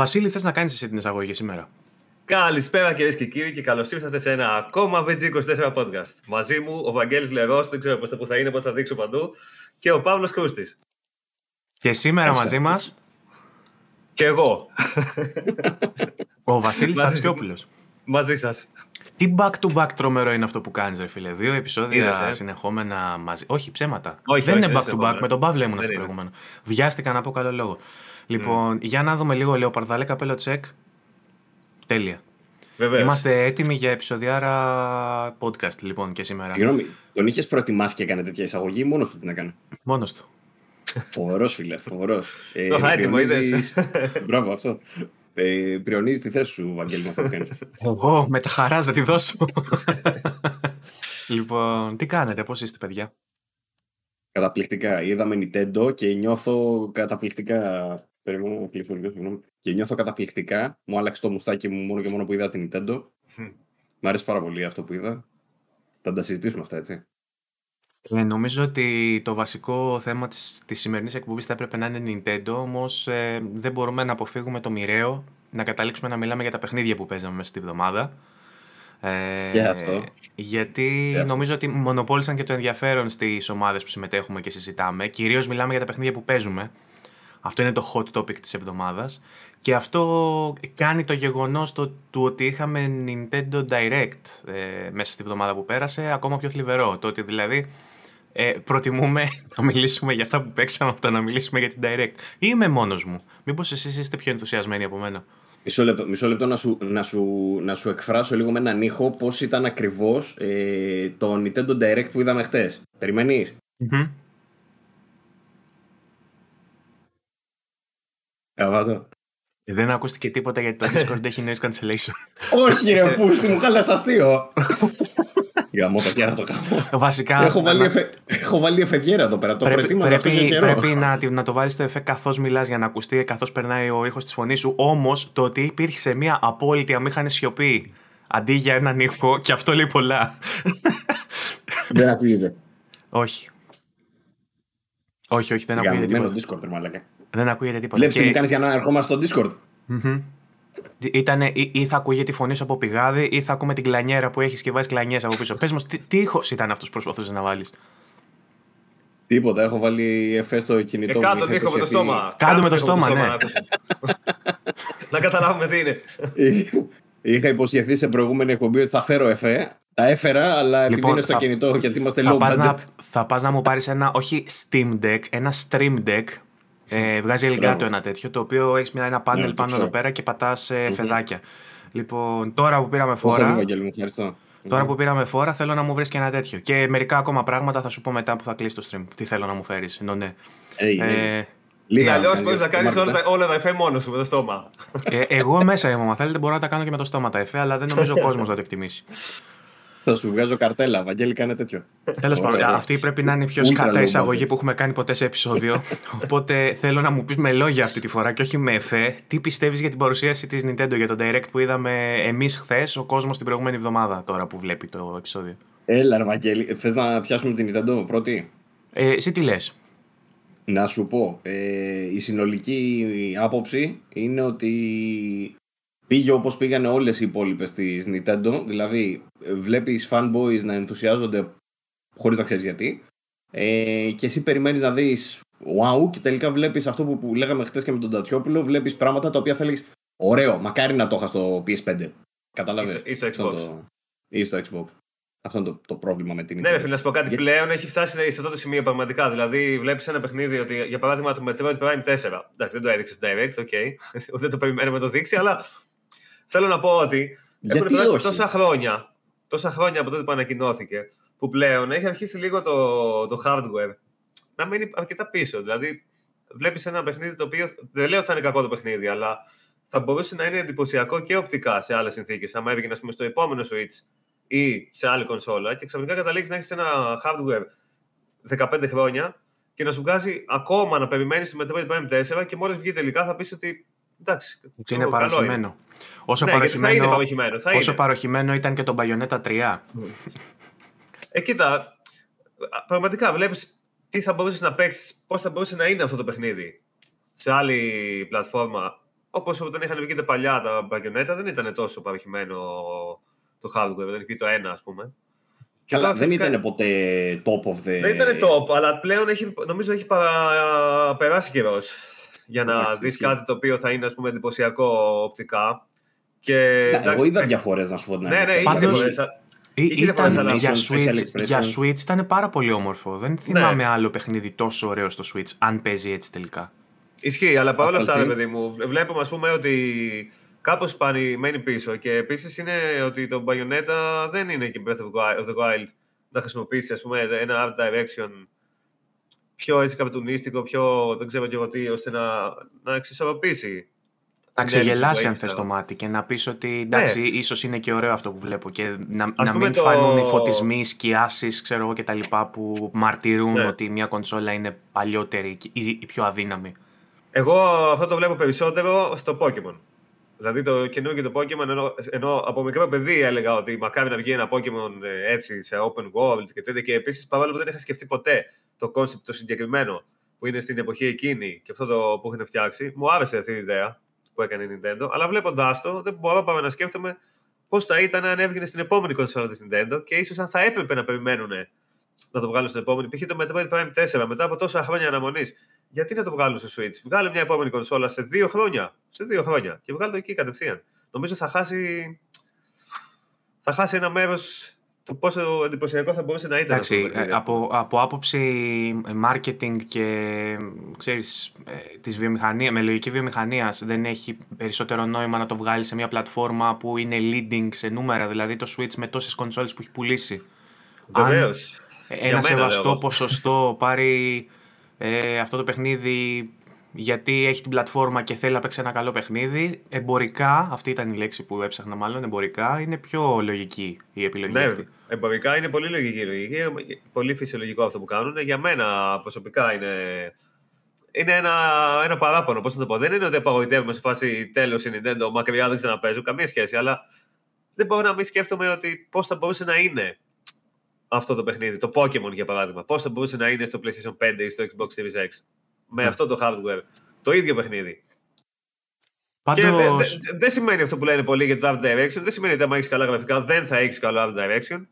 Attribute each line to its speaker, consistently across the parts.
Speaker 1: Βασίλη, θες να κάνεις εσύ την εισαγωγή σήμερα;
Speaker 2: Καλησπέρα κυρίες και κύριοι και καλώς ήρθατε σε ένα ακόμα VG24 podcast. Μαζί μου ο Βαγγέλης Λερός, δεν ξέρω πώς θα είναι, πώς θα δείξω παντού, και ο Παύλος Κρούστης.
Speaker 1: Και σήμερα μαζί μα.
Speaker 2: Και εγώ.
Speaker 1: ο Βασίλης Τατσιόπουλος.
Speaker 2: Μαζί σας.
Speaker 1: Τι back to back τρομερό είναι αυτό που κάνεις, ρε φίλε. Δύο επεισόδια Είδες, ε; συνεχόμενα μαζί. Όχι, ψέματα.
Speaker 2: Όχι,
Speaker 1: δεν
Speaker 2: όχι,
Speaker 1: είναι back to back. Με τον Παύλο ήμουν στο προηγούμενο. Βιάστηκα να πω καλό λόγο. Λοιπόν, mm. για να δούμε λίγο Λεοπαρδάλε καπέλο τσεκ. Τέλεια.
Speaker 2: Βεβαίως.
Speaker 1: Είμαστε έτοιμοι για επεισοδιάρα podcast λοιπόν και σήμερα.
Speaker 3: Συγγνώμη, τον είχες προετοιμάσει και έκανε τέτοια εισαγωγή, μόνος του την έκανε.
Speaker 1: Μόνος του.
Speaker 3: Φοβερός, φίλε, φοβερός.
Speaker 2: ε, το έτοιμο, είδες.
Speaker 3: Μπράβο, αυτό. Ε, πριονίζεις τη θέση σου, Βαγγέλη, με αυτό που
Speaker 1: Εγώ με τα χαράς να τη δώσω. λοιπόν, τι κάνετε, πώς είστε, παιδιά;
Speaker 3: Καταπληκτικά. Είδαμε Nintendo και νιώθω καταπληκτικά Περιμένω να κλείσω λίγο, συγγνώμη. Και νιώθω καταπληκτικά. Μου άλλαξε το μουστάκι μου μόνο και μόνο που είδα την Nintendo. Μ' αρέσει πάρα πολύ αυτό που είδα. Θα τα συζητήσουμε αυτά, έτσι.
Speaker 1: Ε, νομίζω ότι το βασικό θέμα της, της σημερινής εκπομπής θα έπρεπε να είναι Nintendo, όμως ε, δεν μπορούμε να αποφύγουμε το μοιραίο, να καταλήξουμε να μιλάμε για τα παιχνίδια που παίζαμε μέσα στη βδομάδα.
Speaker 3: Ε, αυτό.
Speaker 1: Γιατί νομίζω ότι μονοπόλησαν και το ενδιαφέρον στις ομάδες που συμμετέχουμε και συζητάμε. Κυρίως μιλάμε για τα παιχνίδια που παίζουμε. Αυτό είναι το hot topic της εβδομάδας και αυτό κάνει το γεγονός το, του ότι είχαμε Nintendo Direct ε, μέσα στη εβδομάδα που πέρασε ακόμα πιο θλιβερό. Το ότι δηλαδή ε, προτιμούμε να μιλήσουμε για αυτά που παίξαμε από το να μιλήσουμε για την Direct. Ή είμαι μόνος μου. Μήπως εσείς είστε πιο ενθουσιασμένοι από μένα;
Speaker 3: Μισό λεπτό, μισό λεπτό να, σου, να, σου, να σου εκφράσω λίγο με έναν ήχο πώς ήταν ακριβώς ε, το Nintendo Direct που είδαμε χτες. Περιμένεις; Καβάτο.
Speaker 1: Ε, δεν ακούστηκε τίποτα γιατί το Discord έχει noise cancellation.
Speaker 3: Όχι ρε πούστη μου, χάλας αστείο. Για μου το να το κάνω.
Speaker 1: Βασικά.
Speaker 3: Έχω βάλει, εφε... έχω βάλει εφεδιέρα εδώ πέρα. Το πρέπει,
Speaker 1: πρέπει, καιρό. πρέπει να, να το βάλεις το εφέ καθώς μιλάς για να ακουστεί, καθώς περνάει ο ήχος της φωνής σου. Όμως το ότι υπήρχε μια απόλυτη αμήχανη σιωπή αντί για έναν ήχο και αυτό λέει πολλά.
Speaker 3: Δεν ακούγεται.
Speaker 1: Όχι. Όχι, όχι, δεν ακούγεται
Speaker 3: τίποτα. Discord, μαλάκα.
Speaker 1: Δεν ακούγεται τίποτα.
Speaker 3: Βλέπεις τι μου κάνεις για να ερχόμαστε στο Discord.
Speaker 1: Mm-hmm. Ήτανε, ή, ή, θα ακούγεται η φωνή σου από πηγάδι, ή θα ακούμε την κλανιέρα που έχεις και βάζεις κλανιές από πίσω. Πες μας, τι, τι ήχος ήταν αυτός που προσπαθούσες να βάλεις;
Speaker 3: Τίποτα, έχω βάλει εφές στο κινητό
Speaker 2: ε, κάτω τον ήχο με το στόμα.
Speaker 1: Κάτω με το στόμα, ναι.
Speaker 2: να καταλάβουμε τι είναι.
Speaker 3: Είχα υποσχεθεί σε προηγούμενη εκπομπή ότι θα φέρω εφέ. Τα έφερα, αλλά επειδή λοιπόν, είναι στο θα, κινητό γιατί είμαστε low budget.
Speaker 1: Να, θα πας να μου πάρεις ένα, όχι Steam Deck, ένα Stream Deck ε, βγάζει Elgato ένα τέτοιο, το οποίο έχεις ένα πάνελ ναι, πάνω εδώ πέρα και πατάς ε, φεδάκια. Λοιπόν, τώρα που πήραμε φόρα. Τώρα που πήραμε φόρα, θέλω να μου βρεις και ένα τέτοιο. Και μερικά ακόμα πράγματα θα σου πω μετά που θα κλείσει το stream. Τι θέλω να μου φέρεις. Ναι, ναι.
Speaker 3: Ε,
Speaker 2: Λίγα αλλιώς μπορείς να κάνεις όλα, όλα τα εφέ μόνος σου με το στόμα.
Speaker 1: Ε, εγώ μέσα είμαι. Αν θέλετε, μπορώ να τα κάνω και με το στόμα τα εφέ, αλλά δεν νομίζω ο κόσμος να το εκτιμήσει.
Speaker 3: Θα σου βγάζω καρτέλα. Βαγγέλη, κάνε τέτοιο.
Speaker 1: Τέλος πάντων, αυτή πρέπει να είναι η πιο σκατά εισαγωγή που έχουμε κάνει ποτέ σε επεισόδιο. Οπότε θέλω να μου πεις με λόγια αυτή τη φορά και όχι με εφέ. Τι πιστεύεις για την παρουσίαση της Nintendo για το Direct που είδαμε εμείς χθες, ο κόσμος την προηγούμενη εβδομάδα τώρα που βλέπει το επεισόδιο;
Speaker 3: Έλα, Βαγγέλη. Θες να πιάσουμε την Nintendo πρώτη;
Speaker 1: Ε, εσύ τι λες;
Speaker 3: Να σου πω, ε, η συνολική άποψη είναι ότι πήγε όπως πήγανε όλες οι υπόλοιπες της Nintendo, δηλαδή βλέπεις fanboys να ενθουσιάζονται χωρίς να ξέρεις γιατί ε, και εσύ περιμένεις να δεις wow και τελικά βλέπεις αυτό που, που λέγαμε χτες και με τον Τατσιόπουλο, βλέπεις πράγματα τα οποία θέλεις ωραίο, μακάρι να το είχα στο PS5. Κατάλαβες;
Speaker 2: Ή στο Xbox.
Speaker 3: Το... Ή στο Xbox. Αυτό είναι το, το πρόβλημα με την
Speaker 2: Nintendo. Ναι, φίλε, να σου πω κάτι. Πλέον έχει φτάσει σε αυτό το σημείο πραγματικά. Δηλαδή, βλέπεις ένα παιχνίδι ότι, για παράδειγμα, το Metroid Prime 4. Εντάξει, δεν το έδειξες direct, οκ. Okay. δεν το περιμένουμε να το δείξει, αλλά Θέλω να πω ότι
Speaker 3: Γιατί έχουν
Speaker 2: τόσα χρόνια, τόσα χρόνια από τότε που ανακοινώθηκε, που πλέον έχει αρχίσει λίγο το, το hardware να μείνει αρκετά πίσω. Δηλαδή, βλέπεις ένα παιχνίδι το οποίο δεν λέω ότι θα είναι κακό το παιχνίδι, αλλά θα μπορούσε να είναι εντυπωσιακό και οπτικά σε άλλες συνθήκες. Αν έβγαινε, πούμε, στο επόμενο Switch ή σε άλλη κονσόλα και ξαφνικά καταλήξεις να έχεις ένα hardware 15 χρόνια και να σου βγάζει ακόμα να περιμένεις το Metroid Prime 4 και μόλις βγει τελικά θα πεις ότι. Εντάξει,
Speaker 1: ότι είναι παροχημένο. Όσο,
Speaker 2: ναι,
Speaker 1: παροχημένο,
Speaker 2: θα παροχημένο, θα
Speaker 1: όσο παροχημένο ήταν και το Bayonetta 3.
Speaker 2: Ε, κοίτα, πραγματικά βλέπεις τι θα μπορούσες να παίξεις, πώς θα μπορούσε να είναι αυτό το παιχνίδι σε άλλη πλατφόρμα. Όπως όταν είχαν βγει τα παλιά τα Bayonetta, δεν ήταν τόσο παροχημένο το hardware, δεν είχε το ένα, ας πούμε.
Speaker 3: Καλά, δεν ήταν ποτέ top of the...
Speaker 2: Δεν ήταν top, αλλά πλέον έχει, νομίζω έχει παρα... περάσει καιρός για να δεις κάτι το οποίο θα είναι ας πούμε, εντυπωσιακό οπτικά. Και,
Speaker 3: ναι, εντάξει, εγώ είδα διαφορές να σου πω την
Speaker 2: Ναι, ναι, Πάντως,
Speaker 1: ήταν, για, Switch, για Switch ήταν πάρα πολύ όμορφο. Δεν θυμάμαι ναι. άλλο παιχνίδι τόσο ωραίο στο Switch, αν παίζει έτσι τελικά.
Speaker 2: Ισχύει, αλλά παρόλα αυτά, ρε παιδί μου, βλέπουμε ας πούμε ότι κάπως μένει πίσω. Και επίσης είναι ότι το Bayonetta δεν είναι και Breath of the Wild να χρησιμοποιήσει ας πούμε, ένα art direction πιο έτσι καπιτουνίστικο, πιο δεν ξέρω και εγώ τι, ώστε να, να εξισορροπήσει.
Speaker 1: Να ξεγελάσει αν θες το μάτι και να πεις ότι εντάξει, ναι. ίσως είναι και ωραίο αυτό που βλέπω και να, να μην το... φανούν οι φωτισμοί, σκιάσεις, ξέρω εγώ και τα λοιπά που μαρτυρούν ναι. ότι μια κονσόλα είναι παλιότερη ή πιο αδύναμη.
Speaker 2: Εγώ αυτό το βλέπω περισσότερο στο Pokemon. Δηλαδή το καινούργιο το Pokemon, ενώ, ενώ από μικρό παιδί έλεγα ότι μακάρι να βγει ένα Pokemon ε, έτσι σε open world και τέτοια. Και επίσης παρόλο που δεν είχα σκεφτεί ποτέ το concept το συγκεκριμένο που είναι στην εποχή εκείνη και αυτό το που έχουν φτιάξει, μου άρεσε αυτή η ιδέα που έκανε η Nintendo. Αλλά βλέποντάς το, δεν μπορώ παρά να σκέφτομαι πώς θα ήταν αν έβγαινε στην επόμενη κονσόλα της Nintendo και ίσως αν θα έπρεπε να περιμένουν να το βγάλουν στην επόμενη. Π.χ. το Metroid Prime 4 μετά από τόσα χρόνια αναμονής. Γιατί να το βγάλουν στο Switch; Βγάλε μια επόμενη κονσόλα σε δύο χρόνια. Σε δύο χρόνια. Και βγάλω το εκεί κατευθείαν. Νομίζω θα χάσει. Θα χάσει ένα μέρος του πόσο εντυπωσιακό θα μπορούσε να ήταν.
Speaker 1: Εντάξει, ε, από, από άποψη marketing και ξέρεις, ε, της βιομηχανία, με λογική βιομηχανίας δεν έχει περισσότερο νόημα να το βγάλεις σε μια πλατφόρμα που είναι leading σε νούμερα, δηλαδή το Switch με τόσες κονσόλες που έχει πουλήσει.
Speaker 2: Βεβαίως.
Speaker 1: Ένα σεβαστό ποσοστό πάρει ε, αυτό το παιχνίδι γιατί έχει την πλατφόρμα και θέλει να παίξει ένα καλό παιχνίδι. Εμπορικά, αυτή ήταν η λέξη που έψαχνα μάλλον, εμπορικά είναι πιο λογική η επιλογή
Speaker 2: ναι,
Speaker 1: αυτή.
Speaker 2: Εμπορικά είναι πολύ λογική η λογική, πολύ φυσιολογικό αυτό που κάνουν. Για μένα προσωπικά είναι, είναι ένα, ένα παράπονο, πώς να το πω. Δεν είναι ότι απαγοητεύουμε σε φάση τέλος η Nintendo, μακριά δεν ξαναπέζω, καμία σχέση, αλλά δεν μπορώ να μην σκέφτομαι ότι πώς θα μπορούσε να είναι αυτό το παιχνίδι, το Pokemon για παράδειγμα. Πώς θα μπορούσε να είναι στο PlayStation 5 ή στο Xbox Series X με ναι. αυτό το hardware. Το ίδιο παιχνίδι.
Speaker 1: Πάντως...
Speaker 2: Δεν δε, σημαίνει αυτό που λένε πολλοί για το Art Direction. Δεν σημαίνει ότι άμα έχεις καλά γραφικά δεν θα έχεις καλό Art Direction.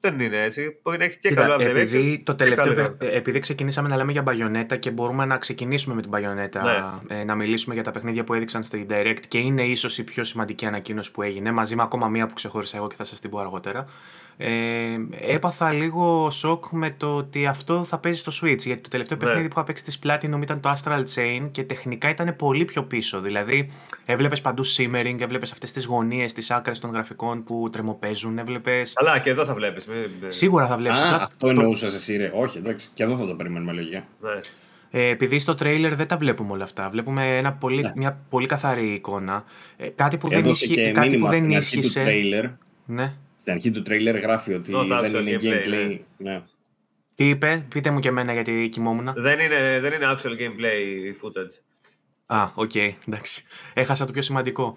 Speaker 2: Δεν είναι έτσι. Μπορεί να έχεις και καλό Art
Speaker 1: επειδή, το τελευταίο, επειδή ξεκινήσαμε να λέμε για μπαγιονέτα και μπορούμε να ξεκινήσουμε με την μπαγιονέτα, ναι. ε, να μιλήσουμε για τα παιχνίδια που έδειξαν στη Direct και είναι ίσως η πιο σημαντική ανακοίνωση που έγινε, μαζί με ακόμα μία που ξεχώρισα εγώ και θα σας την πω αργότερα. Ε, έπαθα λίγο σοκ με το ότι αυτό θα παίζει στο Switch. Γιατί το τελευταίο ναι. παιχνίδι που είχα παίξει της Platinum ήταν το Astral Chain και τεχνικά ήταν πολύ πιο πίσω. Δηλαδή, έβλεπες παντού simmering, έβλεπες αυτές τις γωνίες, τις άκρες των γραφικών που τρεμοπαίζουν. Έβλεπες...
Speaker 2: Αλλά και εδώ θα βλέπεις.
Speaker 1: Σίγουρα θα βλέπεις.
Speaker 3: Αυτό εννοούσες εσύ, ρε. Όχι, εντάξει, και εδώ θα το περιμένουμε λογικά.
Speaker 2: Ναι.
Speaker 1: Ε, επειδή στο τρέιλερ δεν τα βλέπουμε όλα αυτά. Βλέπουμε ένα πολύ, ναι. μια πολύ καθαρή εικόνα. Ε, κάτι που
Speaker 3: Έδωσε
Speaker 1: δεν, ισχύ,
Speaker 3: κάτι
Speaker 1: που δεν
Speaker 3: ίσχυσε.
Speaker 1: Ναι
Speaker 3: στην αρχή του τρέιλερ γράφει ότι δεν είναι gameplay. Ναι. ναι.
Speaker 1: Τι είπε, πείτε μου και εμένα γιατί κοιμόμουν.
Speaker 2: Δεν είναι, δεν είναι actual gameplay footage.
Speaker 1: Α, οκ, okay, εντάξει. Έχασα το πιο σημαντικό.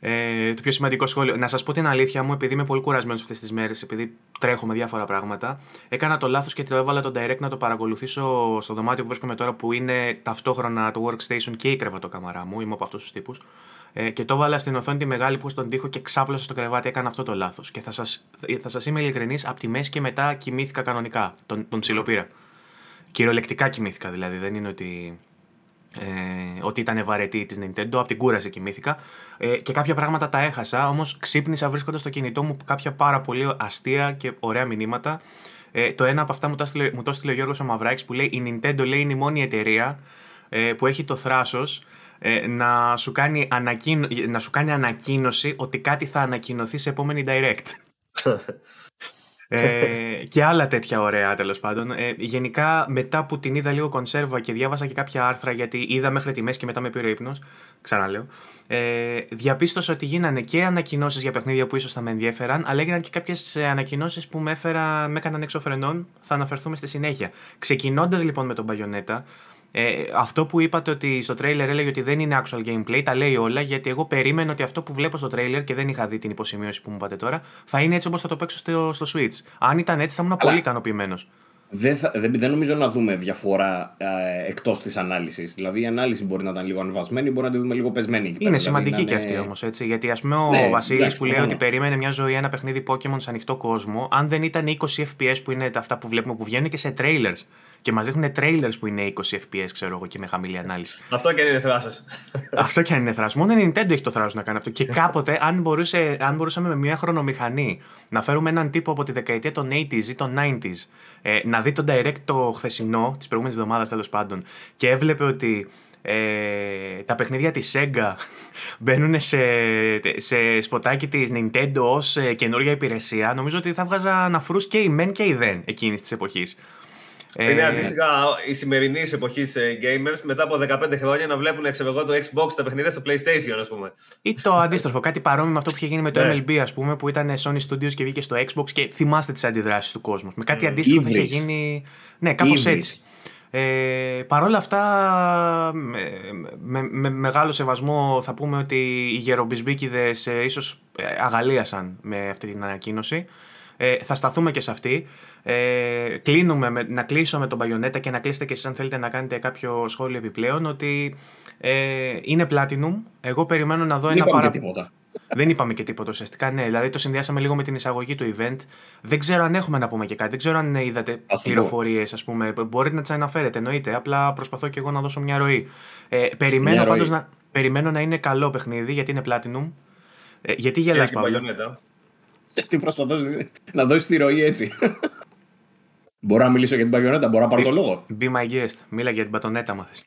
Speaker 1: Ε, το πιο σημαντικό σχόλιο. Να σας πω την αλήθεια μου, επειδή είμαι πολύ κουρασμένος αυτές τις μέρες, επειδή τρέχω με διάφορα πράγματα. Έκανα το λάθος και το έβαλα τον direct να το παρακολουθήσω στο δωμάτιο που βρίσκομαι τώρα, που είναι ταυτόχρονα το workstation και η κρεβατοκαμαρά μου. Είμαι από αυτούς τους τύπους. Ε, και το έβαλα στην οθόνη τη μεγάλη που στον τοίχο και ξάπλωσα στο κρεβάτι. Έκανα αυτό το λάθος. Και θα σας θα σας είμαι ειλικρινής, από τη μέση και μετά κοιμήθηκα κανονικά. Τον, τον ψιλοπήρα. Κυριολεκτικά κοιμήθηκα δηλαδή. Δεν είναι ότι ε, ότι ήταν βαρετή της Nintendo. Από την κούραση κοιμήθηκα. Ε, και κάποια πράγματα τα έχασα. Όμως ξύπνησα βρίσκοντας στο κινητό μου κάποια πάρα πολύ αστεία και ωραία μηνύματα. Ε, το ένα από αυτά μου το έστειλε, μου το έστειλε ο Γιώργος Μαυράκης που λέει η Nintendo λέει είναι η μόνη εταιρεία ε, που έχει το θράσος ε, να, σου κάνει ανακοίνω, να σου κάνει ανακοίνωση ότι κάτι θα ανακοινωθεί σε επόμενη Direct. ε, και άλλα τέτοια ωραία τέλος πάντων. Ε, γενικά, μετά που την είδα λίγο κονσέρβα και διάβασα και κάποια άρθρα, γιατί είδα μέχρι τη μέση και μετά με πήρε ύπνος. Ξαναλέω. Ε, διαπίστωσα ότι γίνανε και ανακοινώσεις για παιχνίδια που ίσως θα με ενδιαφέραν, αλλά έγιναν και κάποιες ανακοινώσεις που με, έφερα, με έκαναν έξω φρενών. Θα αναφερθούμε στη συνέχεια. Ξεκινώντας λοιπόν με τον Bayonetta, ε, αυτό που είπατε ότι στο τρέιλερ έλεγε ότι δεν είναι actual gameplay, τα λέει όλα, γιατί εγώ περίμενα ότι αυτό που βλέπω στο τρέιλερ και δεν είχα δει την υποσημείωση που μου είπατε τώρα, θα είναι έτσι όπως θα το παίξω στο, στο Switch. Αν ήταν έτσι, θα ήμουν πολύ ικανοποιημένος.
Speaker 3: Δεν, δεν, δεν νομίζω να δούμε διαφορά ε, εκτός της ανάλυσης. Δηλαδή η ανάλυση μπορεί να ήταν λίγο ανεβασμένη, μπορεί να τη δούμε λίγο πεσμένη.
Speaker 1: είναι δηλαδή, σημαντική είναι... και αυτή όμως. Γιατί ας πούμε ο ναι, Βασίλης που λέει ότι περίμενε μια ζωή ένα παιχνίδι Pokémon σε ανοιχτό κόσμο, αν δεν ήταν 20 FPS που είναι αυτά που βλέπουμε που βγαίνουν και σε trailers και μας δείχνουν trailers που είναι 20 FPS, ξέρω εγώ, και με χαμηλή ανάλυση.
Speaker 2: Αυτό και αν είναι θράσος.
Speaker 1: αυτό και αν είναι θράσος. Μόνο η Nintendo έχει το θράσος να κάνει αυτό. Και κάποτε, αν, μπορούσε, αν μπορούσαμε με μια χρονομηχανή να φέρουμε έναν τύπο από τη δεκαετία των 80s ή των 90s ε, να δει τον direct το χθεσινό, της προηγούμενης εβδομάδας τέλος πάντων, και έβλεπε ότι ε, τα παιχνίδια της Sega μπαίνουν σε, σε σποτάκι της Nintendo ως ε, καινούργια υπηρεσία, νομίζω ότι θα βγάζα να φρούς και η μεν και η δεν εκείνης της εποχής.
Speaker 2: Είναι ε, αντίστοιχα η σημερινή εποχή gamers μετά από 15 χρόνια να βλέπουν ξέρω το Xbox τα παιχνίδια στο PlayStation, ας πούμε.
Speaker 1: Ή το αντίστροφο, κάτι παρόμοιο με αυτό που είχε γίνει με το ναι. MLB, ας πούμε, που ήταν Sony Studios και βγήκε στο Xbox και θυμάστε τις αντιδράσεις του κόσμου. Με κάτι αντίστοιχο που είχε γίνει. Ναι, κάπως έτσι. Ε, Παρ' όλα αυτά, με, με, με, μεγάλο σεβασμό θα πούμε ότι οι γερομπισμπίκιδες ε, ίσως ε, αγαλίασαν με αυτή την ανακοίνωση. Ε, θα σταθούμε και σε αυτή. Ε, κλείνουμε με, να κλείσω με τον Bayonetta και να κλείσετε και εσείς αν θέλετε να κάνετε κάποιο σχόλιο επιπλέον ότι ε, είναι Platinum. Εγώ περιμένω να δω
Speaker 3: Δεν
Speaker 1: ένα
Speaker 3: παρα... τίποτα.
Speaker 1: Δεν είπαμε και τίποτα ουσιαστικά. Ναι, δηλαδή το συνδυάσαμε λίγο με την εισαγωγή του event. Δεν ξέρω αν έχουμε να πούμε και κάτι. Δεν ξέρω αν είδατε πληροφορίες, ας πούμε. Μπορείτε να τις αναφέρετε, εννοείται. Απλά προσπαθώ και εγώ να δώσω μια ροή. Ε, περιμένω πάντως να, περιμένω να είναι καλό παιχνίδι γιατί είναι Platinum. Ε, γιατί γελάς Παύλο;
Speaker 3: Γιατί προσπαθώ να δώσει τη ροή έτσι. Μπορώ να μιλήσω για την Παγιονέτα, μπορώ να πάρω το λόγο.
Speaker 1: Be my guest. Μίλα για την πατονέτα, μάθες.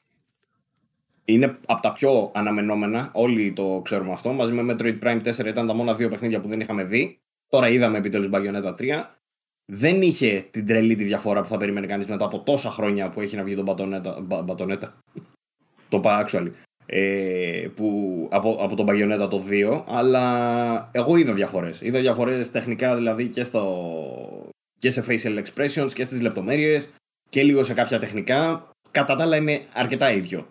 Speaker 3: Είναι από τα πιο αναμενόμενα, όλοι το ξέρουμε αυτό. Μαζί με Metroid Prime 4 ήταν τα μόνα δύο παιχνίδια που δεν είχαμε δει. Τώρα είδαμε επιτέλους Bayonetta 3. Δεν είχε την τρελή τη διαφορά που θα περίμενε κανείς μετά από τόσα χρόνια που έχει να βγει τον Μπατονέτα. το actually ε, που, από, από τον Bayonetta το 2, αλλά εγώ είδα διαφορές. Είδα διαφορές τεχνικά δηλαδή και, στο, και σε facial expressions και στις λεπτομέρειες και λίγο σε κάποια τεχνικά. Κατά τα άλλα είναι αρκετά ίδιο.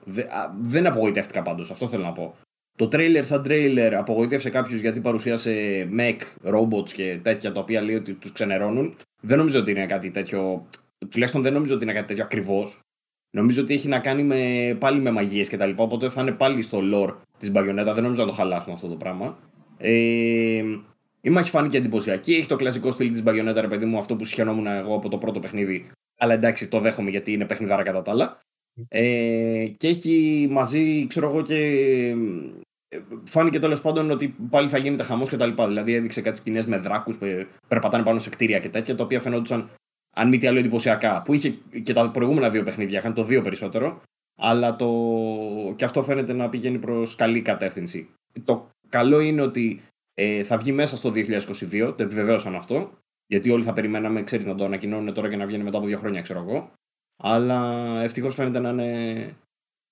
Speaker 3: δεν απογοητεύτηκα πάντως, αυτό θέλω να πω. Το trailer σαν trailer απογοητεύσε κάποιους γιατί παρουσίασε mech, robots και τέτοια τα οποία λέει ότι τους ξενερώνουν. Δεν νομίζω ότι είναι κάτι τέτοιο, τουλάχιστον δεν νομίζω ότι είναι κάτι τέτοιο ακριβώς. Νομίζω ότι έχει να κάνει με, πάλι με μαγείες και τα λοιπά. Οπότε θα είναι πάλι στο lore της Μπαγιονέτα. Δεν νομίζω να το χαλάσουν αυτό το πράγμα. Ε, η μάχη φάνηκε εντυπωσιακή. Έχει το κλασικό στυλ της Μπαγιονέτα, ρε παιδί μου, αυτό που συχαινόμουν εγώ από το πρώτο παιχνίδι. Αλλά εντάξει, το δέχομαι γιατί είναι παιχνιδάρα κατά τα άλλα. Ε, και έχει μαζί, ξέρω εγώ, και ε, φάνηκε τέλος πάντων ότι πάλι θα γίνεται χαμός και τα λοιπά. Δηλαδή έδειξε κάτι σκηνές με δράκους που περπατάνε πάνω σε κτίρια και τέτοια, τα οποία φαινόντουσαν αν μη τι άλλο εντυπωσιακά. Που είχε και τα προηγούμενα δύο παιχνίδια, είχαν το δύο περισσότερο. Αλλά το... και αυτό φαίνεται να πηγαίνει προς καλή κατεύθυνση. Το καλό είναι ότι ε, θα βγει μέσα στο 2022, το επιβεβαίωσαν αυτό. Γιατί όλοι θα περιμέναμε, ξέρεις, να το ανακοινώνουν τώρα και να βγαίνει μετά από δύο χρόνια, ξέρω εγώ. Αλλά ευτυχώς φαίνεται να είναι.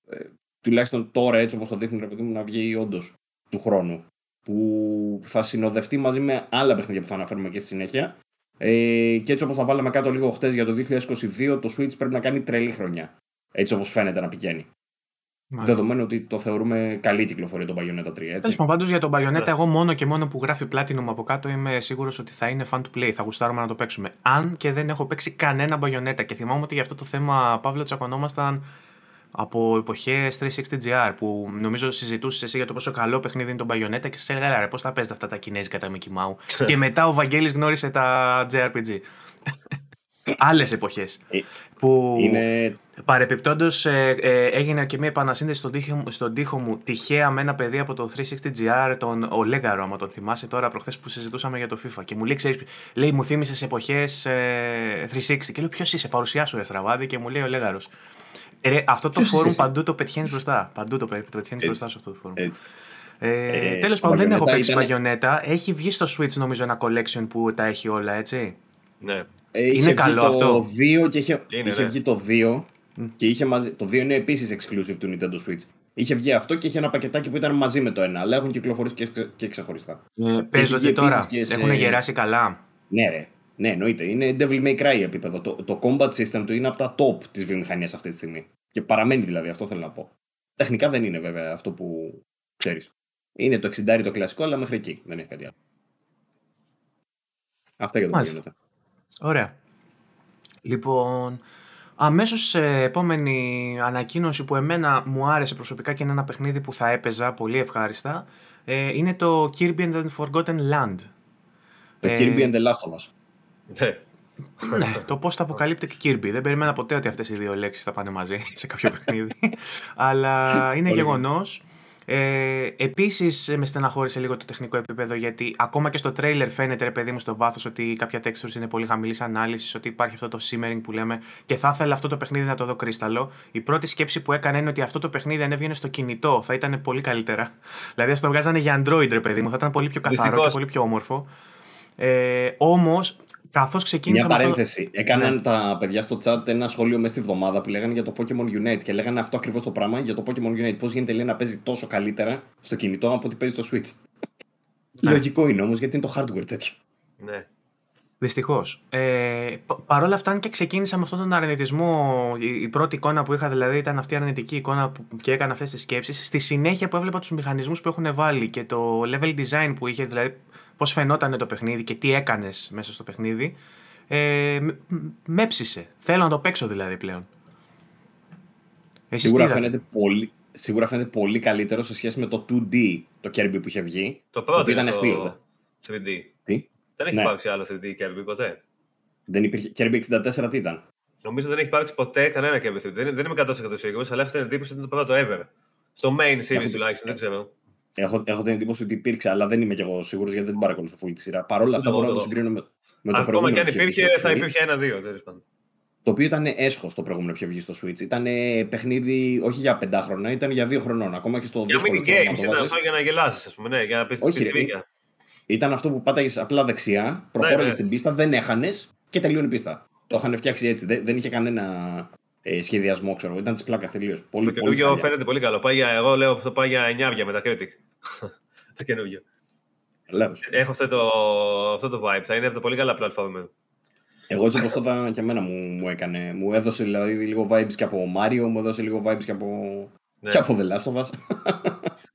Speaker 3: Ε, τουλάχιστον τώρα, έτσι όπως το δείχνουν, ρε παιδί μου, να βγει όντως του χρόνου. Που θα συνοδευτεί μαζί με άλλα παιχνίδια που θα αναφέρουμε και στη συνέχεια. Ε, και έτσι όπως τα βάλαμε κάτω λίγο χτες για το 2022, το Switch πρέπει να κάνει τρελή χρονιά. Έτσι όπως φαίνεται να πηγαίνει. Μάλιστα. Δεδομένου ότι το θεωρούμε καλή κυκλοφορία τον Bayonetta 3.
Speaker 1: Τέλος πάντων, πάντως για τον Bayonetta, yeah. εγώ μόνο και μόνο που γράφει Platinum από κάτω είμαι σίγουρος ότι θα είναι fun to play. Θα γουστάρουμε να το παίξουμε. Αν και δεν έχω παίξει κανένα Bayonetta και θυμάμαι ότι για αυτό το θέμα, Παύλο, τσακωνόμασταν από εποχές 360GR που νομίζω συζητούσες εσύ για το πόσο καλό παιχνίδι είναι το Bayonetta και σε έλεγα ρε, πώς θα παίζετε αυτά τα κινέζικα τα Mickey Mouse. και μετά ο Βαγγέλης γνώρισε τα JRPG. Άλλες εποχές.
Speaker 3: Ε,
Speaker 1: που
Speaker 3: είναι...
Speaker 1: παρεπιπτόντως ε, ε, έγινε και μια επανασύνδεση στον τοίχο, στον τοίχο μου τυχαία με ένα παιδί από το 360GR, τον ο Λέγκαρο, άμα τον θυμάσαι τώρα προχθές που συζητούσαμε για το FIFA. Και μου λέει, ξέρεις, λέει μου θύμισες εποχές 360. Και λέω, Ποιος είσαι, παρουσιάσου, ρε Στραβάδη, και μου λέει ο Λέγκαρο. Ε, αυτό το φόρουμ παντού το πετυχαίνεις μπροστά. Παντού το, πετυχαίνεις μπροστά σε αυτό το φόρουμ. Ε, ε, Τέλος πάντων, δεν έχω παίξει ήταν... Έχει βγει στο Switch νομίζω ένα collection που τα έχει όλα, έτσι.
Speaker 2: Ναι.
Speaker 3: Ε, είχε
Speaker 1: Είναι
Speaker 3: βγει
Speaker 1: καλό
Speaker 3: το
Speaker 1: αυτό;
Speaker 3: 2 και είχε,
Speaker 2: Είναι,
Speaker 3: είχε
Speaker 2: ναι.
Speaker 3: βγει το 2 και είχε μαζί. Το 2 είναι επίσης exclusive του Nintendo Switch. Είχε βγει αυτό και είχε ένα πακετάκι που ήταν μαζί με το ένα, αλλά έχουν κυκλοφορήσει και, ξε- και ξεχωριστά.
Speaker 1: Παίζονται
Speaker 3: βγει
Speaker 1: τώρα;
Speaker 3: επίσης και σε-
Speaker 1: Έχουν γεράσει καλά;
Speaker 3: Ναι, ρε. Ναι, εννοείται. Είναι Devil May Cry επίπεδο. Το, το combat system του είναι από τα top της βιομηχανίας αυτή τη στιγμή. Και παραμένει δηλαδή, αυτό θέλω να πω. Τεχνικά δεν είναι βέβαια αυτό που ξέρεις. Είναι το 60 το κλασικό, αλλά μέχρι εκεί δεν έχει κάτι άλλο. Αυτά για το που
Speaker 1: Μάλιστα.
Speaker 3: γίνεται.
Speaker 1: Ωραία. Λοιπόν, αμέσως σε επόμενη ανακοίνωση που εμένα μου άρεσε προσωπικά και είναι ένα παιχνίδι που θα έπαιζα πολύ ευχάριστα ε, είναι το Kirby and the Forgotten Land.
Speaker 3: Το
Speaker 1: Ε,
Speaker 3: Kirby and the Last of Us.
Speaker 2: Ναι.
Speaker 1: ναι, το πώς θα αποκαλύπτει και Kirby. Δεν περίμενα ποτέ ότι αυτές οι δύο λέξεις θα πάνε μαζί σε κάποιο παιχνίδι. Αλλά είναι
Speaker 3: Πολύ
Speaker 1: γεγονός. Ε, Επίσης, με στεναχώρησε λίγο το τεχνικό επίπεδο γιατί ακόμα και στο τρέιλερ φαίνεται, ρε παιδί μου, στο βάθος ότι κάποια textures είναι πολύ χαμηλής ανάλυσης, ότι υπάρχει αυτό το simmering που λέμε και θα ήθελα αυτό το παιχνίδι να το δω κρίσταλο. Η πρώτη σκέψη που έκανα είναι ότι αυτό το παιχνίδι αν έβγαινε στο κινητό θα ήταν πολύ καλύτερα. Δηλαδή, ας το βγάζανε για Android, ρε παιδί μου, θα ήταν πολύ πιο καθαρό
Speaker 2: Δυστυχώς.
Speaker 1: και πολύ πιο όμορφο. Ε, Όμως, καθώς ξεκίνησα.
Speaker 3: Μια
Speaker 1: με αυτό-
Speaker 3: παρένθεση. Έκαναν
Speaker 1: Ναι.
Speaker 3: τα παιδιά στο chat ένα σχόλιο μέσα στη βδομάδα που λέγανε για το Pokemon Unite και λέγανε αυτό ακριβώς το πράγμα για το Pokemon Unite. Πώς γίνεται λέει, να παίζει τόσο καλύτερα στο κινητό από ότι παίζει στο Switch.
Speaker 1: Ναι.
Speaker 3: Λογικό είναι όμως γιατί είναι το hardware τέτοιο.
Speaker 2: ναι.
Speaker 1: Δυστυχώς. Ε, πα- Παρ' όλα αυτά, αν και ξεκίνησα με αυτόν τον αρνητισμό, η, η πρώτη εικόνα που είχα δηλαδή ήταν αυτή η αρνητική εικόνα που, και έκανα αυτές τις σκέψεις. Στη συνέχεια που έβλεπα τους μηχανισμούς που έχουν βάλει και το level design που είχε, δηλαδή πώς φαινόταν το παιχνίδι και τι έκανες μέσα στο παιχνίδι, ε, μ- μ- με έψησε. Θέλω να το παίξω δηλαδή πλέον. Εσείς
Speaker 3: Σίγουρα
Speaker 1: τι είδατε;
Speaker 3: φαίνεται, πολύ, σίγουρα φαίνεται πολύ καλύτερο σε σχέση με το 2D το Kirby που είχε βγει.
Speaker 2: Το πρώτο
Speaker 3: οποίο ήταν
Speaker 2: είναι
Speaker 3: αστείο.
Speaker 2: το 3D.
Speaker 3: Τι;
Speaker 2: Δεν έχει
Speaker 3: Ναι.
Speaker 2: υπάρξει άλλο 3D Kirby ποτέ.
Speaker 3: Δεν υπήρχε. Kirby 64 τι ήταν;
Speaker 2: Νομίζω δεν έχει υπάρξει ποτέ κανένα Kirby 3D. Δεν, δεν είμαι 100% σίγουρος, αλλά έχω την εντύπωση ότι είναι το πρώτο ever. Στο main series
Speaker 3: Έχω-
Speaker 2: τουλάχιστον, δεν ξέρω.
Speaker 3: Έχω, έχω την εντύπωση ότι υπήρξε, αλλά δεν είμαι κι εγώ σίγουρος γιατί δεν την παρακολουθώ full τη σειρά. Παρ' όλα αυτά
Speaker 2: Εγώ,
Speaker 3: μπορώ να το
Speaker 2: εγώ.
Speaker 3: συγκρίνω με, με το
Speaker 2: Ακόμα
Speaker 3: προηγούμενο
Speaker 2: και αν
Speaker 3: που είχε βγει
Speaker 2: υπήρχε,
Speaker 3: στο
Speaker 2: θα
Speaker 3: Switch.
Speaker 2: υπήρχε ένα-δύο τέλος πάντων.
Speaker 3: Το οποίο ήταν έσχος το προηγούμενο που είχε βγει στο Switch. Ήταν παιχνίδι όχι για πεντάχρονα, ήταν για δύο χρονών. Ακόμα και στο
Speaker 2: Για
Speaker 3: δύσκολο
Speaker 2: mini
Speaker 3: ξέρω να
Speaker 2: games
Speaker 3: το
Speaker 2: ήταν
Speaker 3: βάζεις.
Speaker 2: αυτό για να γελάσεις, ας πούμε, ναι, για να πεις
Speaker 3: Όχι,
Speaker 2: τη
Speaker 3: ρε,
Speaker 2: σβήγια.
Speaker 3: Ήταν αυτό που πάταγες απλά δεξιά, προχώραγε
Speaker 2: ναι.
Speaker 3: στην πίστα, δεν έχανες και τελείωνε η πίστα. Το είχαν φτιάξει έτσι. Δεν, δεν είχε κανένα ε, σχεδιασμό, ξέρω. Ήταν της πλάκας τελείως. Πολύ,
Speaker 2: Το
Speaker 3: πολύ
Speaker 2: καινούργιο
Speaker 3: χάλια.
Speaker 2: φαίνεται πολύ καλό. Πάει για, εγώ λέω αυτό πάει για 9 με τα Critic. το καινούργιο.
Speaker 3: Λέβος.
Speaker 2: Έχω αυτό το, αυτό το vibe. Θα είναι από τα πολύ καλά platform.
Speaker 3: Εγώ έτσι όπως το είδα και εμένα μου, μου έκανε. Μου έδωσε δηλαδή λίγο vibes και από Mario, μου έδωσε λίγο vibes και από.
Speaker 2: Ναι.
Speaker 3: και από The Last of Us.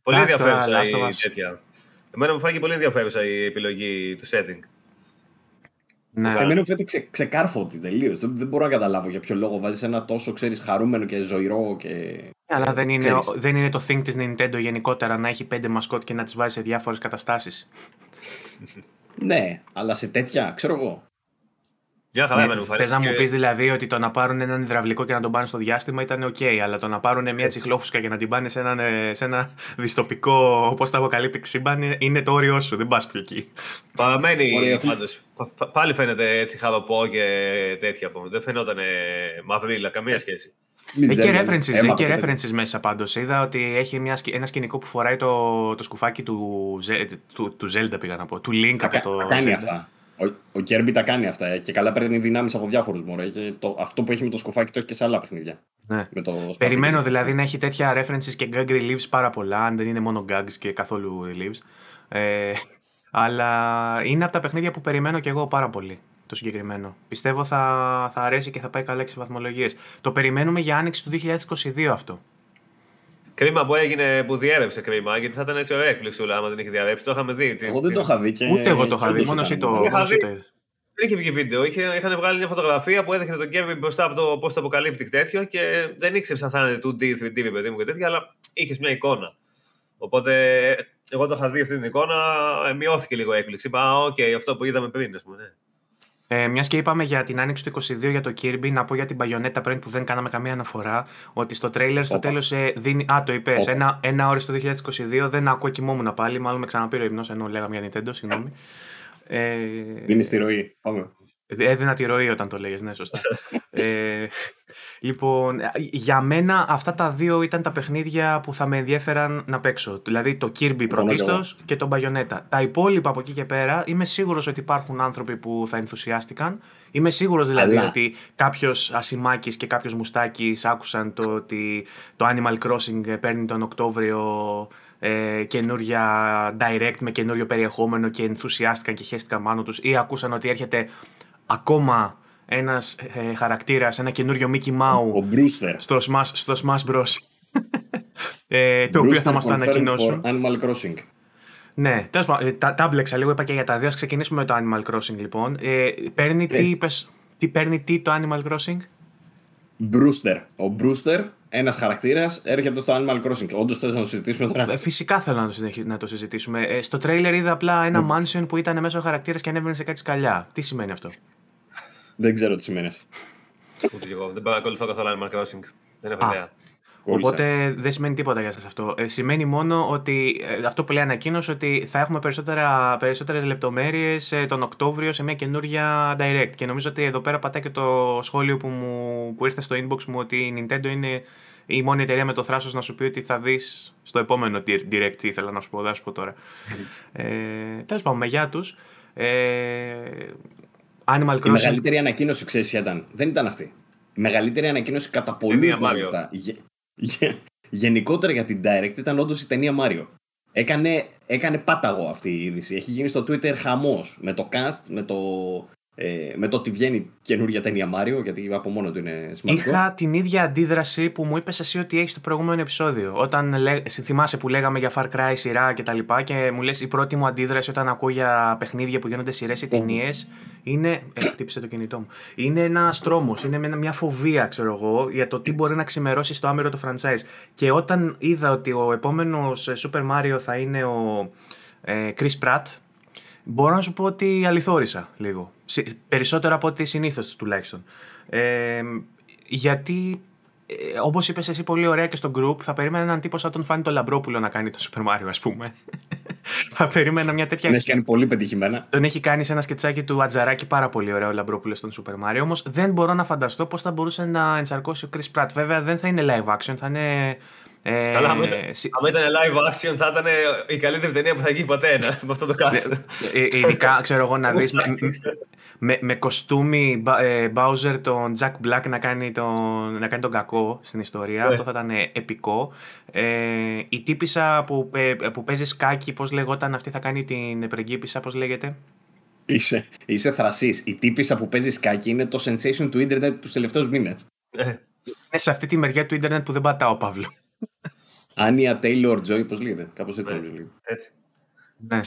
Speaker 2: Πολύ
Speaker 1: Εντάξει, τώρα,
Speaker 2: ενδιαφέρουσα
Speaker 1: Last of
Speaker 2: η
Speaker 1: Us.
Speaker 2: τέτοια. Εμένα μου φάνηκε πολύ ενδιαφέρουσα η επιλογή του setting.
Speaker 1: Ναι.
Speaker 3: Εμένα μου φαίνεται ξε, ξεκάρφωτη τελείως. Δεν, δεν μπορώ να καταλάβω για ποιο λόγο βάζεις ένα τόσο ξέρεις, χαρούμενο και ζωηρό και.
Speaker 1: Αλλά δεν είναι,
Speaker 3: Ξέρεις.
Speaker 1: δεν είναι το thing της Nintendo γενικότερα να έχει πέντε μασκότ και να τις βάζει σε διάφορες καταστάσεις.
Speaker 3: Ναι, αλλά σε τέτοια, ξέρω εγώ.
Speaker 2: Για χαρά, εμένα
Speaker 1: Ναι,
Speaker 2: μου
Speaker 1: Θες
Speaker 2: φάνηκε.
Speaker 1: να μου
Speaker 2: και-
Speaker 1: πεις δηλαδή ότι το να πάρουν έναν υδραυλικό και να τον πάνε στο διάστημα ήταν οκ, αλλά το να πάρουν μια τσιχλόφουσκα και να την πάνε σε, έναν, ε, σε ένα διστοπικό, όπως τα αποκαλύπτει σύμπαν, είναι- είναι το όριό σου. Δεν πας πιο εκεί.
Speaker 2: Παραμένει
Speaker 3: Ωραία.
Speaker 2: πάντως. Πάλι φαίνεται έτσι χαροπό και τέτοια. πούμε. Δεν φαινόταν μαυρίλα, καμία σχέση.
Speaker 3: Μην
Speaker 1: Έχει και
Speaker 3: ξέρει,
Speaker 1: references,
Speaker 3: αίμα
Speaker 1: έχει και
Speaker 3: το τέτοιο.
Speaker 1: references μέσα πάντως. Είδα ότι έχει μια, σκη- ένα σκηνικό που φοράει το, το σκουφάκι του, Ze- του, του Zelda, πήγα να πω. Του Link
Speaker 3: Τα,
Speaker 1: από το.
Speaker 3: τα κάνει
Speaker 1: Zelda.
Speaker 3: αυτά. Ο, ο Kirby τα κάνει αυτά. ε, Και καλά παίρνει δυνάμεις από διάφορους μωρέ. Και το, αυτό που έχει με το σκοφάκι το έχει και σε άλλα παιχνίδια.
Speaker 1: Ναι.
Speaker 3: Με το σπαθί
Speaker 1: Περιμένω
Speaker 3: και το-
Speaker 1: δηλαδή να έχει τέτοια references και gag reliefs πάρα πολλά, αν δεν είναι μόνο gags και καθόλου reliefs. Ε, αλλά είναι από τα παιχνίδια που περιμένω και εγώ πάρα πολύ το συγκεκριμένο. Πιστεύω θα, θα αρέσει και θα πάει καλά και σε βαθμολογίες. Το περιμένουμε για άνοιξη του 2022 αυτό.
Speaker 2: Κρίμα που έγινε, που διέρευσε κρίμα, γιατί θα ήταν έτσι ωραία εκπληξούλα άμα δεν είχε διαρρεύσει. Το είχαμε δει.
Speaker 3: Εγώ δεν το είχα δει. Και...
Speaker 1: Ούτε εγώ το είχα
Speaker 3: και
Speaker 1: δει,
Speaker 3: όντως
Speaker 1: μόνος
Speaker 3: ήταν
Speaker 1: εσύ το,
Speaker 3: ωραίο.
Speaker 2: είχα
Speaker 1: μόνος εσύ
Speaker 2: δει.
Speaker 1: το είδες.
Speaker 2: Δεν είχε βγει βίντεο. Είχε, είχαν βγάλει μια φωτογραφία που έδειχνε τον Kevin μπροστά από το πώς το αποκαλύπτει τέτοιο και δεν ήξερε αν θα είναι 2D, 3D, παιδί μου και τέτοια, αλλά είχες μια εικόνα. Οπότε εγώ το είχα δει αυτή την εικόνα, ε, μειώθηκε λίγο η έκπληξη. Είπα, «Α, οκ, αυτό που είδαμε πριν, ας πούμε. Ναι.
Speaker 1: Ε, Μιας και είπαμε για την άνοιξη του 22 για το Kirby, να πω για την Bayonetta πριν που δεν κάναμε καμία αναφορά. Ότι στο τρέιλερ στο
Speaker 3: Όπα.
Speaker 1: τέλος δίνει. Α, το είπες.
Speaker 3: Όπα.
Speaker 1: Ένα, ένα όριο στο 2022. Δεν ακούω, κοιμόμουν πάλι. Μάλλον με ξαναπήρε ο ύπνος ενώ λέγαμε για Nintendo, συγγνώμη. Ε,
Speaker 3: Είναι στη ροή. Πάμε.
Speaker 1: Είναι στη ροή όταν το λέγες, ναι, σωστά. ε, Λοιπόν, για μένα αυτά τα δύο ήταν τα παιχνίδια που θα με ενδιαφέραν να παίξω. Δηλαδή το Kirby πρωτίστως και το Bayonetta. Τα υπόλοιπα από εκεί και πέρα είμαι σίγουρος ότι υπάρχουν άνθρωποι που θα ενθουσιάστηκαν. Είμαι σίγουρος δηλαδή Αλλά... ότι κάποιος Ασημάκης και κάποιος Μουστάκης άκουσαν το ότι το Animal Crossing παίρνει τον Οκτώβριο ε, καινούρια direct με καινούριο περιεχόμενο και ενθουσιάστηκαν και χαίστηκαν πάνω τους ή ακούσαν ότι έρχεται ακόμα ένας ε, χαρακτήρας, ένα καινούριο Mickey Mouse στο Smash, στο Smash Bros. ε, το οποίο θα μας το ανακοινώσουν.
Speaker 3: Animal Crossing.
Speaker 1: Ναι, τέλος πάντων, ε, τα, τα μπλέξα λίγο, είπα και για τα δύο. Ας ξεκινήσουμε με το Animal Crossing λοιπόν. Ε, παίρνει τι, είπες, τι παίρνει τι το Animal Crossing?
Speaker 3: Brewster. Ο Brewster, ένας χαρακτήρας, έρχεται στο Animal Crossing. Όντως θες να το συζητήσουμε τώρα;
Speaker 1: Ε, φυσικά θέλω να το, να το συζητήσουμε. Ε, στο τρέιλερ είδα απλά ένα mm. mansion που ήταν μέσα ο χαρακτήρας και ανέβαινε σε κάτι σκαλιά. Τι σημαίνει αυτό;
Speaker 3: Δεν ξέρω τι σημαίνει αυτό.
Speaker 2: Ούτε και εγώ. Δεν παρακολουθώ καθόλου Animal Crossing. Δεν έχω ιδέα.
Speaker 1: Οπότε δεν σημαίνει τίποτα για σας αυτό. Ε, σημαίνει μόνο ότι ε, αυτό που λέει ανακοίνωση ότι θα έχουμε περισσότερα, περισσότερες λεπτομέρειες ε, τον Οκτώβριο σε μια καινούργια Direct. Και νομίζω ότι εδώ πέρα πατάει και το σχόλιο που, μου, που ήρθε στο inbox μου ότι η Nintendo είναι η μόνη εταιρεία με το θράσος να σου πει ότι θα δεις στο επόμενο Direct τι ήθελα να σου πω, δεν σου πω τώρα. ε, τέλος πάντων, με γεια τους. Ε,
Speaker 3: Animal Crossing. Η μεγαλύτερη ανακοίνωση, ξέρεις ποια ήταν; Δεν ήταν αυτή. Η μεγαλύτερη ανακοίνωση κατά πολύ μάλιστα. Γενικότερα για την Direct ήταν όντως η ταινία Mario. Έκανε, έκανε πάταγο αυτή η είδηση. Έχει γίνει στο Twitter χαμός με το cast, με το, ε, με το ότι βγαίνει καινούργια ταινία Μάριο, γιατί από μόνο του είναι σημαντικό.
Speaker 1: Είχα την ίδια αντίδραση που μου είπες εσύ ότι έχεις στο προηγούμενο επεισόδιο. Όταν λέ, θυμάσαι που λέγαμε για Far Cry σειρά και τα λοιπά και μου λες η πρώτη μου αντίδραση όταν ακούω για παιχνίδια που γίνονται σειρές ή ταινίες είναι. Ε, χτύπησε το κινητό μου. Είναι ένας τρόμος, είναι μια φοβία, ξέρω εγώ, για το τι μπορεί να ξημερώσει στο άμερο το franchise. Και όταν είδα ότι ο επόμενος ε, Super Mario θα είναι ο ε, Chris Pratt, μπορώ να σου πω ότι αληθόρισα λίγο. Περισσότερο από ό,τι συνήθως τουλάχιστον. Ε, γιατί, ε, όπως είπες εσύ πολύ ωραία και στο group, θα περίμενα έναν τύπο σαν τον Φάνη το Λαμπρόπουλο να κάνει το Super Mario, ας πούμε. θα περίμενα μια τέτοια.
Speaker 3: Τον έχει κάνει πολύ πετυχημένα.
Speaker 1: Τον έχει κάνει σε ένα σκετσάκι του Ατζαράκι πάρα πολύ ωραίο ο Λαμπρόπουλος στον Super Mario. Όμως δεν μπορώ να φανταστώ πώς θα μπορούσε να ενσαρκώσει ο Chris Pratt. Βέβαια δεν θα είναι live action, θα είναι
Speaker 2: ε, Καλά, αν ήταν live action θα ήταν η καλύτερη ταινία που θα γίνει ποτέ ναι, με αυτό το cast.
Speaker 1: Ε, ε, ειδικά, ξέρω εγώ, να δεις με, με, κοστούμι Bowser τον Jack Black να κάνει τον, να κάνει τον κακό στην ιστορία. Ναι. Αυτό θα ήταν επικό. η τύπησα που, που παίζει σκάκι, πώς λεγόταν αυτή θα κάνει την πριγκίπισσα, πώς λέγεται;
Speaker 3: Είσαι, είσαι θρασής. Η τύπησα που παίζει σκάκι είναι το sensation του ίντερνετ τους τελευταίους μήνες.
Speaker 1: Είναι σε αυτή τη μεριά του ίντερνετ που δεν πατάω, Παύλο.
Speaker 3: Άνια Τέιλορ Τζόι, πώς λέγεται; Κάπως έτσι
Speaker 2: λέγεται. Έτσι.
Speaker 1: Ναι.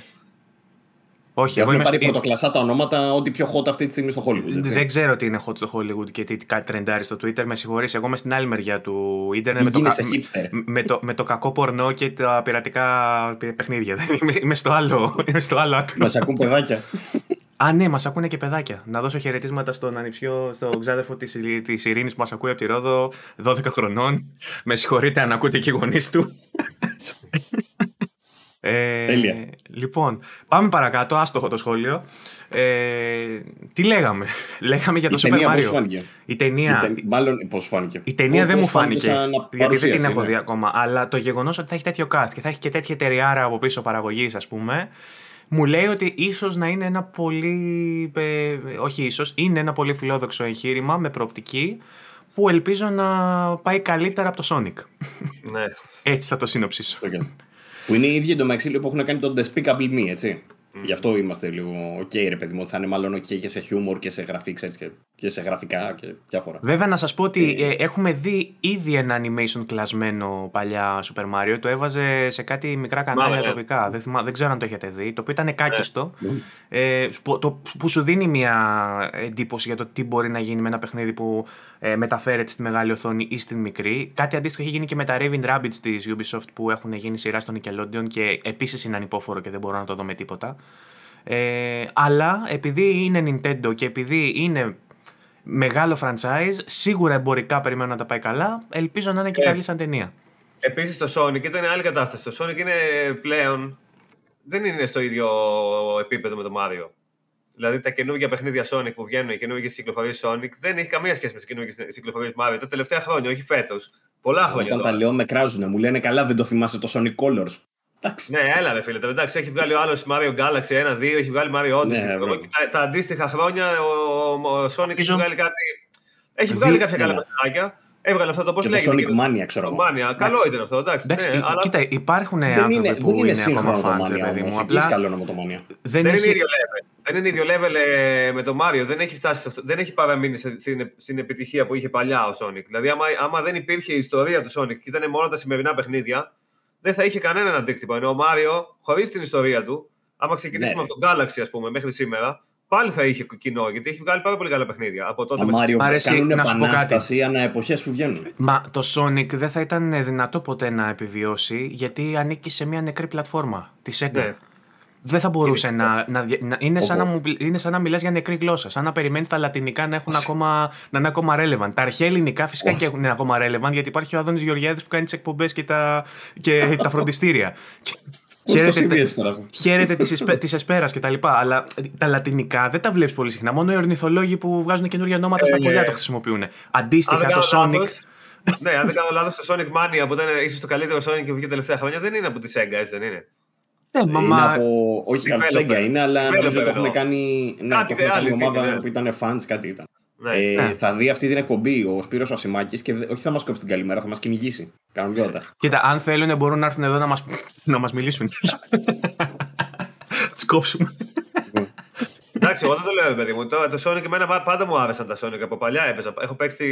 Speaker 1: Όχι,
Speaker 3: εγώ είμαι πάρει στο... πρωτοκλασσά τα ονόματα ό,τι πιο hot αυτή τη στιγμή στο Hollywood. Έτσι.
Speaker 1: Δεν ξέρω τι είναι hot στο Hollywood και τι κάτι τρεντάρει στο Twitter. Με συγχωρείς, εγώ είμαι στην άλλη μεριά του Ιντερνετ.
Speaker 3: Με, το...
Speaker 1: με, το, με το κακό πορνό και τα πειρατικά παιχνίδια. είμαι, στο άλλο, είμαι στο άλλο άκρο.
Speaker 3: Μας ακούν παιδάκια.
Speaker 1: Α, ναι, μας ακούνε και παιδάκια. Να δώσω χαιρετίσματα στον ανιψιό, στον ξάδερφο της της Ειρήνης που μας ακούει από τη Ρόδο, 12 χρονών. Με συγχωρείτε αν ακούτε και οι γονείς του.
Speaker 3: Ε, Τέλεια.
Speaker 1: Λοιπόν, πάμε παρακάτω. Άστοχο το σχόλιο. Ε, τι λέγαμε; Λέγαμε για το η Super ταινία Mario.
Speaker 3: φάνηκε;
Speaker 1: Η ταινία.
Speaker 3: Η μάλλον πώς φάνηκε.
Speaker 1: Η ταινία δεν μου φάνηκε. Γιατί δεν την έχω ναι. δει ακόμα. Αλλά το γεγονός ότι θα έχει τέτοιο cast και θα έχει και τέτοια εταιρεία από πίσω παραγωγής, ας πούμε μου λέει ότι ίσως να είναι ένα πολύ, ε, όχι ίσως, είναι ένα πολύ φιλόδοξο εγχείρημα με προοπτική που ελπίζω να πάει καλύτερα από το Sonic.
Speaker 2: Ναι.
Speaker 1: Έτσι θα το συνοψίσω.
Speaker 3: Okay. Που είναι οι ίδιοι εντωμεταξύ που έχουν κάνει το Despicable Me, έτσι. Mm. Γι' αυτό είμαστε λίγο ok, ρε παιδί μου, θα είναι μάλλον ok και σε χιούμορ και σε γραφή, ξέρεις, και σε γραφικά και διάφορα.
Speaker 1: Βέβαια, να σας πω ότι ε, ε, έχουμε δει ήδη ένα animation κλασμένο παλιά Super Mario. Το έβαζε σε κάτι μικρά κανάλια Μάλε, τοπικά. Δεν, θυμά, δεν ξέρω αν το έχετε δει. Το οποίο ήταν κάκιστο. Ναι. Ε, που, το, που σου δίνει μια εντύπωση για το τι μπορεί να γίνει με ένα παιχνίδι που ε, μεταφέρεται στη μεγάλη οθόνη ή στην μικρή. Κάτι αντίστοιχο έχει γίνει και με τα Raven Rabbids της Ubisoft που έχουν γίνει σειρά στο Nickelodeon και επίσης είναι ανυπόφορο και δεν μπορώ να το δω με τίποτα. Ε, αλλά επειδή είναι Nintendo και επειδή είναι μεγάλο franchise, σίγουρα εμπορικά περιμένω να τα πάει καλά. Ελπίζω να είναι και ε, καλή σαν ταινία.
Speaker 2: Επίσης το Sonic ήταν άλλη κατάσταση. Το Sonic είναι πλέον. Δεν είναι στο ίδιο επίπεδο με το Mario. Δηλαδή τα καινούργια παιχνίδια Sonic που βγαίνουν, οι καινούργιες κυκλοφορίες Sonic, δεν έχει καμία σχέση με τις καινούργιες κυκλοφορίες Mario τα τελευταία χρόνια, όχι φέτος. Πολλά χρόνια.
Speaker 3: Όταν τα λέω με κράζουνε, μου λένε καλά, δεν το θυμάσαι το Sonic Colors.
Speaker 2: Ναι, έλα ρε φίλε. Εντάξει, έχει βγάλει ο άλλος Mario Galaxy 1-2, έχει βγάλει Mario Odyssey. Ναι, τα, τα, αντίστοιχα χρόνια ο, ο Sonic έχει βγάλει κάτι. Έχει βγάλει κάποια καλά παιχνίδια. Έβγαλε αυτό το πώς λέγεται.
Speaker 3: Το Sonic Mania, ξέρω εγώ.
Speaker 2: Mania. Καλό ήταν αυτό, εντάξει.
Speaker 1: εντάξει ναι, αλλά... Κοίτα, υπάρχουν άνθρωποι είναι, που είναι, είναι ακόμα φans, παιδί μου.
Speaker 3: Απλά καλό να το Mania.
Speaker 2: Δεν, δεν είναι ίδιο level. Δεν είναι ίδιο level ε, με το Mario. Δεν έχει, φτάσει, δεν έχει παραμείνει στην, στην επιτυχία που είχε παλιά ο Sonic. Δηλαδή, άμα, άμα δεν υπήρχε η ιστορία του Sonic και ήταν μόνο τα σημερινά παιχνίδια, δεν θα είχε κανέναν αντίκτυπο. Ενώ ο Μάριο, χωρίς την ιστορία του, άμα ξεκινήσουμε ναι. από τον Galaxy, ας πούμε, μέχρι σήμερα, πάλι θα είχε κοινό, γιατί έχει βγάλει πάρα πολύ καλά παιχνίδια. Από τότε
Speaker 3: Μάριο, Άρεσε, να σου πω κάτι. ανά εποχές που βγαίνουν.
Speaker 1: Μα το Sonic δεν θα ήταν δυνατό ποτέ να επιβιώσει, γιατί ανήκει σε μια νεκρή πλατφόρμα τη Sega. Ναι. Δεν θα μπορούσε να, να, να, είναι, σαν να, είναι σαν να μιλάς για νεκρή γλώσσα. Σαν να περιμένεις τα λατινικά να, έχουν ακόμα, να είναι ακόμα relevant. Τα αρχαία ελληνικά φυσικά και έχουν ακόμα relevant γιατί υπάρχει ο Άδωνης Γεωργιάδης που κάνει τις εκπομπές και τα, και τα φροντιστήρια. Χαίρεται της εσπέρας και τα λοιπά. Αλλά τα λατινικά δεν τα βλέπεις πολύ συχνά. Μόνο οι ορνηθολόγοι που βγάζουν καινούργια ονόματα στα κολλιά το χρησιμοποιούν. Αντίστοιχα το Sonic.
Speaker 2: ναι, αν δεν κάνω λάθος, το Sonic Mania που ήταν ίσως το καλύτερο Sonic που βγήκε τελευταία χρόνια δεν είναι από τη Sega, έτσι δεν είναι;
Speaker 3: Ναι, μα... είναι από... Όχι από Sega είναι, αλλά νομίζω ότι έχουν κάνει. Ναι, κάτι το κάνει ομάδα ναι. που ήταν fans, κάτι ήταν. Ναι, ε, ναι. Θα δει αυτή την εκπομπή ο Σπύρος Ασημάκης και όχι θα μας κόψει την καλημέρα, θα μας κυνηγήσει. Κανονικότητα.
Speaker 1: Κοίτα, αν θέλουν μπορούν να έρθουν εδώ να μας, να μας μιλήσουν. Τις κόψουμε.
Speaker 2: Εντάξει, εγώ δεν το λέω, παιδί μου. Το, το Sonic εμένα πάντα μου άρεσαν τα Sonic από παλιά έπαιζα. Έχω παίξει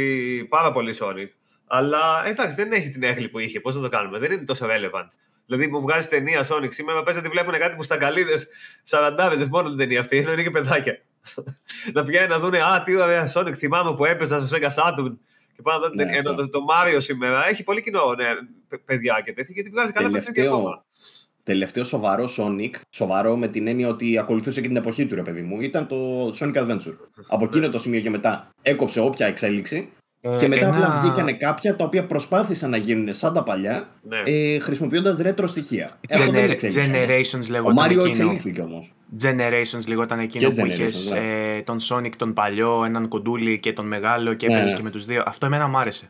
Speaker 2: πάρα πολύ Sonic. Αλλά εντάξει, δεν έχει την έγκλη που είχε. Πώς θα το κάνουμε, δεν είναι τόσο relevant. Δηλαδή, μου βγάζει ταινία Sonic σήμερα, πες ότι βλέπουν κάτι που στα καλύδε σαραντάδε μόνο την ταινία αυτή, ενώ είναι και παιδάκια. να πηγαίνουν να δουν, Α, τι ωραία Sonic, θυμάμαι που έπαιζα στο Sega Saturn. Και πάνω ναι, ενώ το, το Mario σήμερα έχει πολύ κοινό ναι, παιδιά και τέτοια, γιατί βγάζει καλά παιχνίδια ακόμα.
Speaker 3: Τελευταίο σοβαρό Sonic, σοβαρό με την έννοια ότι ακολουθούσε και την εποχή του, ρε παιδί μου, ήταν το Sonic Adventure. Από εκείνο το σημείο και μετά έκοψε όποια εξέλιξη ε, και μετά ένα... απλά βγήκαν κάποια τα οποία προσπάθησαν να γίνουν σαν τα παλιά ναι. ε, χρησιμοποιώντας ρέτρο στοιχεία.
Speaker 1: Gener- generations λέγονταν.
Speaker 3: Ο Μάριο εξελίχθηκε όμως.
Speaker 1: Generations λεγόταν εκείνο και που είχες ναι. ε, τον Sonic τον παλιό, έναν κοντούλι και τον μεγάλο και έπαιζε ναι. και με τους δύο. Αυτό εμένα μου άρεσε.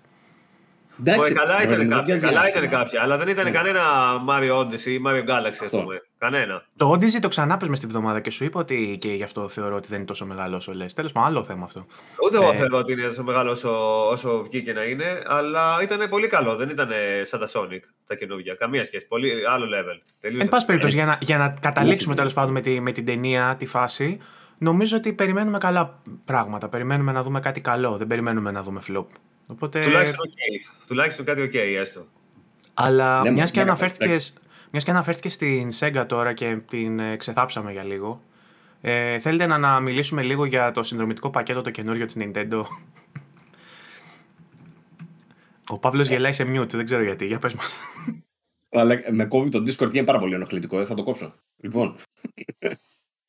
Speaker 2: Εντάξει, καλά ήταν κάποια, καλά ήταν κάποια, αλλά δεν ήταν ναι. κανένα Mario Odyssey ή Mario Galaxy, ας πούμε. Κανένα.
Speaker 1: Το Odyssey το ξανά μες στη βδομάδα και σου είπα ότι και γι' αυτό θεωρώ ότι δεν είναι τόσο μεγάλο όσο λες. Τέλος πάντων, άλλο θέμα αυτό.
Speaker 2: Ούτε εγώ ε... θεωρώ ότι είναι τόσο μεγάλο όσο, όσο βγήκε να είναι, αλλά ήταν πολύ καλό. Δεν ήταν σαν τα Sonic τα καινούργια. Καμία σχέση. Πολύ άλλο level.
Speaker 1: Εν πάση περιπτώσει, για να, για να καταλήξουμε τέλος πάντων με, τη, με την ταινία, τη φάση, νομίζω ότι περιμένουμε καλά πράγματα. Περιμένουμε να δούμε κάτι καλό. Δεν περιμένουμε να δούμε flop. Οπότε...
Speaker 2: Τουλάχιστον, okay. Τουλάχιστον κάτι οκ, okay, έστω.
Speaker 1: Αλλά ναι, μιας και αναφέρθηκε μιας και αναφέρθηκες στην Sega τώρα και την ε, ξεθάψαμε για λίγο. Ε, θέλετε να, να μιλήσουμε λίγο για το συνδρομητικό πακέτο το καινούριο της Nintendo; Ο Παύλος ε. γελάει σε mute, δεν ξέρω γιατί. Για πες μας.
Speaker 3: Αλλά με κόβει το Discord και είναι πάρα πολύ ενοχλητικό, δεν θα το κόψω. Λοιπόν,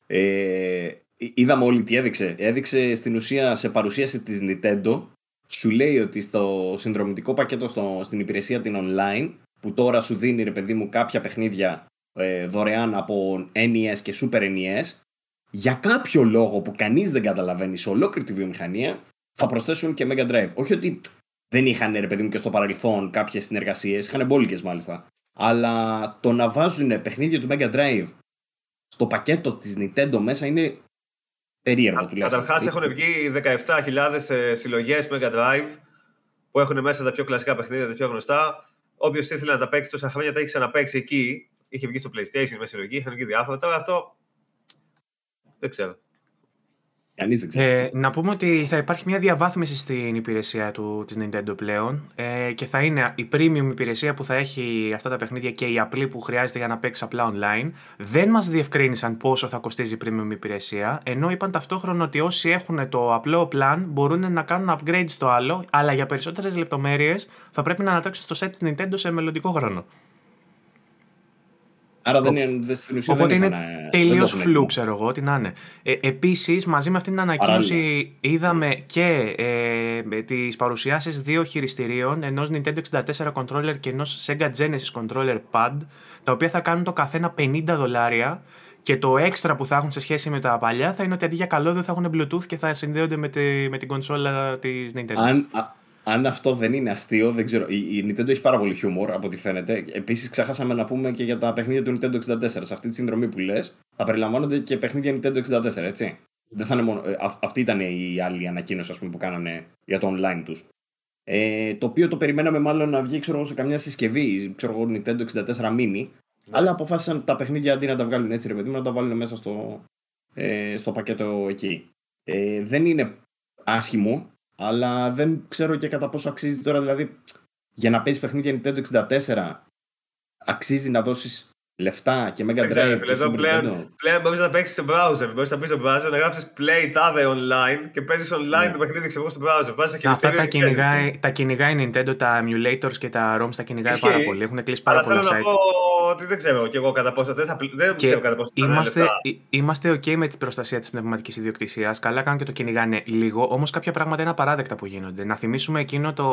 Speaker 3: ε, είδαμε όλοι τι έδειξε. Έδειξε στην ουσία σε παρουσίαση της Nintendo σου λέει ότι στο συνδρομητικό πακέτο στο, στην υπηρεσία την online, που τώρα σου δίνει ρε παιδί μου κάποια παιχνίδια ε, δωρεάν από NES και Super NES, για κάποιο λόγο που κανείς δεν καταλαβαίνει σε ολόκληρη τη βιομηχανία, θα προσθέσουν και Mega Drive. Όχι ότι δεν είχαν ρε παιδί μου και στο παρελθόν κάποιες συνεργασίες, είχαν μπόλικε μάλιστα. Αλλά το να βάζουν παιχνίδια του Mega Drive στο πακέτο της Nintendo μέσα είναι Περίεργο τουλάχιστον.
Speaker 2: Καταρχάς έχουν βγει 17.000 ε, συλλογές Mega Drive που έχουν μέσα τα πιο κλασικά παιχνίδια, τα πιο γνωστά. Όποιος ήθελε να τα παίξει τόσα χρόνια τα έχει ξαναπέξει εκεί. Είχε βγει στο PlayStation με συλλογή, είχαν βγει διάφορα. Τώρα αυτό δεν ξέρω.
Speaker 1: Ε, να πούμε ότι θα υπάρχει μια διαβάθμιση στην υπηρεσία του, της Nintendo πλέον ε, και θα είναι η premium υπηρεσία που θα έχει αυτά τα παιχνίδια και η απλή που χρειάζεται για να παίξεις απλά online. Δεν μας διευκρίνησαν πόσο θα κοστίζει η premium υπηρεσία, ενώ είπαν ταυτόχρονα ότι όσοι έχουν το απλό plan μπορούν να κάνουν upgrade στο άλλο, αλλά για περισσότερες λεπτομέρειες θα πρέπει να ανατρέξουν στο set της Nintendo σε μελλοντικό χρόνο.
Speaker 3: Άρα δεν είναι, στην ουσία
Speaker 1: Οπότε δεν είναι τελείως φλού, ξέρω εγώ, τι να είναι. Ε, Επίσης, μαζί με αυτή την ανακοίνωση, είδαμε και ε, τις παρουσιάσεις δύο χειριστηρίων, ενός Nintendo 64 controller και ενός Sega Genesis controller pad, τα οποία θα κάνουν το καθένα 50 δολάρια Και το έξτρα που θα έχουν σε σχέση με τα παλιά θα είναι ότι αντί για καλώδιο θα έχουν Bluetooth και θα συνδέονται με, τη, με την κονσόλα της Nintendo.
Speaker 3: Αν, αν αυτό δεν είναι αστείο, δεν ξέρω. Η, η Nintendo έχει πάρα πολύ χιούμορ από ό,τι φαίνεται. Επίσης, ξεχάσαμε να πούμε και για τα παιχνίδια του Nintendo 64. Σε αυτή τη συνδρομή που λες, θα περιλαμβάνονται και παιχνίδια Nintendo 64, έτσι. Δεν θα είναι μόνο, ε, αυτή ήταν η άλλη ανακοίνωση ας πούμε, που κάνανε για το online τους. Ε, το οποίο το περιμέναμε μάλλον να βγει ξέρω, σε καμιά συσκευή, ξέρω εγώ, Nintendo 64 mini. Ναι. Αλλά αποφάσισαν τα παιχνίδια αντί να τα βγάλουν έτσι, ρε παιδί να τα βάλουν μέσα στο, ε, στο πακέτο εκεί. Ε, δεν είναι άσχημο, αλλά δεν ξέρω και κατά πόσο αξίζει τώρα. Δηλαδή, για να παίζεις παιχνίδια Nintendo 64, αξίζει να δώσεις λεφτά και Mega Drive.
Speaker 2: και Super πλέον, πλέον μπορείς να παίξεις σε browser. Μπορείς να πεις στο browser να γράψεις play τάδε online και παίζεις online yeah. το παιχνίδι ξέρω στο browser. Βάζεις
Speaker 1: Αυτά τα κυνηγάει, τα κυνηγάει η Nintendo, τα emulators και τα ROMs τα κυνηγάει πάρα πολύ. Έχουν κλείσει πάρα πολλά site. Θέλω να πω
Speaker 2: ότι δεν ξέρω και εγώ κατά πόσο δεν, θα, δεν ξέρω κατά πόσο
Speaker 1: είμαστε, είμαστε OK με την προστασία της πνευματικής ιδιοκτησίας. Καλά κάνουν και το κυνηγάνε λίγο. Όμως κάποια πράγματα είναι απαράδεκτα που γίνονται. Να θυμίσουμε εκείνο το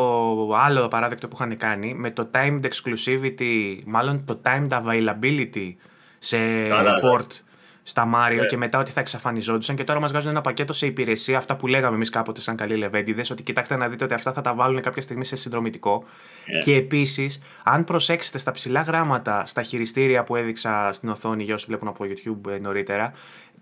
Speaker 1: άλλο απαράδεκτο που είχαν κάνει με το timed exclusivity, μάλλον το timed availability σε port στα Mario yeah. και μετά ότι θα εξαφανιζόντουσαν και τώρα μας βγάζουν ένα πακέτο σε υπηρεσία, αυτά που λέγαμε εμείς κάποτε σαν καλοί λεβέντιδε, ότι κοιτάξτε να δείτε ότι αυτά θα τα βάλουν κάποια στιγμή σε συνδρομητικό. Yeah. Και επίσης, αν προσέξετε στα ψηλά γράμματα στα χειριστήρια που έδειξα στην οθόνη για όσοι βλέπουν από YouTube ε, νωρίτερα,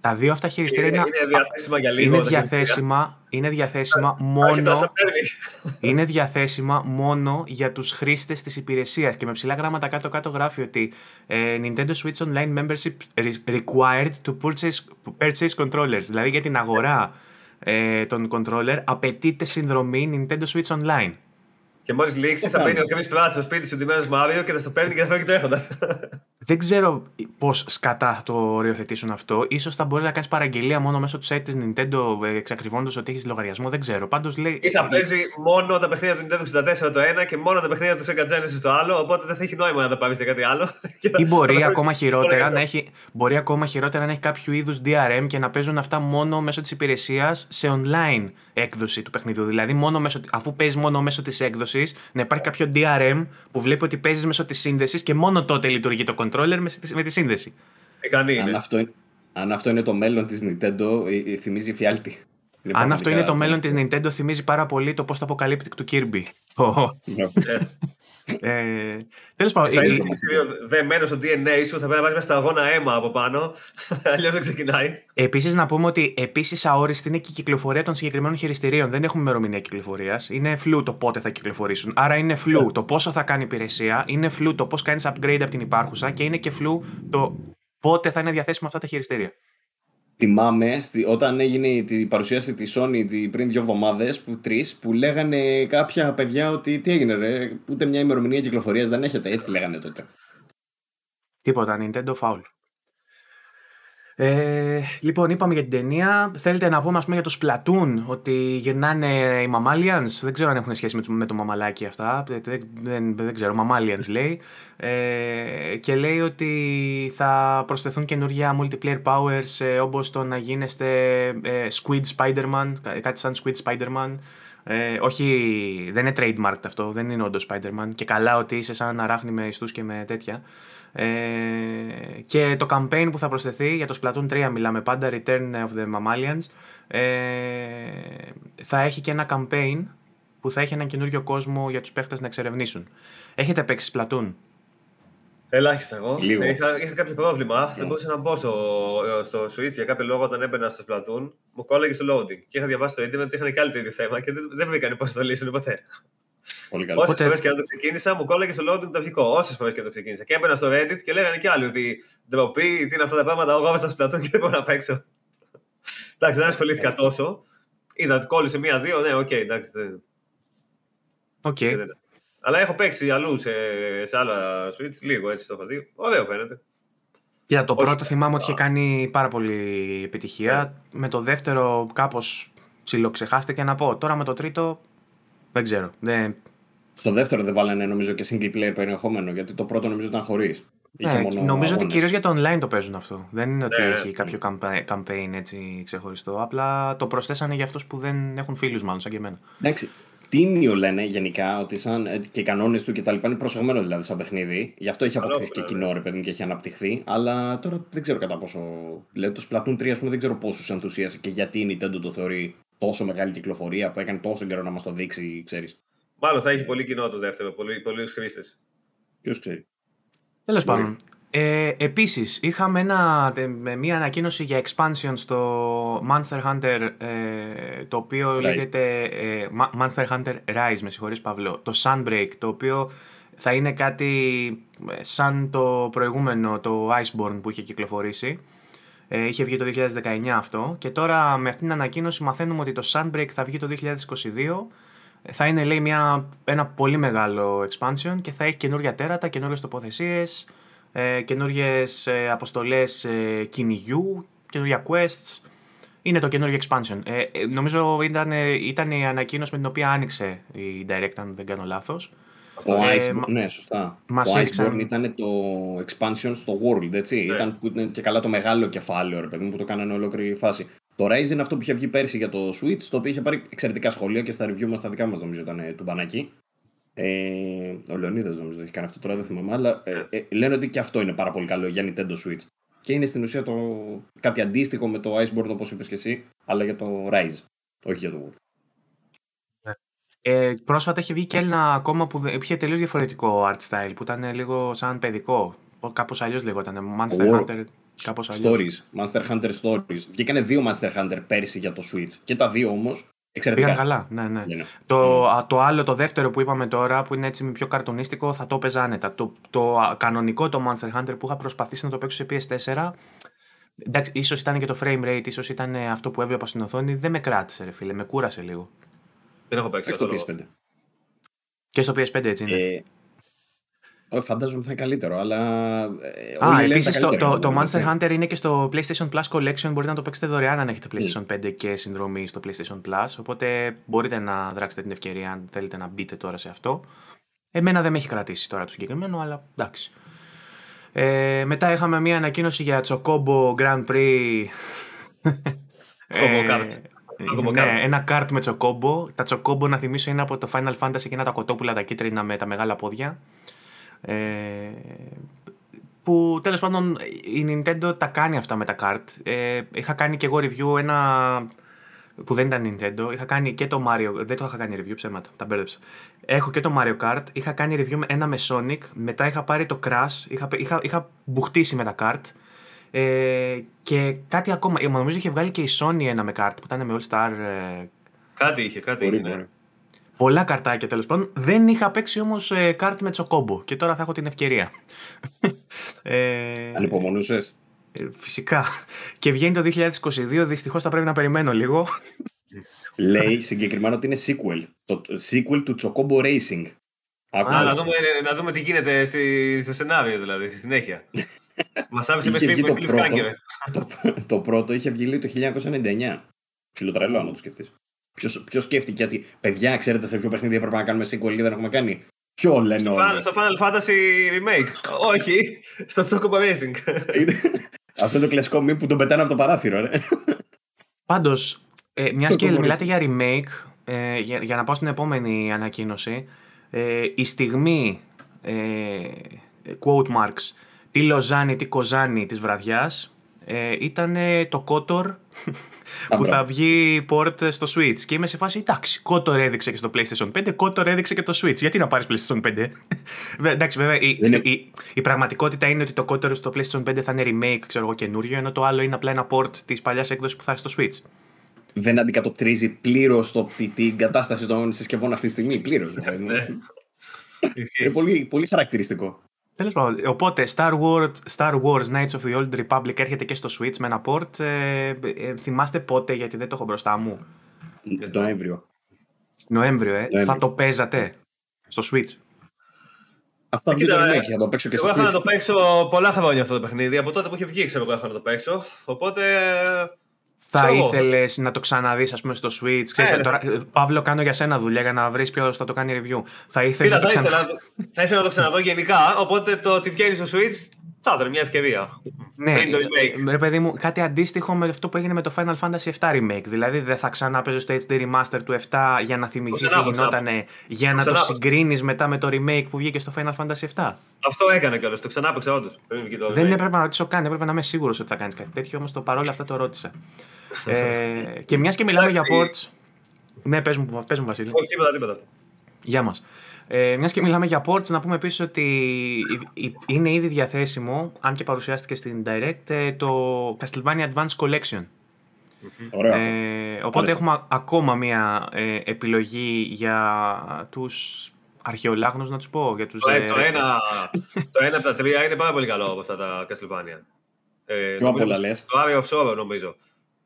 Speaker 1: τα δύο αυτά χειριστήρια
Speaker 2: είναι, είναι διαθέσιμα για λίγο.
Speaker 1: Είναι διαθέσιμα, είναι διαθέσιμα μόνο. είναι διαθέσιμα μόνο για τους χρήστες της υπηρεσίας. Και με ψηλά γράμματα κάτω-κάτω γράφει ότι ε, Nintendo Switch Online membership required to purchase, purchase controllers. Δηλαδή για την αγορά ε, των controller απαιτείται συνδρομή Nintendo Switch Online.
Speaker 2: Και μόλις λήξει, θα μπαίνει ο Chris Pratt στο σπίτι σου ντυμένο Μάριο και θα στο παίρνει και θα φέρει τρέχοντα.
Speaker 1: Δεν ξέρω πώς σκατά θα το οριοθετήσουν αυτό. σω θα μπορείς να κάνεις παραγγελία μόνο μέσω του site της Nintendo εξακριβώνοντας ότι έχεις λογαριασμό. Δεν ξέρω. Πάντως λέει.
Speaker 2: Ή θα παίζει μόνο τα παιχνίδια του Nintendo 64 το ένα και μόνο τα παιχνίδια του Sega Genesis το άλλο. Οπότε δεν θα έχει νόημα να τα πάρεις σε κάτι άλλο.
Speaker 1: Ή μπορεί ακόμα, χειρότερα να έχει, μπορεί ακόμα χειρότερα να έχει κάποιο είδους DRM και να παίζουν αυτά μόνο μέσω της υπηρεσίας σε online έκδοση του παιχνιδιού. Δηλαδή, μόνο μέσω, αφού παίζεις μόνο μέσω της έκδοσης, να υπάρχει κάποιο DRM που βλέπει ότι παίζεις μέσω της σύνδεσης και μόνο τότε λειτουργεί το controller με τη σύνδεση.
Speaker 2: Ε,
Speaker 3: αν, αυτό, αν αυτό είναι το μέλλον της Nintendo, ε, ε, θυμίζει φιάλτη.
Speaker 1: Αν αυτό είναι το μέλλον της Nintendo, θυμίζει πάρα πολύ το post apocalyptic του Kirby. ε, Τέλος πάντων.
Speaker 2: Θα είσαι δεμένος στο DNA σου, θα πρέπει να βάζεις μέσα στα αγώνα αίμα από πάνω. Αλλιώς δεν ξεκινάει.
Speaker 1: Επίσης, να πούμε ότι επίσης αόριστη είναι και η κυκλοφορία των συγκεκριμένων χειριστηρίων. Δεν έχουμε ημερομηνία κυκλοφορίας. Είναι φλού το πότε θα κυκλοφορήσουν. Άρα είναι φλού yeah. το πόσο θα κάνει υπηρεσία, είναι φλού το πώς κάνεις upgrade από την υπάρχουσα και είναι και φλού το πότε θα είναι διαθέσιμα αυτά τα χειριστήρια.
Speaker 3: Θυμάμαι όταν έγινε η παρουσίαση της Sony πριν δύο εβδομάδες, που, τρεις, που λέγανε κάποια παιδιά ότι τι έγινε, ρε, ούτε μια ημερομηνία κυκλοφορίας δεν έχετε. Έτσι λέγανε τότε.
Speaker 1: Τίποτα, Nintendo Foul. Ε, λοιπόν, είπαμε για την ταινία. Θέλετε να πούμε ας πούμε, για το Splatoon ότι γυρνάνε οι Mammalians. Δεν ξέρω αν έχουν σχέση με το, με το μαμαλάκι αυτά. Δεν, δεν, δεν ξέρω. Mammalians λέει. Ε, και λέει ότι θα προσθεθούν καινούργια multiplayer powers ε, όπως το να γίνεστε ε, Squid Spider-Man, κάτι σαν Squid Spider-Man. Ε, όχι, δεν είναι trademark αυτό, δεν είναι όντως Spider-Man. Και καλά ότι είσαι σαν αράχνη με ιστούς και με τέτοια. Ε, και το campaign που θα προσθεθεί για το Splatoon 3 μιλάμε πάντα, Return of the Mammalians, ε, θα έχει και ένα campaign που θα έχει έναν καινούριο κόσμο για τους παίχτες να εξερευνήσουν. Έχετε παίξει Splatoon?
Speaker 2: Ελάχιστα εγώ. Είχα, είχα κάποιο πρόβλημα. Yeah. Δεν μπορούσα να μπω στο, στο Switch για κάποιο λόγο όταν έμπαινα στο Splatoon. Μου κόλλαγε στο loading. Και είχα διαβάσει το Ιντερνετ ότι είχαν και άλλο το ίδιο θέμα και δεν, δεν βρήκαν πώς θα το λύσουν ποτέ. Όσες φορές και αν το ξεκίνησα, μου κόλλαγε στο loading το αρχικό. Όσες φορές και αν το ξεκίνησα. Και έμπαινα στο Reddit και λέγανε κι άλλοι ότι ντροπή, τι είναι αυτά τα πράγματα. Εγώ έβασα στο Splatoon και δεν μπορώ να παίξω. εντάξει, δεν ασχολήθηκα τόσο. Είδα ότι κόλλησε μία-δύο. Ναι, οκ, okay, εντάξει.
Speaker 1: Okay.
Speaker 2: Αλλά έχω παίξει αλλού σε, σε άλλα Switch, λίγο έτσι το έχω δει. Ωραίο φαίνεται.
Speaker 1: Για το πρώτο θυμάμαι ότι είχε κάνει πάρα πολύ επιτυχία. Ναι. Με το δεύτερο κάπως ψιλοξεχάστηκε να πω. Τώρα με το τρίτο δεν ξέρω. Δεν...
Speaker 3: Στο δεύτερο δεν βάλανε νομίζω και single player περιεχόμενο γιατί το πρώτο νομίζω ήταν χωρίς.
Speaker 1: Ναι, νομίζω ότι κυρίως για το online το παίζουν αυτό. Δεν είναι ότι ναι, έχει ναι. κάποιο campaign έτσι ξεχωριστό. Απλά το προσθέσανε για αυτούς που δεν έχουν φίλους, μάλλον σαν και εμένα.
Speaker 3: Εντάξει. τίμιο λένε γενικά ότι σαν ε, και οι κανόνες του και τα λοιπά είναι προσεγμένο δηλαδή σαν παιχνίδι. Γι' αυτό έχει αποκτήσει και κοινό ρε παιδί και έχει αναπτυχθεί. Αλλά τώρα δεν ξέρω κατά πόσο. Δηλαδή το Splatoon 3 ας πούμε δεν ξέρω πόσους ενθουσίασε και γιατί η Nintendo το θεωρεί τόσο μεγάλη κυκλοφορία που έκανε τόσο καιρό να μας το δείξει, ξέρεις.
Speaker 2: Μάλλον θα έχει πολύ κοινό το δεύτερο, πολλοί, πολλοί χρήστες.
Speaker 3: Ποιος ξέρει.
Speaker 1: Τέλος πάντων. Ε, επίσης, είχαμε ένα, μια ανακοίνωση για expansion στο Monster Hunter, ε, το οποίο λέγεται ε, Monster Hunter Rise, με συγχωρείς Παύλο, το Sunbreak, το οποίο θα είναι κάτι ε, σαν το προηγούμενο, το Iceborne που είχε κυκλοφορήσει. Ε, είχε βγει το 2019 αυτό και τώρα με αυτήν την ανακοίνωση μαθαίνουμε ότι το Sunbreak θα βγει το 2022 θα είναι λέει μια, ένα πολύ μεγάλο expansion και θα έχει καινούργια τέρατα, καινούργιες τοποθεσίες, ε, καινούριες ε, αποστολές ε, κυνηγιού, καινούργια quests. Είναι το καινούργιο expansion. Ε, ε νομίζω ήταν, ήταν η ανακοίνωση με την οποία άνοιξε η Direct, αν δεν κάνω λάθος.
Speaker 3: Το Iceborne, ναι, σωστά.
Speaker 1: Μας
Speaker 3: το Iceborne ήταν το expansion στο World, έτσι. Ναι. Ήταν, ήταν και καλά το μεγάλο κεφάλαιο, ρε παιδί μου, που το κάνανε ολόκληρη φάση. Το Rise είναι αυτό που είχε βγει πέρσι για το Switch, το οποίο είχε πάρει εξαιρετικά σχόλια και στα review μας τα δικά μας νομίζω ήταν του μπανάκι. Ε, ο Λεωνίδας νομίζω το έχει κάνει αυτό τώρα, δεν θυμάμαι. Αλλά ε, ε, λένε ότι και αυτό είναι πάρα πολύ καλό για Nintendo Switch. Και είναι στην ουσία το, κάτι αντίστοιχο με το Iceborne όπως είπες και εσύ, αλλά για το Rise. Όχι για το World.
Speaker 1: Ναι. Ε, πρόσφατα έχει βγει και ένα ακόμα που είχε τελείως διαφορετικό art style που ήταν λίγο σαν παιδικό. Κάπως αλλιώς λεγόταν. Monster War. Hunter. Κάπως
Speaker 3: Stories. Monster Hunter Stories. Βγήκανε δύο Monster Hunter πέρσι για το Switch. Και τα δύο όμως Εξαιρετικά.
Speaker 1: Πήγαν καλά, ναι, ναι. ναι. Το, mm. το άλλο, το δεύτερο που είπαμε τώρα, που είναι έτσι πιο καρτονίστικο, θα το έπαιζα άνετα. Το, το κανονικό το Monster Hunter που είχα προσπαθήσει να το παίξω σε PS4, εντάξει, ίσως ήταν και το frame rate, ίσως ήταν αυτό που έβλεπα στην οθόνη, δεν με κράτησε, ρε φίλε, με κούρασε λίγο.
Speaker 2: Δεν έχω παίξει.
Speaker 3: στο PS5.
Speaker 1: Και στο PS5 έτσι είναι. Ε,
Speaker 3: Φαντάζομαι θα είναι καλύτερο, αλλά.
Speaker 1: Ε, Α, επίσης το, το, το Monster Hunter είναι και στο PlayStation Plus Collection. Μπορείτε να το παίξετε δωρεάν αν έχετε PlayStation 5 και συνδρομή στο PlayStation Plus. Οπότε μπορείτε να δράξετε την ευκαιρία αν θέλετε να μπείτε τώρα σε αυτό. Εμένα δεν με έχει κρατήσει τώρα το συγκεκριμένο, αλλά εντάξει. Ε, μετά είχαμε μια ανακοίνωση για Chocobo Grand Prix.
Speaker 2: ε,
Speaker 1: ναι, ένα κάρτ με τσοκόμπο. Τα τσοκόμπο, να θυμίσω, είναι από το Final Fantasy και είναι τα κοτόπουλα τα κίτρινα με τα μεγάλα πόδια. Ε, που τέλος πάντων η Nintendo τα κάνει αυτά με τα kart. Ε, είχα κάνει και εγώ review ένα που δεν ήταν Nintendo. Είχα κάνει και το Mario. Δεν το είχα κάνει review, ψέματα. Τα μπέρδεψα. Έχω και το Mario Kart. Είχα κάνει review ένα με Sonic. Μετά είχα πάρει το Crash. Είχα, είχα, είχα μπουχτίσει με τα kart. Ε, και κάτι ακόμα. Ε, νομίζω είχε βγάλει και η Sony ένα με kart που ήταν με All Star. Ε...
Speaker 2: Κάτι είχε, κάτι είχε. Ναι.
Speaker 1: Πολλά καρτάκια τέλος πάντων. Δεν είχα παίξει όμως ε, κάρτ με τσοκόμπο και τώρα θα έχω την ευκαιρία.
Speaker 3: ε, Ανυπομονούσε.
Speaker 1: Ε, φυσικά. Και βγαίνει το 2022, δυστυχώς θα πρέπει να περιμένω λίγο.
Speaker 3: Λέει συγκεκριμένα ότι είναι sequel. Το sequel του Chocobo Racing.
Speaker 2: Α, να, δούμε, να δούμε τι γίνεται στη, στο σενάριο, δηλαδή, στη συνέχεια. Μας άφησε με το, πρώτο,
Speaker 3: το, το πρώτο είχε βγει το 1999. Ψιλοτρελό, να το σκεφτείς. Ποιος σκέφτηκε ότι παιδιά, ξέρετε σε ποιο παιχνίδι έπρεπε να κάνουμε sequel και δεν έχουμε κάνει; Ποιο λένε όλοι.
Speaker 2: Στο Final Fantasy Remake. Όχι, στο Choco Amazing.
Speaker 3: Αυτό είναι το κλασικό μήνυμα που τον πετάνε από το παράθυρο, ρε.
Speaker 1: Πάντως, ε, μια και μιλάτε για remake, ε, για, για, να πάω στην επόμενη ανακοίνωση, ε, η στιγμή ε, quote marks τι Λοζάνη, τι Κοζάνη της βραδιάς ε, ήταν το Kotor που θα βγει port στο Switch. Και είμαι σε φάση, εντάξει, Kotor έδειξε και στο PlayStation 5, Kotor έδειξε και το Switch. Γιατί να πάρεις PlayStation 5. εντάξει, βέβαια, η, η, η, πραγματικότητα είναι ότι το Kotor στο PlayStation 5 θα είναι remake, ξέρω εγώ, καινούριο, ενώ το άλλο είναι απλά ένα port της παλιάς έκδοσης που θα έχει στο Switch.
Speaker 3: Δεν αντικατοπτρίζει πλήρως την κατάσταση των συσκευών αυτή τη στιγμή. Πλήρως. Δηλαδή. Ναι. είναι πολύ, πολύ χαρακτηριστικό.
Speaker 1: Τέλος πάντων, οπότε Star Wars, Star Wars Knights of the Old Republic έρχεται και στο Switch με ένα port. Ε, ε, θυμάστε πότε, γιατί δεν το έχω μπροστά μου;
Speaker 3: Το Νοέμβριο.
Speaker 1: Νοέμβριο, ε. Νοέμβριο. Θα το παίζατε στο Switch;
Speaker 3: Αυτό βγει το remake, θα το παίξω και στο
Speaker 2: Switch. Εγώ να το παίξω πολλά χρόνια αυτό το παιχνίδι. Από τότε που είχε βγει, ξέρω εγώ, να το παίξω. Οπότε
Speaker 1: θα ήθελες να το ξαναδείς, ας πούμε, στο Switch. Ξέρεις, ε, ναι. τώρα, Παύλο, κάνω για σένα δουλειά για να βρεις ποιος θα το κάνει review. Θα ήθελες
Speaker 2: να το ξαναδεί. Θα ήθελα να το ξαναδώ γενικά. Οπότε το ότι βγαίνει στο Switch Θα ήταν μια ευκαιρία.
Speaker 1: Ναι,
Speaker 2: Πριν το remake.
Speaker 1: ρε παιδί μου, κάτι αντίστοιχο με αυτό που έγινε με το Final Fantasy VII Remake. Δηλαδή δεν θα ξανά παίζει το HD Remaster του 7 για να θυμηθείς τι
Speaker 2: ξανά, το
Speaker 1: γινότανε, για να το
Speaker 2: ξανά.
Speaker 1: συγκρίνεις μετά με το remake που βγήκε στο Final Fantasy VII.
Speaker 2: Αυτό έκανε κιόλας. Το ξανά έπαιξα όντως.
Speaker 1: Δεν έπρεπε να ρωτήσω καν, έπρεπε να είμαι σίγουρος ότι θα κάνεις κάτι τέτοιο, όμως το παρόλα αυτά το ρώτησα. Ε, και μιας και μιλάμε για ports. Ναι, πες μου, πες μου Βασίλη.
Speaker 2: Όχι, τίποτα, τίποτα.
Speaker 1: Γεια μας. Ε, μιας και μιλάμε για ports, να πούμε επίσης ότι η- η- είναι ήδη διαθέσιμο, αν και παρουσιάστηκε στην Direct, ε, το Castlevania Advance Collection.
Speaker 3: Ωραίο αυτό.
Speaker 1: Ε, οπότε
Speaker 3: Άρεσε.
Speaker 1: έχουμε α- ακόμα μία ε, επιλογή για τους αρχαιολάγνους, να τους πω. Για τους,
Speaker 2: Το,
Speaker 1: ε,
Speaker 2: το, ένα, το ένα από τα τρία είναι πάρα πολύ καλό από αυτά τα Castlevania. Ε,
Speaker 3: Ποιο απ'
Speaker 2: νομίζω
Speaker 3: όλα λες;
Speaker 2: Το Area of Sorrow νομίζω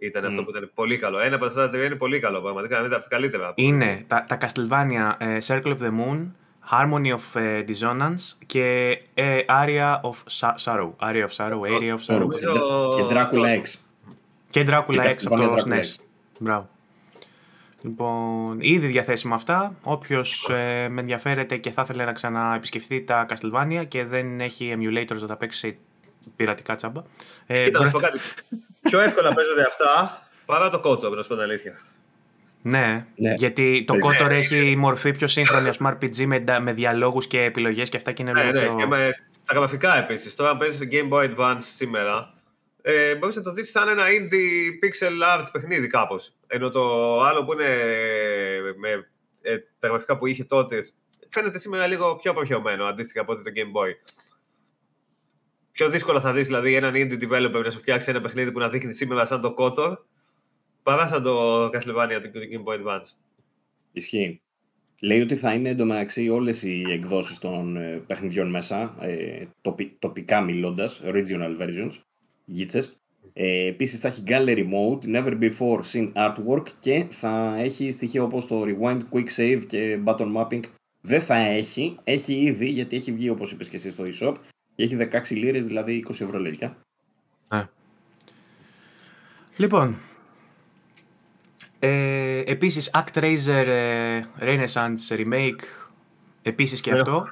Speaker 2: ήταν αυτό
Speaker 3: Μμ.
Speaker 2: που ήταν πολύ καλό. Ένα από αυτά τα τρία είναι πολύ καλό. Πραγματικά είναι από τα καλύτερα.
Speaker 1: Είναι τα, τα Castlevania ε, Circle of the Moon, Harmony of ε, Dissonance και ε, Aria of Sa- Sorrow. Aria of Sorrow, Area of Sorrow.
Speaker 2: νομίζω-
Speaker 3: Και Dracula X.
Speaker 1: Και Dracula
Speaker 3: Και
Speaker 1: X από το
Speaker 3: Castlevania Dracula
Speaker 1: SNES.
Speaker 3: X.
Speaker 1: Μπράβο. Λοιπόν, ήδη διαθέσιμα αυτά. Όποιος ε, με ενδιαφέρεται και θα ήθελε να ξαναεπισκεφθεί τα Castlevania και δεν έχει emulators να τα παίξει πειρατικά τσάμπα. Ε,
Speaker 2: Κοίτα, να σου πω
Speaker 1: μπορείτε-
Speaker 2: κάτι. Πιο εύκολα παίζονται αυτά παρά το κότο, να σου πω την αλήθεια.
Speaker 1: Ναι,
Speaker 3: Ναι.
Speaker 1: γιατί το
Speaker 3: Παίζει.
Speaker 1: Kotor έχει μορφή πιο σύγχρονη, ας πούμε, RPG με, ντα- με διαλόγους και επιλογές και αυτά και είναι
Speaker 2: Ναι,
Speaker 1: λίγο
Speaker 2: ναι,
Speaker 1: πιο...
Speaker 2: και με τα γραφικά επίσης. Τώρα, αν παίζεις Game Boy Advance σήμερα, ε, μπορείς να το δεις σαν ένα indie pixel art παιχνίδι κάπως. Ενώ το άλλο που είναι με ε, τα γραφικά που είχε τότε, φαίνεται σήμερα λίγο πιο απαρχαιωμένο αντίστοιχα από ότι το Game Boy. Πιο δύσκολα θα δεις δηλαδή έναν indie developer να σου φτιάξει ένα παιχνίδι που να δείχνει σήμερα σαν το Kotor παρά σαν το Castlevania του Game Boy Advance.
Speaker 3: Ισχύει. Λέει ότι θα είναι εντωμεταξύ όλες οι εκδόσεις των ε, παιχνιδιών μέσα, ε, τοπι- τοπικά μιλώντας, original versions, γίτσες. Ε, επίσης θα έχει gallery mode, never before seen artwork και θα έχει στοιχεία όπως το rewind, quick save και button mapping. Δεν θα έχει, έχει ήδη γιατί έχει βγει όπως είπες και εσύ στο eShop και έχει 16 λίρες, δηλαδή 20 ευρώ λογικά.
Speaker 1: Ναι. Λοιπόν, ε, επίσης ActRaiser ε, Renaissance Remake, επίσης και
Speaker 2: Ναι.
Speaker 1: αυτό.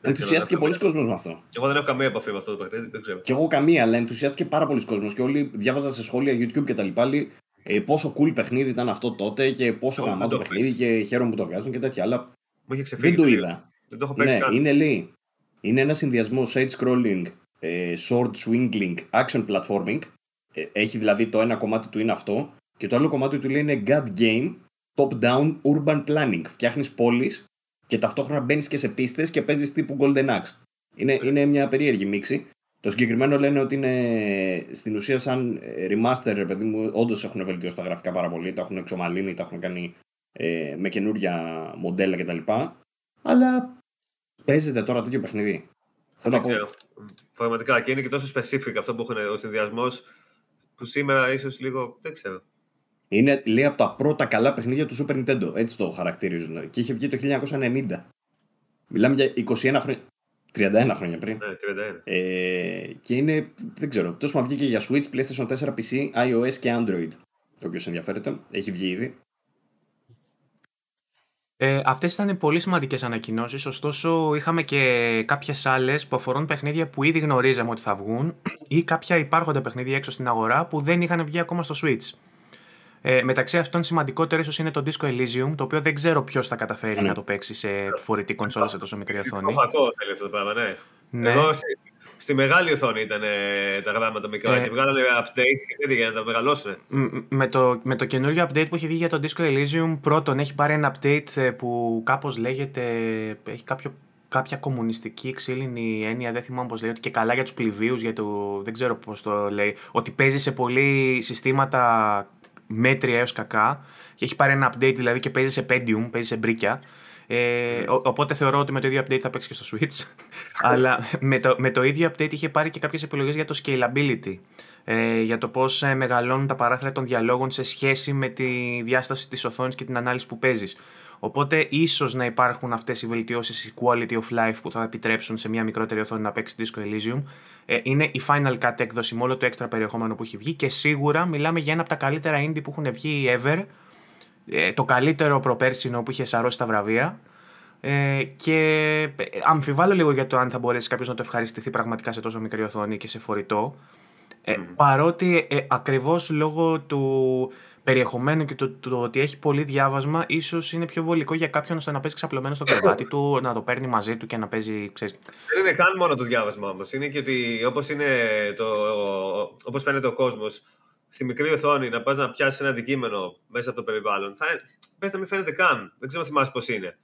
Speaker 3: Ενθουσιάστηκε πολλοί κόσμος με αυτό.
Speaker 2: Εγώ δεν έχω καμία επαφή με αυτό το παιχνίδι, δεν ξέρω.
Speaker 3: Και εγώ καμία, αλλά ενθουσιάστηκε πάρα πολλοί κόσμος και όλοι διάβαζαν σε σχόλια YouTube και τα λοιπά λέει, ε, πόσο cool παιχνίδι ήταν αυτό τότε και πόσο
Speaker 2: Ω,
Speaker 3: γαμάτο
Speaker 2: δεν το
Speaker 3: παιχνίδι και χαίρομαι που το βγάζουν και τέτοια, αλλά
Speaker 2: Μου είχε ξεφύγει.
Speaker 3: δεν το
Speaker 2: λίγο.
Speaker 3: είδα.
Speaker 2: Δεν το έχω παίξει
Speaker 3: Ναι,
Speaker 2: καν.
Speaker 3: είναι λέει, είναι ένα συνδυασμό side scrolling, ε, sword swingling, action platforming. Ε, έχει δηλαδή το ένα κομμάτι του είναι αυτό και το άλλο κομμάτι του λέει είναι God game, top down urban planning. Φτιάχνεις πόλεις και ταυτόχρονα μπαίνεις και σε πίστες και παίζεις τύπου Golden Axe. Είναι, είναι μια περίεργη μίξη. Το συγκεκριμένο λένε ότι είναι στην ουσία σαν ε, remaster, ρε παιδί μου, όντως έχουν βελτιώσει τα γραφικά πάρα πολύ, τα έχουν εξομαλύνει, τα έχουν κάνει ε, με καινούρια μοντέλα κτλ. Αλλά παίζεται τώρα τέτοιο παιχνίδι; Θέλω
Speaker 2: Δεν
Speaker 3: να πω,
Speaker 2: ξέρω. Πραγματικά και είναι και τόσο specific αυτό που έχουν ο συνδυασμός που σήμερα ίσως λίγο. Δεν ξέρω.
Speaker 3: είναι λέει από τα πρώτα καλά παιχνίδια του Super Nintendo. Έτσι το χαρακτηρίζουν. Και είχε βγει το 1990. Μιλάμε για 21 χρόνια. 31 χρόνια πριν.
Speaker 2: Ναι, 31.
Speaker 3: Ε, και είναι, δεν ξέρω, τόσο μα βγήκε για Switch, PlayStation 4, PC, iOS και Android. Όποιο ενδιαφέρεται, έχει βγει ήδη.
Speaker 1: Ε, αυτές ήταν πολύ σημαντικές ανακοινώσεις, ωστόσο είχαμε και κάποιες άλλες που αφορούν παιχνίδια που ήδη γνωρίζαμε ότι θα βγουν ή κάποια υπάρχοντα παιχνίδια έξω στην αγορά που δεν είχαν βγει ακόμα στο Switch. Ε, μεταξύ αυτών σημαντικότερο ίσως είναι το Disco Elysium, το οποίο δεν ξέρω ποιος θα καταφέρει
Speaker 3: Ναι.
Speaker 1: να το παίξει σε φορητή κονσόλα σε τόσο μικρή οθόνη.
Speaker 2: Φακό θέλεις αυτό το πράγμα, ναι.
Speaker 1: Ναι.
Speaker 2: Εδώ στη, στη μεγάλη οθόνη ήταν ε, τα γράμματα μικρά
Speaker 1: Ε,
Speaker 2: και βγάλανε update και τέτοια για να τα μεγαλώσουν.
Speaker 1: Μ, Με το, με το καινούριο update που έχει βγει για το Disco Elysium, πρώτον έχει πάρει ένα update ε, που κάπως λέγεται, έχει κάποιο, κάποια κομμουνιστική ξύλινη έννοια, δεν θυμάμαι πώς λέει, ότι και καλά για τους πληβίους, για το, δεν ξέρω πώς το λέει, ότι παίζει σε πολλοί συστήματα μέτρια έως κακά και έχει πάρει ένα update δηλαδή και παίζει σε Pentium, παίζει σε μπρίκια. Ε, ο- οπότε θεωρώ ότι με το ίδιο update θα παίξει και στο Switch. Αλλά με το, με το ίδιο update είχε πάρει και κάποιες επιλογές για το scalability. Ε, για το πώς ε, μεγαλώνουν τα παράθυρα των διαλόγων σε σχέση με τη διάσταση της οθόνης και την ανάλυση που παίζεις. Οπότε ίσως να υπάρχουν αυτές οι βελτιώσεις, η quality of life που θα επιτρέψουν σε μια μικρότερη οθόνη να παίξει Disco Elysium. Ε, είναι η Final Cut έκδοση με όλο το έξτρα περιεχόμενο που έχει βγει και σίγουρα μιλάμε για ένα από τα καλύτερα indie που έχουν βγει ever. Ε, το καλύτερο προπέρσινο που είχε σαρώσει τα βραβεία. Ε, και ε, αμφιβάλλω λίγο για το αν θα μπορέσει κάποιος να το ευχαριστηθεί πραγματικά σε τόσο μικρή οθόνη και σε φορητό. Ε, Παρότι ε, ακριβώς λόγω του περιεχομένου και το, το, ότι έχει πολύ διάβασμα, ίσως είναι πιο βολικό για κάποιον ώστε να παίζει ξαπλωμένο στο κρεβάτι του, να το παίρνει μαζί του και να παίζει. Ξέρεις.
Speaker 2: Δεν είναι καν μόνο το διάβασμα όμως. Είναι και ότι όπως όπως φαίνεται ο κόσμος, στη μικρή οθόνη να πας να πιάσεις ένα αντικείμενο μέσα από το περιβάλλον, θα πες να μην φαίνεται καν. Δεν ξέρω αν θυμάσαι πώς είναι.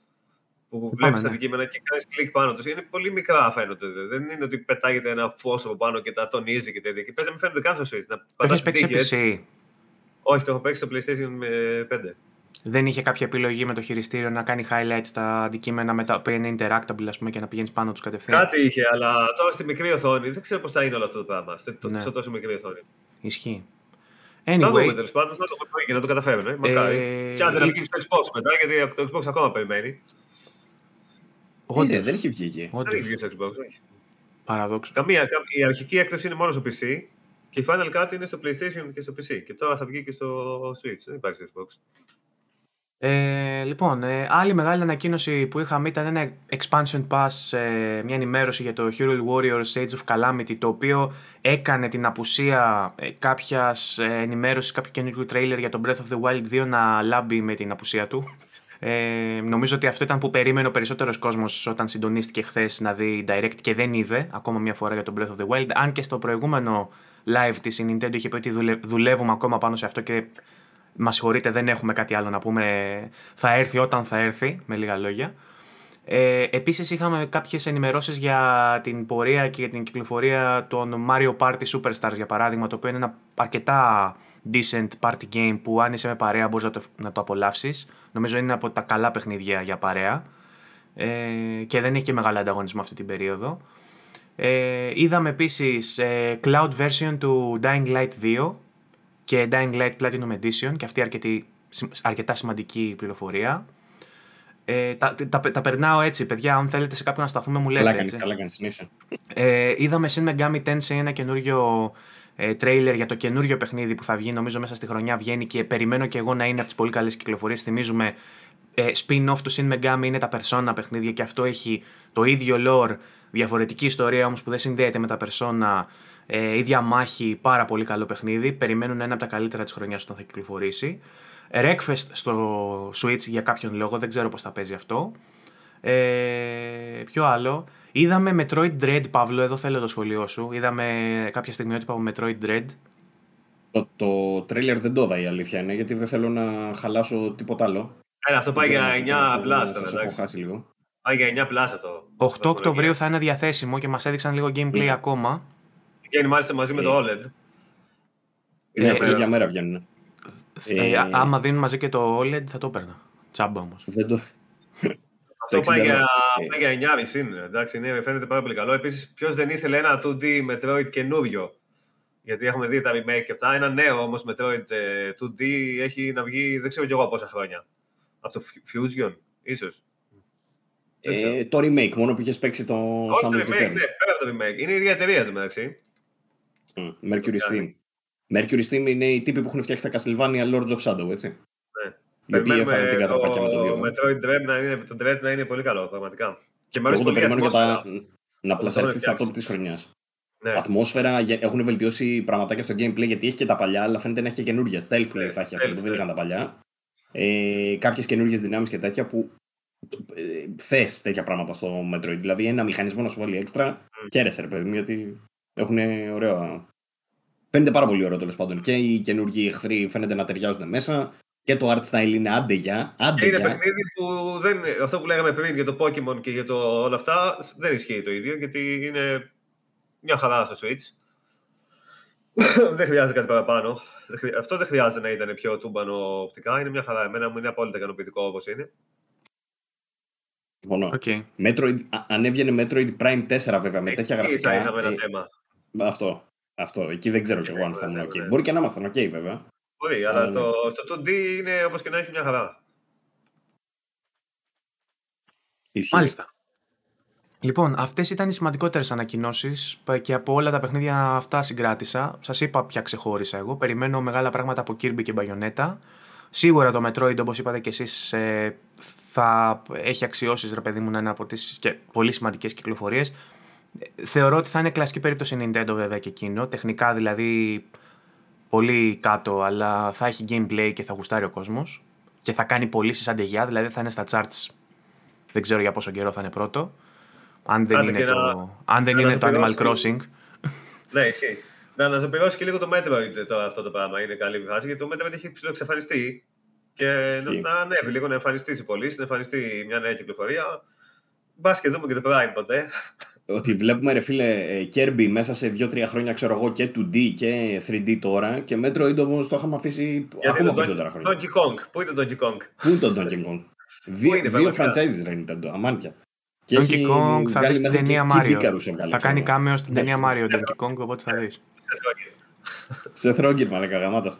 Speaker 2: Που βλέπεις τα ναι. αντικείμενα και κάνεις κλικ πάνω τους. Είναι πολύ μικρά φαίνονται. Δεν είναι ότι πετάγεται ένα φως από πάνω και τα τονίζει και τέτοια. Και πες να μην φαίνεται καν στο Switch.
Speaker 1: Να έχεις παίξει PC.
Speaker 2: Όχι, το έχω παίξει στο PlayStation 5.
Speaker 1: Δεν είχε κάποια επιλογή με το χειριστήριο να κάνει highlight τα αντικείμενα με τα οποία είναι interactable ας πούμε, και να πηγαίνεις πάνω τους κατευθείαν;
Speaker 2: Κάτι είχε, αλλά τώρα στη μικρή οθόνη δεν ξέρω πώς θα είναι όλο αυτό το πράγμα. Στο, ναι. τόσο μικρή οθόνη.
Speaker 1: Ισχύει.
Speaker 2: Anyway. Θα δούμε τέλος πάντων, θα το πούμε και να το καταφέρουν. Ε. Μακάρι. Ε... Και αν δεν βγει στο Xbox μετά, γιατί το Xbox ακόμα περιμένει.
Speaker 3: Όχι, δεν έχει βγει εκεί.
Speaker 2: Δεν έχει βγει στο Xbox.
Speaker 1: Παραδόξως.
Speaker 2: Καμία, η αρχική έκδοση είναι μόνο στο PC και η Final Cut είναι στο PlayStation και στο PC. Και τώρα θα βγει και στο Switch. Δεν υπάρχει στο Xbox.
Speaker 1: Ε, λοιπόν, ε, άλλη μεγάλη ανακοίνωση που είχαμε ήταν ένα expansion pass, ε, μια ενημέρωση για το Hero Warriors Age of Calamity, το οποίο έκανε την απουσία ε, κάποιας ε, ενημέρωσης, κάποιο καινούργιο trailer για το Breath of the Wild 2 να λάμπει με την απουσία του. Ε, νομίζω ότι αυτό ήταν που περίμενε ο περισσότερος κόσμος όταν συντονίστηκε χθες να δει direct και δεν είδε ακόμα μια φορά για το Breath of the Wild, αν και στο προηγούμενο live της η Nintendo είχε πει ότι δουλεύουμε ακόμα πάνω σε αυτό και Μα συγχωρείτε, δεν έχουμε κάτι άλλο να πούμε. Θα έρθει όταν θα έρθει, με λίγα λόγια. Ε, επίσης είχαμε κάποιες ενημερώσεις για την πορεία και για την κυκλοφορία των Mario Party Superstars για παράδειγμα το οποίο είναι ένα αρκετά decent party game που αν είσαι με παρέα μπορείς να το, να το απολαύσεις νομίζω είναι από τα καλά παιχνίδια για παρέα ε, και δεν έχει και μεγάλο ανταγωνισμό αυτή την περίοδο ε, είδαμε επίσης ε, cloud version του Dying Light 2 και Dying Light Platinum Edition και αυτή αρκετή, αρκετά σημαντική πληροφορία. Ε, τα, τα, τα, περνάω έτσι, παιδιά. Αν θέλετε σε κάποιον να σταθούμε, μου λέτε.
Speaker 3: Καλά
Speaker 1: έτσι.
Speaker 3: καλά κάνεις,
Speaker 1: ε, είδαμε Shin Megami Tensei ένα καινούριο ε, τρέιλερ για το καινούριο παιχνίδι που θα βγει, νομίζω μέσα στη χρονιά βγαίνει και περιμένω και εγώ να είναι από τις πολύ καλές κυκλοφορίες. Θυμίζουμε ε, spin-off του Shin Megami είναι τα Persona παιχνίδια και αυτό έχει το ίδιο lore, διαφορετική ιστορία όμως που δεν συνδέεται με τα Persona ε, ίδια μάχη, πάρα πολύ καλό παιχνίδι. Περιμένουν ένα από τα καλύτερα της χρονιάς όταν θα κυκλοφορήσει. Wreckfest στο Switch για κάποιον λόγο, δεν ξέρω πώς θα παίζει αυτό. Ε, ποιο άλλο; Είδαμε Metroid Dread, Παύλο, εδώ θέλω το σχολείο σου. Είδαμε κάποια στιγμιότυπα από Metroid Dread.
Speaker 3: Το, το τρέιλερ δεν το είδα η αλήθεια είναι, γιατί δεν θέλω να χαλάσω τίποτα άλλο.
Speaker 2: Ε, αυτό πάει για 9 πλάστα.
Speaker 3: Έχω χάσει λίγο.
Speaker 2: Πάει για 9 πλάστα το.
Speaker 1: 8 Οκτωβρίου θα είναι διαθέσιμο και μας έδειξαν λίγο gameplay mm. ακόμα.
Speaker 2: Βγαίνει μάλιστα μαζί με το OLED.
Speaker 3: Ε, την ίδια μέρα βγαίνουν.
Speaker 1: Ε, ε, άμα δίνουν μαζί και το OLED θα το έπαιρνα. Τσάμπα όμως.
Speaker 3: Δεν το...
Speaker 2: Αυτό πάει για, ε. για 9,5 είναι. Εντάξει, είναι, φαίνεται πάρα πολύ καλό. Επίσης, ποιος δεν ήθελε ένα 2D Metroid καινούριο; Γιατί έχουμε δει τα remake και αυτά. Ένα νέο όμως Metroid 2D έχει να βγει δεν ξέρω κι εγώ πόσα χρόνια. Από το Fusion, ίσως.
Speaker 3: Ε, το remake, μόνο που είχες παίξει το
Speaker 2: Όχι το remake, ναι, πέρα το remake. Είναι η ίδια εταιρεία του μεταξύ.
Speaker 3: Mm, Mercury Steam. Mercury Steam είναι οι τύποι που έχουν φτιάξει τα Castlevania Lords of Shadow, έτσι.
Speaker 2: Ναι. Οι οποίοι έφεραν την καταπάκια με το 2. Metroid Dread να είναι, το Dread να είναι πολύ καλό, πραγματικά.
Speaker 3: Και Εγώ το περιμένω για τα... να πλασαριστεί στα top της χρονιάς. Ναι. Ατμόσφαιρα, έχουν βελτιώσει πραγματάκια στο gameplay γιατί έχει και τα παλιά, αλλά φαίνεται να έχει και καινούργια. Stealth ναι, θα έχει αυτό που δεν είχαν τα παλιά. Ε, Κάποιες καινούργιες δυνάμεις και τέτοια που ε, θες τέτοια πράγματα στο Metroid. Δηλαδή ένα μηχανισμό να σου βάλει έξτρα, mm. κέρεσε ρε παιδί μου, γιατί έχουν ωραία. Φαίνεται πάρα πολύ ωραίο τέλος πάντων. Και οι καινούργιοι εχθροί φαίνεται να ταιριάζουν μέσα. Και το art style είναι άντε για.
Speaker 2: Άντε είναι παιχνίδι που δεν, αυτό που λέγαμε πριν για το Pokemon και για το, όλα αυτά δεν ισχύει το ίδιο γιατί είναι μια χαρά στο Switch. δεν χρειάζεται κάτι παραπάνω. Αυτό δεν χρειάζεται να ήταν πιο τούμπανο οπτικά. Είναι μια χαρά. Εμένα μου είναι απόλυτα ικανοποιητικό όπως είναι.
Speaker 3: Συμφωνώ. Okay. Metroid, αν έβγαινε Metroid Prime 4 βέβαια με τέτοια γραφικά.
Speaker 2: Θα είχαμε ένα ε, θέμα.
Speaker 3: Αυτό. Αυτό. Εκεί δεν ξέρω κι εγώ αν θα ήμουν OK. Μπορεί και να ήμασταν OK βέβαια.
Speaker 2: Μπορεί, αλλά ναι. το, το 2D είναι όπως και να έχει μια χαρά.
Speaker 1: Μάλιστα. Λοιπόν, αυτές ήταν οι σημαντικότερες ανακοινώσεις και από όλα τα παιχνίδια αυτά συγκράτησα. Σας είπα ποια ξεχώρισα εγώ. Περιμένω μεγάλα πράγματα από Kirby και Bayonetta. Σίγουρα το Metroid, όπως είπατε και εσείς, ε, θα έχει αξιώσεις, ρε παιδί μου, να είναι από τις πολύ σημαντικές κυκλοφορίες. Θεωρώ ότι θα είναι κλασική περίπτωση Nintendo βέβαια και εκείνο. Τεχνικά δηλαδή πολύ κάτω, αλλά θα έχει gameplay και θα γουστάρει ο κόσμος. Και θα κάνει πωλήσεις αντεγιά, δηλαδή θα είναι στα charts. Δεν ξέρω για πόσο καιρό θα είναι πρώτο. Αν δεν είναι, το, αν δεν είναι το Animal Crossing.
Speaker 2: Ναι, ισχύει. Να αναζωπηρώσει και λίγο το Metroid το, αυτό το πράγμα. Είναι καλή φάση γιατί το Metroid έχει ψηλοεξαφανιστεί. Και να ανέβει λίγο να εμφανιστεί η πωλήσεις, να εμφανιστεί μια νέα κυκλοφορία. Μπας και δούμε και το Prime ποτέ.
Speaker 3: Ότι βλέπουμε ρε φίλε Kirby μέσα σε 2-3 χρόνια ξέρω εγώ και 2D και 3D τώρα και Metroid όμως το είχαμε αφήσει Γιατί ακόμα περισσότερα χρόνια.
Speaker 2: Donkey Kong. Πού είναι το Donkey Kong;
Speaker 3: Πού είναι το Donkey Kong; δύο, δύο franchises ρε Nintendo, αμάνια.
Speaker 1: Και Donkey Kong θα δεις την ταινία Mario. Θα κάνει κάμεο στην ταινία Mario Donkey Kong, οπότε θα δεις.
Speaker 3: Σε θρόγκερ, μαλακα γαμάτος.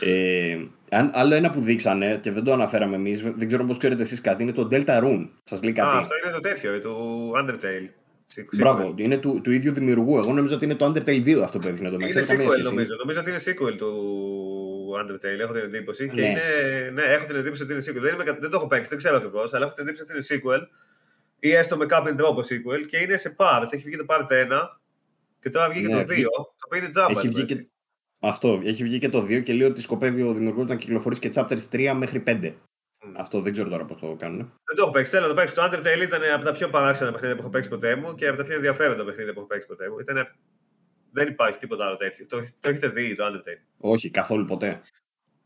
Speaker 3: Ε, αν, άλλο ένα που δείξανε και δεν το αναφέραμε εμείς, δεν ξέρω πώς ξέρετε εσείς κάτι, είναι το Delta Rune. Σας λέει κάτι;
Speaker 2: Α, αυτό είναι το τέτοιο, το Undertale.
Speaker 3: Μπράβο, είναι του, του ίδιου δημιουργού. Εγώ νομίζω ότι είναι το Undertale 2 αυτό που έδειχνε το
Speaker 2: Είναι sequel, νομίζω. Νομίζω ότι είναι sequel του Undertale, έχω την εντύπωση. Και ναι. είναι, ναι, έχω την εντύπωση ότι είναι sequel. Δεν, είμαι, δεν το έχω παίξει, δεν ξέρω ακριβώς, αλλά έχω την εντύπωση ότι είναι sequel. Ή έστω με κάποιον τρόπο sequel και είναι σε part. Έχει βγει το part 1 και τώρα βγήκε ναι, το 2. Το οποίο είναι τζάμπα.
Speaker 3: Έχει βγει και... Αυτό, έχει βγει και το 2 και λέει ότι σκοπεύει ο δημιουργός να κυκλοφορήσει και chapters 3 μέχρι 5. Αυτό δεν ξέρω τώρα πώς το κάνουν.
Speaker 2: Δεν το έχω παίξει. Θέλω να το παίξω. Το Undertale ήταν από τα πιο παράξενα παιχνίδια που έχω παίξει ποτέ μου και από τα πιο ενδιαφέροντα παιχνίδια που έχω παίξει ποτέ μου. Ήτανε... Δεν υπάρχει τίποτα άλλο τέτοιο. Το, το έχετε δει το Undertale.
Speaker 3: Όχι, καθόλου ποτέ.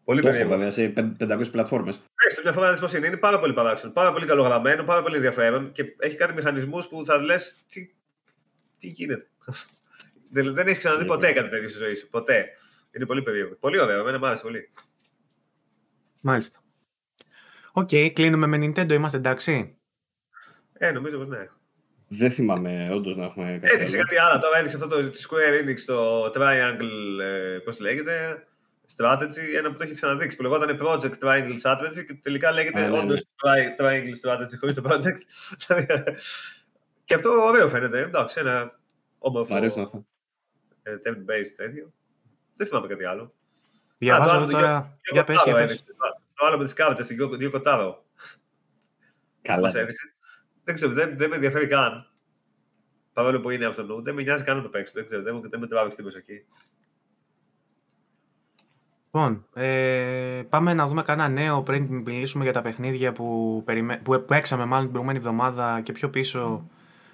Speaker 2: Πολύ περίεργο.
Speaker 3: βέβαια σε 500 πλατφόρμες.
Speaker 2: Έχει μια φορά να πώς είναι. Είναι πάρα πολύ παράξενο, πάρα πολύ καλογραμμένο, πάρα πολύ ενδιαφέρον και έχει κάτι μηχανισμούς που θα λες. Τι, τι γίνεται; δεν, δεν έχεις ξαναδεί ποτέ κάτι τέτοιο στη ζωή σου. Ποτέ. Είναι πολύ περίεργο. Πολύ ωραίο. Εμένα μου άρεσε πολύ.
Speaker 1: Μάλιστα. Οκ, okay, κλείνουμε με Nintendo, είμαστε εντάξει;
Speaker 2: Ε, νομίζω πως ναι.
Speaker 3: Δεν θυμάμαι όντως να έχουμε κάτι
Speaker 2: Έδειξε κάτι άλλο. Τώρα έδειξε αυτό το τη Square Enix, το Triangle, ε, πώς λέγεται, Strategy, ένα που το έχει ξαναδείξει, που λεγόταν Project Triangle Strategy και τελικά λέγεται ναι, όντως ναι. Triangle Strategy χωρίς το Project. και αυτό ωραίο φαίνεται, εντάξει, ένα όμορφο.
Speaker 3: Μ' αρέσουν αυτά.
Speaker 2: Ε, based τέτοιο. Δεν θυμάμαι κάτι άλλο.
Speaker 1: Διαβάζω τώρα, για πες, για πες.
Speaker 2: Το άλλο με τις κάρτε, δύο κοτάρο.
Speaker 3: Καλά.
Speaker 2: Δεν ξέρω, δεν, δεν με ενδιαφέρει καν. Παρόλο που είναι αυτό, δεν με νοιάζει καν να το παίξω. Δεν ξέρω, δεν, δεν με τράβηξε την προσοχή.
Speaker 1: Λοιπόν, ε, πάμε να δούμε κανένα νέο πριν μιλήσουμε για τα παιχνίδια που, περιμέ... που παίξαμε μάλλον την προηγούμενη εβδομάδα και πιο πίσω.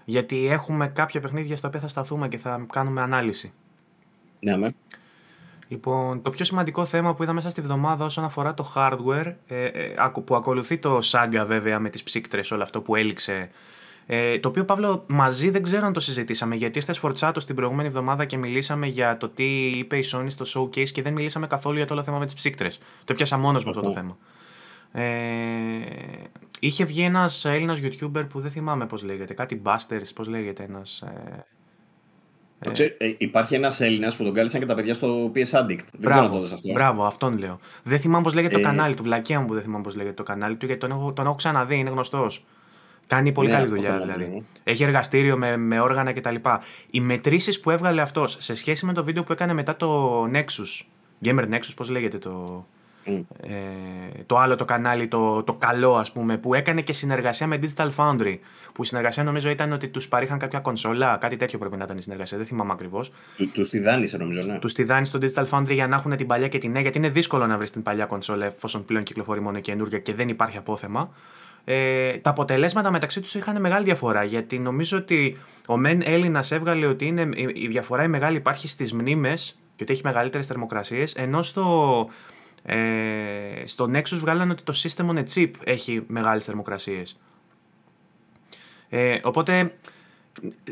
Speaker 1: Γιατί έχουμε κάποια παιχνίδια στα οποία θα σταθούμε και θα κάνουμε ανάλυση.
Speaker 3: Ναι, με.
Speaker 1: Λοιπόν, το πιο σημαντικό θέμα που είδα μέσα στη βδομάδα όσον αφορά το hardware, ε, ε, που ακολουθεί το Saga βέβαια με τις ψύκτρες, όλο αυτό που έληξε, ε, το οποίο Παύλο μαζί δεν ξέρω αν το συζητήσαμε γιατί ήρθες φορτσάτος την προηγούμενη εβδομάδα και μιλήσαμε για το τι είπε η Sony στο showcase και δεν μιλήσαμε καθόλου για το όλο θέμα με τις ψύκτρες. Το πιάσα μόνος μου αυτό το θέμα. Ε, είχε βγει ένας Έλληνας YouTuber που δεν θυμάμαι πώς λέγεται, κάτι Busters, πώς λέγεται ένας... Ε,
Speaker 3: ε, ε, υπάρχει ένας Έλληνας που τον κάλεσαν και τα παιδιά στο PS Addict.
Speaker 1: Δεν ξέρω να το αυτό. Μπράβο, αυτόν λέω. Δεν θυμάμαι πώς λέγεται το ε, κανάλι του. Βλακία μου που δεν θυμάμαι πώς λέγεται το κανάλι του, γιατί τον έχω, τον έχω ξαναδεί, είναι γνωστός. Κάνει πολύ ναι, καλή δουλειά δηλαδή. Ναι. Έχει εργαστήριο με, με όργανα κτλ. Οι μετρήσεις που έβγαλε αυτός σε σχέση με το βίντεο που έκανε μετά το Nexus. Gamer Nexus, πώς λέγεται το. Ε, το άλλο το κανάλι, το, το καλό ας πούμε, που έκανε και συνεργασία με Digital Foundry. Που η συνεργασία νομίζω ήταν ότι τους παρήχαν κάποια κονσόλα, κάτι τέτοιο πρέπει να ήταν η συνεργασία, δεν θυμάμαι ακριβώς.
Speaker 3: Του τη δάνεισε νομίζω, ναι.
Speaker 1: Τους τη δάνεισε το Digital Foundry για να έχουν την παλιά και την νέα, γιατί είναι δύσκολο να βρεις την παλιά κονσόλα εφόσον πλέον κυκλοφορεί μόνο καινούργια και δεν υπάρχει απόθεμα. Ε, τα αποτελέσματα μεταξύ τους είχαν μεγάλη διαφορά γιατί νομίζω ότι ο Μεν Έλληνας έβγαλε ότι είναι, η διαφορά η μεγάλη υπάρχει στις μνήμες και ότι έχει μεγαλύτερες θερμοκρασίες, ενώ στο ε, στο Nexus βγάλανε ότι το system on a chip έχει μεγάλες θερμοκρασίες. Ε, οπότε,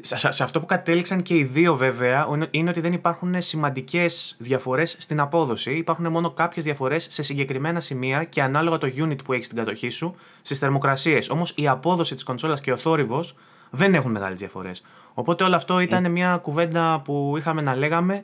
Speaker 1: σε αυτό που κατέληξαν και οι δύο βέβαια, είναι ότι δεν υπάρχουν σημαντικές διαφορές στην απόδοση. Υπάρχουν μόνο κάποιες διαφορές σε συγκεκριμένα σημεία και ανάλογα το unit που έχεις στην κατοχή σου στις θερμοκρασίες. Όμως η απόδοση της κονσόλας και ο θόρυβος δεν έχουν μεγάλες διαφορές. Οπότε όλο αυτό ήταν μια κουβέντα που είχαμε να λέγαμε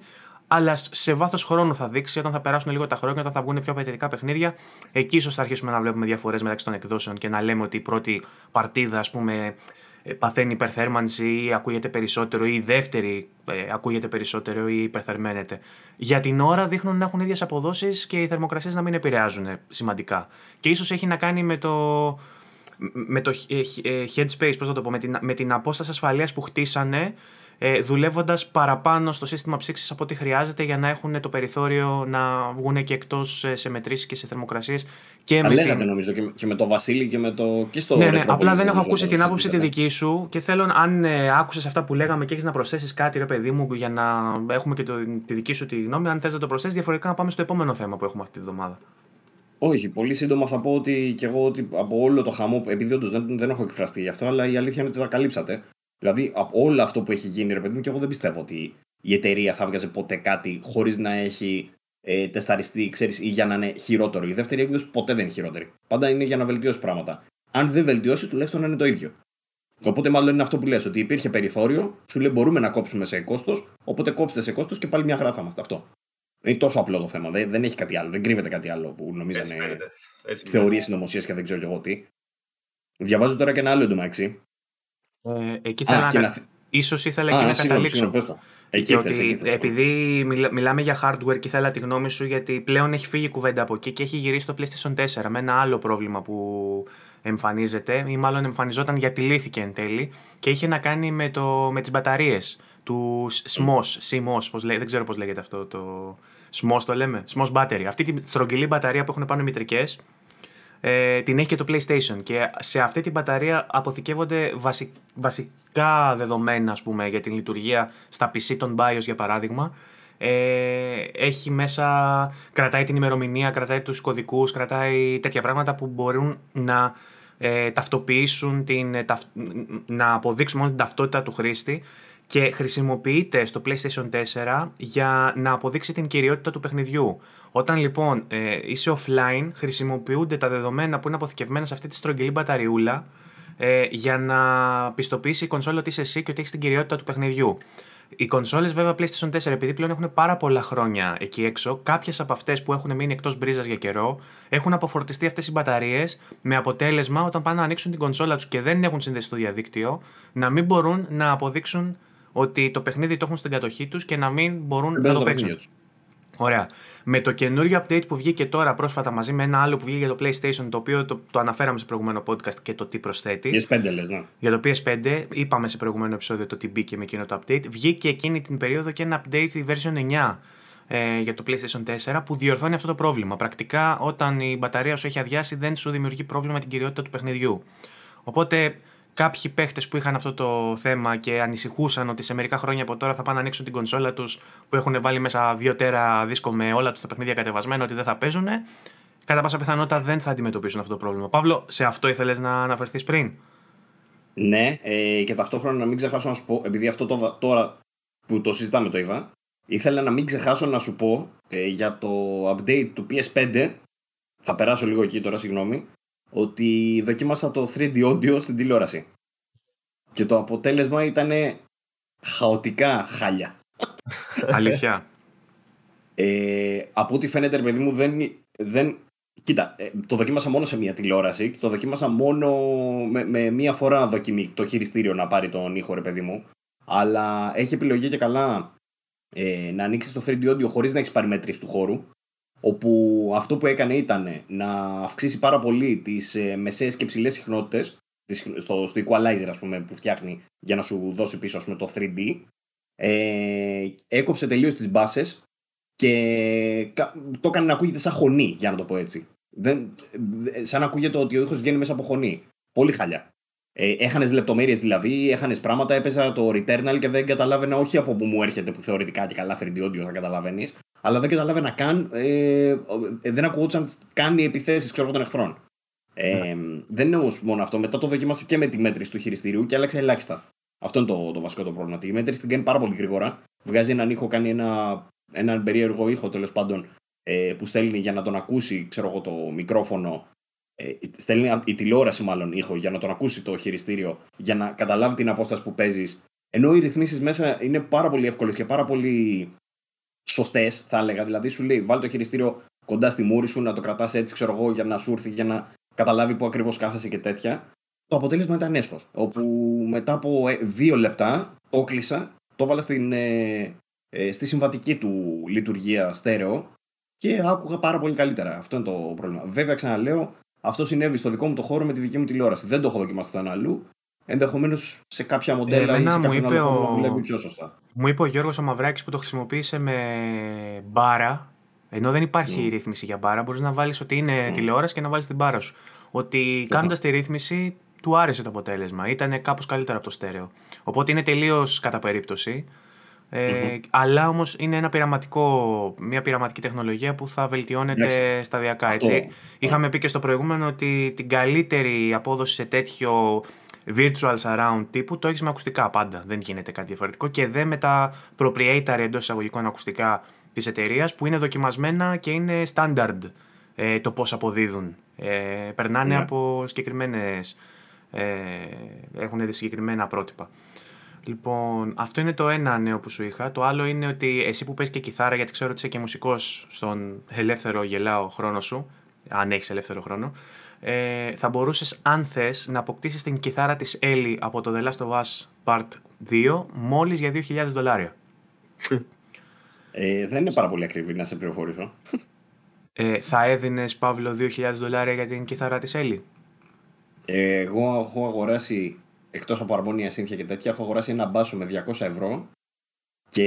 Speaker 1: αλλά σε βάθος χρόνου θα δείξει όταν θα περάσουν λίγο τα χρόνια, όταν θα βγουν πιο απαιτητικά παιχνίδια. Εκεί ίσως θα αρχίσουμε να βλέπουμε διαφορές μεταξύ των εκδόσεων και να λέμε ότι η πρώτη παρτίδα, ας πούμε, ε, παθαίνει υπερθέρμανση ή ακούγεται περισσότερο ή η δεύτερη ε, ακούγεται περισσότερο ή υπερθερμαίνεται. Για την ώρα δείχνουν να έχουν ίδιες αποδόσεις και οι θερμοκρασίες να μην επηρεάζουν σημαντικά. Και ίσως έχει να κάνει με το με το headspace, πώς θα το πω, με την, με την απόσταση ασφαλείας που χτίσανε, ε, δουλεύοντας παραπάνω στο σύστημα ψήξης από ό,τι χρειάζεται για να έχουν το περιθώριο να βγουν και εκτός σε μετρήσεις και σε θερμοκρασίες.
Speaker 3: Τα με λέγατε την... νομίζω και, και με το Βασίλη και με το. και στο
Speaker 1: ναι, ναι, απλά δεν έχω ακούσει την άποψη τη δική σου και θέλω, αν ε, άκουσες αυτά που λέγαμε και έχεις να προσθέσεις κάτι, ρε παιδί μου, για να έχουμε και το, τη δική σου τη γνώμη, αν θες να το προσθέσεις, διαφορετικά να πάμε στο επόμενο θέμα που έχουμε αυτή τη βδομάδα.
Speaker 3: Όχι, πολύ σύντομα θα πω ότι και εγώ ότι από όλο το χαμό, επειδή όντως δεν, δεν έχω εκφραστεί γι' αυτό, αλλά η αλήθεια είναι ότι τα καλύψατε. Δηλαδή, από όλο αυτό που έχει γίνει, ρε παιδί μου, και εγώ δεν πιστεύω ότι η εταιρεία θα βγάζει ποτέ κάτι χωρίς να έχει ε, τεσταριστεί, ξέρεις, ή για να είναι χειρότερο. Η δεύτερη έκδοση ποτέ δεν είναι χειρότερη. Πάντα είναι για να βελτιώσει πράγματα. Αν δεν βελτιώσει, τουλάχιστον να είναι το ίδιο. Οπότε, μάλλον είναι αυτό που λες, ότι υπήρχε περιθώριο, σου λέει μπορούμε να κόψουμε σε κόστος, οπότε κόψτε σε κόστος και πάλι μια χαρά θα είμαστε. Αυτό. Είναι τόσο απλό το θέμα. Δεν, δεν έχει κάτι άλλο. Δεν κρύβεται κάτι άλλο που νομίζανε θεωρίες συνωμοσία και δεν ξέρω εγώ τι. Διαβάζω τώρα και ένα άλλο εντωμεταξύ
Speaker 1: ε, εκεί ήθελα να... να... Ίσως ήθελα και να καταλήξω. Εκεί ότι επειδή μιλάμε για hardware και ήθελα τη γνώμη σου γιατί πλέον έχει φύγει η κουβέντα από εκεί και έχει γυρίσει το PlayStation 4 με ένα άλλο πρόβλημα που εμφανίζεται ή μάλλον εμφανιζόταν γιατί λύθηκε εν τέλει και είχε να κάνει με, το, με τις μπαταρίες του SMOS, CMOS, πώς λέει, δεν ξέρω πώς λέγεται αυτό το SMOS το λέμε, SMOS battery. Αυτή τη στρογγυλή μπαταρία που έχουν πάνω οι μητρικές ε, την έχει και το PlayStation και σε αυτή την μπαταρία αποθηκεύονται βασικά δεδομένα ας πούμε, για την λειτουργία στα PC των BIOS για παράδειγμα. Ε, έχει μέσα, κρατάει την ημερομηνία, κρατάει τους κωδικούς, κρατάει τέτοια πράγματα που μπορούν να ε, ταυτοποιήσουν, την, να αποδείξουν μόνο την ταυτότητα του χρήστη και χρησιμοποιείται στο PlayStation 4 για να αποδείξει την κυριότητα του παιχνιδιού. Όταν λοιπόν ε, είσαι offline, χρησιμοποιούνται τα δεδομένα που είναι αποθηκευμένα σε αυτή τη στρογγυλή μπαταριούλα ε, για να πιστοποιήσει η κονσόλα ότι είσαι εσύ και ότι έχεις την κυριότητα του παιχνιδιού. Οι κονσόλες, βέβαια, PlayStation 4, επειδή πλέον έχουν πάρα πολλά χρόνια εκεί έξω, κάποιες από αυτές που έχουν μείνει εκτός μπρίζας για καιρό, έχουν αποφορτιστεί αυτές οι μπαταρίες, με αποτέλεσμα όταν πάνε να ανοίξουν την κονσόλα τους και δεν έχουν συνδέσει στο διαδίκτυο, να μην μπορούν να αποδείξουν ότι το παιχνίδι το έχουν στην κατοχή τους και να μην μπορούν να το παίξουν. Ωραία. Με το καινούριο update που βγήκε τώρα πρόσφατα μαζί με ένα άλλο που βγήκε για το PlayStation, το οποίο το, το αναφέραμε σε προηγούμενο podcast και το τι προσθέτει.
Speaker 3: PS5 λες, ναι.
Speaker 1: Για το PS5, είπαμε σε προηγούμενο επεισόδιο το τι μπήκε με εκείνο το update. Βγήκε εκείνη την περίοδο και ένα update η version 9 ε, για το PlayStation 4 που διορθώνει αυτό το πρόβλημα. Πρακτικά, όταν η μπαταρία σου έχει αδειάσει, δεν σου δημιουργεί πρόβλημα την κυριότητα του παιχνιδιού. Οπότε κάποιοι παίχτες που είχαν αυτό το θέμα και ανησυχούσαν ότι σε μερικά χρόνια από τώρα θα πάνε να ανοίξουν την κονσόλα τους που έχουν βάλει μέσα δύο τέρα δίσκο με όλα τους τα παιχνίδια κατεβασμένα ότι δεν θα παίζουν, κατά πάσα πιθανότητα δεν θα αντιμετωπίσουν αυτό το πρόβλημα. Παύλο, σε αυτό ήθελες να αναφερθείς πριν;
Speaker 3: Ναι, ε, και ταυτόχρονα να μην ξεχάσω να σου πω, επειδή αυτό το, τώρα που το συζητάμε το είδα, ήθελα να μην ξεχάσω να σου πω ε, για το update του PS5. Θα περάσω λίγο εκεί τώρα, συγγνώμη ότι δοκίμασα το 3D audio στην τηλεόραση. Και το αποτέλεσμα ήταν χαοτικά χάλια.
Speaker 1: Αλήθεια.
Speaker 3: Ε, από ό,τι φαίνεται, ρε παιδί μου, δεν, δεν... Κοίτα, ε, το δοκίμασα μόνο σε μία τηλεόραση. Το δοκίμασα μόνο με, με μία φορά δοκιμή το χειριστήριο να πάρει τον ήχο, ρε παιδί μου. Αλλά έχει επιλογή και καλά ε, να ανοίξεις το 3D audio χωρίς να έχεις παρημέτρηση του χώρου όπου αυτό που έκανε ήταν να αυξήσει πάρα πολύ τις ε, μεσαίες και ψηλές συχνότητες στο, στο equalizer ας πούμε, που φτιάχνει για να σου δώσει πίσω ας πούμε, το 3D ε, έκοψε τελείως τις μπάσες και το έκανε να ακούγεται σαν χωνή για να το πω έτσι. Δεν, σαν να ακούγεται ότι ο ήχος βγαίνει μέσα από χωνή πολύ χαλιά ε, έχανες λεπτομέρειες δηλαδή, έχανες πράγματα. Έπαιζα το Returnal και δεν καταλάβαινα όχι από που μου έρχεται που θεωρητικά και καλά 3D audio θα καταλαβαίνεις, αλλά δεν καταλάβαινα καν. Ε, δεν ακούγονταν καν οι επιθέσεις των εχθρών. Ε, ναι. Δεν είναι όμω μόνο αυτό. Μετά το δοκίμασα και με τη μέτρηση του χειριστήριου και άλλαξε ελάχιστα. Αυτό είναι το, το βασικό το πρόβλημα. Η μέτρηση την κάνει πάρα πολύ γρήγορα. Βγάζει έναν ήχο, κάνει ένα, έναν περίεργο ήχο τέλος πάντων ε, που στέλνει για να τον ακούσει ξέρω εγώ, το μικρόφωνο. Ε, στέλνει η τηλεόραση μάλλον ήχο για να τον ακούσει το χειριστήριο, για να καταλάβει την απόσταση που παίζεις. Ενώ οι ρυθμίσεις μέσα είναι πάρα πολύ εύκολες και πάρα πολύ σωστές, θα έλεγα. Δηλαδή, σου λέει, βάλει το χειριστήριο κοντά στη μούρη σου, να το κρατάς έτσι, ξέρω εγώ, για να σου έρθει, για να καταλάβει πού ακριβώς κάθεσαι και τέτοια. Το αποτέλεσμα ήταν έσχος. Όπου μετά από ε, δύο λεπτά το κλείσα, το έβαλα στην, ε, ε, στη συμβατική του λειτουργία στέρεο και άκουγα πάρα πολύ καλύτερα. Αυτό είναι το πρόβλημα. Βέβαια, ξαναλέω, Αυτό συνέβη στο δικό μου το χώρο με τη δική μου τηλεόραση. Δεν το έχω δοκιμάσει το αλλού. Ενδεχομένως σε κάποια μοντέλα ή σε κάποιο άλλο να δουλεύει πιο σωστά.
Speaker 1: Μου είπε ο Γιώργος ο Μαυράκης που το χρησιμοποίησε με μπάρα. Ενώ δεν υπάρχει mm. ρύθμιση για μπάρα, μπορείς να βάλεις ότι είναι mm. τηλεόραση και να βάλεις την μπάρα σου. Ότι κάνοντας τη ρύθμιση του άρεσε το αποτέλεσμα. Ήταν κάπως καλύτερο από το στέρεο. Οπότε είναι τελείως κατά περίπτωση. Ε, mm-hmm. Αλλά όμως είναι ένα πειραματικό, μια πειραματική τεχνολογία που θα βελτιώνεται σταδιακά. Έτσι. Είχαμε πει και στο προηγούμενο ότι την καλύτερη απόδοση σε τέτοιο virtual surround τύπου το έχεις με ακουστικά πάντα. Δεν γίνεται κάτι διαφορετικό. Και δεν με τα proprietary εντός εισαγωγικών ακουστικά της εταιρείας που είναι δοκιμασμένα και είναι standard ε, το πώς αποδίδουν. Ε, περνάνε ναι. από συγκεκριμένες. Ε, έχουν συγκεκριμένα πρότυπα. Λοιπόν, αυτό είναι το ένα νέο που σου είχα. Το άλλο είναι ότι εσύ που παίζει και κιθάρα, γιατί ξέρω ότι είσαι και μουσικός στον ελεύθερο γελάω χρόνο σου, αν έχεις ελεύθερο χρόνο, ε, θα μπορούσες, αν θες, να αποκτήσεις την κιθάρα της Ellie από το The Last of Us Part 2 μόλις για 2.000 δολάρια.
Speaker 3: Ε, δεν είναι πάρα πολύ ακριβή να σε πληροφορήσω.
Speaker 1: Ε, θα έδινες, Παύλο, 2.000 δολάρια για την κιθάρα της Ellie;
Speaker 3: εγώ έχω αγοράσει εκτός από αρμόνια σύνθια και τέτοια, έχω αγοράσει ένα μπάσο με 200 ευρώ και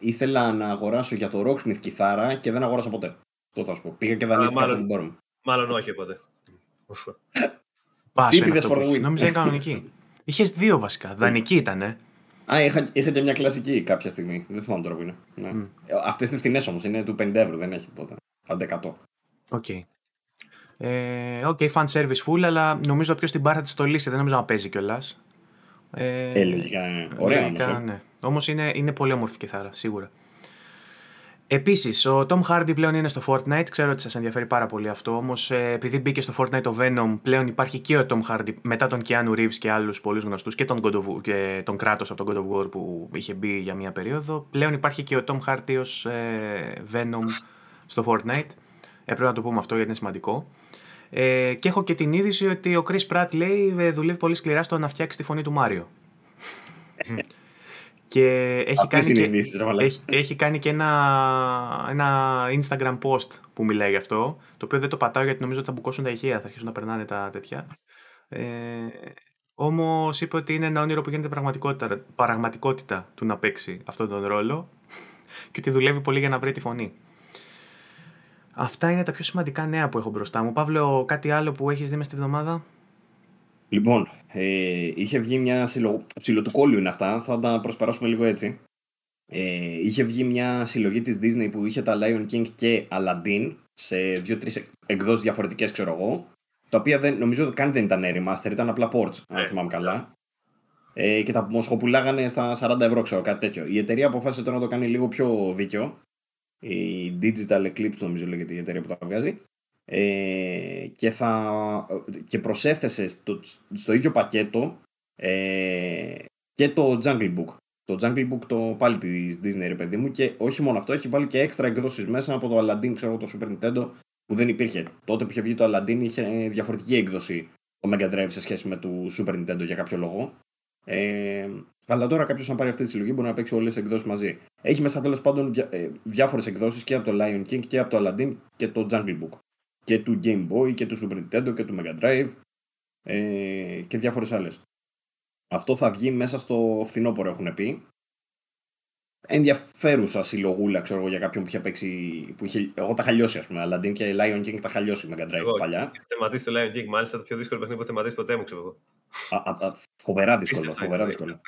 Speaker 3: ήθελα να αγοράσω για το Rocksmith κιθάρα και δεν αγόρασα ποτέ. Το θα σου πω. Πήγα και δανείστηκα από την πόρμα.
Speaker 2: Μάλλον όχι ποτέ.
Speaker 3: Τσίπηδες for the win.
Speaker 1: Νόμιζα είναι κανονική. Είχες δύο βασικά. Δανεική ήταν. Ε.
Speaker 3: Α, είχα, είχα και μια κλασική κάποια στιγμή. Δεν θυμάμαι τώρα που είναι. Ναι. Mm. Αυτές είναι φθηνέ όμως. Είναι του 50 ευρώ. Δεν έχει τίποτα. Άντε 100.
Speaker 1: Οκ. Okay. Ε, okay, fan service full, αλλά νομίζω όποιος την πάρει θα τη στολίσει. Δεν νομίζω να παίζει κιόλας.
Speaker 3: Ε, ε, λογικά. Ωραία όμως. Ε.
Speaker 1: Ναι. Όμως είναι, είναι πολύ όμορφη κιθάρα, σίγουρα. Επίσης, ο Tom Hardy πλέον είναι στο Fortnite. Ξέρω ότι σας ενδιαφέρει πάρα πολύ αυτό. Όμως, ε, επειδή μπήκε στο Fortnite το Venom, πλέον υπάρχει και ο Tom Hardy μετά τον Keanu Reeves και άλλους πολλούς γνωστούς και τον, God of, και τον Kratos από τον God of War που είχε μπει για μία περίοδο. Πλέον υπάρχει και ο Tom Hardy ως ε, Venom στο Fortnite. Έπρεπε να το πούμε αυτό γιατί είναι σημαντικό. Ε, και έχω και την είδηση ότι ο Chris Pratt λέει ε, δουλεύει πολύ σκληρά στο να φτιάξει τη φωνή του Μάριο. και έχει κάνει, και, έχει, έχει κάνει και ένα, ένα Instagram post που μιλάει γι' αυτό, το οποίο δεν το πατάω γιατί νομίζω ότι θα μπουκώσουν τα ηχεία, θα αρχίσουν να περνάνε τα τέτοια. Ε, Όμως είπε ότι είναι ένα όνειρο που γίνεται πραγματικότητα, πραγματικότητα του να παίξει αυτόν τον ρόλο και ότι δουλεύει πολύ για να βρει τη φωνή. Αυτά είναι τα πιο σημαντικά νέα που έχω μπροστά μου. Παύλο, κάτι άλλο που έχεις δει μες στη βδομάδα;
Speaker 3: Λοιπόν, ε, είχε βγει μια συλλογή, ψιλοτουκόλιο είναι αυτά, θα τα προσπεράσουμε λίγο έτσι. Ε, είχε βγει μια συλλογή της Disney που είχε τα Lion King και Aladdin σε δύο-τρεις εκδόσεις διαφορετικές ξέρω εγώ, τα οποία δεν, νομίζω καν δεν ήταν remaster, ήταν απλά ports, αν ε, θυμάμαι καλά. Ε, και τα μοσχοπουλάγανε στα 40 ευρώ, ξέρω, κάτι τέτοιο. Η εταιρεία αποφάσισε τώρα να το κάνει λίγο πιο δίκαιο η Digital Eclipse νομίζω λέγεται η εταιρεία που τα βγάζει ε, και, θα, και προσέθεσε στο, στο ίδιο πακέτο ε, και το Jungle Book. Το Jungle Book το πάλι της Disney ρε παιδί μου και όχι μόνο αυτό έχει βάλει και έξτρα εκδόσεις μέσα από το Aladdin ξέρω το Super Nintendo που δεν υπήρχε. Τότε που είχε βγει το Aladdin είχε διαφορετική έκδοση το Mega Drive σε σχέση με το Super Nintendo για κάποιο λόγο. Ε, αλλά τώρα κάποιος, αν πάρει αυτή τη συλλογή, μπορεί να παίξει όλες τις εκδόσεις μαζί. Έχει μέσα τέλος πάντων ε, διάφορες εκδόσεις και από το Lion King και από το Aladdin και το Jungle Book. Και του Game Boy και του Super Nintendo και του Mega Drive ε, και διάφορες άλλες. Αυτό θα βγει μέσα στο φθινόπωρο, έχουν πει. Ενδιαφέρουσα συλλογούλα, ξέρω εγώ, για κάποιον που είχε παίξει. Που είχε, εγώ τα χαλιώσει, ας πούμε. Aladdin και Lion King τα χαλιώσει Mega Drive εγώ, παλιά.
Speaker 2: Θεματίσει το Lion King, μάλιστα το πιο δύσκολο παιχνίδι που θεματίσει ποτέ μου, ξέρω εγώ.
Speaker 3: Φοβερά δύσκολο. Φοβερά δύσκολο.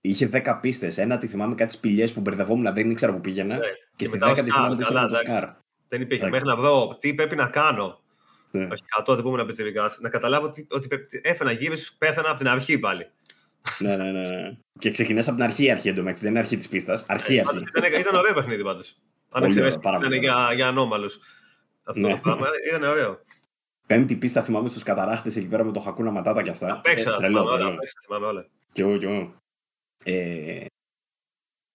Speaker 3: Είχε 10 πίστες. Ένα τη θυμάμαι κάτι σπηλιές που μπερδευόμουν, δεν ήξερα που πήγαινα. Ναι. Και, στη 10 τη θυμάμαι που το σκάρ.
Speaker 2: Δεν υπήρχε. Μέχρι να βρω τι πρέπει να κάνω. Ναι. Όχι κάτω, δεν πούμε να Να καταλάβω ότι, ότι έφερα γύρω πέθανα από την αρχή πάλι.
Speaker 3: Ναι, ναι, ναι. Και ξεκινάς από την αρχή αρχή εντωμεταξύ. Δεν είναι αρχή της πίστας. Αρχή αρχή.
Speaker 2: Ήταν, ήταν ωραίο παιχνίδι πάντως. Αν ξέρεις, ήταν για, για ανώμαλους. Αυτό ναι. το πράγμα ήταν ωραίο.
Speaker 3: Πέμπτη πίστα θυμάμαι στους καταράχτες εκεί πέρα με το Χακούνα Ματάτα και αυτά.
Speaker 2: Παίξα, ε, τρελό, τρελό. θυμάμαι όλα.
Speaker 3: Και εγώ, και εγώ. Ε,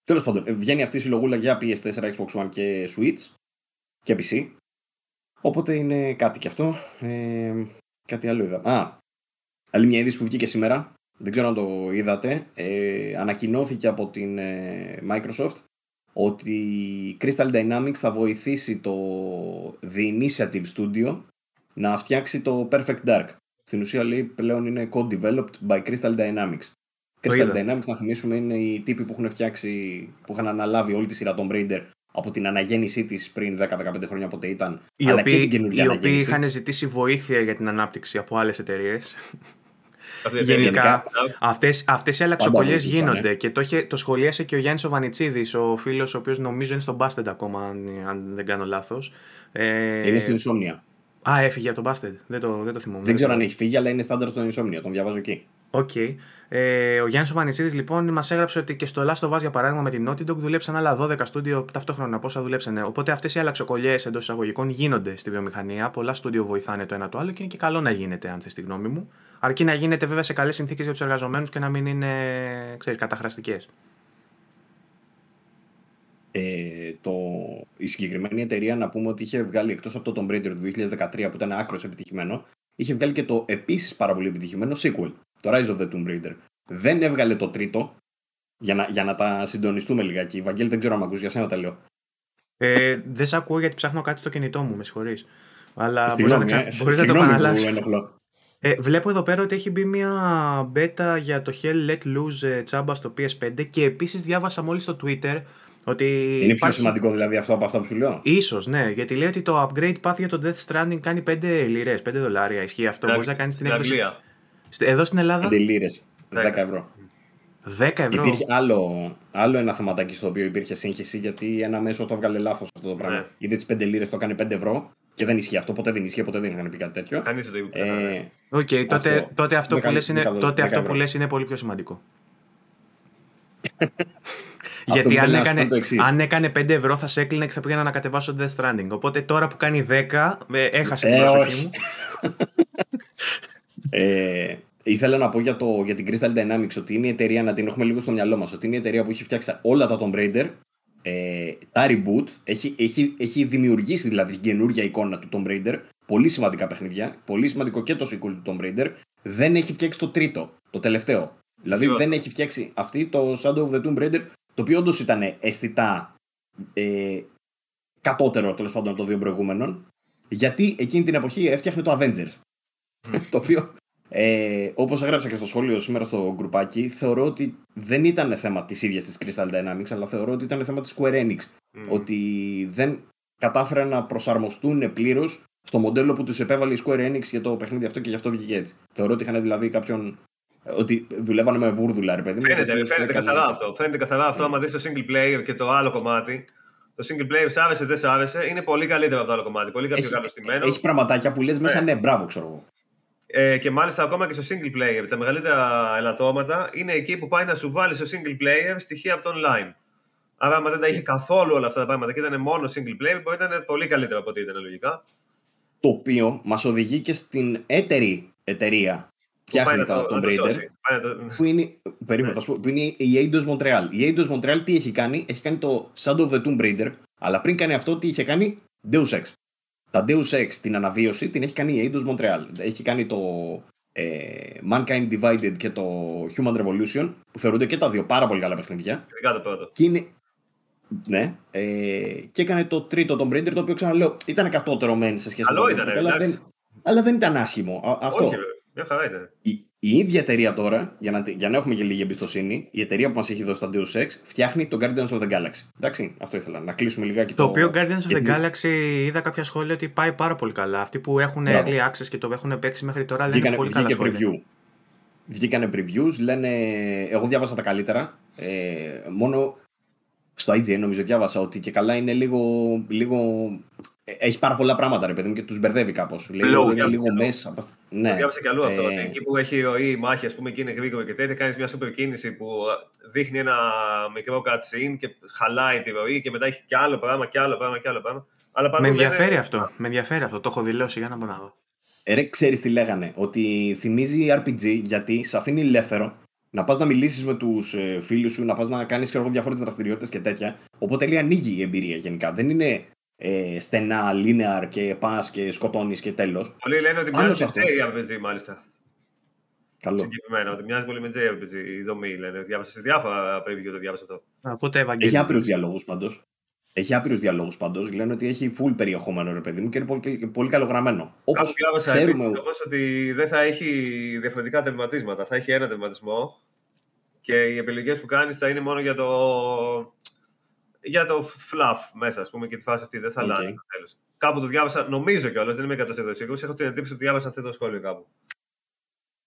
Speaker 3: Τέλος πάντων, βγαίνει αυτή η συλλογούλα για PS4, Xbox One και Switch και PC. Οπότε είναι κάτι κι αυτό. Ε, κάτι άλλο είδα. Α, άλλη μια είδηση που βγήκε σήμερα. Δεν ξέρω αν το είδατε. Ε, ανακοινώθηκε από την ε, Microsoft ότι η Crystal Dynamics θα βοηθήσει το The Initiative Studio να φτιάξει το Perfect Dark. Στην ουσία λέει πλέον είναι co-developed by Crystal Dynamics. Crystal Dynamics, να θυμίσουμε, είναι οι τύποι που έχουν φτιάξει, που είχαν αναλάβει όλη τη σειρά των Raider από την αναγέννησή της πριν 10-15 χρόνια πότε ήταν.
Speaker 1: Οι αλλά οποίοι, και την οι οποίοι είχαν ζητήσει βοήθεια για την ανάπτυξη από άλλες εταιρείες. Γενικά, αυτές, αυτές οι αλλαξοκολλιές γίνονται και το, είχε, το σχολίασε και ο Γιάννης ο Βανιτσίδης, ο φίλος ο οποίος νομίζω είναι στον Bastard ακόμα, αν, αν δεν κάνω λάθος.
Speaker 3: Ε, είναι στην Insomnia.
Speaker 1: Α, έφυγε από το Bastard, δεν το, δεν το θυμόμαι.
Speaker 3: Δεν ξέρω αν έχει φύγει, αλλά είναι στάνταρ στον Insomnia, τον διαβάζω εκεί.
Speaker 1: Οκ. Okay. Ε, ο Γιάννης Βανιτσίδης λοιπόν μας έγραψε ότι και στο Last of Us για παράδειγμα με την Naughty Dog δουλέψαν άλλα 12 στούντιο ταυτόχρονα. Πόσα δουλέψανε. Οπότε αυτές οι αλλαξοκολλιές εντός εισαγωγικών γίνονται στη βιομηχανία. Πολλά στούντιο βοηθάνε το ένα το άλλο και είναι και καλό να γίνεται, αν θες τη γνώμη μου. Αρκεί να γίνεται βέβαια σε καλές συνθήκες για τους εργαζομένους και να μην είναι καταχραστικές.
Speaker 3: Ε, το, η συγκεκριμένη εταιρεία να πούμε ότι είχε βγάλει εκτός από το Tomb Raider του 2013 που ήταν άκρος επιτυχημένο, είχε βγάλει και το επίσης πάρα πολύ επιτυχημένο sequel, το Rise of the Tomb Raider. Δεν έβγαλε το τρίτο, για να, για να τα συντονιστούμε λιγάκι. Βαγγέλη, δεν ξέρω αν ακούς, για σένα τα λέω.
Speaker 1: Ε, δεν σε ακούω γιατί ψάχνω κάτι στο κινητό μου, με συγχωρείς. Αλλά μπορείς να, ε, μπορείς να το επαναλάβει. Ε, βλέπω εδώ πέρα ότι έχει μπει μια beta για το Hell Let Loose ε, τσάμπα στο PS5 και επίσης διάβασα μόλις στο Twitter ότι
Speaker 3: είναι υπάρχει... πιο σημαντικό δηλαδή αυτό από αυτά που σου λέω;
Speaker 1: Σω, ναι, γιατί λέει ότι το upgrade path για το Death Stranding κάνει 5 λιρές, 5 δολάρια. Ισχύει αυτό. Μπορείς να κάνεις την έκδοση. Εδώ στην Ελλάδα;
Speaker 3: 5 λίρε, 10 ευρώ.
Speaker 1: 10 ευρώ.
Speaker 3: Υπήρχε άλλο, άλλο ένα θεματάκι στο οποίο υπήρχε σύγχυση γιατί ένα μέσο το έβγαλε λάθος αυτό το πράγμα. Ναι. Γιατί τις 5 λίρες το έκανε 5 ευρώ και δεν ισχύει αυτό. Ποτέ δεν ισχύει, ποτέ δεν είχαν πει κάτι τέτοιο.
Speaker 2: Κανείς δεν το είπε.
Speaker 1: Ε, okay, τότε, αυτό, τότε αυτό που λες είναι, τότε αυτό που λες είναι πολύ πιο σημαντικό. Γιατί αν έκανε, αν έκανε 5 ευρώ θα σε έκλεινε και θα πήγαινα να κατεβάσω το Death Stranding. Οπότε τώρα που κάνει 10, ε, έχασε την ε, προσοχή μου.
Speaker 3: ε, ήθελα να πω για, το, για την Crystal Dynamics ότι είναι η εταιρεία, να την έχουμε λίγο στο μυαλό μας, ότι είναι η εταιρεία που έχει φτιάξει όλα τα Tomb Raider, ε, τα reboot, έχει, έχει, έχει δημιουργήσει δηλαδή την καινούργια εικόνα του Tomb Raider, πολύ σημαντικά παιχνίδια, πολύ σημαντικό και το sequel του Tomb Raider, δεν έχει φτιάξει το τρίτο, το τελευταίο. Δηλαδή δεν έχει φτιάξει αυτή το Shadow of the Tomb Raider το οποίο όντως ήταν αισθητά ε, κατώτερο τέλος πάντων των δύο προηγούμενων, γιατί εκείνη την εποχή έφτιαχνε το Avengers. το οποίο, ε, όπως έγραψα και στο σχόλιο σήμερα στο γκρουπάκι, θεωρώ ότι δεν ήταν θέμα της ίδιας της Crystal Dynamics, αλλά θεωρώ ότι ήταν θέμα της Square Enix. Ότι δεν κατάφεραν να προσαρμοστούν πλήρως στο μοντέλο που τους επέβαλε η Square Enix για το παιχνίδι αυτό και γι' αυτό βγήκε έτσι. Θεωρώ ότι είχαν δηλαδή κάποιον ότι δουλεύανε με βούρδουλα, ρε παιδί
Speaker 2: μου. Φαίνεται, φαίνεται καθαρά αυτό. Φαίνεται καθαρά αυτό. Άμα δεις το single player και το άλλο κομμάτι, το single player σ' άρεσε, δεν σ' άρεσε, είναι πολύ καλύτερο από το άλλο κομμάτι. Πολύ πιο καλωστημένο.
Speaker 3: Έχει πραγματάκια που λες μέσα, ναι, μπράβο, ξέρω εγώ.
Speaker 2: Ε, και μάλιστα ακόμα και στο single player, τα μεγαλύτερα ελαττώματα είναι εκεί που πάει να σου βάλει στο single player στοιχεία από το online. Άρα, άμα δεν τα είχε καθόλου όλα αυτά τα πράγματα και ήταν μόνο single player, μπορεί να ήταν πολύ καλύτερο από ό,τι ήταν λογικά.
Speaker 3: Το οποίο μας οδηγεί και στην έτερη εταιρεία φτιάχνει τα Tomb Raider. Που είναι, περίμενα, θα σου πω, που είναι η Eidos Montreal. Η Eidos Montreal τι έχει κάνει, έχει κάνει το Shadow of the Tomb Raider, αλλά πριν κάνει αυτό, τι είχε κάνει, Deus Ex. Τα Deus Ex, την αναβίωση, την έχει κάνει η Eidos Montreal. Έχει κάνει το ε, Mankind Divided και το Human Revolution, που θεωρούνται και τα δύο πάρα πολύ καλά παιχνίδια.
Speaker 2: Ειδικά το πρώτο.
Speaker 3: Και είναι, ναι, ε, και έκανε το τρίτο Tomb Raider, το οποίο ξαναλέω ήταν κατώτερο μεν σε σχέση
Speaker 2: με το ήταν, αλλά, δεν,
Speaker 3: αλλά δεν ήταν άσχημο. Αυτό.
Speaker 2: Όχι, μια χαρά ήταν.
Speaker 3: Η, η ίδια εταιρεία τώρα, για να, για να έχουμε και λίγη εμπιστοσύνη, η εταιρεία που μας έχει δώσει τα Deus Ex φτιάχνει το Guardians of the Galaxy. Εντάξει, αυτό ήθελα. Να κλείσουμε λιγάκι
Speaker 1: το. Το οποίο Guardians of the Galaxy είδα κάποια σχόλια ότι πάει πάρα πολύ καλά. Αυτοί που έχουν early access και το έχουν παίξει μέχρι τώρα λένε Βγήκανε, πολύ καλά σχόλια. Preview.
Speaker 3: Βγήκανε previews, λένε. Εγώ διάβασα τα καλύτερα. Ε, μόνο στο IGN νομίζω διάβασα ότι και καλά είναι λίγο, λίγο έχει πάρα πολλά πράγματα, ρε παιδί μου, και τους μπερδεύει κάπως. Λέει ότι είναι λίγο μέσα.
Speaker 2: Ναι. Το διάβασα και αλλού αυτό. Ε... Εκεί που έχει ροή η μάχη, ας πούμε, και είναι γρήγορο και τέτοια, κάνεις μια σούπερ κίνηση που δείχνει ένα μικρό cutscene και χαλάει τη ροή και μετά έχει και άλλο πράγμα και άλλο πράγμα και άλλο πράγμα.
Speaker 1: Αλλά με ενδιαφέρει λένε... αυτό. Με ενδιαφέρει αυτό. Το έχω δηλώσει για να μπορώ να δω.
Speaker 3: Ε, ρε, ξέρεις τι λέγανε. Ότι θυμίζει RPG γιατί σε αφήνει ελεύθερο να πας να μιλήσεις με τους ε, φίλους σου, να πας να κάνεις διάφορε δραστηριότητες και τέτοια. Οπότε λέει ανοίγει η εμπειρία γενικά. Δεν είναι ε, στενά, linear και πας και σκοτώνεις και τέλος.
Speaker 2: Πολλοί λένε ότι μοιάζει με JRPG μάλιστα.
Speaker 3: Καλό.
Speaker 2: Συγκεκριμένα, ότι μοιάζει πολύ με JRPG η δομή. Λένε. Διάβασα σε διάφορα preview το διάβασα αυτό.
Speaker 1: Οπότε,
Speaker 3: Έχει άπειρους διαλόγους πάντως. Έχει άπειρους διαλόγους πάντως. Λένε ότι έχει full περιεχόμενο, ρε παιδί μου, και είναι πολύ, πολύ καλογραμμένο. Όπως
Speaker 2: ξέρουμε. Επίσης, ότι δεν θα έχει διαφορετικά τερματίσματα. Θα έχει ένα τερματισμό και οι επιλογές που κάνεις θα είναι μόνο για το, για το fluff μέσα, ας πούμε, και τη φάση αυτή. Δεν θα okay. αλλάξει το τέλος. Κάπου το διάβασα, νομίζω κιόλας, δεν είμαι 100% σίγουρος. Έχω την εντύπωση ότι διάβασα αυτό το σχόλιο κάπου.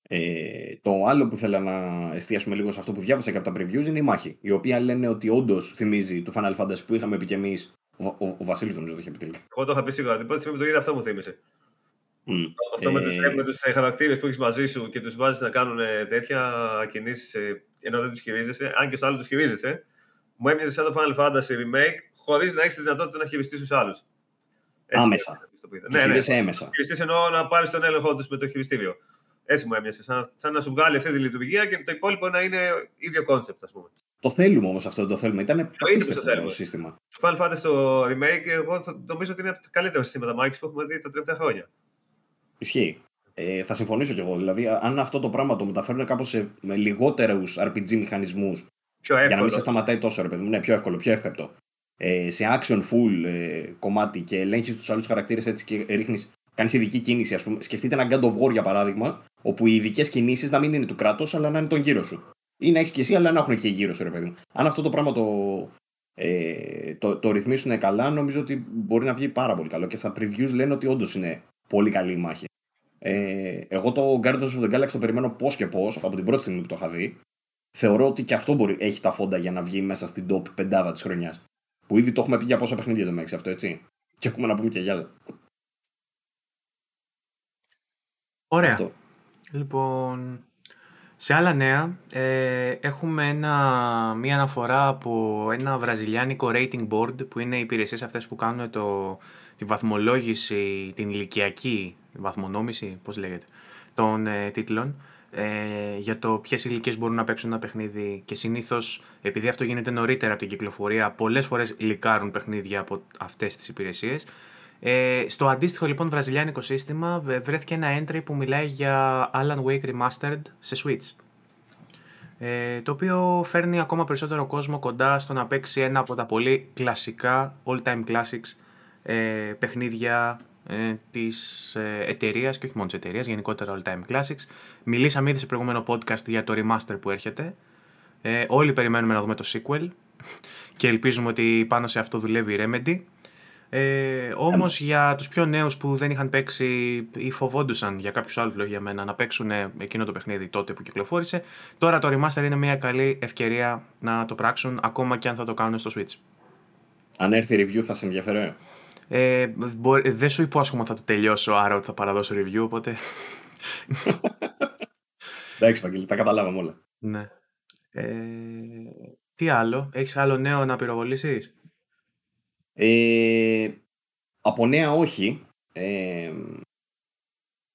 Speaker 3: Ε, το άλλο που θέλω να εστιάσουμε λίγο σε αυτό που διάβασα και από τα previews είναι η μάχη. Η οποία λένε ότι όντως θυμίζει το Final Fantasy που είχαμε πει και εμείς. Ο, ο, ο Βασίλης νομίζω το είχε πει τελικά.
Speaker 2: Εγώ το είχα πει σίγουρα. Την πρώτη στιγμή που το είδα αυτό μου θύμισε. Mm. Αυτό ε... με του τους χαρακτήρες που έχεις μαζί σου και τους βάζεις να κάνουν ε, τέτοια κινήσεις ε, ενώ δεν τους χειρίζεσαι, αν και στο άλλο τους χειρίζεσαι, μου έμοιαζε σαν το Final Fantasy Remake χωρίς να έχεις τη δυνατότητα να χειριστείς τους άλλους.
Speaker 3: Άμεσα. Ναι, ναι. Άμεσα.
Speaker 2: Χειριστείς εννοώ να πάρεις τον έλεγχο τους με το χειριστήριο. Έτσι μου έμοιασε. Σαν, σαν να σου βγάλει αυτή τη λειτουργία και το υπόλοιπο να είναι ίδιο concept, ας πούμε.
Speaker 3: Το θέλουμε όμως αυτό, το θέλουμε. Ήταν το σύστημα.
Speaker 2: Το Final Fantasy το remake, εγώ θα, νομίζω ότι είναι από τα καλύτερα συστήματα Mike που έχουμε δει τα τελευταία χρόνια.
Speaker 3: Ισχύει. Ε, θα συμφωνήσω κι εγώ. Δηλαδή, αν αυτό το πράγμα το μεταφέρουν κάπως με λιγότερους RPG μηχανισμούς. Για να μην σε σταματάει τόσο, ρε παιδί μου. Ναι, πιο εύκολο, πιο εύκολο. Ε, σε action full ε, κομμάτι και ελέγχεις τους άλλους χαρακτήρες έτσι και ρίχνεις. Κάνεις ειδική κίνηση, ας πούμε. Σκεφτείτε ένα God of War για παράδειγμα, όπου οι ειδικές κινήσεις να μην είναι του κράτους, αλλά να είναι τον γύρο σου. Ή να έχεις και εσύ, αλλά να έχουν και γύρω σου, ρε παιδί μου. Αν αυτό το πράγμα το, ε, το, το ρυθμίσουν καλά, νομίζω ότι μπορεί να βγει πάρα πολύ καλό. Και στα previews λένε ότι όντως είναι πολύ καλή η μάχη. Ε, εγώ το Guardians of the Galaxy το περιμένω πώς και πώς από την πρώτη στιγμή που το είχα δει. Θεωρώ ότι και αυτό μπορεί, έχει τα φόντα για να βγει μέσα στην top πεντάδα της χρονιάς. Που ήδη το έχουμε πει για πόσα παιχνίδια το Μέξι αυτό, έτσι. Και έχουμε να πούμε και για άλλα.
Speaker 1: Ωραία. Αυτό. Λοιπόν, σε άλλα νέα, ε, έχουμε ένα, μία αναφορά από ένα βραζιλιάνικο rating board που είναι οι υπηρεσίες αυτές που κάνουν το, τη βαθμολόγηση, την ηλικιακή βαθμονόμηση, πώς λέγεται, των ε, τίτλων ε, για το ποιες ηλικίες μπορούν να παίξουν ένα παιχνίδι και συνήθως, επειδή αυτό γίνεται νωρίτερα από την κυκλοφορία, πολλές φορές λικάρουν παιχνίδια από αυτές τις υπηρεσίες. Ε, στο αντίστοιχο λοιπόν βραζιλιάνικο σύστημα βρέθηκε ένα entry που μιλάει για Alan Wake Remastered σε Switch. Ε, το οποίο φέρνει ακόμα περισσότερο κόσμο κοντά στο να παίξει ένα από τα πολύ κλασικά all-time classics ε, παιχνίδια ε, της ε, εταιρείας και όχι μόνο της εταιρείας, γενικότερα All Time Classics. Μιλήσαμε ήδη σε προηγούμενο podcast για το remaster που έρχεται. Ε, όλοι περιμένουμε να δούμε το sequel και ελπίζουμε ότι πάνω σε αυτό δουλεύει η Remedy. Ε, Όμως για τους πιο νέους που δεν είχαν παίξει ή φοβόντουσαν για κάποιους άλλους λόγου για μένα να παίξουν εκείνο το παιχνίδι τότε που κυκλοφόρησε, τώρα το remaster είναι μια καλή ευκαιρία να το πράξουν ακόμα και αν θα το κάνουν στο Switch.
Speaker 3: Αν έρθει review θα σε ενδιαφέρει.
Speaker 1: Ε, δεν σου υπόσχομαι θα το τελειώσω, άρα ότι θα παραδώσω review, οπότε...
Speaker 3: Εντάξει, Βαγγέλη, τα καταλάβαμε όλα.
Speaker 1: Ναι. Ε, τι άλλο, έχεις άλλο νέο να πυροβολήσεις;
Speaker 3: Ε, από νέα όχι. Ε,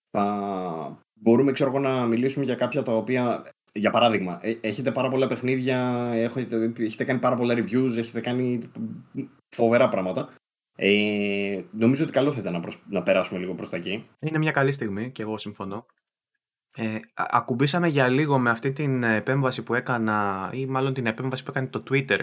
Speaker 3: θα μπορούμε ξέρω να μιλήσουμε για κάποια τα οποία για παράδειγμα, ε, έχετε πάρα πολλά παιχνίδια, έχετε, έχετε κάνει πάρα πολλά reviews, έχετε κάνει φοβερά πράγματα. Ε, νομίζω ότι καλό θα ήταν να, να περάσουμε λίγο προς τα εκεί.
Speaker 1: Είναι μια καλή στιγμή και εγώ συμφωνώ. Ε, ακουμπήσαμε για λίγο με αυτή την επέμβαση που έκανα ή μάλλον την επέμβαση που έκανε το Twitter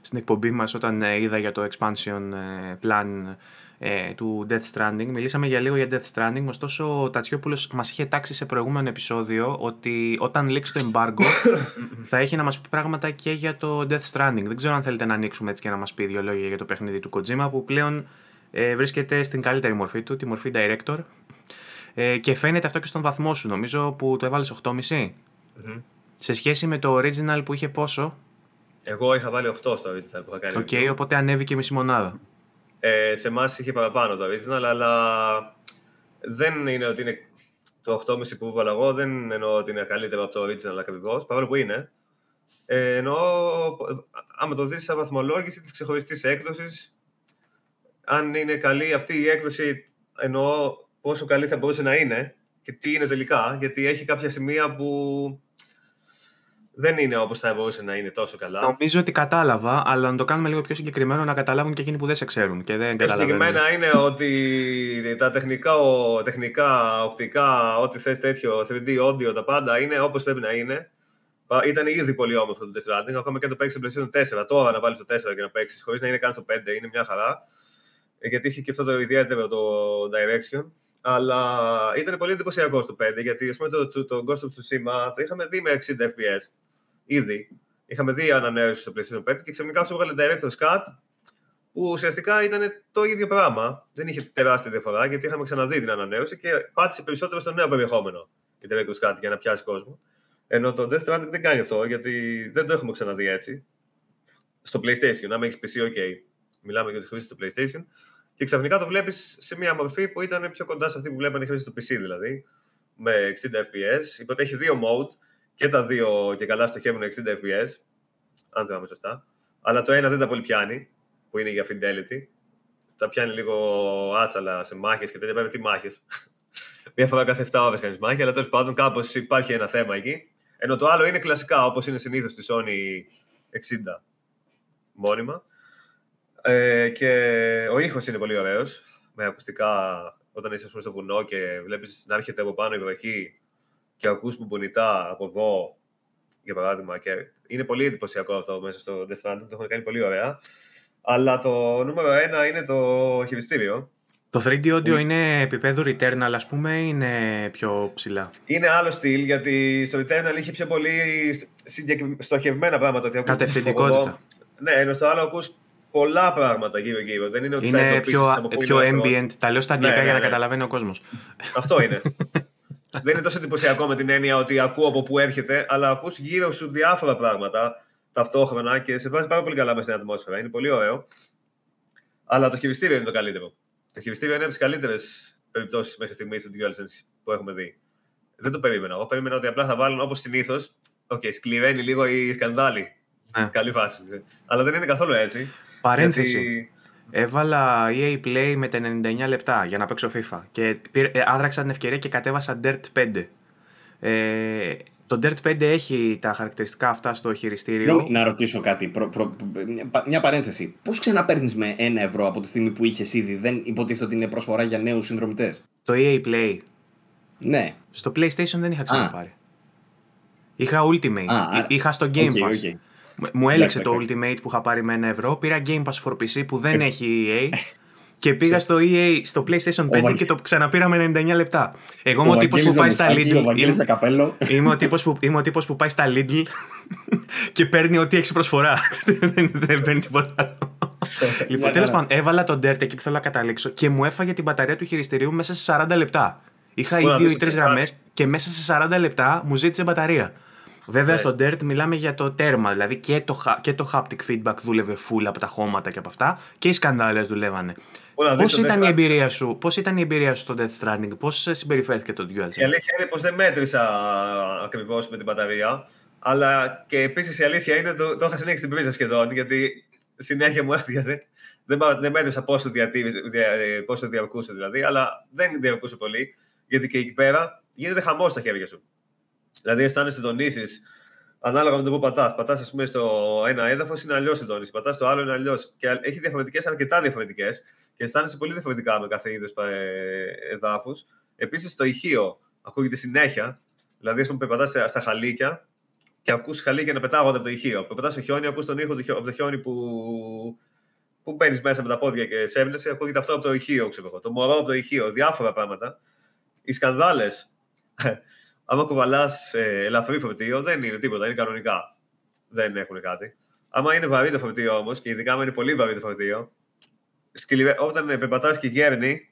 Speaker 1: στην εκπομπή μας όταν ε, είδα για το expansion ε, plan ε, του Death Stranding. Μιλήσαμε για λίγο για Death Stranding, ωστόσο ο Τατσιόπουλος μας είχε τάξει σε προηγούμενο επεισόδιο ότι όταν λήξει το embargo θα έχει να μας πει πράγματα και για το Death Stranding. Δεν ξέρω αν θέλετε να ανοίξουμε έτσι και να μας πει δύο λόγια για το παιχνίδι του Kojima που πλέον ε, βρίσκεται στην καλύτερη μορφή του, τη μορφή director ε, και φαίνεται αυτό και στον βαθμό σου νομίζω που το έβαλες 8,5 mm-hmm. σε σχέση με το original που είχε πόσο;
Speaker 2: Εγώ είχα βάλει 8 στο original που είχα κάνει.
Speaker 1: Οκ, okay, οπότε ανέβηκε μισή μονάδα.
Speaker 2: Ε, σε εμάς είχε παραπάνω το original, αλλά δεν είναι ότι είναι το 8,5 που έβαλα εγώ, δεν εννοώ ότι είναι καλύτερο από το original ακριβώς, παρόλο που είναι. Ε, εννοώ, άμα το δεις σαν βαθμολόγηση της ξεχωριστής έκδοσης, αν είναι καλή αυτή η έκδοση, εννοώ πόσο καλή θα μπορούσε να είναι και τι είναι τελικά, γιατί έχει κάποια σημεία που δεν είναι όπως θα μπορούσε να είναι τόσο καλά.
Speaker 1: Νομίζω ότι κατάλαβα, αλλά να το κάνουμε λίγο πιο συγκεκριμένο να καταλάβουν και εκείνοι που δεν σε ξέρουν. Και δεν
Speaker 2: πιο συγκεκριμένα είναι ότι τα τεχνικά, τεχνικά οπτικά, ό,τι θες τέτοιο, 3D, audio, τα πάντα είναι όπως πρέπει να είναι. Ήταν ήδη πολύ όμορφο το Death Stranding, ακόμα και το παίξει στο PlayStation 4. Τώρα να βάλεις το 4 και να παίξεις χωρίς να είναι καν στο 5 είναι μια χαρά. Ε, γιατί είχε και αυτό το ιδιαίτερο το direction. Αλλά ήταν πολύ εντυπωσιακό στο 5, γιατί ας πούμε, το, το Ghost of Tsushima το είχαμε δει με 60 FPS ήδη. Είχαμε δει ανανέωση στο PlayStation 5 και ξαφνικά σου έβγαλε Director's Cut που ουσιαστικά ήταν το ίδιο πράγμα. Δεν είχε τεράστια διαφορά γιατί είχαμε ξαναδεί την ανανέωση και πάτησε περισσότερο στο νέο περιεχόμενο και Director's Cut για να πιάσει κόσμο. Ενώ το Death Stranding δεν κάνει αυτό γιατί δεν το έχουμε ξαναδεί έτσι. Στο PlayStation, άμα έχεις PC, OK. Μιλάμε για τη χρήση στο PlayStation. Και ξαφνικά το βλέπεις σε μια μορφή που ήταν πιο κοντά σε αυτή που βλέπανε οι χρήση στο PC δηλαδή. Με 60 FPS. Οπότε έχει δύο mode και τα δύο και καλά στοχεύουν 60 FPS. Αν θυμάμαι σωστά. Αλλά το ένα δεν τα πολύ πιάνει, που είναι για fidelity. Τα πιάνει λίγο άτσαλα σε μάχες και τέτοια. Βέβαια, τι μάχες; Μία φορά κάθε 7 ώρες κάνεις μάχη, αλλά τέλος πάντων κάπως υπάρχει ένα θέμα εκεί. Ενώ το άλλο είναι κλασικά, όπως είναι συνήθως στη Sony 60 μόνιμα. Ε, και ο ήχος είναι πολύ ωραίος. Με ακουστικά όταν είσαι στο βουνό και βλέπεις να έρχεται από πάνω η βροχή και ακούς μπουνιτά από εδώ, για παράδειγμα. Και είναι πολύ εντυπωσιακό αυτό μέσα στο Death Stranding, το έχουν κάνει πολύ ωραία. Αλλά το νούμερο ένα είναι το χειριστήριο.
Speaker 1: Το 3D audio είναι επίπεδο Returnal, ας πούμε, ή είναι πιο ψηλά;
Speaker 2: Είναι άλλο στυλ, γιατί στο Returnal είχε πιο πολύ στοχευμένα πράγματα.
Speaker 1: Κατευθυντικότητα.
Speaker 2: Ναι, ενώ στο άλλο ακούς πολλά πράγματα γύρω-γύρω. Δεν είναι ότι
Speaker 1: είναι θα πιο, πιο ambient. Τα λέω στα αγγλικά ναι, για να ναι, ναι. καταλαβαίνει ο κόσμος.
Speaker 2: Αυτό είναι. Δεν είναι τόσο εντυπωσιακό με την έννοια ότι ακούω από πού έρχεται, αλλά ακούς γύρω σου διάφορα πράγματα ταυτόχρονα και σε βάζει πάρα πολύ καλά μέσα στην ατμόσφαιρα. Είναι πολύ ωραίο. Αλλά το χειριστήριο είναι το καλύτερο. Το χειριστήριο είναι από τις καλύτερες περιπτώσεις μέχρι στιγμής του DualSense που έχουμε δει. Δεν το περίμενα. Εγώ περίμενα ότι απλά θα βάλουν όπως συνήθως. Οκ, okay, σκληραίνει λίγο η σκανδάλη. Ναι. Καλή φάση. Αλλά δεν είναι καθόλου έτσι.
Speaker 1: Παρένθεση. Γιατί... Έβαλα EA Play με τα 99 λεπτά για να παίξω FIFA και ε, άδραξα την ευκαιρία και κατέβασα Dirt 5. Ε, το Dirt 5 έχει τα χαρακτηριστικά αυτά στο χειριστήριο.
Speaker 3: Να ρωτήσω κάτι. Προ, προ, μια παρένθεση. Πώς ξαναπέρνει με ένα ευρώ από τη στιγμή που είχες ήδη, δεν υποτίθεται ότι είναι προσφορά για νέους συνδρομητές.
Speaker 1: Το EA Play.
Speaker 3: Ναι.
Speaker 1: Στο PlayStation δεν είχα ξαναπάρει. Είχα Ultimate. Α, είχα στο Game okay, Pass. Okay. Μου έλεξε το Ultimate που είχα πάρει με ένα ευρώ. Πήρα Game Pass for PC που δεν έχει EA. Και πήγα στο EA, στο PlayStation 5 και το ξαναπήρα με 99 λεπτά. Εγώ είμαι ο τύπος που πάει στα Lidl. Είμαι ο τύπος που, είμαι ο τύπος που πάει στα Lidl και παίρνει ό,τι έχει προσφορά. δεν παίρνει τίποτα άλλο. λοιπόν, τέλος πάντων, έβαλα τον Dirt εκεί που θέλω να καταλήξω και μου έφαγε την μπαταρία του χειριστηρίου μέσα σε 40 λεπτά. Είχα οι δύο ή τρεις γραμμές και μέσα σε 40 λεπτά μου ζήτησε μπαταρία. Βέβαια ναι. στο Dirt μιλάμε για το τέρμα, δηλαδή και το, και το haptic feedback δούλευε full από τα χώματα και από αυτά και οι σκανδάλες δουλεύανε. Πώς ήταν, η εμπειρία σου, πώς ήταν η εμπειρία σου στο Death Stranding, πώς συμπεριφέρθηκε το DualSense.
Speaker 2: Η αλήθεια είναι πως δεν μέτρησα ακριβώς με την μπαταρία. Αλλά και επίσης η αλήθεια είναι το, το είχα συνέχισει την πρίζα σχεδόν, γιατί συνέχεια μου έφτιαζε. Δεν, δεν μέτρησα πόσο, δια, πόσο διαρκούσε δηλαδή, αλλά δεν διαρκούσε πολύ, γιατί και εκεί πέρα γίνεται χαμός στα χέρια σου. Δηλαδή, αισθάνεσαι συντονίσεις ανάλογα με το που πατάς. Πατάς, ας πούμε, στο ένα έδαφος είναι αλλιώς συντονίσει. Πατάς στο άλλο είναι αλλιώς. Και έχει διαφορετικές, αρκετά διαφορετικές. Και αισθάνεσαι πολύ διαφορετικά με κάθε είδος ε, εδάφους. Επίσης, το ηχείο ακούγεται συνέχεια. Δηλαδή, ας πούμε, πατάς στα χαλίκια και ακούς χαλίκια να πετάγονται από το ηχείο. Πατάς στο χιόνι, ακούς τον ήχο από το χιόνι που, που μπαίνεις μέσα με τα πόδια και σέβνεσαι. Ακούγεται αυτό από το ηχείο, ξέρω Το μωρό από το ηχείο. Διάφορα πράγματα. Οι σκανδάλες άμα κουβαλάς ε, ελαφρύ φορτίο, δεν είναι τίποτα, είναι κανονικά. Δεν έχουν κάτι. Άμα είναι βαρύ το φορτίο όμως, και ειδικά άμα είναι πολύ βαρύ το φορτίο, σκυλιβε... όταν ε, περπατά και γέρνει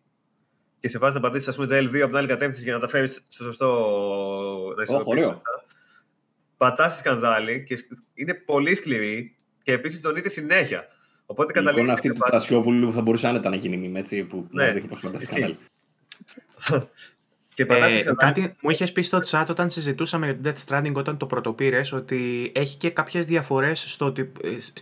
Speaker 2: και σε βάζεις να πατήσεις το L2 από την άλλη κατεύθυνση για να τα φέρεις στο σωστό. να ισορροπήσεις. Oh, Πατάς τη σκανδάλη και είναι πολύ σκληρή και επίσης τονείται συνέχεια. Οπότε καταλήγει.
Speaker 3: Η εικόνα αυτή του Τασιόπουλου θα μπορούσε άνετα να γίνει μήνυμα έτσι που ναι. μας δείχνει πώ πατάς σκανδάλη.
Speaker 1: Και ε, κάτι μου είχες πει στο chat όταν συζητούσαμε για το Death Stranding όταν το πρωτοπήρες ότι έχει και κάποιες διαφορές στο,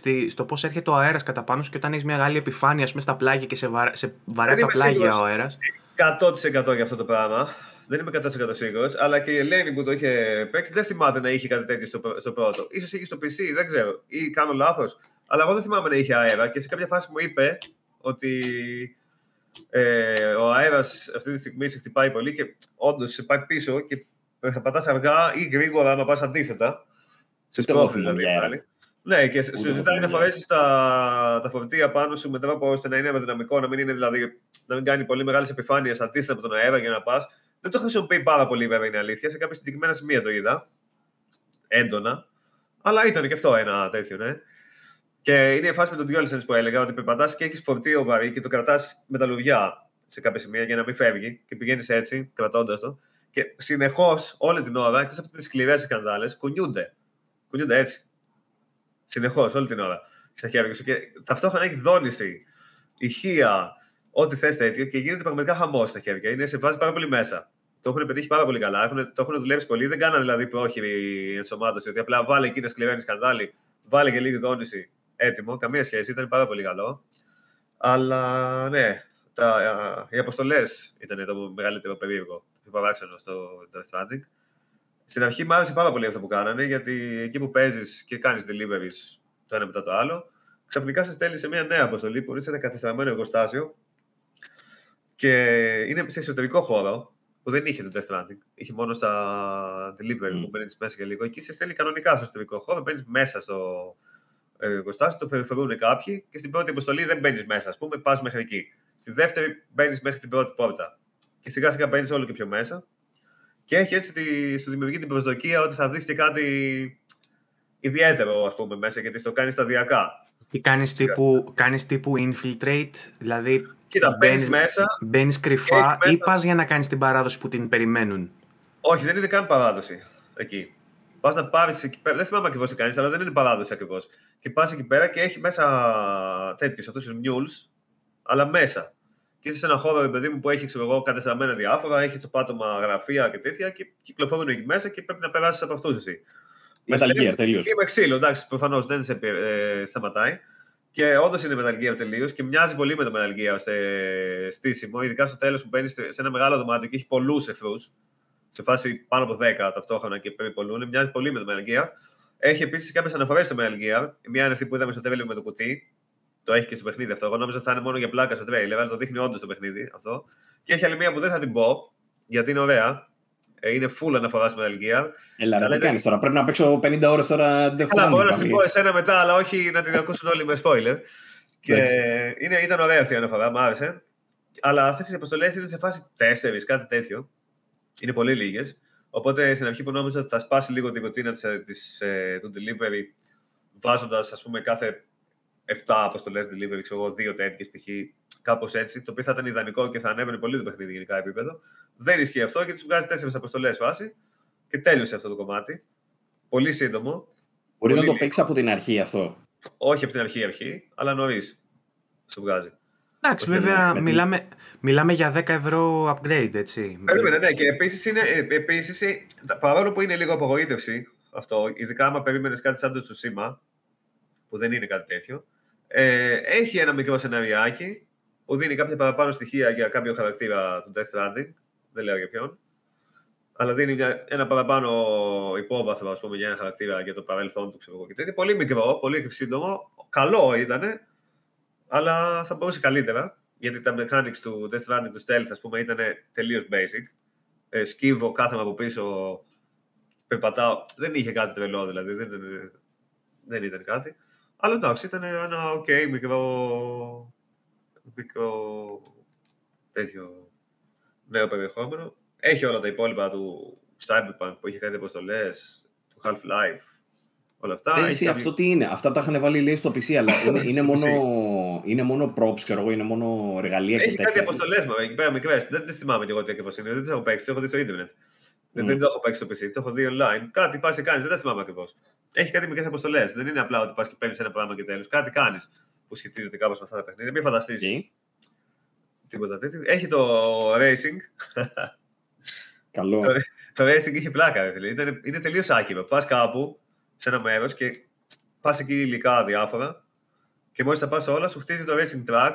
Speaker 1: ε, στο πώς έρχεται ο αέρας κατά πάνω σου και όταν έχεις μεγάλη επιφάνεια πούμε, στα πλάγια και σε, βαρά, σε βαρέα τα πλάγια ο αέρας.
Speaker 2: 100% για αυτό το πράγμα. Δεν είμαι 100% σίγουρος, αλλά και η Ελένη που το είχε παίξει δεν θυμάται να είχε κάτι τέτοιο στο, στο πρώτο. σω είχε στο PC, δεν ξέρω, ή κάνω λάθος. Αλλά εγώ δεν θυμάμαι να είχε αέρα και σε κάποια φάση μου είπε ότι ε, ο αέρας αυτή τη στιγμή σε χτυπάει πολύ και όντως σε πάει πίσω και θα πατάς αργά ή γρήγορα να πας αντίθετα. Σε
Speaker 3: Το εγώ
Speaker 2: σπρώχνει
Speaker 3: θυμάμαι
Speaker 2: δηλαδή.
Speaker 3: για
Speaker 2: πάλι. Ναι, και σου
Speaker 3: Ούτε
Speaker 2: ζητάει
Speaker 3: εγώ
Speaker 2: να
Speaker 3: θυμάμαι.
Speaker 2: φορέσεις τα, τα φορτία πάνω σου με τρόπο ώστε να είναι αεροδυναμικό, να μην, είναι, δηλαδή, να μην κάνει πολύ μεγάλες επιφάνειες αντίθετα με τον αέρα για να πας. Δεν το χρησιμοποιεί πάρα πολύ, βέβαια, είναι αλήθεια. Σε κάποια συγκεκριμένα σημεία το είδα. Έντονα. Αλλά ήταν και αυτό ένα τέτοιο, ναι. Και είναι η φάση με τον DualSense που έλεγα ότι περπατάς και έχεις φορτίο βαρύ και το κρατάς με τα λουβιά σε κάποια σημεία για να μην φεύγει και πηγαίνεις έτσι, κρατώντας το. Και συνεχώς όλη την ώρα, εκτός από τις σκληρές σκανδάλες, κουνιούνται. Κουνιούνται έτσι. Συνεχώς, όλη την ώρα στα χέρια σου. Και ταυτόχρονα έχει δόνηση, ηχεία, ό,τι θες τέτοιο και γίνεται πραγματικά χαμός στα χέρια. Είναι, σε βάζει πάρα πολύ μέσα. Το έχουν πετύχει πάρα πολύ καλά. Έχουν, το έχουν δουλέψει πολύ. Δεν κάνανε δηλαδή πρόχειρη ενσωμάτωση. Ότι απλά βάλε εκεί να σκληραίνει σκανδάλι, βάλε και λίγη δόνηση. Έτοιμο. Καμία σχέση. Ήταν πάρα πολύ καλό. Αλλά ναι, τα, οι αποστολές ήταν το μεγαλύτερο περίεργο. Το πιο παράξενο στο Death Stranding. Στην αρχή μου άρεσε πάρα πολύ αυτό που κάνανε, γιατί εκεί που παίζεις και κάνεις deliveries το ένα μετά το άλλο, ξαφνικά σε στέλνει σε μια νέα αποστολή που είναι σε ένα κατεστραμμένο εργοστάσιο και είναι σε εσωτερικό χώρο που δεν είχε το Death Stranding. Είχε μόνο στα delivery
Speaker 3: Mm.
Speaker 2: που μπαίνεις μέσα και λίγο. Εκεί σε στέλνει κανονικά στο εσωτερικό χώρο, μπαίνεις μέσα στο εργοστάσιο, το περιφερούν κάποιοι και στην πρώτη αποστολή δεν μπαίνεις μέσα, ας πούμε, πας μέχρι εκεί. Στη δεύτερη μπαίνεις μέχρι την πρώτη πόρτα. Και σιγά σιγά μπαίνεις όλο και πιο μέσα. Και έχει έτσι τη, σου δημιουργεί την προσδοκία ότι θα δεις και κάτι ιδιαίτερο, ας πούμε, μέσα, γιατί στο κάνεις σταδιακά.
Speaker 1: Τι κάνεις τύπου, κάνεις τύπου infiltrate, δηλαδή
Speaker 2: Κοίτα, μπαίνεις
Speaker 1: Μπαίνεις-
Speaker 2: μέσα.
Speaker 1: μπαίνεις κρυφά
Speaker 2: Έχεις μέσα-
Speaker 1: ή πας για να κάνεις την παράδοση που την περιμένουν;
Speaker 2: Όχι, δεν είναι καν παράδοση εκεί. Πας να πάρεις εκεί πέρα. Δεν θυμάμαι ακριβώς τι κάνεις, αλλά δεν είναι παράδοση ακριβώς. Και πας εκεί πέρα και έχει μέσα τέτοιου αυτού του mules, αλλά μέσα. Και είσαι σε ένα χώρο, ρε παιδί μου, που έχει ξέρω εγώ, κατεστραμμένα διάφορα, έχει το πάτωμα γραφεία και τέτοια και κυκλοφορούν εκεί μέσα και πρέπει να περάσεις από αυτούς εσύ.
Speaker 3: Metal Gear, τελείως.
Speaker 2: Είμαι ξύλο, εντάξει, προφανώς δεν σε ε, σταματάει. Και όντως είναι Metal Gear τελείως και μοιάζει πολύ με το Metal Gear σε στήσιμο, ειδικά στο τέλος που μπαίνεις σε ένα μεγάλο δωμάτιο και έχει πολλούς εχθρούς. Σε φάση πάνω από 10 ταυτόχρονα και περιπολούν. Μοιάζει πολύ με το Metal Gear. Έχει επίσης κάποιες αναφορές στο Metal Gear. Η μία είναι αυτή που είδαμε στο τρέλερ με το κουτί. Το έχει και στο παιχνίδι αυτό. Εγώ νόμιζα ότι θα είναι μόνο για πλάκα στο τρέλερ, αλλά το δείχνει όντως το παιχνίδι αυτό. Και έχει άλλη μία που δεν θα την πω, γιατί είναι ωραία. Ε, Είναι full αναφορά στο Metal Gear.
Speaker 3: Έλα, ρε,
Speaker 2: Καλά,
Speaker 3: τι
Speaker 2: δεν-
Speaker 3: κάνεις τώρα; Πρέπει να παίξω 50 ώρες τώρα. Δεν
Speaker 2: Καλά, μπορώ να
Speaker 3: θα
Speaker 2: σου πω εσένα μετά, αλλά όχι να την ακούσουν όλοι με spoiler. Και
Speaker 3: Εντάξει.
Speaker 2: είναι, ήταν ωραία αυτή η αναφορά, μου άρεσε. Αλλά αυτές οι αποστολές είναι σε φάση 4, κάτι τέτοιο. Είναι πολύ λίγες. Οπότε στην αρχή που νόμιζα ότι θα σπάσει λίγο την κοτίνα της, ε, της, ε, του delivery, βάζοντας ας πούμε κάθε 7 αποστολές delivery, ξέρω εγώ, δύο τέτοιες π.χ. Κάπως έτσι, το οποίο θα ήταν ιδανικό και θα ανέβαινε πολύ το παιχνίδι γενικά επίπεδο. Δεν ισχύει αυτό και τους βγάζει 4 αποστολές φάση και τέλειωσε αυτό το κομμάτι. Πολύ σύντομο.
Speaker 3: Μπορείς να
Speaker 2: πολύ
Speaker 3: το
Speaker 2: λίγο.
Speaker 3: παίξει από την αρχή αυτό.
Speaker 2: Όχι από την αρχή αρχή, αλλά νωρίς σου βγάζει.
Speaker 1: Εντάξει,
Speaker 2: Όχι,
Speaker 1: βέβαια,
Speaker 3: με την-
Speaker 1: μιλάμε, μιλάμε για 10 ευρώ upgrade, έτσι.
Speaker 2: Περίμενε, ναι, και επίσης είναι. ε, Επίσης, ε, τα- παρόλο που είναι λίγο απογοήτευση αυτό, ειδικά άμα περίμενες κάτι σαν το Τσουσίμα, που δεν είναι κάτι τέτοιο, ε, έχει ένα μικρό σενάριάκι που δίνει κάποια παραπάνω στοιχεία για κάποιο χαρακτήρα του Death Stranding. Δεν λέω για ποιον. Αλλά δίνει μια, ένα παραπάνω υπόβαθρο, ας πούμε, για ένα χαρακτήρα για το παρελθόν του, ξέρω εγώ και τέτοια. Πολύ μικρό, πολύ σύντομο. Καλό ήταν, αλλά θα μπορούσε καλύτερα. Γιατί τα mechanics του Death Stranding, του stealth, ας πούμε, ήταν τελείως basic. Ε, σκύβω, κάθομαι από πίσω, περπατάω. Δεν είχε κάτι τρελό, δηλαδή. Δεν, ήταν- δεν ήταν κάτι. Αλλά εντάξει, ήταν ένα οκ, μικρό, μικρό τέτοιο νέο περιεχόμενο. Έχει όλα τα υπόλοιπα του Cyberpunk που είχε κάτι αποστολές, του Half-Life, όλα αυτά.
Speaker 3: Δεν
Speaker 2: Έχει
Speaker 3: εσύ,
Speaker 2: κάποιο-
Speaker 3: αυτό τι είναι; Αυτά τα είχαν βάλει λέει στο PC, αλλά είναι, είναι, μόνο, είναι μόνο props, ξέρω εγώ, είναι μόνο εργαλεία και
Speaker 2: Έχει κάτι
Speaker 3: τέτοια.
Speaker 2: αποστολές μου εκεί πέρα μικρές. Δεν τις θυμάμαι και εγώ τι ακριβώς είναι. Δεν τις έχω παίξει, τις έχω δει στο Ιντερνετ. Δεν,
Speaker 3: Μμ.
Speaker 2: δεν το έχω παίξει στο PC, το έχω δει online. Κάτι πας και κάνεις, δεν τα θυμάμαι ακριβώς. Έχει κάτι μικρές αποστολές. Δεν είναι απλά ότι πας και παίρνεις ένα πράγμα και τέλος. Κάτι κάνεις που σχετίζεται κάπως με αυτά τα παιχνίδια. Μην φανταστείς
Speaker 3: Οκ.
Speaker 2: τίποτα τέτοιο. Έχει το racing.
Speaker 3: Καλό.
Speaker 2: Το- το racing είχε πλάκα, ρε φίλε. Ήταν, είναι τελείως άκυρο. Πας κάπου σε ένα μέρος και πας εκεί υλικά διάφορα και μόλις τα πας όλα, σου χτίζει το racing track.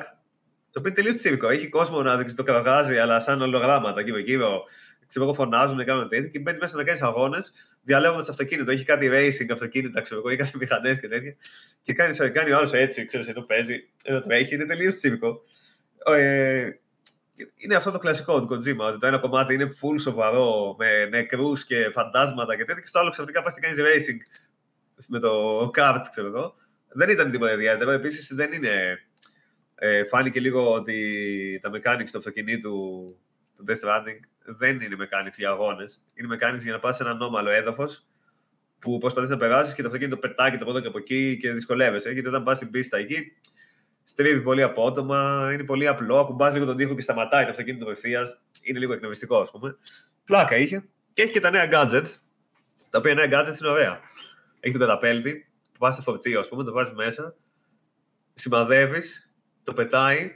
Speaker 2: Το οποίο είναι τελείως τσίρκο. Έχει κόσμο να δείξει το κραυγάζει, αλλά σαν ολογράμματα γύρω-γύρω. Ξέρω εγώ, φωνάζουν, κάνουν τέτοια και μπαίνει μέσα να κάνεις αγώνες διαλέγοντας αυτοκίνητο. Έχει κάτι racing αυτοκίνητα, ξέρω εγώ, ή κάτι μηχανές και τέτοια. Και κάνει, κάνει ο άλλος έτσι, ξέρω ενώ παίζει, ενώ τρέχει. Είναι τελείως τσίρκο. Ε, είναι αυτό το κλασικό του Kojima, ότι το ένα κομμάτι είναι full σοβαρό, με νεκρούς και φαντάσματα και τέτοια, και στο άλλο ξαφνικά πας και κάνεις racing με το καρτ, ξέρω εγώ. Δεν ήταν τίποτα ιδιαίτερο. Επίσης δεν είναι. Ε, φάνηκε λίγο ότι τα mechanics του αυτοκινήτου του Death Stranding δεν είναι mechanics για αγώνες. Είναι mechanics για να πας σε ένα ανώμαλο έδαφος που προσπαθείς να περάσεις και το αυτοκίνητο πετάει και το πόδι από εκεί και δυσκολεύεσαι. Γιατί όταν πας στην πίστα εκεί, στρίβεις πολύ απότομα, είναι πολύ απλό. Ακουμπάς λίγο τον τοίχο και σταματάει το αυτοκίνητο απευθείας. Είναι λίγο εκνευριστικό, ας πούμε. Πλάκα είχε. Και έχει και τα νέα gadgets. Τα οποία νέα gadgets είναι ωραία. Έχει τον καταπέλτη, που πα στο φορτίο, ας πούμε, το βάζεις μέσα, σημαδεύεις, το πετάει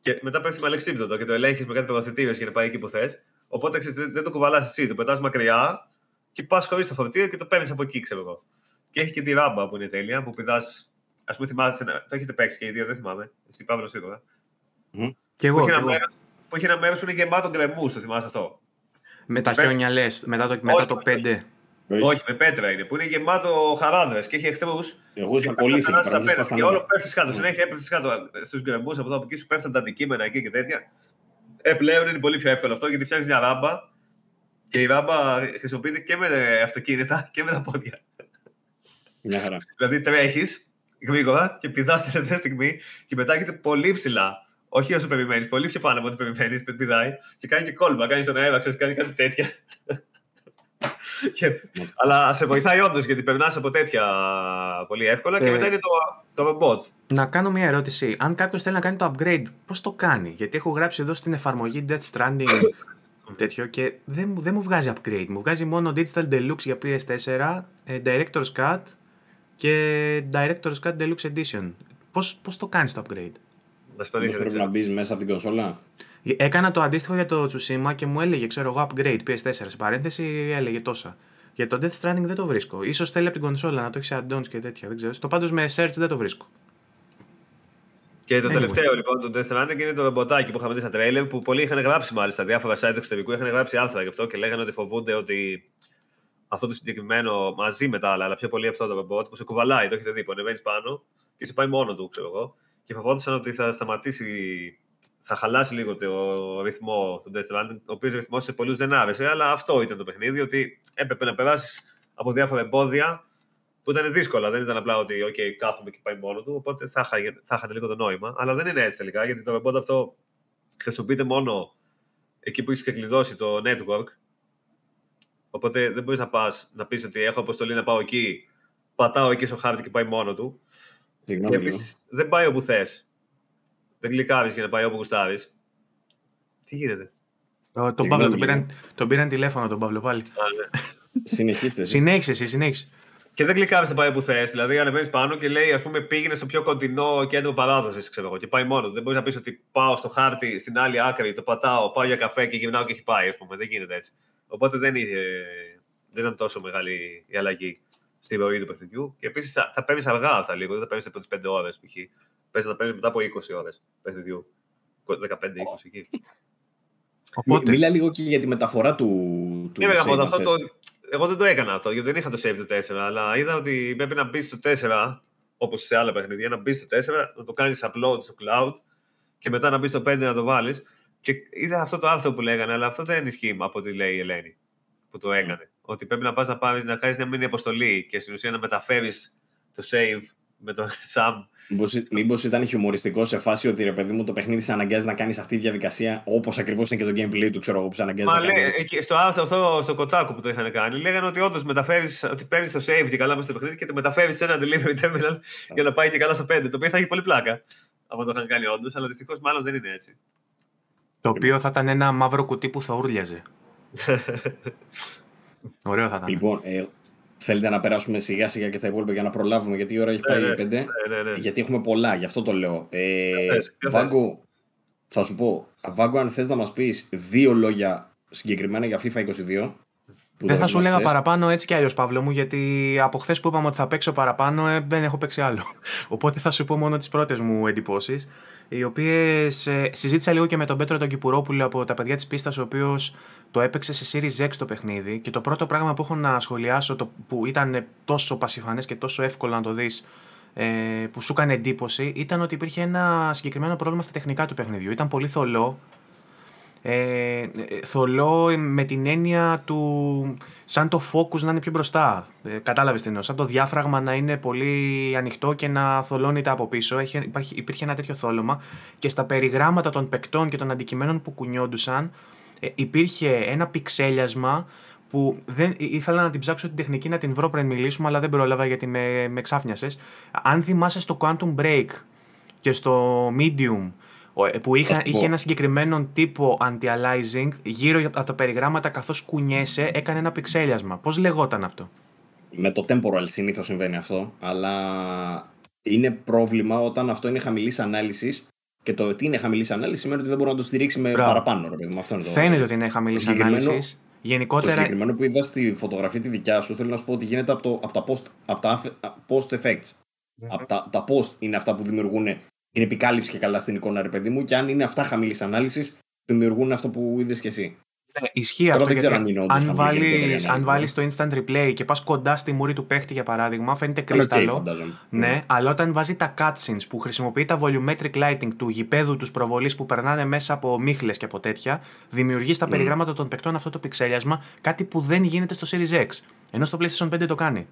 Speaker 2: και μετά πέφτει με αλεξίπτωτο και το ελέγχεις με κάτι πρωταθλητήριο για να πάει εκεί που θες. Οπότε ξέρεις, δεν το κουβαλάς εσύ, το πετάς μακριά και πας χωρίς το φορτίο και το παίρνεις από εκεί, ξέρω εγώ. Και έχει και τη ράμπα που είναι τέλεια, που πηδάς. Α πούμε, θυμάστε, το έχετε παίξει και οι δύο, δεν θυμάμαι. Εσύ Παύλος σίγουρα.
Speaker 1: Μμ. Και εγώ. Που έχει,
Speaker 2: ένα μέρος, που έχει ένα μέρος που είναι γεμάτο γκρεμούς, το θυμάσαι αυτό.
Speaker 1: Με τα χιόνια λες, μετά το, μετά το 5.
Speaker 2: Όχι, με πέτρα είναι, που είναι γεμάτο χαράδρες και έχει εχθρούς.
Speaker 3: Εγώ είχα κολλήσει
Speaker 2: και Και όλο πέφτεις κάτω. Συνέχεια έπεφτε κάτω στους γκρεμούς από εδώ από εκεί, σου πέφτουν τα αντικείμενα εκεί και τέτοια. Ε, πλέον είναι πολύ πιο εύκολο αυτό γιατί φτιάχνεις μια ράμπα και η ράμπα χρησιμοποιείται και με αυτοκίνητα και με τα πόδια.
Speaker 3: Μια χαρά.
Speaker 2: δηλαδή τρέχεις γρήγορα και πηδάς την τελευταία στιγμή και πετάγεται πολύ ψηλά. Όχι όσο περιμένει, πολύ πιο πάνω από ό,τι περιμένει, πηδάει και κάνει και κόλμα. Κάνεις τον αέρα, ξέρεις, κάνει κάτι τέτοια. Και, αλλά σε βοηθάει όντως γιατί περνάς από τέτοια πολύ εύκολα και ε, μετά είναι το, το robot.
Speaker 1: Να κάνω μια ερώτηση. Αν κάποιος θέλει να κάνει το upgrade, πώς το κάνει, Γιατί έχω γράψει εδώ στην εφαρμογή Death Stranding τέτοιο και δεν, δεν μου βγάζει upgrade. Μου βγάζει μόνο Digital Deluxe για PS4, ε, Director's Cut και Director's Cut Deluxe Edition. Πώς, πώς το κάνεις το upgrade?
Speaker 3: Πώς πρέπει να μπεις μέσα από την κονσόλα;
Speaker 1: Έκανα το αντίστοιχο για το Tsushima και μου έλεγε, ξέρω εγώ, upgrade PS4 σε παρένθεση, έλεγε τόσα. Για το Death Stranding δεν το βρίσκω. σω θέλει από την κονσόλα να το έχει σε add-ons και τέτοια. Δεν ξέρω. Στο πάντως με search δεν το βρίσκω.
Speaker 2: Και το τελευταίο λοιπόν, το Death Stranding είναι το ρομποτάκι που είχαμε δει στα τρέιλερ που πολλοί είχαν γράψει μάλιστα. Διάφορα site του εξωτερικού είχαν γράψει άρθρα γι' αυτό και λέγανε ότι φοβούνται ότι αυτό το συγκεκριμένο μαζί με τα άλλα, αλλά πιο πολύ αυτό το ρομπότ που σε κουβαλάει, το έχετε δει, που ανεβαίνεις πάνω και σε πάει μόνο του, ξέρω εγώ. Και φοβόντουσαν ότι θα σταματήσει, θα χαλάσει λίγο το ρυθμό του Death Stranding, ο οποίος ρυθμός σε πολλούς δεν άρεσε, αλλά αυτό ήταν το παιχνίδι, ότι έπρεπε να περάσεις από διάφορα εμπόδια που ήταν δύσκολα. Δεν ήταν απλά ότι okay, κάθομαι και πάει μόνο του. Οπότε θα, θα είχαν λίγο το νόημα. Αλλά δεν είναι έτσι τελικά, γιατί το ρομπότ αυτό χρησιμοποιείται μόνο εκεί που έχεις ξεκλειδώσει το network. Οπότε δεν μπορείς να πας να πεις ότι έχω αποστολή να πάω εκεί, πατάω εκεί στο χάρτη και πάει μόνο του. και επίσης δεν πάει όπου θες. Δεν κλικάρει για να πάει όπου γουστάρει. Τι γίνεται;
Speaker 1: τον Παύλο, τον πήραν, τον πήραν τηλέφωνο τον Παύλο πάλι.
Speaker 3: Ναι. Συνεχίστε.
Speaker 1: Συνέχισε εσύ, συνέχισε.
Speaker 2: Και δεν κλικάρει να πάει που θες. Δηλαδή, ανεβαίνει πάνω και λέει, ας πούμε, πήγαινε στο πιο κοντινό κέντρο παράδοσης, ξέρω εγώ, και πάει μόνος. Δεν μπορείς να πεις ότι πάω στο χάρτη στην άλλη άκρη, το πατάω, πάω για καφέ και γυρνάω και έχει πάει, ας πούμε. Δεν γίνεται έτσι. Οπότε δεν, είχε, δεν ήταν τόσο μεγάλη η αλλαγή στη ροή του παιχνιδιού. Και επίσης θα, θα παίρνεις αργά αυτά λίγο, δεν θα παίρνεις από τι 5 ώρες π.χ. Παίζει να παίρνει μετά από 20 ώρες παιχνιδιού. 15-20 εκεί.
Speaker 3: Οπότε... Μίλα λίγο και για τη μεταφορά του. του
Speaker 2: ναι, αυτό το, εγώ δεν το έκανα αυτό, γιατί δεν είχα το save το 4, αλλά είδα ότι πρέπει να μπεις στο 4, όπως σε άλλα παιχνίδια, να μπεις στο 4, να το κάνεις upload στο cloud και μετά να μπεις στο 5 να το βάλεις. Και είδα αυτό το άρθρο που λέγανε, αλλά αυτό δεν ισχύει από ό,τι λέει η Ελένη που το έκανε. Mm. Ότι πρέπει να πας να, πάρεις, να κάνεις μια μήνυ αποστολή και στην ουσία να μεταφέρεις το save με τον Σαμ.
Speaker 3: Μήπως ήταν χιουμοριστικός σε φάση ότι ρε παιδί μου το παιχνίδι σε αναγκάζει να κάνεις αυτή τη διαδικασία όπως ακριβώς είναι και το gameplay του, ξέρω εγώ που σε αναγκάζει Μα να κάνεις.
Speaker 2: Στο άρθρο αυτό, στο κοτάκου που το είχαν κάνει, λέγανε ότι όντως μεταφέρεις, ότι παίρνεις το save και καλά μέσα στο παιχνίδι και το μεταφέρεις σε ένα delivery terminal για να πάει και καλά στο 5. Το οποίο θα έχει πολύ πλάκα. Αν το είχαν κάνει όντως, αλλά δυστυχώς μάλλον δεν είναι έτσι.
Speaker 1: Το οποίο θα ήταν ένα μαύρο κουτί που θα ούρλιαζε. Ωραίο θα ήταν.
Speaker 3: Λοιπόν, ε, Θέλετε να περάσουμε σιγά σιγά και στα υπόλοιπα για να προλάβουμε, γιατί η ώρα έχει πάει ναι, 5. Ναι, ναι, ναι, γιατί έχουμε πολλά, γι' αυτό το λέω. Ε, Βάγκο, θα σου πω, Βάγκο, αν θες να μας πεις δύο λόγια συγκεκριμένα για FIFA 22.
Speaker 1: Δεν θα σου έλεγα παραπάνω έτσι κι αλλιώς, Παύλο μου, γιατί από χθες που είπαμε ότι θα παίξω παραπάνω, ε, δεν έχω παίξει άλλο. Οπότε θα σου πω μόνο τις πρώτες μου εντυπώσεις, οι οποίες ε, συζήτησα λίγο και με τον Πέτρο τον Κυπουρόπουλο από τα παιδιά της πίστας, ο οποίος το έπαιξε σε Series X το παιχνίδι. Και το πρώτο πράγμα που έχω να σχολιάσω, το, που ήταν τόσο πασιφανές και τόσο εύκολο να το δεις, ε, που σου έκανε εντύπωση, ήταν ότι υπήρχε ένα συγκεκριμένο πρόβλημα στα τεχνικά του παιχνιδιού. Ήταν πολύ θολό Ε, θολό με την έννοια του σαν το focus να είναι πιο μπροστά. Ε, Κατάλαβες τι εννοώ. Σαν το διάφραγμα να είναι πολύ ανοιχτό και να θολώνεται από πίσω. Έχει, υπάρχει, υπήρχε ένα τέτοιο θόλωμα. Και στα περιγράμματα των παικτών και των αντικειμένων που κουνιόντουσαν, ε, υπήρχε ένα πιξέλιασμα που δεν, ήθελα να την ψάξω την τεχνική να την βρω πριν μιλήσουμε, αλλά δεν πρόλαβα γιατί με, με ξάφνιασες. Αν θυμάσαι στο Quantum Break και στο Medium, ε, που είχα, είχε ένα συγκεκριμένο τύπο anti-aliasing γύρω από τα περιγράμματα καθώς κουνιέσαι έκανε ένα πιξέλιασμα. Πώς λεγόταν αυτό;
Speaker 3: Με το temporal συνήθως συμβαίνει αυτό, αλλά είναι πρόβλημα όταν αυτό είναι χαμηλής ανάλυσης και το ότι είναι χαμηλής ανάλυσης σημαίνει ότι δεν μπορεί να το στηρίξει με Μπράβο. παραπάνω. Ρε, αυτό είναι το...
Speaker 1: Φαίνεται ότι είναι χαμηλής ανάλυσης. Γενικότερα...
Speaker 3: Το συγκεκριμένο που είδα στη φωτογραφία τη δικιά σου, θέλω να σου πω ότι γίνεται από, το, από τα, post, από τα post effects. Mm-hmm. Από τα, τα post είναι αυτά που δημιουργούν την επικάλυψη και καλά στην εικόνα, ρε παιδί μου, και αν είναι αυτά χαμηλής ανάλυσης, δημιουργούν αυτό που είδες και εσύ.
Speaker 1: Ναι, ισχύει αυτό. Δεν γιατί αν, αν βάλει αν βάλεις το instant replay και πας κοντά στη μούρη του παίχτη, για παράδειγμα, φαίνεται κρύσταλλο. ναι, mm. αλλά όταν βάζει τα cutscenes που χρησιμοποιεί τα volumetric lighting του γηπέδου τους προβολής που περνάνε μέσα από μίχλε και από τέτοια, δημιουργεί στα mm. περιγράμματα των παικτών αυτό το πιξέλιασμα, κάτι που δεν γίνεται στο Series X. Ενώ στο PlayStation 5 το κάνει.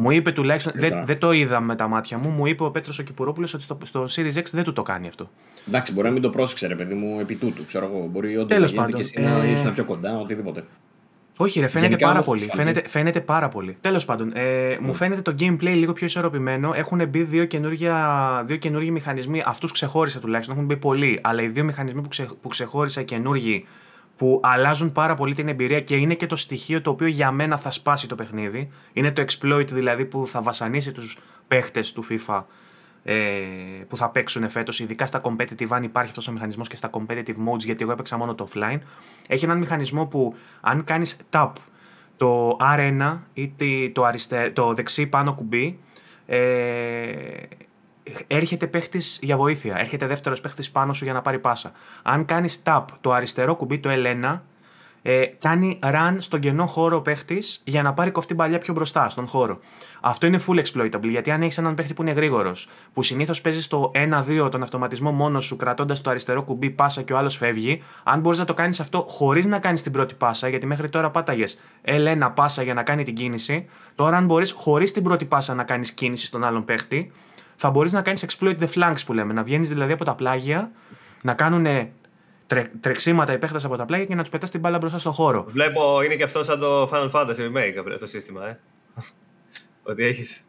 Speaker 1: Μου είπε τουλάχιστον, δεν, δεν το είδα με τα μάτια μου, μου είπε ο Πέτρος ο Κυπουρόπουλο ότι στο, στο Series X δεν του το κάνει αυτό.
Speaker 3: Εντάξει, μπορεί να μην το πρόσεξε, ρε παιδί μου, επί τούτου. Ξέρω εγώ. Μπορεί όντως να γίνεται και εσύ να ε... πιο κοντά, οτιδήποτε.
Speaker 1: Όχι, ρε, φαίνεται πάρα πολύ. Φαίνεται, φαίνεται πάρα πολύ. Τέλος πάντων, ε, mm. μου φαίνεται το gameplay λίγο πιο ισορροπημένο. Έχουν μπει δύο, δύο καινούργιοι μηχανισμοί. Αυτούς ξεχώρισα τουλάχιστον. Έχουν μπει πολλοί. Αλλά οι δύο μηχανισμοί που, ξε, που ξεχώρισα καινούργιοι που αλλάζουν πάρα πολύ την εμπειρία και είναι και το στοιχείο το οποίο για μένα θα σπάσει το παιχνίδι. Είναι το exploit δηλαδή που θα βασανίσει τους παίχτες του FIFA ε, που θα παίξουν φέτος, ειδικά στα competitive, αν υπάρχει αυτός ο μηχανισμός και στα competitive modes, γιατί εγώ έπαιξα μόνο το offline. Έχει έναν μηχανισμό που αν κάνεις tap το R1 ή το, αριστε... το δεξί πάνω κουμπί, ε, έρχεται παίχτης για βοήθεια. Έρχεται δεύτερος παίχτης πάνω σου για να πάρει πάσα. Αν κάνεις tap το αριστερό κουμπί, το L1, ε, κάνει run στον κενό χώρο ο παίχτης για να πάρει κοφτή παλιά πιο μπροστά στον χώρο. Αυτό είναι full exploitable γιατί αν έχεις έναν παίχτη που είναι γρήγορος, που συνήθως παίζει στο 1-2 τον αυτοματισμό μόνος σου κρατώντας το αριστερό κουμπί πάσα και ο άλλος φεύγει, αν μπορείς να το κάνεις αυτό χωρίς να κάνεις την πρώτη πάσα, γιατί μέχρι τώρα πάταγες L1 πάσα για να κάνει την κίνηση, τώρα αν μπορείς χωρίς την πρώτη πάσα να κάνεις κίνηση στον άλλον παίχτη, θα μπορείς να κάνεις exploit the flanks που λέμε. Να βγαίνεις δηλαδή από τα πλάγια, να κάνουν τρε, τρεξίματα οι παίχτε από τα πλάγια και να τους πετάς την μπάλα μπροστά στο χώρο.
Speaker 2: Βλέπω είναι και αυτό σαν το Final Fantasy Remake αυτό το σύστημα. Ε. Ότι έχεις.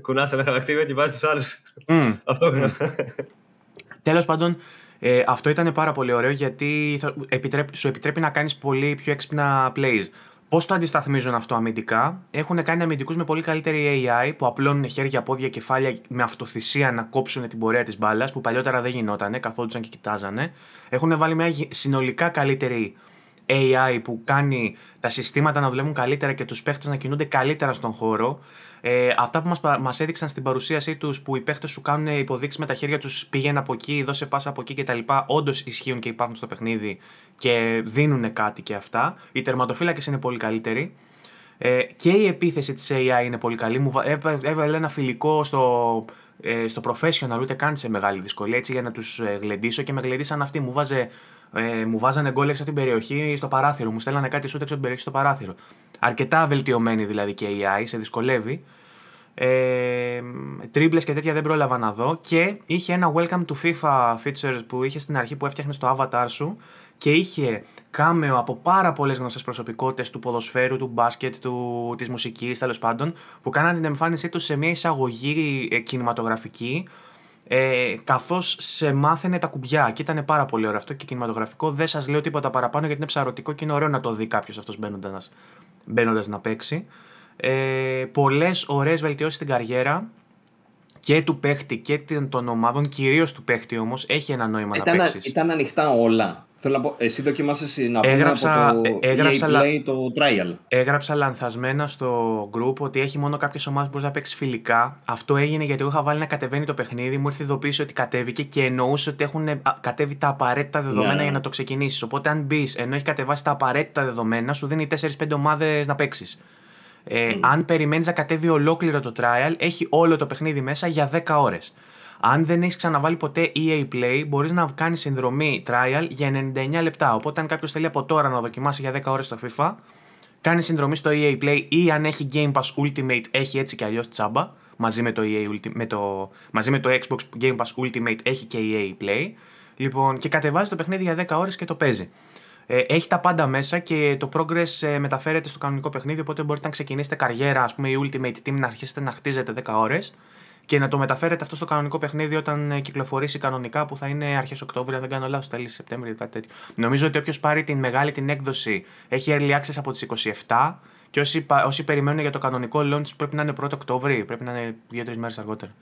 Speaker 2: Κουνάς ένα χαρακτήρα και βάζεις τους άλλους. Mm. αυτό mm.
Speaker 1: Τέλος πάντων, ε, αυτό ήταν πάρα πολύ ωραίο γιατί θα, επιτρέπει, σου επιτρέπει να κάνεις πολύ πιο έξυπνα plays. Πώς το αντισταθμίζουν αυτό αμυντικά, έχουν κάνει αμυντικούς με πολύ καλύτερη AI που απλώνουν χέρια, πόδια, κεφάλια με αυτοθυσία να κόψουν την πορεία της μπάλας που παλιότερα δεν γινότανε, καθόντουσαν και κοιτάζανε. Έχουν βάλει μια συνολικά καλύτερη AI που κάνει τα συστήματα να δουλεύουν καλύτερα και τους παίχτες να κινούνται καλύτερα στον χώρο. Ε, αυτά που μας μας έδειξαν στην παρουσίασή τους που οι παίχτες σου κάνουν υποδείξεις με τα χέρια τους, πήγαινε από εκεί, δώσε πάσα από εκεί κτλ. Όντως ισχύουν και υπάρχουν στο παιχνίδι και δίνουν κάτι και αυτά. Οι τερματοφύλακες είναι πολύ καλύτεροι. Ε, και η επίθεση της AI είναι πολύ καλή. Μου έβαλε ένα φιλικό στο, ε, στο professional, ούτε καν σε μεγάλη δυσκολία, έτσι για να τους ε, γλεντήσω και με γλεντήσαν αυτοί. Μου, βάζε, ε, μου βάζανε γκολ έξω από την περιοχή στο παράθυρο. Μου στέλνανε κάτι σου έξω από την περιοχή στο παράθυρο. Αρκετά βελτιωμένη δηλαδή και η AI, σε δυσκολεύει. Ε, τρίμπλες και τέτοια δεν πρόλαβα να δω και είχε ένα welcome to FIFA feature που είχε στην αρχή που έφτιαχνε το avatar σου και είχε κάμεο από πάρα πολλές γνωστές προσωπικότητες του ποδοσφαίρου, του μπάσκετ, του, της μουσικής τέλος πάντων που κάναν την εμφάνισή τους σε μια εισαγωγή ε, κινηματογραφική ε, καθώς σε μάθαινε τα κουμπιά. Και ήταν πάρα πολύ ωραίο αυτό και κινηματογραφικό. Δεν σας λέω τίποτα παραπάνω γιατί είναι ψαρωτικό και είναι ωραίο να το δει κάποιος αυτός μπαίνοντας να παίξει. Ε, Πολλές ωραίες βελτιώσεις στην καριέρα και του παίχτη και των ομάδων, κυρίως του παίχτη όμως, έχει ένα νόημα ήταν, να παίξεις.
Speaker 3: Ήταν ανοιχτά όλα. Θέλω να πω, εσύ δοκιμάσαι να έγραψα, από το έγραψα, EA Play το trial.
Speaker 1: Έγραψα λανθασμένα στο group ότι έχει μόνο κάποιες ομάδες που μπορείς να παίξεις φιλικά. Αυτό έγινε γιατί εγώ είχα βάλει να κατεβαίνει το παιχνίδι, μου ήρθε ειδοποίηση ότι κατέβηκε και εννοούσε ότι έχουν κατέβει τα απαραίτητα δεδομένα yeah. για να το ξεκινήσεις. Οπότε, αν μπεις ενώ έχει κατεβάσει τα απαραίτητα δεδομένα, σου δίνει 4-5 ομάδες να παίξεις. Ε, Αν περιμένεις να κατέβει ολόκληρο το trial, έχει όλο το παιχνίδι μέσα για 10 ώρες. Αν δεν έχεις ξαναβάλει ποτέ EA Play, μπορείς να κάνεις συνδρομή trial για 99 λεπτά. Οπότε, αν κάποιος θέλει από τώρα να δοκιμάσει για 10 ώρες το FIFA, κάνει συνδρομή στο EA Play ή αν έχει Game Pass Ultimate, έχει έτσι και αλλιώς τσάμπα. Μαζί με, το EA, με το, μαζί με το Xbox Game Pass Ultimate έχει και EA Play. Λοιπόν, και κατεβάζει το παιχνίδι για 10 ώρες και το παίζει. Ε, έχει τα πάντα μέσα και το progress ε, μεταφέρεται στο κανονικό παιχνίδι. Οπότε μπορείτε να ξεκινήσετε καριέρα, ας πούμε, η Ultimate Team να αρχίσετε να χτίζετε 10 ώρες και να το μεταφέρετε αυτό στο κανονικό παιχνίδι όταν ε, κυκλοφορήσει κανονικά που θα είναι αρχές Οκτώβρη, αν δεν κάνω λάθος, τέλη Σεπτέμβρη ή κάτι τέτοιο. Νομίζω ότι όποιος πάρει την μεγάλη την έκδοση έχει early access από τις 27 και όσοι, όσοι περιμένουν για το κανονικό launch πρέπει να είναι 1 Οκτώβρη, πρέπει να είναι 2-3 μέρες αργότερα.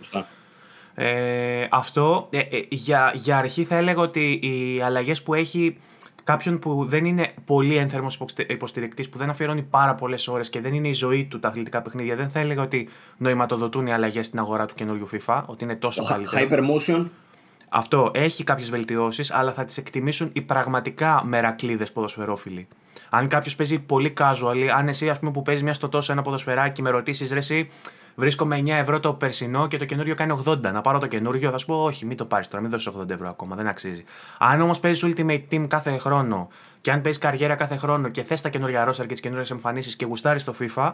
Speaker 1: Ε, αυτό ε, ε, για, για αρχή θα έλεγα ότι οι αλλαγές που έχει κάποιον που δεν είναι πολύ ένθερμος υποστηρικτής, που δεν αφιερώνει πάρα πολλές ώρες και δεν είναι η ζωή του τα αθλητικά παιχνίδια, δεν θα έλεγα ότι νοηματοδοτούν οι αλλαγές στην αγορά του καινούριου FIFA, ότι είναι τόσο καλύτερο.
Speaker 3: Hypermotion.
Speaker 1: Αυτό έχει κάποιες βελτιώσεις, αλλά θα τις εκτιμήσουν οι πραγματικά μερακλείδες ποδοσφαιρόφιλοι. Αν κάποιος παίζει πολύ casual, αν εσύ ας πούμε που παίζεις μια στο τόσο ένα ποδοσφαιράκι με ρωτήσεις ρε, εσύ βρίσκομαι 9 ευρώ το περσινό και το καινούριο κάνει 80. Να πάρω το καινούριο, θα σου πω όχι, μην το πάρεις τώρα, μην δώσεις 80 ευρώ ακόμα, δεν αξίζει. Αν όμως παίζεις Ultimate Team κάθε χρόνο και αν παίζεις καριέρα κάθε χρόνο και θες τα καινούργια roster και τις καινούριε εμφανίσεις και γουστάρεις το FIFA,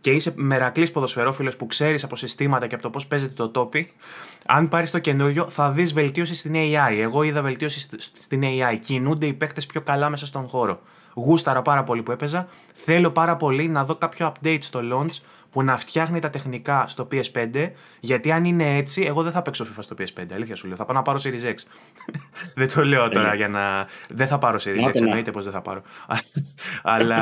Speaker 1: και είσαι μερακλής ποδοσφαιρόφιλος που ξέρεις από συστήματα και από το πώς παίζεται το τόπι, αν πάρεις το καινούριο, θα δεις βελτίωση στην AI. Εγώ είδα βελτίωση στην AI. Κινούνται οι παίχτε πιο καλά μέσα στον χώρο. Γούσταρα πάρα πολύ που έπαιζα. Θέλω πάρα πολύ να δω κάποιο update στο launch που να φτιάχνει τα τεχνικά στο PS5. Γιατί αν είναι έτσι, εγώ δεν θα παίξω FIFA στο PS5. Αλήθεια σου λέω. Θα πάω να πάρω Series X. δεν το λέω τώρα για να. Δεν θα πάρω Series X. Εννοείται πως δεν θα πάρω. Αλλά.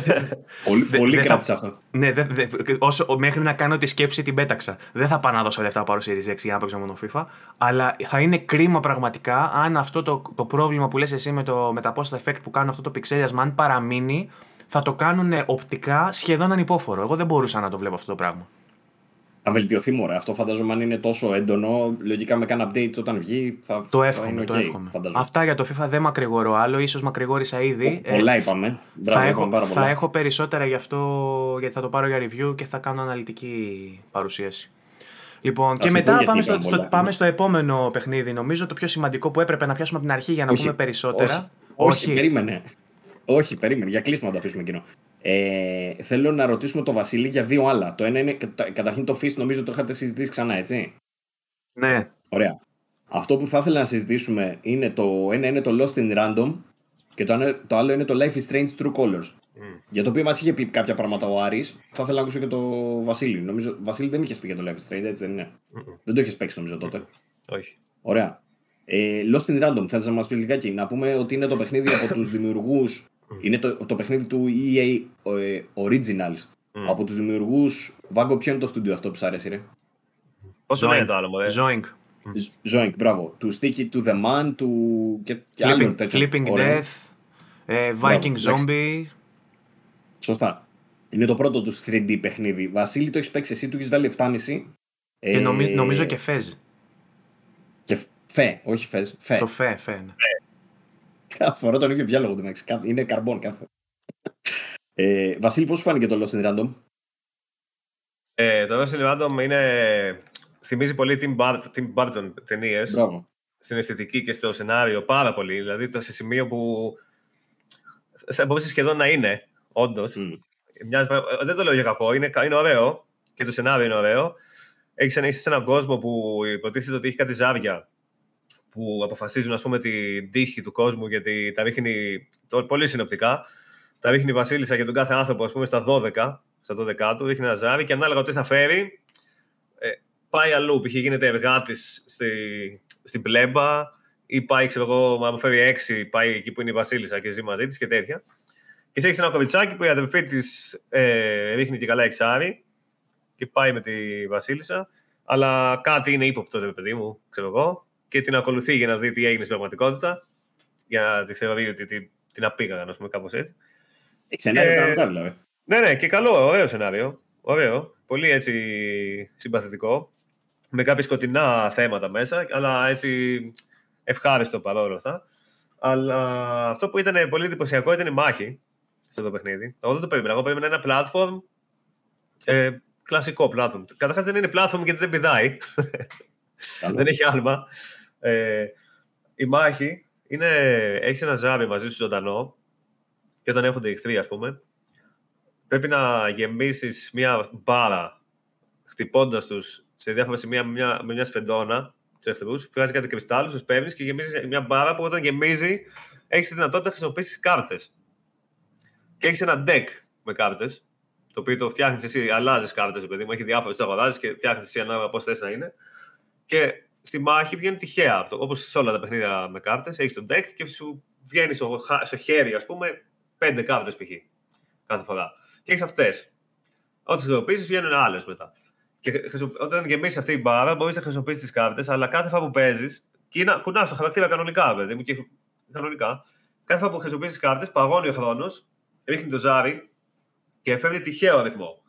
Speaker 3: πολύ πολύ κράτησε αυτό.
Speaker 1: Ναι, δε, δε, όσο, μέχρι να κάνω τη σκέψη την πέταξα. Δεν θα πάω να δώσω λεφτά να πάρω Series X για να παίξω μόνο FIFA. Αλλά θα είναι κρίμα πραγματικά αν αυτό το, το πρόβλημα που λες εσύ με, το, με τα post effect που κάνουν αυτό το πιξέλιασμα, αν παραμείνει, θα το κάνουν οπτικά σχεδόν ανυπόφορο. Εγώ δεν μπορούσα να το βλέπω αυτό το πράγμα.
Speaker 3: Θα βελτιωθεί μωρέ. Αυτό φαντάζομαι αν είναι τόσο έντονο. Λογικά με κάνα update όταν βγει θα
Speaker 1: Το εύχομαι. Okay, το εύχομαι. Αυτά για το FIFA δεν μακρηγορώ άλλο. σω μακρηγόρησα ήδη.
Speaker 3: πολλά ε, είπαμε. Μπράβο,
Speaker 1: θα, έχω,
Speaker 3: πάρα
Speaker 1: θα έχω περισσότερα γι' αυτό γιατί θα το πάρω για review και θα κάνω αναλυτική παρουσίαση. Λοιπόν, και μετά πάμε στο, στο, πάμε στο επόμενο παιχνίδι. Νομίζω το πιο σημαντικό που έπρεπε να πιάσουμε από την αρχή για να όχι, πούμε περισσότερα.
Speaker 3: Όχι, όχι, περίμενε. Όχι, περίμενε. Για κλείσμα να το αφήσουμε εκείνο. Ε, θέλω να ρωτήσουμε τον Βασίλη για δύο άλλα. Το ένα είναι καταρχήν το Fist, νομίζω το είχατε συζητήσει ξανά, έτσι;
Speaker 1: Ναι.
Speaker 3: Ωραία. Αυτό που θα ήθελα να συζητήσουμε είναι το ένα είναι το Lost in Random και το, το άλλο είναι το Life is Strange True Colors. Mm. Για το οποίο μας είχε πει κάποια πράγματα ο Άρης. Θα ήθελα να ακούσω και το Βασίλη. Νομίζω, Βασίλη δεν είχες πει για το Life is Strange, έτσι δεν είναι; Mm-mm. Δεν το είχες παίξει νομίζω τότε.
Speaker 2: Mm-mm. Όχι.
Speaker 3: Ωραία. Ε, Lost in Random, θέλει να μας πεις λιγάκι. Να πούμε ότι είναι το παιχνίδι από τους δημιουργούς είναι το, το παιχνίδι του EA ε, Originals. Mm. Από τους δημιουργούς. Βάγκο, ποιο είναι το στούντιο αυτό που σ' αρέσει, ρε;
Speaker 2: Πώ το λένε το άλλο, μωρέ;
Speaker 1: Zoink.
Speaker 3: Zoink, μπράβο. Του Sticky to the Man, του. και, και
Speaker 1: Flipping, Flipping Death, ε, Viking Zombie.
Speaker 3: Σωστά. Είναι το πρώτο τους 3D παιχνίδι. Βασίλη, το έχεις παίξει εσύ, του έχεις βάλει 7,5.
Speaker 1: Και ε, νομίζω και φέζ.
Speaker 3: Και φε, όχι φέζ. Φε.
Speaker 1: Το φε, φε. Ναι.
Speaker 3: Κάθε φορά τον ίδιο διάλογο του Είναι καρμπόν κάθε. Ε, Βασίλη, πώς φάνηκε το Lost in Random;
Speaker 2: Ε, το Lost in Random είναι... θυμίζει πολύ Tim Burton, Tim Burton ταινίες. Στην αισθητική και στο σενάριο πάρα πολύ. Δηλαδή το σε σημείο που θα μπορούσε σχεδόν να είναι, όντως. Mm. Δεν το λέω για κακό, είναι, είναι ωραίο και το σενάριο είναι ωραίο. Έχεις να σε έναν κόσμο που υποτίθεται ότι έχει κάτι ζάρια που αποφασίζουν ας πούμε, την τύχη του κόσμου γιατί τα ρίχνει το, πολύ συνοπτικά. Τα ρίχνει η Βασίλισσα για τον κάθε άνθρωπο ας πούμε, στα 12, στα 12 του, ρίχνει ένα ζάρι και ανάλογα τι θα φέρει, ε, πάει αλλού. Π.χ. γίνεται εργάτης στη, στην πλέμπα ή πάει, ξέρω εγώ, αν φέρει έξι, πάει εκεί που είναι η Βασίλισσα και ζει μαζί της και τέτοια. Και εσύ έχει ένα κοβιτσάκι που η αδερφή της ε, ρίχνει και καλά εξάρι και πάει με τη Βασίλισσα. Αλλά κάτι είναι ύποπτο, ρε παιδί μου, ξέρω εγώ και την ακολουθεί για να δει τι έγινε στην πραγματικότητα. Για να τη θεωρεί ότι την, την απήγαγαν, ας πούμε, κάπως έτσι.
Speaker 3: Σενάριο ε, κανονικά δηλαδή.
Speaker 2: Ναι, ναι, και καλό, ωραίο σενάριο. Ωραίο. Πολύ έτσι συμπαθητικό. Με κάποια σκοτεινά θέματα μέσα, αλλά έτσι ευχάριστο παρόλο αυτά. Αλλά αυτό που ήταν πολύ εντυπωσιακό ήταν η μάχη σε αυτό το παιχνίδι. Εγώ δεν το περίμενα. Εγώ περίμενα ένα platform. Ε, κλασικό platform. Καταρχάς δεν είναι platform γιατί δεν πηδάει. δεν έχει άλμα. Ε, η μάχη είναι, έχεις ένα ζάμπι μαζί σου ζωντανό και όταν έχονται εχθροί, ας πούμε, πρέπει να γεμίσεις μια μπάρα χτυπώντας τους σε διάφορα σημεία με μια, με μια σφεντόνα του εχθρούς, βγάζεις κάτι κρυστάλλους, τους παίρνεις και γεμίζεις μια μπάρα που όταν γεμίζει έχεις τη δυνατότητα να χρησιμοποιήσεις κάρτες. Και έχεις ένα deck με κάρτες, το οποίο το φτιάχνεις εσύ, αλλάζεις κάρτες, παιδί μου, έχει διάφορες, αγοράζεις και φτιάχνεις εσύ ανάλογα πώς θες να είναι. Και στη μάχη βγαίνει τυχαία. Όπως σε όλα τα παιχνίδια με κάρτες, έχεις το deck και σου βγαίνει στο, στο χέρι, ας πούμε, πέντε κάρτες π.χ. κάθε φορά. Και έχεις αυτές. Ό,τι χρησιμοποιήσεις βγαίνουν άλλες μετά. Και όταν γεμίσεις αυτή η μπάρα, μπορείς να χρησιμοποιήσεις τις κάρτες, αλλά κάθε φορά που παίζεις, κουνάς το χαρακτήρα κανονικά, παιδί μου, και κανονικά. Κάθε φορά που χρησιμοποιήσεις κάρτες, παγώνει ο χρόνος, ρίχνει το ζάρι και φέρνει τυχαίο αριθμό.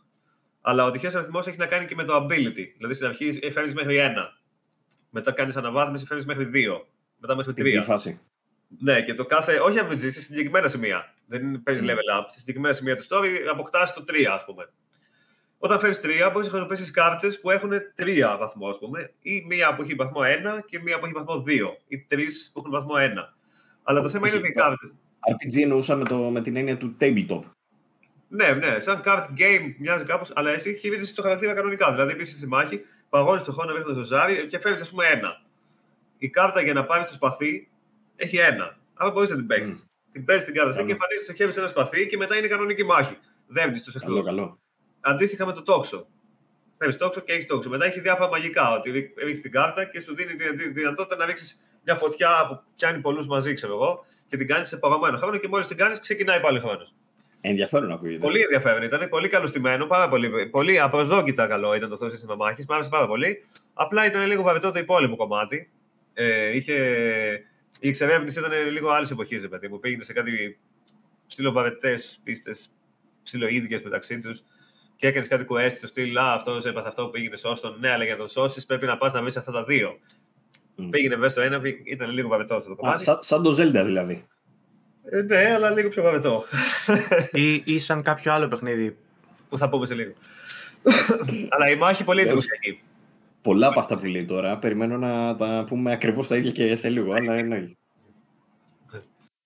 Speaker 2: Αλλά ο τυχαίος αριθμό έχει να κάνει και με το ability. Δηλαδή στην αρχή φέρνει μέχρι ένα. Μετά κάνεις αναβάθμιση, φέρνει μέχρι δύο. Μετά μέχρι τρία.
Speaker 3: φάση.
Speaker 2: Ναι, και το κάθε. Όχι RPG, σε συγκεκριμένα σημεία. Δεν παίζεις mm. level up. Σε συγκεκριμένα σημεία του story αποκτάς το τρία, ας πούμε. Όταν φέρεις τρία, μπορείς να χρησιμοποιήσεις κάρτες που έχουν τρία βαθμό, ας πούμε, ή μία που έχει βαθμό 1 και μία που έχει βαθμό 2, ή τρεις που έχουν βαθμό 1. Αλλά το θέμα είναι ότι οι κάρτε.
Speaker 3: RPG εννοούσα με, το, με την έννοια του tabletop.
Speaker 2: Ναι, ναι, σαν card game μοιάζει κάπως, αλλά εσύ χειρίζεσαι το χαρακτήρα κανονικά. Δηλαδή, επίσης στη μάχη, παγώνεις το χρόνο μέχρι το ζάρι και φέρνει, ας πούμε, ένα. Η κάρτα για να πάρεις το σπαθί έχει ένα. Άρα μπορείς να την παίξεις. Mm. Την παίζεις την κάρτα αυτή και εμφανίζεις το χέρι σε ένα σπαθί και μετά είναι κανονική μάχη. Δέμνει του εχθρού.
Speaker 3: Καλό, καλό
Speaker 2: αντίστοιχα με το τόξο. Παίρνει τόξο και έχεις τόξο. Μετά έχει διάφορα μαγικά. Ότι ρίξει την κάρτα και σου δίνει τη δυνατότητα να ρίξεις μια φωτιά που πιάνει πολλούς μαζί, ξέρω εγώ, και την κάνεις σε παγωμένο χρόνο και μόλις την κάνεις ξεκινάει πάλι χρόνος.
Speaker 3: Ενδιαφέρον ακούγεται.
Speaker 2: Πολύ ενδιαφέρον ήταν, πολύ καλωστημένο, πάρα πολύ, πολύ απροσδόκητα καλό ήταν το αυτό σύστημα μάχη. Μ' άρεσε πάρα πολύ. Απλά ήταν λίγο βαρετό το υπόλοιπο κομμάτι. Ε, είχε... Η εξερεύνηση ήταν λίγο άλλης εποχής, παιδί μου. Πήγαινε σε κάτι ψιλοβαρετές πίστες, ψιλοίδικε μεταξύ τους και έκανες κάτι quest στο στυλ Α, αυτός έπαθε αυτό που πήγαινε σώστον. Ναι, αλλά για να τον σώσει πρέπει να πας να βρεις αυτά τα δύο. Mm. Πήγαινε μέσα στο ένα, ήταν λίγο βαβετό αυτό το κομμάτι.
Speaker 3: Σαν, σαν το Zelda δηλαδή.
Speaker 2: Ε, ναι, αλλά λίγο πιο βαβετό.
Speaker 1: ή, ή σαν κάποιο άλλο παιχνίδι.
Speaker 2: Που θα πούμε σε λίγο. αλλά η μάχη πολύ εντυπωσιακή.
Speaker 3: Πολλά από αυτά που λέει τώρα. Περιμένω να τα πούμε ακριβώς τα ίδια και σε λίγο. Αλλά ναι.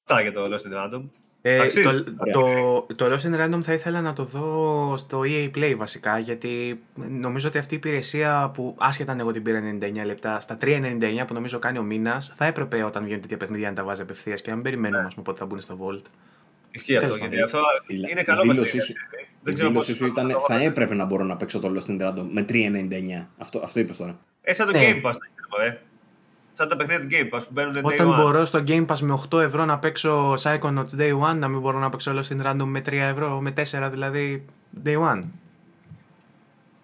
Speaker 2: Αυτά για το Lost in Random.
Speaker 1: Ε, το, το, το Lost in Random θα ήθελα να το δω στο EA Play βασικά γιατί νομίζω ότι αυτή η υπηρεσία που άσχετα αν εγώ την πήρα 99 λεπτά στα 3,99 που νομίζω κάνει ο μήνα, θα έπρεπε όταν βγαίνουν τέτοια παιχνίδια να τα βάζει απευθείας και να μην περιμένουμε ναι. πότε θα μπουν στο Vault.
Speaker 2: Ισχύει αυτό, γιατί αυτό είναι καλό
Speaker 3: παιχνίδι. Η δήλωσή σου ήταν θα έπρεπε να μπορώ να παίξω το Lost in Random με 3,99. Αυτό, αυτό είπες τώρα.
Speaker 2: Ε, σαν το ναι. Game Pass, ε σαν τα παιχνίδια του Game Pass που μπαίνουν
Speaker 1: Όταν μπορώ στο Game Pass με 8 ευρώ να παίξω Psychonauts Day 1, να μην μπορώ να παίξω όλο στην random με 3 ευρώ, με 4 δηλαδή Day 1.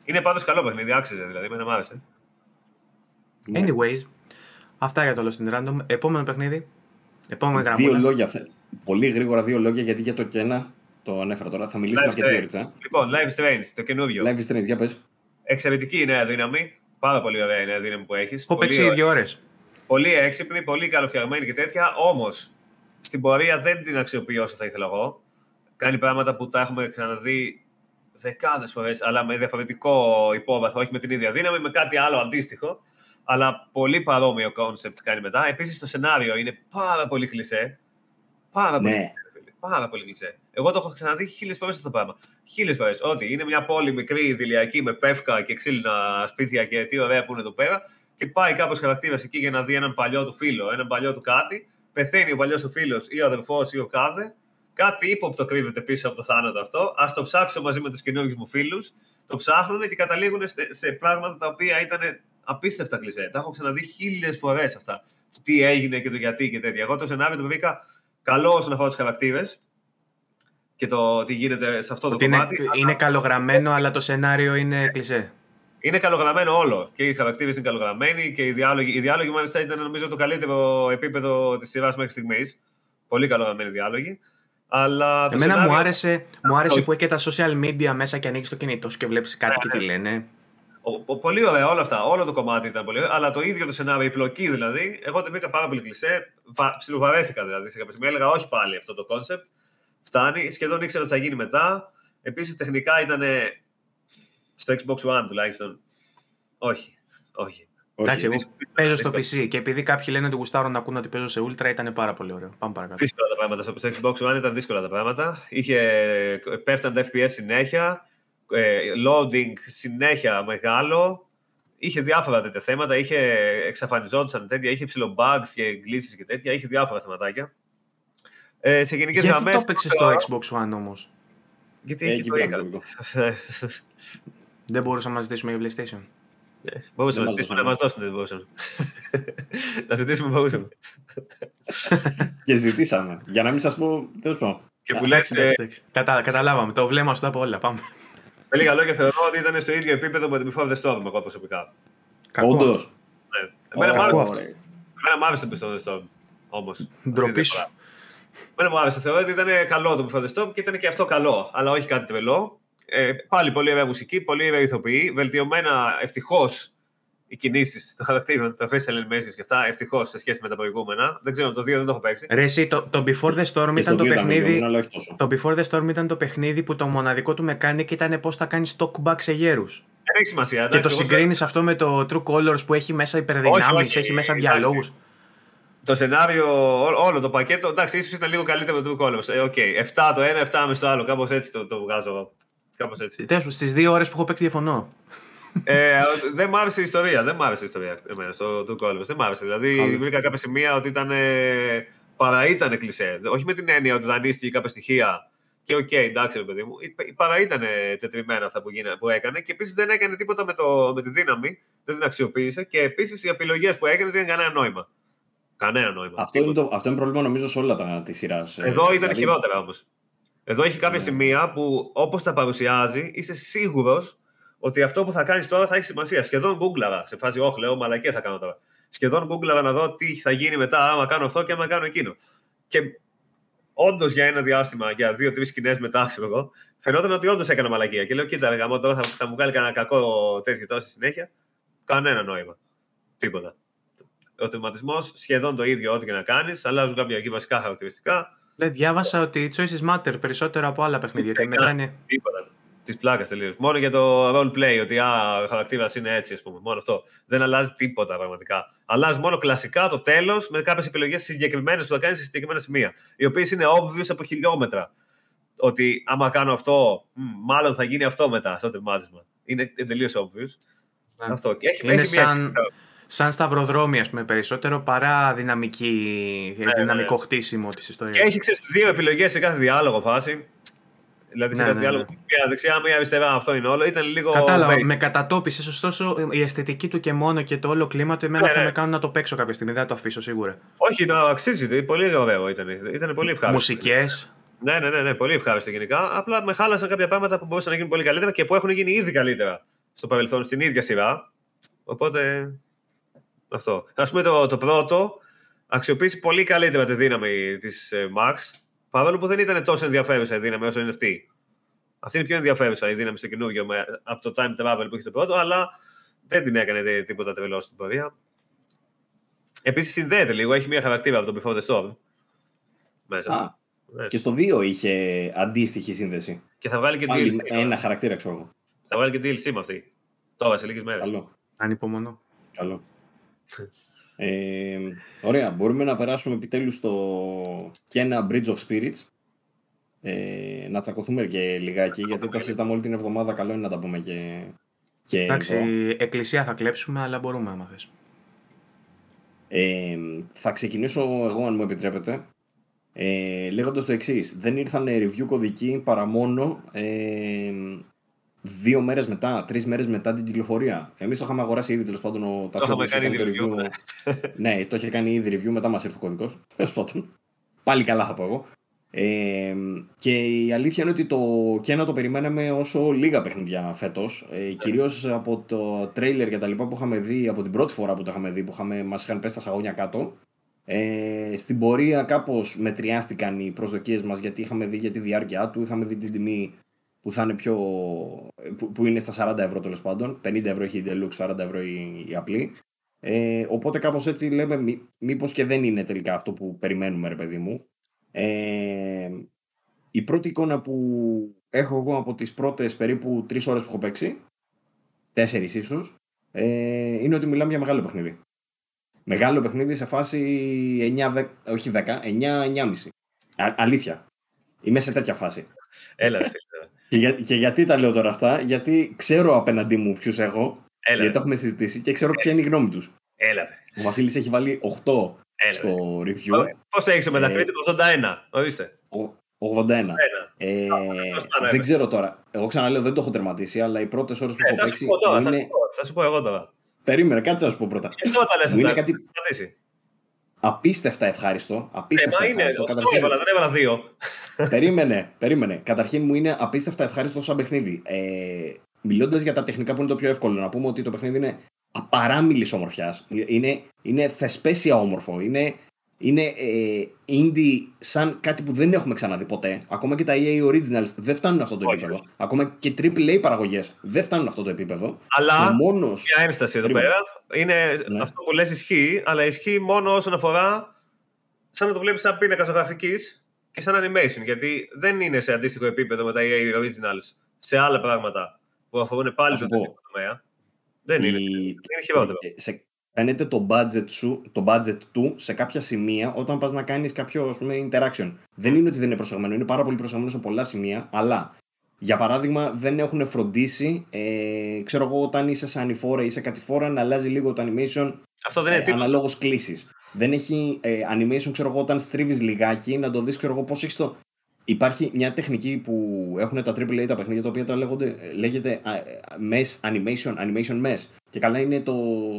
Speaker 2: Είναι πάντως καλό παιχνίδι, άξιζε δηλαδή, με μ' άρεσε.
Speaker 1: Anyways, αυτά για το Lost in Random. Επόμενο παιχνίδι. Επόμενο
Speaker 3: δύο γραμμούλα. λόγια. Πολύ γρήγορα δύο λόγια γιατί για το κένα το ανέφερα τώρα. Θα μιλήσουμε αρκετή ώρα.
Speaker 2: Λοιπόν, Live Strange, το καινούριο.
Speaker 3: Live Strange, για πες.
Speaker 2: Εξαιρετική η νέα δύναμη. Πάρα πολύ ωραία η νέα δύναμη που έχεις.
Speaker 1: Έχω παίξει δύο ώρες.
Speaker 2: Πολύ έξυπνη, πολύ καλοφτιαγμένη και τέτοια. Όμως στην πορεία δεν την αξιοποιώ όσο θα ήθελα εγώ. Κάνει πράγματα που τα έχουμε ξαναδεί δεκάδες φορές, αλλά με διαφορετικό υπόβαθρο, όχι με την ίδια δύναμη, με κάτι άλλο αντίστοιχο. Αλλά πολύ παρόμοιο κόνσεπτ κάνει μετά. Επίσης το σενάριο είναι πάρα πολύ κλισέ. Πάρα πολύ. Ναι. Πάρα πολύ κλισέ. Εγώ το έχω ξαναδεί χίλιες φορές αυτό το πράγμα. Χίλιες φορές. Ότι είναι μια πόλη μικρή, ηλιακή, με πεύκα και ξύλινα σπίτια και τι ωραία που είναι εδώ πέρα και πάει κάποιο χαρακτήρας εκεί για να δει έναν παλιό του φίλο, έναν παλιό του κάτι. Πεθαίνει ο παλιός του φίλος ή ο αδερφός ή ο κάδε. Κάτι ύποπτο κρύβεται πίσω από το θάνατο αυτό. Α το ψάξω μαζί με τους καινούργιους μου φίλους. Το ψάχνουν και καταλήγουν σε πράγματα τα οποία ήταν απίστευτα κλεισέ. Τα έχω ξαναδεί χίλιες φορές αυτά. Τι έγινε και το γιατί και τέτοια. Εγώ το σενάριο το βρήκα καλό όσον αφορά τους χαρακτήρες και το τι γίνεται σε αυτό το κομμάτι.
Speaker 1: Είναι, είναι καλογραμμένο, αλλά το σενάριο είναι κλεισέ.
Speaker 2: Είναι καλογραμμένο όλο. Και οι χαρακτήρες είναι καλογραμμένοι και οι διάλογοι. Οι διάλογοι, μάλιστα, ήταν νομίζω το καλύτερο επίπεδο της σειράς μέχρι στιγμής. Πολύ καλογραμμένοι διάλογοι. Αλλά
Speaker 1: Εμένα σενάριο... μου άρεσε, μου άρεσε που έχει και τα social media μέσα και ανοίξει το κινητό σου και βλέπεις κάτι και τι ναι. λένε.
Speaker 2: Ο, ο, πολύ ωραία όλα αυτά. Όλο το κομμάτι ήταν πολύ ωραίο. Αλλά το ίδιο το σενάριο, η πλοκή δηλαδή, εγώ την βρήκα πάρα πολύ κλεισέ. Ψιλοβαρέθηκα δηλαδή σε κάποια στιγμή. Έλεγα όχι πάλι αυτό το κόνσεπτ. Φτάνει. Σχεδόν ήξερα τι θα γίνει μετά. Επίσης τεχνικά ήταν στο Xbox One τουλάχιστον. Όχι. Όχι.
Speaker 1: Εντάξει, εγώ
Speaker 2: δύσκολο,
Speaker 1: παίζω στο
Speaker 2: δύσκολο.
Speaker 1: PC και επειδή κάποιοι λένε ότι γουστάρουν να ακούνε ότι παίζω σε Ultra ήταν πάρα πολύ ωραίο. Πάμε παρακάτω.
Speaker 2: Δύσκολα τα πράγματα. Στο Xbox One ήταν δύσκολα τα πράγματα. Είχε πέφταν τα FPS συνέχεια, ε, loading συνέχεια μεγάλο. Είχε διάφορα τέτοια θέματα. Είχε εξαφανιζόντουσαν τέτοια, είχε ψηλό bugs και glitches και τέτοια. Είχε διάφορα θεματάκια. Ε, σε γενικές
Speaker 1: Γιατί
Speaker 2: γραμμές.
Speaker 1: το έπαιξες στο Xbox One όμως;
Speaker 2: Γιατί
Speaker 3: Ε,
Speaker 2: εκεί
Speaker 3: εκεί
Speaker 2: το
Speaker 3: πέρα
Speaker 2: είχα.
Speaker 3: το κωδικό.
Speaker 1: Δεν μπορούσαμε να ζητήσουμε για PlayStation.
Speaker 2: Μπορούσαμε να
Speaker 3: Δεν
Speaker 2: ζητήσουμε να
Speaker 3: μας
Speaker 2: μα δώσουν, δεν μπορούσαμε. Να ζητήσουμε, μπορούσαμε.
Speaker 3: Και ζητήσαμε. Για να μην σας πω. Τέλος πάντων.
Speaker 2: Και
Speaker 3: Α,
Speaker 2: που λες,
Speaker 1: Εντάξει, εντάξει, εντάξει. Κατα, καταλάβαμε. Το βλέμμα σου από όλα. Πάμε.
Speaker 2: με λίγα λόγια θεωρώ ότι ήταν στο ίδιο επίπεδο με την Before the Storm, εγώ προσωπικά.
Speaker 1: Κακό
Speaker 3: Όντως.
Speaker 1: αυτό.
Speaker 2: Ναι. Εμένα μου
Speaker 1: κακό
Speaker 2: άρεσε-
Speaker 1: αυτό.
Speaker 2: εμένα μου άρεσε το Before the Storm. Όμως.
Speaker 1: Ντροπή σου.
Speaker 2: Εμένα μου άρεσε. Θεωρώ ότι ήταν καλό το Before the Storm και ήταν και αυτό καλό, αλλά όχι κάτι τρελό. Ε, πάλι πολύ ωραία μουσική, πολύ ωραία ηθοποιή. Βελτιωμένα ευτυχώς οι κινήσεις των χαρακτήρων, τα facial animations και αυτά, ευτυχώς σε σχέση με τα προηγούμενα. Δεν ξέρω, το 2 δεν το έχω παίξει.
Speaker 1: Ρε, εσύ, το, το Before the Storm
Speaker 3: Και στο
Speaker 1: ήταν το
Speaker 3: δύο ήταν
Speaker 1: παιχνίδι.
Speaker 3: βελτιωμένο, αλλά όχι τόσο.
Speaker 1: Το Before the Storm ήταν το παιχνίδι που το μοναδικό του mechanic ήταν πώς θα κάνεις stock back σε γέρους.
Speaker 2: Δεν έχει σημασία.
Speaker 1: Και
Speaker 2: εντάξει,
Speaker 1: το
Speaker 2: εγώ
Speaker 1: συγκρίνεις αυτό με το True Colors που έχει μέσα υπερδυνάμεις,
Speaker 2: Όχι, όχι,
Speaker 1: έχει μέσα
Speaker 2: εντάξει.
Speaker 1: διαλόγους.
Speaker 2: Το σενάριο, ό- όλο το πακέτο, εντάξει, ίσως ήταν λίγο καλύτερο από το True Colors. Ε, οκ, 7 το ένα, 7 μισι το άλλο. Κάπως έτσι το, το βγάζω εγώ. Κάπως έτσι.
Speaker 1: Στις δύο ώρες που έχω παίξει διαφωνώ.
Speaker 2: ε, δεν μ' άρεσε η ιστορία. Δεν μ' άρεσε η ιστορία εμένα στο True Colors. Δεν μ' άρεσε. Δηλαδή,
Speaker 1: Άλλο.
Speaker 2: βρήκα κάποια σημεία ότι ήταν. Ε, παραήταν κλισέ. Όχι με την έννοια ότι δανείστηκε κάποια στοιχεία. Και οκ, εντάξει, ρε παιδί μου. Η- Παραήταν τετριμμένα αυτά που, γίνα, που έκανε. Και επίσης δεν έκανε τίποτα με, το, με τη δύναμη. Δεν την αξιοποίησε. Και επίσης οι επιλογές που έκανες δεν είχαν κανένα νόημα. Κανένα νόημα.
Speaker 3: Αυτό είναι, το, αυτό είναι πρόβλημα νομίζω σε όλα τα τη σειράς.
Speaker 2: Εδώ ήταν χειρότερα όμως. Εδώ έχει κάποια
Speaker 3: Ναι.
Speaker 2: σημεία που όπως τα παρουσιάζει, είσαι σίγουρος ότι αυτό που θα κάνεις τώρα θα έχει σημασία. Σχεδόν γκούγκλαρα. Σε φάση, Όχι, λέω, μαλακία θα κάνω τώρα. Σχεδόν γκούγκλαρα να δω τι θα γίνει μετά, άμα κάνω αυτό και άμα κάνω εκείνο. Και όντως για ένα διάστημα, για δύο-τρεις σκηνές μετά, ξέρω εγώ, φαινόταν ότι όντως έκανα μαλακία. Και λέω, κοίτα, ρε γαμό, τώρα θα, θα μου κάνει κανένα κακό τέτοιο τώρα στη συνέχεια. Κανένα νόημα. Τίποτα. Ο τερματισμό σχεδόν το ίδιο, ό,τι και να κάνεις. Αλλάζουν κάποια εκεί βασικά χαρακτηριστικά.
Speaker 1: Δεν διάβασα ότι οι choices matter περισσότερο από άλλα παιχνίδια. Ότι
Speaker 2: Ούτε
Speaker 1: μετράνε.
Speaker 2: Τίποτα. Τη πλάκα τελείως. Μόνο για το role play, ότι α, ο χαρακτήρας είναι έτσι, ας πούμε. Μόνο αυτό. Δεν αλλάζει τίποτα πραγματικά. Αλλάζει μόνο κλασικά το τέλος με κάποιες επιλογές συγκεκριμένες που θα κάνει σε συγκεκριμένα σημεία. Οι οποίες είναι obvious από χιλιόμετρα. Ότι άμα κάνω αυτό, μ, μάλλον θα γίνει αυτό μετά στο τερμάτισμα. Είναι τελείως obvious.
Speaker 1: Ναι.
Speaker 2: Αυτό. Και έχει,
Speaker 1: Είναι
Speaker 2: έχει μια-
Speaker 1: σαν, σαν σταυροδρόμι, ας πούμε, περισσότερο παρά δυναμική,
Speaker 2: ναι,
Speaker 1: δυναμικό
Speaker 2: ναι.
Speaker 1: χτίσιμο της
Speaker 2: Και
Speaker 1: ιστορία.
Speaker 2: έχει ξέρεις, δύο επιλογές σε κάθε διάλογο φάση. Δηλαδή σε
Speaker 1: Ναι,
Speaker 2: κάθε
Speaker 1: ναι, ναι.
Speaker 2: διάλογο. Μία δεξιά, μία αριστερά. Αυτό είναι όλο. Ήταν λίγο.
Speaker 1: Κατάλαβα,
Speaker 2: vague.
Speaker 1: με κατατόπισε. Ωστόσο, η αισθητική του και μόνο και το όλο κλίμα του εμένα
Speaker 2: Ναι,
Speaker 1: θα
Speaker 2: ναι.
Speaker 1: με κάνουν να το παίξω κάποια στιγμή. Δεν θα το αφήσω σίγουρα.
Speaker 2: Όχι, να αξίζει. Πολύ ωραίο ήταν. Ήταν πολύ ευχάριστο.
Speaker 1: Μουσικές.
Speaker 2: Ναι, ναι, ναι, ναι, πολύ ευχάριστο γενικά. Απλά με χάλασαν κάποια πράγματα που μπορούσαν να γίνουν πολύ καλύτερα και που έχουν γίνει ήδη καλύτερα στο παρελθόν στην ίδια σειρά. Οπότε. Αυτό. Α πούμε το, το πρώτο αξιοποίησε πολύ καλύτερα τη δύναμη της Max. Παρόλο που δεν ήταν τόσο ενδιαφέρουσα η δύναμη όσο είναι αυτή. Αυτή είναι πιο ενδιαφέρουσα η δύναμη στο καινούργιο με, από το time travel που είχε το πρώτο, αλλά δεν την έκανε τε- τίποτα τρελό στην πορεία. Επίσης συνδέεται λίγο, έχει μια χαρακτήρα από το Before the Storm. Μέσα.
Speaker 3: Α,
Speaker 2: Ναι.
Speaker 3: και στο 2 είχε αντίστοιχη σύνδεση.
Speaker 2: Και θα βγάλει και
Speaker 3: Πάλι
Speaker 2: DLC. τώρα.
Speaker 3: ένα χαρακτήρα, ξέρω εγώ.
Speaker 2: Θα βγάλει και DLC με αυτή. Τώρα, σε λίγες μέρες.
Speaker 3: Καλό.
Speaker 1: Ανυπομονώ.
Speaker 3: Καλό. Ε, ωραία, μπορούμε να περάσουμε επιτέλους στο και ένα Bridge of Spirits. Ε, να τσακωθούμε και λιγάκι, γιατί τα συζητάμε όλη την εβδομάδα. Καλό είναι να τα πούμε και, και
Speaker 1: Εντάξει,
Speaker 3: εδώ.
Speaker 1: εκκλησία θα κλέψουμε, αλλά μπορούμε άμα θες.
Speaker 3: Ε, θα ξεκινήσω εγώ, αν μου επιτρέπετε, ε, λέγοντας το εξής. Δεν ήρθαν review κωδικοί παρά μόνο ε, δύο μέρες μετά, τρεις μέρες μετά την κυκλοφορία. Εμείς το είχαμε αγοράσει ήδη, τέλος πάντων, ο Ταξιόπουλος
Speaker 2: είχαμε κάνει
Speaker 3: έκανε
Speaker 2: ήδη review,
Speaker 3: ναι, το είχε κάνει ήδη review, μετά μας ήρθε ο κωδικός. Τέλος πάντων. Πάλι καλά θα πω εγώ. Ε, και η αλήθεια είναι ότι το Κένα το περιμέναμε όσο λίγα παιχνίδια φέτος. Ε, κυρίως από το τρέιλερ και τα λοιπά που είχαμε δει, από την πρώτη φορά που το είχαμε δει, που είχαμε, μας είχαν πέσει τα σαγόνια κάτω. Ε, στην πορεία κάπως μετριάστηκαν οι προσδοκίες μας γιατί είχαμε δει για τη διάρκεια του, είχαμε δει την τιμή που θα είναι πιο. που, που είναι στα 40 ευρώ τέλος πάντων. 50 ευρώ έχει η Deluxe, 40 ευρώ η, η απλή. Ε, οπότε κάπως έτσι λέμε μή, μήπως και δεν είναι τελικά αυτό που περιμένουμε ρε παιδί μου. Ε, η πρώτη εικόνα που έχω εγώ από τις πρώτες περίπου τρεις ώρες που έχω παίξει, τέσσερις ίσως, ε, είναι ότι μιλάμε για μεγάλο παιχνίδι. Μεγάλο παιχνίδι σε φάση 9, 10, όχι 10, 9-9,5. Αλήθεια. Είμαι σε τέτοια φάση.
Speaker 2: Έλα, ρε,
Speaker 3: και, για, και γιατί τα λέω τώρα αυτά, γιατί ξέρω απέναντί μου ποιους έχω,
Speaker 2: Έλα,
Speaker 3: γιατί το έχουμε συζητήσει και ξέρω ποια είναι η γνώμη τους.
Speaker 2: Έλα, ρε.
Speaker 3: Ο Βασίλης έχει βάλει 8
Speaker 2: Έλα,
Speaker 3: στο review.
Speaker 2: Πώς έχεις ο
Speaker 3: Ε,
Speaker 2: Metacritic 81, ορίστε.
Speaker 3: ο- 81. Ε,
Speaker 2: πώς πάνε,
Speaker 3: δεν ξέρω τώρα. Εγώ ξαναλέω δεν το έχω τερματίσει, αλλά οι πρώτες ώρες που
Speaker 2: Ε,
Speaker 3: έχω
Speaker 2: θα σου
Speaker 3: παίξει.
Speaker 2: πω τώρα, θα
Speaker 3: είναι...
Speaker 2: σου πω, θα σου πω εγώ τώρα.
Speaker 3: Περίμενε, κάτσε να σου πω πρώτα.
Speaker 2: Γι' αυτό τα λες
Speaker 3: Μου είναι
Speaker 2: αυτά.
Speaker 3: κάτι
Speaker 2: Σταματήσει.
Speaker 3: Απίστευτα ευχάριστο.
Speaker 2: Ε,
Speaker 3: Απίστευτα
Speaker 2: μα είναι,
Speaker 3: ευχάριστο.
Speaker 2: αυτό
Speaker 3: Καταρχήν,
Speaker 2: έβαλα, δεν έβαλα δύο.
Speaker 3: περίμενε, περίμενε. Καταρχήν μου είναι απίστευτα ευχάριστο σαν παιχνίδι. Ε, Μιλώντας για τα τεχνικά που είναι το πιο εύκολο, να πούμε ότι το παιχνίδι είναι απαράμιλης ομορφιάς. Είναι, είναι θεσπέσια όμορφο. Είναι, είναι ε, indie σαν κάτι που δεν έχουμε ξαναδεί ποτέ. Ακόμα και τα EA Originals δεν φτάνουν αυτό το
Speaker 2: Όχι,
Speaker 3: επίπεδο. Ακόμα και AAA παραγωγές δεν φτάνουν αυτό το επίπεδο.
Speaker 2: Αλλά
Speaker 3: Και μόνος...
Speaker 2: μια ένσταση εδώ
Speaker 3: Περίμενε.
Speaker 2: πέρα. Είναι
Speaker 3: Ναι.
Speaker 2: αυτό που λες ισχύει, αλλά ισχύει μόνο όσον αφορά σαν να το βλέπεις σαν πίνακα γραφική και σαν animation. Γιατί δεν είναι σε αντίστοιχο επίπεδο με τα EA Originals σε άλλα πράγματα που αφορούν πάλι
Speaker 3: Θα σου
Speaker 2: τον
Speaker 3: πω.
Speaker 2: τεχνικό τομέα. Δεν είναι.
Speaker 3: η-
Speaker 2: Είναι χειρότερο.
Speaker 3: ε, σε, φαίνεται το budget, σου, το budget του σε κάποια σημεία όταν πας να κάνεις κάποιο ας πούμε, interaction. Δεν είναι ότι δεν είναι προσεγμένο, είναι πάρα πολύ προσεγμένο σε πολλά σημεία, αλλά για παράδειγμα δεν έχουν φροντίσει, ε, ξέρω εγώ, όταν είσαι σε ανηφόρα ή σε κατηφόρα να αλλάζει λίγο το animation
Speaker 2: Αυτό δεν είναι
Speaker 3: ε,
Speaker 2: τίποτα.
Speaker 3: αναλόγως κλήσεις. Δεν έχει ε, animation, ξέρω εγώ, όταν στρίβεις λιγάκι, να το δεις, ξέρω εγώ, πώς έχεις το... Υπάρχει μια τεχνική που έχουν τα AAA τα παιχνίδια τα οποία τα λέγονται, ε, λέγεται α, ε, mesh animation, animation mesh. Και καλά είναι το,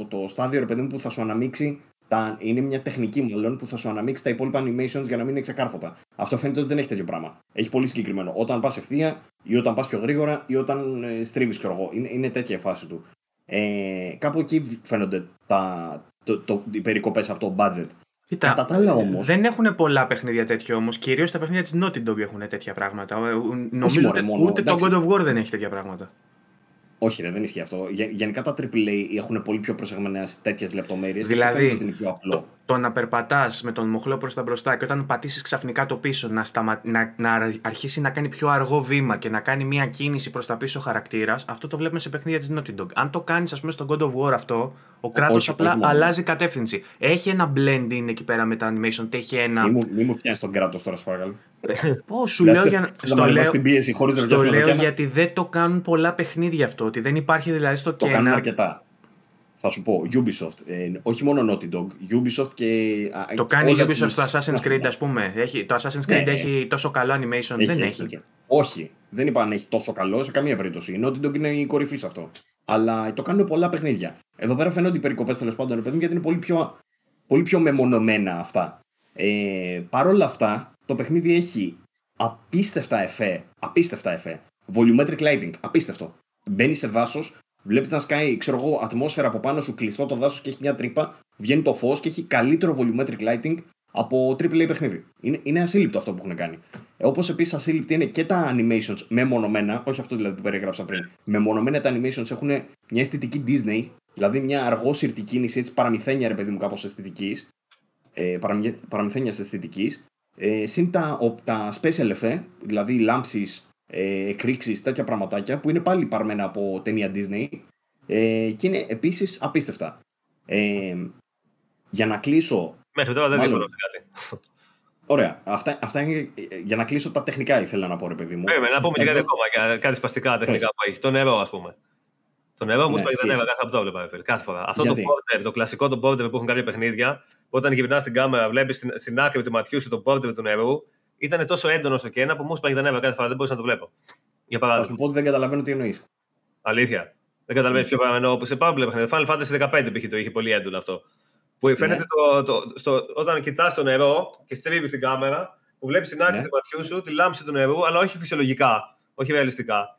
Speaker 3: το στάδιο ρε παιδί μου που θα σου αναμίξει τα, είναι μια τεχνική μάλλον που θα σου αναμίξει τα υπόλοιπα animations για να μην είναι ξεκάρφωτα. Αυτό φαίνεται ότι δεν έχει τέτοιο πράγμα. Έχει πολύ συγκεκριμένο. Όταν πας ευθεία ή όταν πας πιο γρήγορα ή όταν ε, στρίβεις, ξέρω εγώ. Είναι, είναι τέτοια η φάση του. Ε, κάπου εκεί φαίνονται τα, το, το, οι περικοπές από το budget.
Speaker 1: Κοίτα,
Speaker 3: Κατά τα άλλα όμως-
Speaker 1: Δεν έχουν πολλά παιχνίδια τέτοια όμως. Κυρίως τα παιχνίδια της Naughty Dog έχουν τέτοια πράγματα. Ε, Νομίζω
Speaker 3: μωρέ,
Speaker 1: ούτε,
Speaker 3: μόνο,
Speaker 1: ούτε το
Speaker 3: εντάξει.
Speaker 1: God of War δεν έχει τέτοια πράγματα.
Speaker 3: Όχι, ρε, δεν ισχύει αυτό. Γε- Γενικά τα AAA έχουν πολύ πιο προσεγμένα τέτοιες λεπτομέρειες.
Speaker 1: Δηλαδή,
Speaker 3: ότι είναι πιο απλό.
Speaker 1: Το, το να περπατάς με τον μοχλό προς τα μπροστά και όταν πατήσεις ξαφνικά το πίσω να, σταμα... να, να αρχίσει να κάνει πιο αργό βήμα και να κάνει μια κίνηση προς τα πίσω χαρακτήρας, αυτό το βλέπουμε σε παιχνίδια της Naughty Dog. Αν το κάνεις, ας πούμε, στο God of War αυτό, ο κράτος
Speaker 3: όχι,
Speaker 1: απλά
Speaker 3: όχι μόνο.
Speaker 1: αλλάζει κατεύθυνση. Έχει ένα blending εκεί πέρα με τα animation, έχει ένα.
Speaker 3: Μη μου, μη μου πιάνει τον κράτος τώρα, σε παρακαλώ.
Speaker 1: Πώς σου λέω για να.
Speaker 3: Να
Speaker 1: Στο
Speaker 3: με
Speaker 1: λέω,
Speaker 3: ανεβάσει την πίεση χωρίς να
Speaker 1: στο
Speaker 3: ρωτήσω
Speaker 1: λέω
Speaker 3: να
Speaker 1: γιατί δεν το κάνουν πολλά παιχνίδια αυτό. Ότι δεν υπάρχει δηλαδή στο
Speaker 3: Το κάνουν
Speaker 1: κένα.
Speaker 3: αρκετά. Θα σου πω, Ubisoft. Ε, όχι μόνο Naughty Dog. Ubisoft και. α,
Speaker 1: Το κάνει η
Speaker 3: όλα
Speaker 1: Ubisoft
Speaker 3: τις-
Speaker 1: στο Assassin's Creed, ας πούμε. Έχει, το Assassin's
Speaker 3: Ναι,
Speaker 1: Creed
Speaker 3: ναι.
Speaker 1: έχει τόσο καλό animation. δεν έχει.
Speaker 3: τέτοιο. Όχι, δεν είπα αν έχει τόσο καλό σε καμία περίπτωση. Η Naughty Dog είναι η κορυφή σε αυτό. Αλλά το κάνουν πολλά παιχνίδια. Εδώ πέρα φαίνονται οι περικοπές τέλος πάντων, ρε παιδί μου, γιατί είναι πολύ πιο, πολύ πιο μεμονωμένα αυτά. Ε, Παρ' όλα αυτά, το παιχνίδι έχει απίστευτα εφέ. Απίστευτα εφέ. Volumetric lighting. Απίστευτο. Μπαίνει σε δάσο, βλέπεις να σκάει, ξέρω εγώ, ατμόσφαιρα από πάνω σου, κλειστό το δάσος και έχει μια τρύπα, βγαίνει το φως και έχει καλύτερο volumetric lighting από AAA παιχνίδι. Είναι, είναι ασύλληπτο αυτό που έχουν κάνει. Όπως επίσης ασύλληπτη είναι και τα animations μεμονωμένα, όχι αυτό δηλαδή που περιέγραψα πριν. Μεμονωμένα τα animations έχουν μια αισθητική Disney, δηλαδή μια αργόσυρτη κίνηση, έτσι παραμυθένια ρε παιδί μου κάπως αισθητικής. Ε, παραμυθένιας αισθητικής. Ε, συν τα, ο, τα special effect, δηλαδή λάμψει, ε, εκρήξεις, τέτοια πραγματάκια που είναι πάλι παρμένα από ταινία Disney ε, και είναι επίσης απίστευτα. Ε, για να κλείσω
Speaker 2: Μέχρι τώρα δεν
Speaker 3: Μάλλον.
Speaker 2: διαφωνώ σε κάτι.
Speaker 3: Ωραία. Αυτά, αυτά είναι ε, για να κλείσω τα τεχνικά, ήθελα να πω, ρε παιδί μου.
Speaker 2: Περίμενε, να πούμε και κάτι
Speaker 3: Εγώ-
Speaker 2: ακόμα, για κάτι σπαστικά τεχνικά που έχει. Το νερό, ας πούμε. Το νερό μου
Speaker 3: Ναι,
Speaker 2: σπάει
Speaker 3: τι
Speaker 2: τα νεύρα
Speaker 3: έχει;
Speaker 2: κάθε από το έβλεπα, φίλε, κάθε φορά. Αυτό το
Speaker 3: Γιατί;
Speaker 2: border, το κλασικό το border που έχουν κάποια παιχνίδια, που όταν γυρνάς στην κάμερα, βλέπεις στην, στην άκρη του ματιού σου το border του νερού, ήταν τόσο έντονο στο κένα που μου σπάει τα νεύρα κάθε φορά, δεν μπορούσα να το βλέπω. Για
Speaker 3: Θα
Speaker 2: παράδειγμα.
Speaker 3: σου πω ότι δεν καταλαβαίνω τι εννοείς.
Speaker 2: Αλήθεια. Δεν καταλαβαίνεις ποιο πράγμα εννοώ. Που σε πάρα πολλά παιχνίδια. Final Fantasy 15 π.χ. το είχε πολύ έντονο αυτό. Που φαίνεται το, το, στο, όταν κοιτάς το νερό και στρίβεις την κάμερα, που βλέπεις την άκρη
Speaker 3: Ναι.
Speaker 2: του ματιού σου, τη λάμψη του νερού, αλλά όχι φυσιολογικά. Όχι ρεαλιστικά.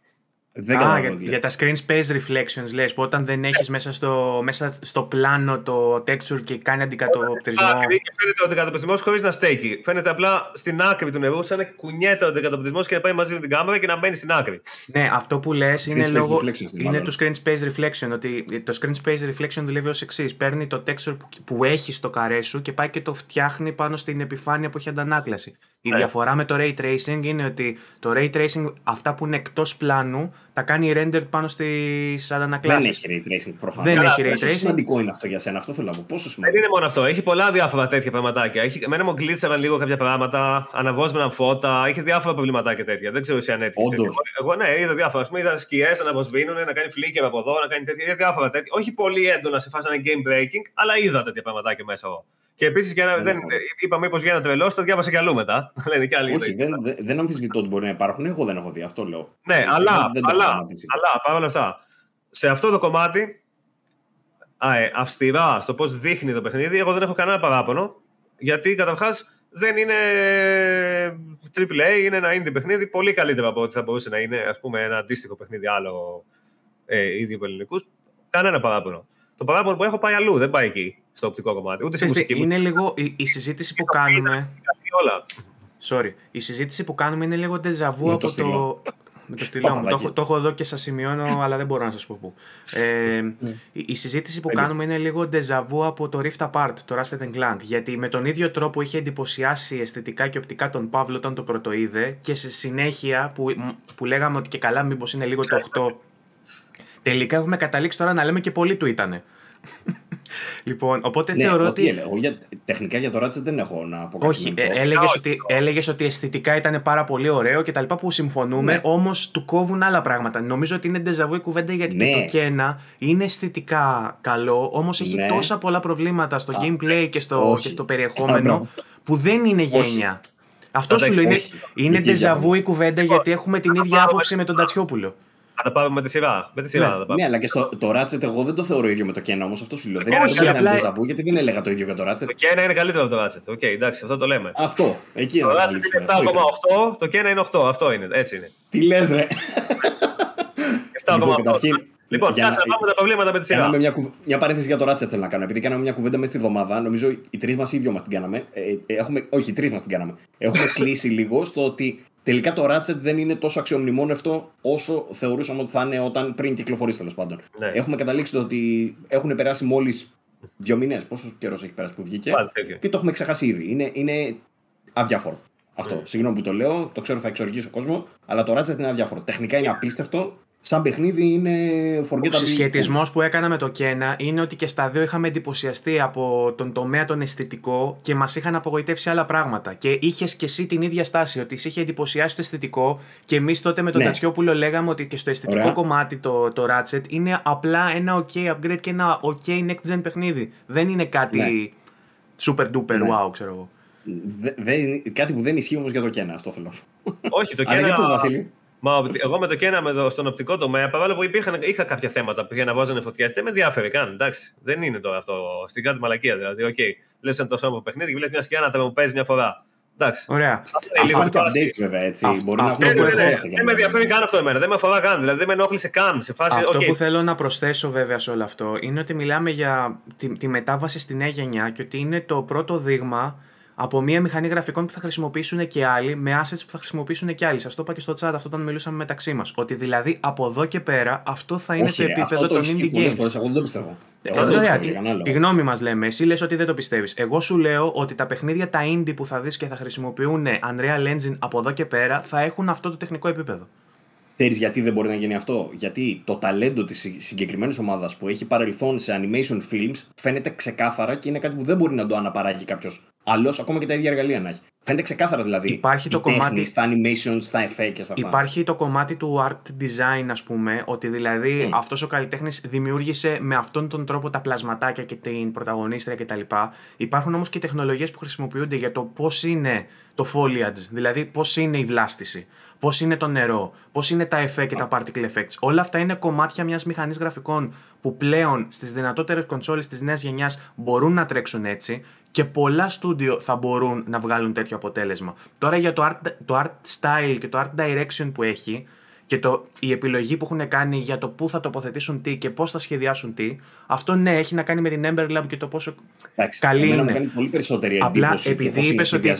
Speaker 3: Δεν
Speaker 1: Α,
Speaker 3: καταλαβαίνω.
Speaker 1: για,
Speaker 3: τι
Speaker 1: για
Speaker 3: λες.
Speaker 1: τα screen space reflections λες, που όταν δεν έχεις μέσα στο, μέσα στο πλάνο το texture και κάνει αντικατοπτρισμό.
Speaker 2: Άκρη και φαίνεται ο αντικατοπτρισμός χωρίς να στέκει. Φαίνεται απλά στην άκρη του νερού, σαν να κουνιέται ο αντικατοπτρισμός και να πάει μαζί με την κάμερα και να μπαίνει στην άκρη.
Speaker 1: Ναι, αυτό που λες είναι
Speaker 3: space
Speaker 1: λόγω.
Speaker 3: reflections, τι
Speaker 1: Είναι
Speaker 3: μάλλον.
Speaker 1: το screen space reflection. Ότι το screen space reflection δουλεύει ως εξής. Παίρνει το texture που, που έχεις στο καρέ σου και πάει και το φτιάχνει πάνω στην επιφάνεια που έχει αντανάκλαση. Η
Speaker 2: Ναι.
Speaker 1: διαφορά με το ray tracing είναι ότι το ray tracing, αυτά που είναι εκτός πλάνου, τα κάνει rendered πάνω στις
Speaker 3: Δεν
Speaker 1: αντανακλάσει.
Speaker 3: έχει ray tracing προφανώς.
Speaker 1: Δεν έχει ray
Speaker 3: Πόσο
Speaker 1: tracing.
Speaker 3: σημαντικό είναι αυτό για σένα, αυτό θέλω να πω. Πόσο
Speaker 2: Δεν
Speaker 3: σημαντικό.
Speaker 2: είναι μόνο αυτό. Έχει πολλά διάφορα τέτοια πραγματάκια. Έχει, εμένα μου γκλίτσαβαν λίγο κάποια πράγματα, αναβόσμεναν φώτα, είχε διάφορα προβληματάκια τέτοια. Δεν ξέρω εσύ αν έτυχες.
Speaker 3: Όντως.
Speaker 2: Εγώ, εγώ ναι, είδα διάφορα. Α πούμε, είδα σκιές να αποσβήνουν, να κάνει φλίκερ από εδώ, να κάνει τέτοια. Είδα διάφορα τέτοια. Όχι πολύ έντονα σε φάση να είναι game breaking, αλλά είδα τέτοια πραγματάκια μέσα εγώ. Και επίσης, για να,
Speaker 3: Ναι,
Speaker 2: δεν,
Speaker 3: ναι.
Speaker 2: είπα μήπως βγαίνει τρελός, τα διάβασα κι αλλού μετά. Λένε κι άλλοι.
Speaker 3: Όχι, δεν, δεν, δεν αμφισβητώ ότι μπορεί να υπάρχουν. Εγώ δεν έχω δει, αυτό λέω.
Speaker 2: Ναι,
Speaker 3: Δεν-
Speaker 2: αλλά,
Speaker 3: δεν το έχω
Speaker 2: αλλά,
Speaker 3: σταματήσει.
Speaker 2: αλλά παρόλα αυτά, σε αυτό το κομμάτι, α, ε, αυστηρά στο πώς δείχνει το παιχνίδι, εγώ δεν έχω κανένα παράπονο. Γιατί καταρχάς δεν είναι AAA, είναι ένα indie παιχνίδι πολύ καλύτερο από ό,τι θα μπορούσε να είναι ας πούμε, ένα αντίστοιχο παιχνίδι άλλο ε, ίδιο ελληνικούς. Κανένα παράπονο. Το παράπονο που έχω πάει αλλού, δεν πάει εκεί, στο οπτικό κομμάτι. Ούτε στη
Speaker 1: Ξέρετε,
Speaker 2: μουσική.
Speaker 1: είναι λίγο η, η συζήτηση που κάνουμε.
Speaker 2: Όλα.
Speaker 1: Sorry. Η συζήτηση που κάνουμε είναι λίγο ντεζαβού
Speaker 3: Με
Speaker 1: από
Speaker 3: το στυλό.
Speaker 1: το. Με το στυλό μου. Το,
Speaker 3: Παπαδάκη.
Speaker 1: έχω- το έχω εδώ και σας σημειώνω, αλλά δεν μπορώ να σας πω πού. Ε, η, η συζήτηση που κάνουμε είναι λίγο ντεζαβού από το Rift Apart, το Rusted and Clank. Γιατί με τον ίδιο τρόπο είχε εντυπωσιάσει αισθητικά και οπτικά τον Παύλο όταν το πρωτοείδε και σε συνέχεια που, που λέγαμε ότι και καλά, μήπως είναι λίγο το 8. Τελικά έχουμε καταλήξει τώρα να λέμε και πολύ του ήτανε. Λοιπόν, οπότε
Speaker 3: Ναι,
Speaker 1: θεωρώ
Speaker 3: εγώ
Speaker 1: ότι.
Speaker 3: τι έλεγα. Εγώ για, τεχνικά για το Ratchet δεν έχω να πω κάτι.
Speaker 1: Όχι,
Speaker 3: με
Speaker 1: ε,
Speaker 3: το-
Speaker 1: έλεγες,
Speaker 2: Όχι.
Speaker 1: ότι, έλεγες ότι αισθητικά ήταν πάρα πολύ ωραίο και τα λοιπά που συμφωνούμε,
Speaker 3: Ναι.
Speaker 1: όμως του κόβουν άλλα πράγματα. Νομίζω ότι είναι ντεζαβού η κουβέντα γιατί
Speaker 3: Ναι.
Speaker 1: και το Κένα είναι αισθητικά καλό, όμως έχει
Speaker 3: Ναι.
Speaker 1: τόσα πολλά προβλήματα στο
Speaker 3: Α,
Speaker 1: gameplay και στο,
Speaker 3: όχι.
Speaker 1: και στο
Speaker 3: Α,
Speaker 1: περιεχόμενο
Speaker 3: μπράβο.
Speaker 1: που δεν είναι
Speaker 3: Όχι.
Speaker 1: γένεια. Αυτό σου
Speaker 2: Εντάξει,
Speaker 1: λέω, είναι,
Speaker 3: όχι.
Speaker 1: είναι
Speaker 3: Εκεί
Speaker 1: ντεζαβού
Speaker 3: διαφωνώ.
Speaker 1: η κουβέντα γιατί έχουμε την
Speaker 2: θα
Speaker 1: ίδια
Speaker 2: πάρουμε
Speaker 1: άποψη με τον Τατσιόπουλο.
Speaker 2: Θα τα πάρουμε με τη σειρά. Με τη σειρά
Speaker 1: Ναι,
Speaker 2: θα τα πάρουμε.
Speaker 3: Ναι, αλλά και στο, το Ratchet εγώ δεν το θεωρώ ίδιο με το Kena όμως. Αυτό σου λέω. Δεν
Speaker 2: Όχι,
Speaker 3: είναι δεν είναι
Speaker 1: απλά-
Speaker 3: αντεζαβού γιατί δεν έλεγα το ίδιο για το Ratchet.
Speaker 2: Το Kena είναι καλύτερο από το Ratchet. Οκ, εντάξει, αυτό το λέμε.
Speaker 3: Αυτό. Εκεί
Speaker 2: Το
Speaker 3: να
Speaker 2: Ratchet
Speaker 3: καταλήξουμε.
Speaker 2: είναι
Speaker 3: Αυτό ήθελα.
Speaker 2: 7,8, το Kena είναι 8. Αυτό είναι, έτσι είναι.
Speaker 3: Τι λες, ρε.
Speaker 2: 7,8.
Speaker 3: Λοιπόν, καταρχήν,
Speaker 2: Λοιπόν,
Speaker 3: για
Speaker 2: κάτσε
Speaker 3: να-
Speaker 2: να πάμε τα προβλήματα με τη σειρά.
Speaker 3: Κάναμε μια, κουβ- μια παρένθεση για το Ratchet θέλω να κάνω. Επειδή κάναμε μια κουβέντα μέσα στη εβδομάδα, νομίζω οι τρεις μας οι δύο μας την κάναμε. Ε, ε, έχουμε, όχι, οι τρεις μας την κάναμε. Έχουμε κλείσει λίγο στο ότι τελικά το Ratchet δεν είναι τόσο αξιομνημόνευτο όσο θεωρούσαμε ότι θα είναι όταν πριν κυκλοφορήσει τέλος πάντων.
Speaker 2: Ναι.
Speaker 3: Έχουμε καταλήξει το ότι έχουν περάσει μόλις δύο μήνες. Πόσο καιρός έχει περάσει που βγήκε.
Speaker 2: Πάλι τέτοιο.
Speaker 3: Και το έχουμε ξεχάσει ήδη. Είναι, είναι αδιάφορο. Αυτό.
Speaker 2: Ναι.
Speaker 3: Συγγνώμη που το λέω, το ξέρω θα εξοργήσω κόσμο, αλλά το Ratchet είναι αδιάφορο. Τεχνικά είναι απίστευτο. Σαν παιχνίδι είναι
Speaker 1: Ο
Speaker 3: forgettable.
Speaker 1: συσχετισμός που έκανα με το Κένα είναι ότι και στα δύο είχαμε εντυπωσιαστεί από τον τομέα τον αισθητικό και μας είχαν απογοητεύσει άλλα πράγματα. Και είχες και εσύ την ίδια στάση, ότι σε είχε εντυπωσιάσει το αισθητικό και εμείς τότε με τον
Speaker 3: Ναι.
Speaker 1: Τατσιόπουλο λέγαμε ότι και στο αισθητικό
Speaker 3: Ωραία.
Speaker 1: κομμάτι το, το Ratchet είναι απλά ένα ok upgrade και ένα ok next gen παιχνίδι. Δεν είναι κάτι
Speaker 3: Ναι.
Speaker 1: super duper
Speaker 3: Ναι.
Speaker 1: wow, ξέρω εγώ.
Speaker 3: Δε- δεν- κάτι που δεν ισχύει όμως για το Kena, αυτό θέλω.
Speaker 2: Όχι, το
Speaker 3: Αλλά για πες,
Speaker 2: Kena.
Speaker 3: Βασίλη.
Speaker 2: Μα οπτι- εγώ με το Kena με το, στον οπτικό τομέα, παρόλο που υπήρχαν, είχα κάποια θέματα που για να βάζανε φωτιές, δεν με ενδιαφέρει καν. Εντάξει, δεν είναι τώρα αυτό στην κάτι μαλακία. Δηλαδή, οκ, βλέπεις ένα τόσο όμορφο παιχνίδι και βλέπεις μια σκιά να τρεμοπαίζει μια φορά. Εντάξει.
Speaker 1: Ωραία.
Speaker 2: Αυτό είναι λίγο
Speaker 3: Υπάρχουν και
Speaker 2: φάση.
Speaker 3: updates βέβαια έτσι.
Speaker 1: Αυτό-
Speaker 3: Μπορεί να
Speaker 1: αυτό
Speaker 3: έχουν
Speaker 1: που
Speaker 2: Ναι, ναι, ναι,
Speaker 1: έχω-
Speaker 2: ναι. Δεν με ενδιαφέρει καν αυτό εμένα. Δεν με αφορά καν. Δηλαδή δεν με ενόχλησε καν σε φάση.
Speaker 1: Αυτό
Speaker 2: οκ,
Speaker 1: που θέλω να προσθέσω βέβαια σε όλο αυτό είναι ότι μιλάμε για τη, τη μετάβαση στη νέα γενιά και ότι είναι το πρώτο δείγμα από μια μηχανή γραφικών που θα χρησιμοποιήσουν και άλλοι, με assets που θα χρησιμοποιήσουν και άλλοι. Σας το είπα και στο chat αυτό όταν μιλούσαμε μεταξύ μας. Ότι δηλαδή από εδώ και πέρα αυτό θα είναι
Speaker 3: Όχι,
Speaker 1: το
Speaker 3: ρε,
Speaker 1: επίπεδο
Speaker 3: αυτό το
Speaker 1: των
Speaker 3: ισχύει
Speaker 1: indie
Speaker 3: πολλές
Speaker 1: games.
Speaker 3: φορές, εγώ δεν το πιστεύω.
Speaker 1: Ε,
Speaker 3: Εγώ δεν το
Speaker 1: ωραία,
Speaker 3: πιστεύω
Speaker 1: τη,
Speaker 3: για κανένα
Speaker 1: τη
Speaker 3: λόγο.
Speaker 1: γνώμη μας λέμε. Εσύ λες ότι δεν το πιστεύεις. Εγώ σου λέω ότι τα παιχνίδια τα indie που θα δεις και θα χρησιμοποιούν Unreal Engine από εδώ και πέρα θα έχουν αυτό το τεχνικό επίπεδο.
Speaker 3: Ξέρεις γιατί δεν μπορεί να γίνει αυτό; Γιατί το ταλέντο της συγκεκριμένης ομάδας που έχει παρελθόν σε animation films φαίνεται ξεκάθαρα και είναι κάτι που δεν μπορεί να το αναπαράγει κάποιος άλλος, ακόμα και τα ίδια εργαλεία να έχει. Φαίνεται ξεκάθαρα δηλαδή.
Speaker 1: Υπάρχει
Speaker 3: η
Speaker 1: το
Speaker 3: τέχνη
Speaker 1: κομμάτι-
Speaker 3: Στα animation, στα effects και στα αυτά.
Speaker 1: Υπάρχει το κομμάτι του art design, ας πούμε, ότι δηλαδή
Speaker 3: Mm.
Speaker 1: αυτός ο καλλιτέχνης δημιούργησε με αυτόν τον τρόπο τα πλασματάκια και την πρωταγωνίστρια κτλ. Υπάρχουν όμως και τεχνολογίες που χρησιμοποιούνται για το πώς είναι το foliage, δηλαδή πώς είναι η βλάστηση, πώς είναι το νερό, πώς είναι τα effect και τα particle effects. Όλα αυτά είναι κομμάτια μιας μηχανής γραφικών που πλέον στις δυνατότερες κονσόλες της νέας γενιάς μπορούν να τρέξουν έτσι και πολλά στούντιο θα μπορούν να βγάλουν τέτοιο αποτέλεσμα. Τώρα για το art, το art style και το art direction που έχει και το, η επιλογή που έχουν κάνει για το πού θα τοποθετήσουν τι και πώς θα σχεδιάσουν τι, αυτό ναι, έχει να κάνει με την Ember Lab και το πόσο Εντάξει, καλή είναι.
Speaker 3: Μου κάνει πολύ περισσότερη
Speaker 1: Απλά επειδή είπες ότι.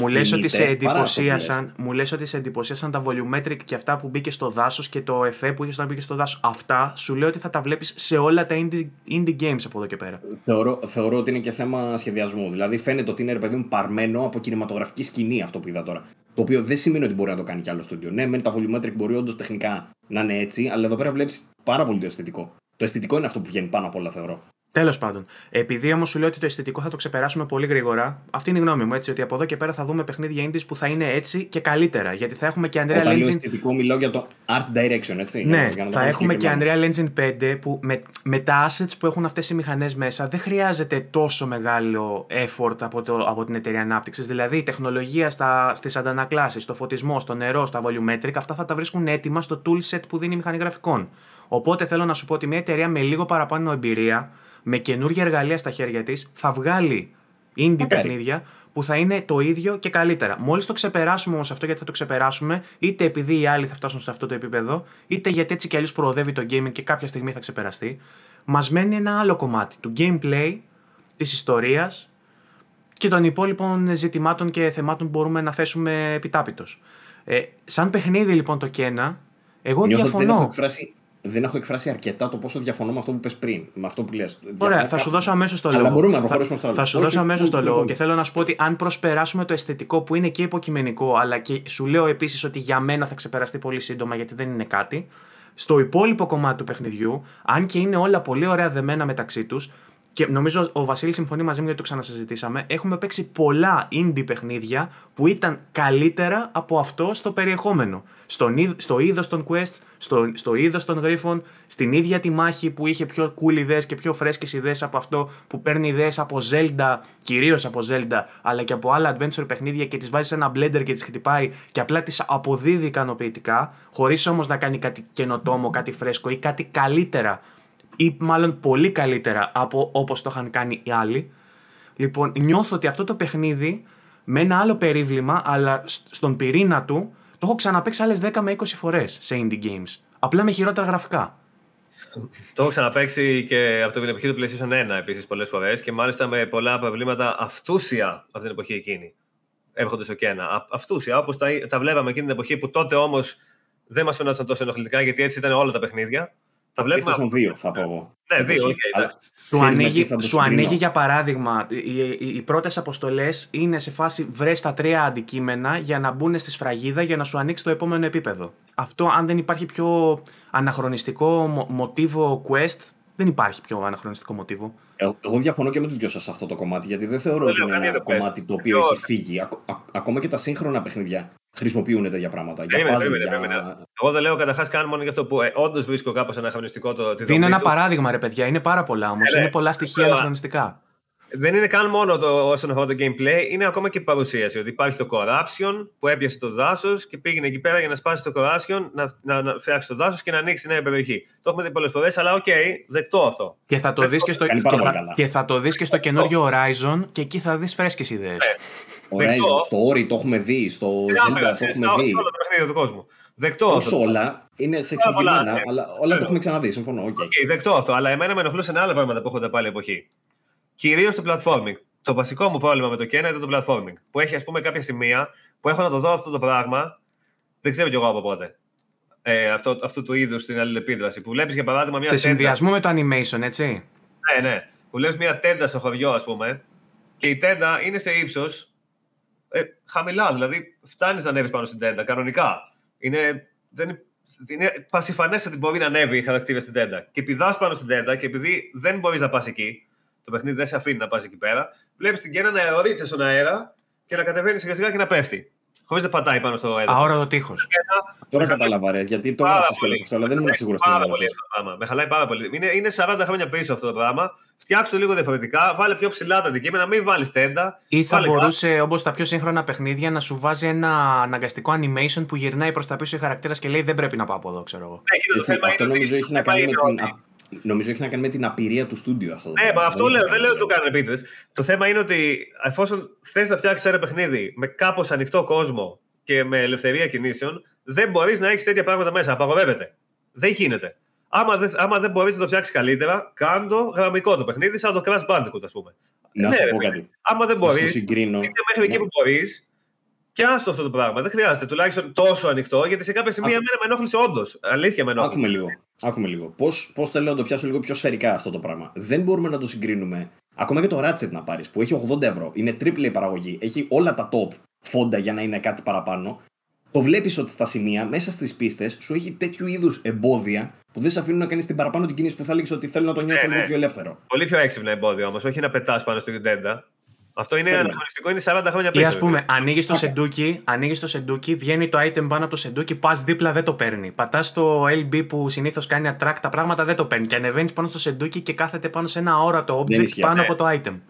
Speaker 1: Μου λες ότι σε εντυπωσίασαν, μου λες ότι σε εντυπωσίασαν τα volumetric και αυτά που μπήκε στο δάσος και το εφέ που είχες όταν μπήκε στο δάσος. Αυτά σου λέω ότι θα τα βλέπεις σε όλα τα indie, indie games από εδώ και πέρα.
Speaker 3: Θεωρώ, θεωρώ ότι είναι και θέμα σχεδιασμού. Δηλαδή φαίνεται ότι είναι ρε παιδί μου παρμένο από κινηματογραφική σκηνή αυτό που είδα τώρα. Το οποίο δεν σημαίνει ότι μπορεί να το κάνει κι άλλο στούντιο. Ναι, μεν τα volumetric μπορεί όντως τεχνικά να είναι έτσι, αλλά εδώ πέρα βλέπεις πάρα πολύ το αισθητικό. Το αισθητικό είναι αυτό που βγαίνει πάνω από όλα, θεωρώ.
Speaker 1: Τέλος πάντων. Επειδή όμως σου λέω ότι το αισθητικό θα το ξεπεράσουμε πολύ γρήγορα, αυτή είναι η γνώμη μου. Έτσι, ότι από εδώ και πέρα θα δούμε παιχνίδια indies που θα είναι έτσι και καλύτερα. Γιατί θα έχουμε και Unreal
Speaker 3: Όταν Engine. Όταν αισθητικό, μιλάω για το art direction, έτσι.
Speaker 1: Ναι, για να, θα έχουμε και Unreal Engine 5 που με, με τα assets που έχουν αυτές οι μηχανές μέσα δεν χρειάζεται τόσο μεγάλο effort από, το, από την εταιρεία ανάπτυξης. Δηλαδή η τεχνολογία στις αντανακλάσεις, στο φωτισμό, στο νερό, στα volumetric, αυτά θα τα βρίσκουν έτοιμα στο toolset που δίνει η μηχανή γραφικών. Οπότε θέλω να σου πω ότι μια εταιρεία με λίγο παραπάνω εμπειρία με καινούργια εργαλεία στα χέρια της θα βγάλει indie παιχνίδια που θα είναι το ίδιο και καλύτερα. Μόλις το ξεπεράσουμε όμως αυτό, γιατί θα το ξεπεράσουμε, είτε επειδή οι άλλοι θα φτάσουν σε αυτό το επίπεδο, είτε γιατί έτσι κι αλλιώς προοδεύει το gaming και κάποια στιγμή θα ξεπεραστεί, μας μένει ένα άλλο κομμάτι του gameplay, της ιστορίας και των υπόλοιπων ζητημάτων και θεμάτων που μπορούμε να θέσουμε επιτάπητος. Ε, σαν παιχνίδι λοιπόν το Κένα, εγώ Νιώθω διαφωνώ
Speaker 3: δεν έχω εκφράσει αρκετά το πόσο διαφωνώ με αυτό που πες πριν. Με αυτό που λες.
Speaker 1: Ωραία, θα σου δώσω αμέσως το λόγο.
Speaker 3: Αλλά μπορούμε να προχωρήσουμε στο άλλο.
Speaker 1: Θα σου δώσω αμέσως το λόγο και θέλω να σου πω ότι αν προσπεράσουμε το αισθητικό που είναι και υποκειμενικό, αλλά και σου λέω επίσης ότι για μένα θα ξεπεραστεί πολύ σύντομα γιατί δεν είναι κάτι. Στο υπόλοιπο κομμάτι του παιχνιδιού, αν και είναι όλα πολύ ωραία δεμένα μεταξύ τους, και νομίζω ο Βασίλης συμφωνεί μαζί μου γιατί το ξανασυζητήσαμε. Έχουμε παίξει πολλά indie παιχνίδια που ήταν καλύτερα από αυτό στο περιεχόμενο. Στον, στο είδος των quest, στο, στο είδος των γρίφων, στην ίδια τη μάχη που είχε πιο cool ιδέες και πιο φρέσκες ιδέες από αυτό που παίρνει ιδέες από Zelda, κυρίως από Zelda, αλλά και από άλλα adventure παιχνίδια και τις βάζει σε ένα blender και τις χτυπάει και απλά τις αποδίδει ικανοποιητικά, χωρίς όμως να κάνει κάτι καινοτόμο, κάτι φρέσκο ή κάτι καλύτερα ή μάλλον πολύ καλύτερα από όπως το είχαν κάνει οι άλλοι. Λοιπόν, νιώθω ότι αυτό το παιχνίδι με ένα άλλο περίβλημα, αλλά στον πυρήνα του, το έχω ξαναπέξει άλλες 10 με 20 φορές σε indie games. Απλά με χειρότερα γραφικά.
Speaker 2: Το έχω ξαναπέξει και από την εποχή του PlayStation 1 επίσης πολλές φορές και μάλιστα με πολλά προβλήματα αυτούσια από την εποχή εκείνη. Έρχονται στο Κένα. Αυτούσια, όπως τα, τα βλέπαμε εκείνη την εποχή που τότε όμως δεν μας φαινόταν τόσο ενοχλητικά γιατί έτσι ήταν όλα τα παιχνίδια.
Speaker 3: Τα βλέπουμε. PlayStation 2 θα πω εγώ.
Speaker 2: Ναι, δύο, okay,
Speaker 1: Σου ανοίγει, σου ανοίγει για παράδειγμα, οι, οι, οι πρώτες αποστολές είναι σε φάση βρες τα τρία αντικείμενα για να μπουν στη σφραγίδα για να σου ανοίξει το επόμενο επίπεδο. Αυτό, αν δεν υπάρχει πιο αναχρονιστικό μοτίβο quest, δεν υπάρχει πιο αναχρονιστικό μοτίβο.
Speaker 3: Ε, εγώ διαφωνώ και με τους δυο σας σε αυτό το κομμάτι, γιατί δεν θεωρώ ότι είναι ένα κομμάτι το οποίο έχει φύγει. ακόμα και τα σύγχρονα παιχνίδια χρησιμοποιούν τέτοια πράγματα.
Speaker 2: Περίμενε, περίμενε, περίμενε. Εγώ δεν λέω καταρχάς καν μόνο για αυτό που ε, όντως βρίσκω κάπως αναχρονιστικό το.
Speaker 1: Είναι ένα παράδειγμα, ρε παιδιά. Είναι πάρα πολλά όμως. Ε, είναι πολλά στοιχεία αναχρονιστικά
Speaker 2: δεν είναι καν μόνο το, όσον αφορά το gameplay, είναι ακόμα και η παρουσίαση. Ότι υπάρχει το corruption που έπιασε το δάσος και πήγαινε εκεί πέρα για να σπάσει το corruption, να, να, να φτιάξει το δάσος και να ανοίξει νέα περιοχή. Το έχουμε δει πολλές φορές, αλλά οκ, okay, δεκτό αυτό.
Speaker 1: Και θα το δεις και, στο, και, θα, και θα το δεις και στο καινούριο Horizon και εκεί θα δεις φρέσκες ιδέες.
Speaker 3: Ναι. Horizon, στο Ori το έχουμε δει, στο Zelda το έχουμε δει.
Speaker 2: Όλα τα παιχνίδια του κόσμου.
Speaker 3: Δεκτό Όχι όλα, είναι σε εξελιγμένα, ναι. αλλά όλα το έχουμε ξαναδεί. Συμφωνώ. Okay.
Speaker 2: Okay, δεκτό αυτό, αλλά εμένα με ενοχλούσαν άλλα πράγματα που έχω πάλι εποχή. Κυρίως το platforming. Το βασικό μου πρόβλημα με το Kena ήταν το platforming. Που έχει, ας πούμε, κάποια σημεία που έχω να το δω αυτό το πράγμα. Δεν ξέρω κι εγώ από πότε. Ε, αυτό, αυτού του είδους την αλληλεπίδραση. Που βλέπεις, για παράδειγμα, μια.
Speaker 1: Σε συνδυασμό με το animation, έτσι.
Speaker 2: Ναι, ναι. Που βλέπεις μια τέντα στο χωριό, ας πούμε, και η τέντα είναι σε ύψος ε, χαμηλά. Δηλαδή, φτάνεις να ανέβεις πάνω στην τέντα, κανονικά. Είναι, δεν, είναι πασιφανές ότι μπορεί να ανέβει η χαρακτήρα στην τέντα. Και πηδάς πάνω στην τέντα και επειδή δεν μπορείς να πας εκεί, το παιχνίδι δεν σε αφήνει να πας εκεί πέρα. Βλέπεις την Κένα να αερορείται στον αέρα και να κατεβαίνει σιγά σιγά και να πέφτει. Χωρίς να πατάει πάνω στο έδαφο.
Speaker 1: Αόρατο τείχος.
Speaker 3: Τώρα κατάλαβα, ρε, γιατί το έγραψε κιόλα αυτό, αλλά δεν ήμουν σίγουρος
Speaker 2: τι Πάρα πολύ αυτό το πράγμα. Με χαλάει πάρα πολύ. Είναι, είναι 40 χρόνια πίσω αυτό το πράγμα. Φτιάξτε το λίγο διαφορετικά. Βάλε πιο ψηλά τα αντικείμενα, μην βάλεις τέντα.
Speaker 1: Ή θα μπορούσε, όπως τα πιο σύγχρονα παιχνίδια, να σου βάζει ένα αναγκαστικό animation που γυρνάει προς τα πίσω η χαρακτήρας και λέει Δεν πρέπει να πάω από εδώ, ξέρω εγώ.
Speaker 3: Ναι, αυτό νομίζω έχει να κάνει με την Νομίζω έχει να κάνει με την απειρία του στούντιο αυτό.
Speaker 2: Ναι, μα αυτό λέω. Δεν λέω ότι το κάνουν επίτηδε. Το θέμα είναι ότι εφόσον θες να φτιάξεις ένα παιχνίδι με κάπως ανοιχτό κόσμο και με ελευθερία κινήσεων, Δεν μπορείς να έχεις τέτοια πράγματα μέσα. Απαγορεύεται. Δεν γίνεται. Άμα δεν, άμα δεν μπορείς να το φτιάξεις καλύτερα, κάνε το γραμμικό το παιχνίδι, σαν το Crash Bandicoot, ας πούμε.
Speaker 3: Να
Speaker 2: Ναι,
Speaker 3: σου
Speaker 2: ρε,
Speaker 3: πω
Speaker 2: παιδί.
Speaker 3: κάτι.
Speaker 2: Άμα δεν
Speaker 3: Θα
Speaker 2: μπορείς,
Speaker 3: στο συγκρίνω.
Speaker 2: είτε μέχρι εκεί
Speaker 3: Ναι.
Speaker 2: που μπορείς, και άστο αυτό το πράγμα. Δεν χρειάζεται τουλάχιστον τόσο ανοιχτό, γιατί σε κάποια σημεία
Speaker 3: Άκου.
Speaker 2: εμένα με ενόχλησε όντως. Αλήθεια με ενόχλησε.
Speaker 3: Άκουμε λίγο. Άκουμε λίγο. Πώς πώς θέλω να το πιάσω λίγο πιο σφαιρικά αυτό το πράγμα. Δεν μπορούμε να το συγκρίνουμε. Ακόμα και το Ratchet να πάρεις που έχει 80 ευρώ. Είναι triple A παραγωγή. Έχει όλα τα top φόντα για να είναι κάτι παραπάνω. Το βλέπεις ότι στα σημεία, μέσα στις πίστες, σου έχει τέτοιου είδους εμπόδια που δεν σε αφήνουν να κάνεις την παραπάνω την κίνηση που θα έλεγες ότι θέλω να το νιώσω
Speaker 2: Ναι,
Speaker 3: λίγο
Speaker 2: ναι.
Speaker 3: πιο ελεύθερο.
Speaker 2: Πολύ πιο έξυπνα εμπόδιο όμως, όχι να πετάς πάνω στο Nintendo. Αυτό είναι
Speaker 3: Περίμενε.
Speaker 2: αναχρονιστικό, είναι 40 χρόνια
Speaker 1: Ή
Speaker 2: πίσω.
Speaker 1: ας πούμε, ανοίγεις το
Speaker 3: Οκ.
Speaker 1: σεντούκι, ανοίγεις το σεντούκι, βγαίνει το item πάνω από το σεντούκι, πας δίπλα δεν το παίρνει. Πατάς το LB που συνήθως κάνει attract τα πράγματα, δεν το παίρνει. Και ανεβαίνεις πάνω στο σεντούκι και κάθεται πάνω σε ένα αόρατο object
Speaker 3: ισχύει
Speaker 1: πάνω
Speaker 2: αυτό.
Speaker 1: από το item.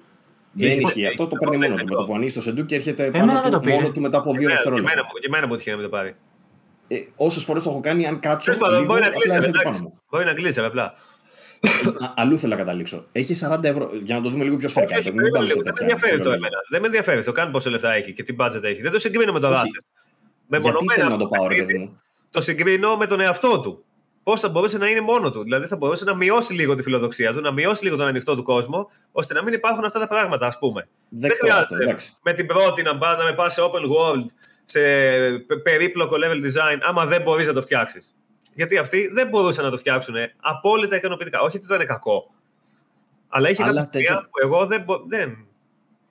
Speaker 3: Δεν
Speaker 2: Έχει-
Speaker 3: ισχύει. Αυτό το παίρνει
Speaker 2: έχει-
Speaker 3: μόνο του. Με το που ανοίγεις το σεντού και έρχεται
Speaker 1: Εμένα
Speaker 3: πάνω
Speaker 1: δεν το
Speaker 3: του,
Speaker 1: πήρε.
Speaker 3: μόνο του μετά από δύο
Speaker 2: Και εμένα-
Speaker 3: δευτερόλεπτα.
Speaker 2: Και εμένα μου- και εμένα μου τυχαίνει να μην το πάρει.
Speaker 3: Ε, Όσες φορές το έχω κάνει, αν κάτσω.
Speaker 2: Τέλος πάντων,
Speaker 3: λίγο,
Speaker 2: μπορεί να
Speaker 3: απλά
Speaker 2: κλείσει,
Speaker 3: έρχεται
Speaker 2: εντάξει.
Speaker 3: πάνω μου.
Speaker 2: Μπορεί να κλείσει, απλά.
Speaker 3: Α, αλλού θέλω να καταλήξω. Έχει 40 ευρώ. Για να το δούμε λίγο πιο σφαιρικά.
Speaker 2: Όχι, όχι,
Speaker 3: γιατί μην πάμε
Speaker 2: περίμενε
Speaker 3: σε
Speaker 2: λίγο. Δεν με
Speaker 3: τέτοια
Speaker 2: ενδιαφέρει αυτό
Speaker 3: φιλολογία.
Speaker 2: εμένα. Δεν με ενδιαφέρει αυτό καν πόσο λεφτά έχει και τι budget έχει. Δεν το συγκρίνω με το
Speaker 3: Όχι.
Speaker 2: Ratchet. Με
Speaker 3: Γιατί
Speaker 2: μονομένα
Speaker 3: θέλω να
Speaker 2: αυτό
Speaker 3: το πάω, ρε
Speaker 2: παιχνίδι,
Speaker 3: παιδί μου;
Speaker 2: το συγκρίνω με τον εαυτό του. Πώς θα μπορούσε να είναι μόνο του. Δηλαδή θα μπορούσε να μειώσει λίγο τη φιλοδοξία του, να μειώσει λίγο τον ανοιχτό του κόσμο, ώστε να μην υπάρχουν αυτά τα πράγματα, ας πούμε.
Speaker 3: Δεκτό αυτό,
Speaker 2: χρειάζεται.
Speaker 3: εντάξει.
Speaker 2: Με την πρώτη να πας να με πας σε open world, σε πε- περίπλοκο level design, άμα δεν μπορείς να το φτιάξεις. Γιατί αυτοί δεν μπορούσαν να το φτιάξουν απόλυτα ικανοποιητικά. Όχι ότι ήταν κακό. Αλλά είχε
Speaker 3: Αλλά
Speaker 2: κάποια σημεία
Speaker 3: τέτοιο-
Speaker 2: που εγώ δεν. μπο- δεν...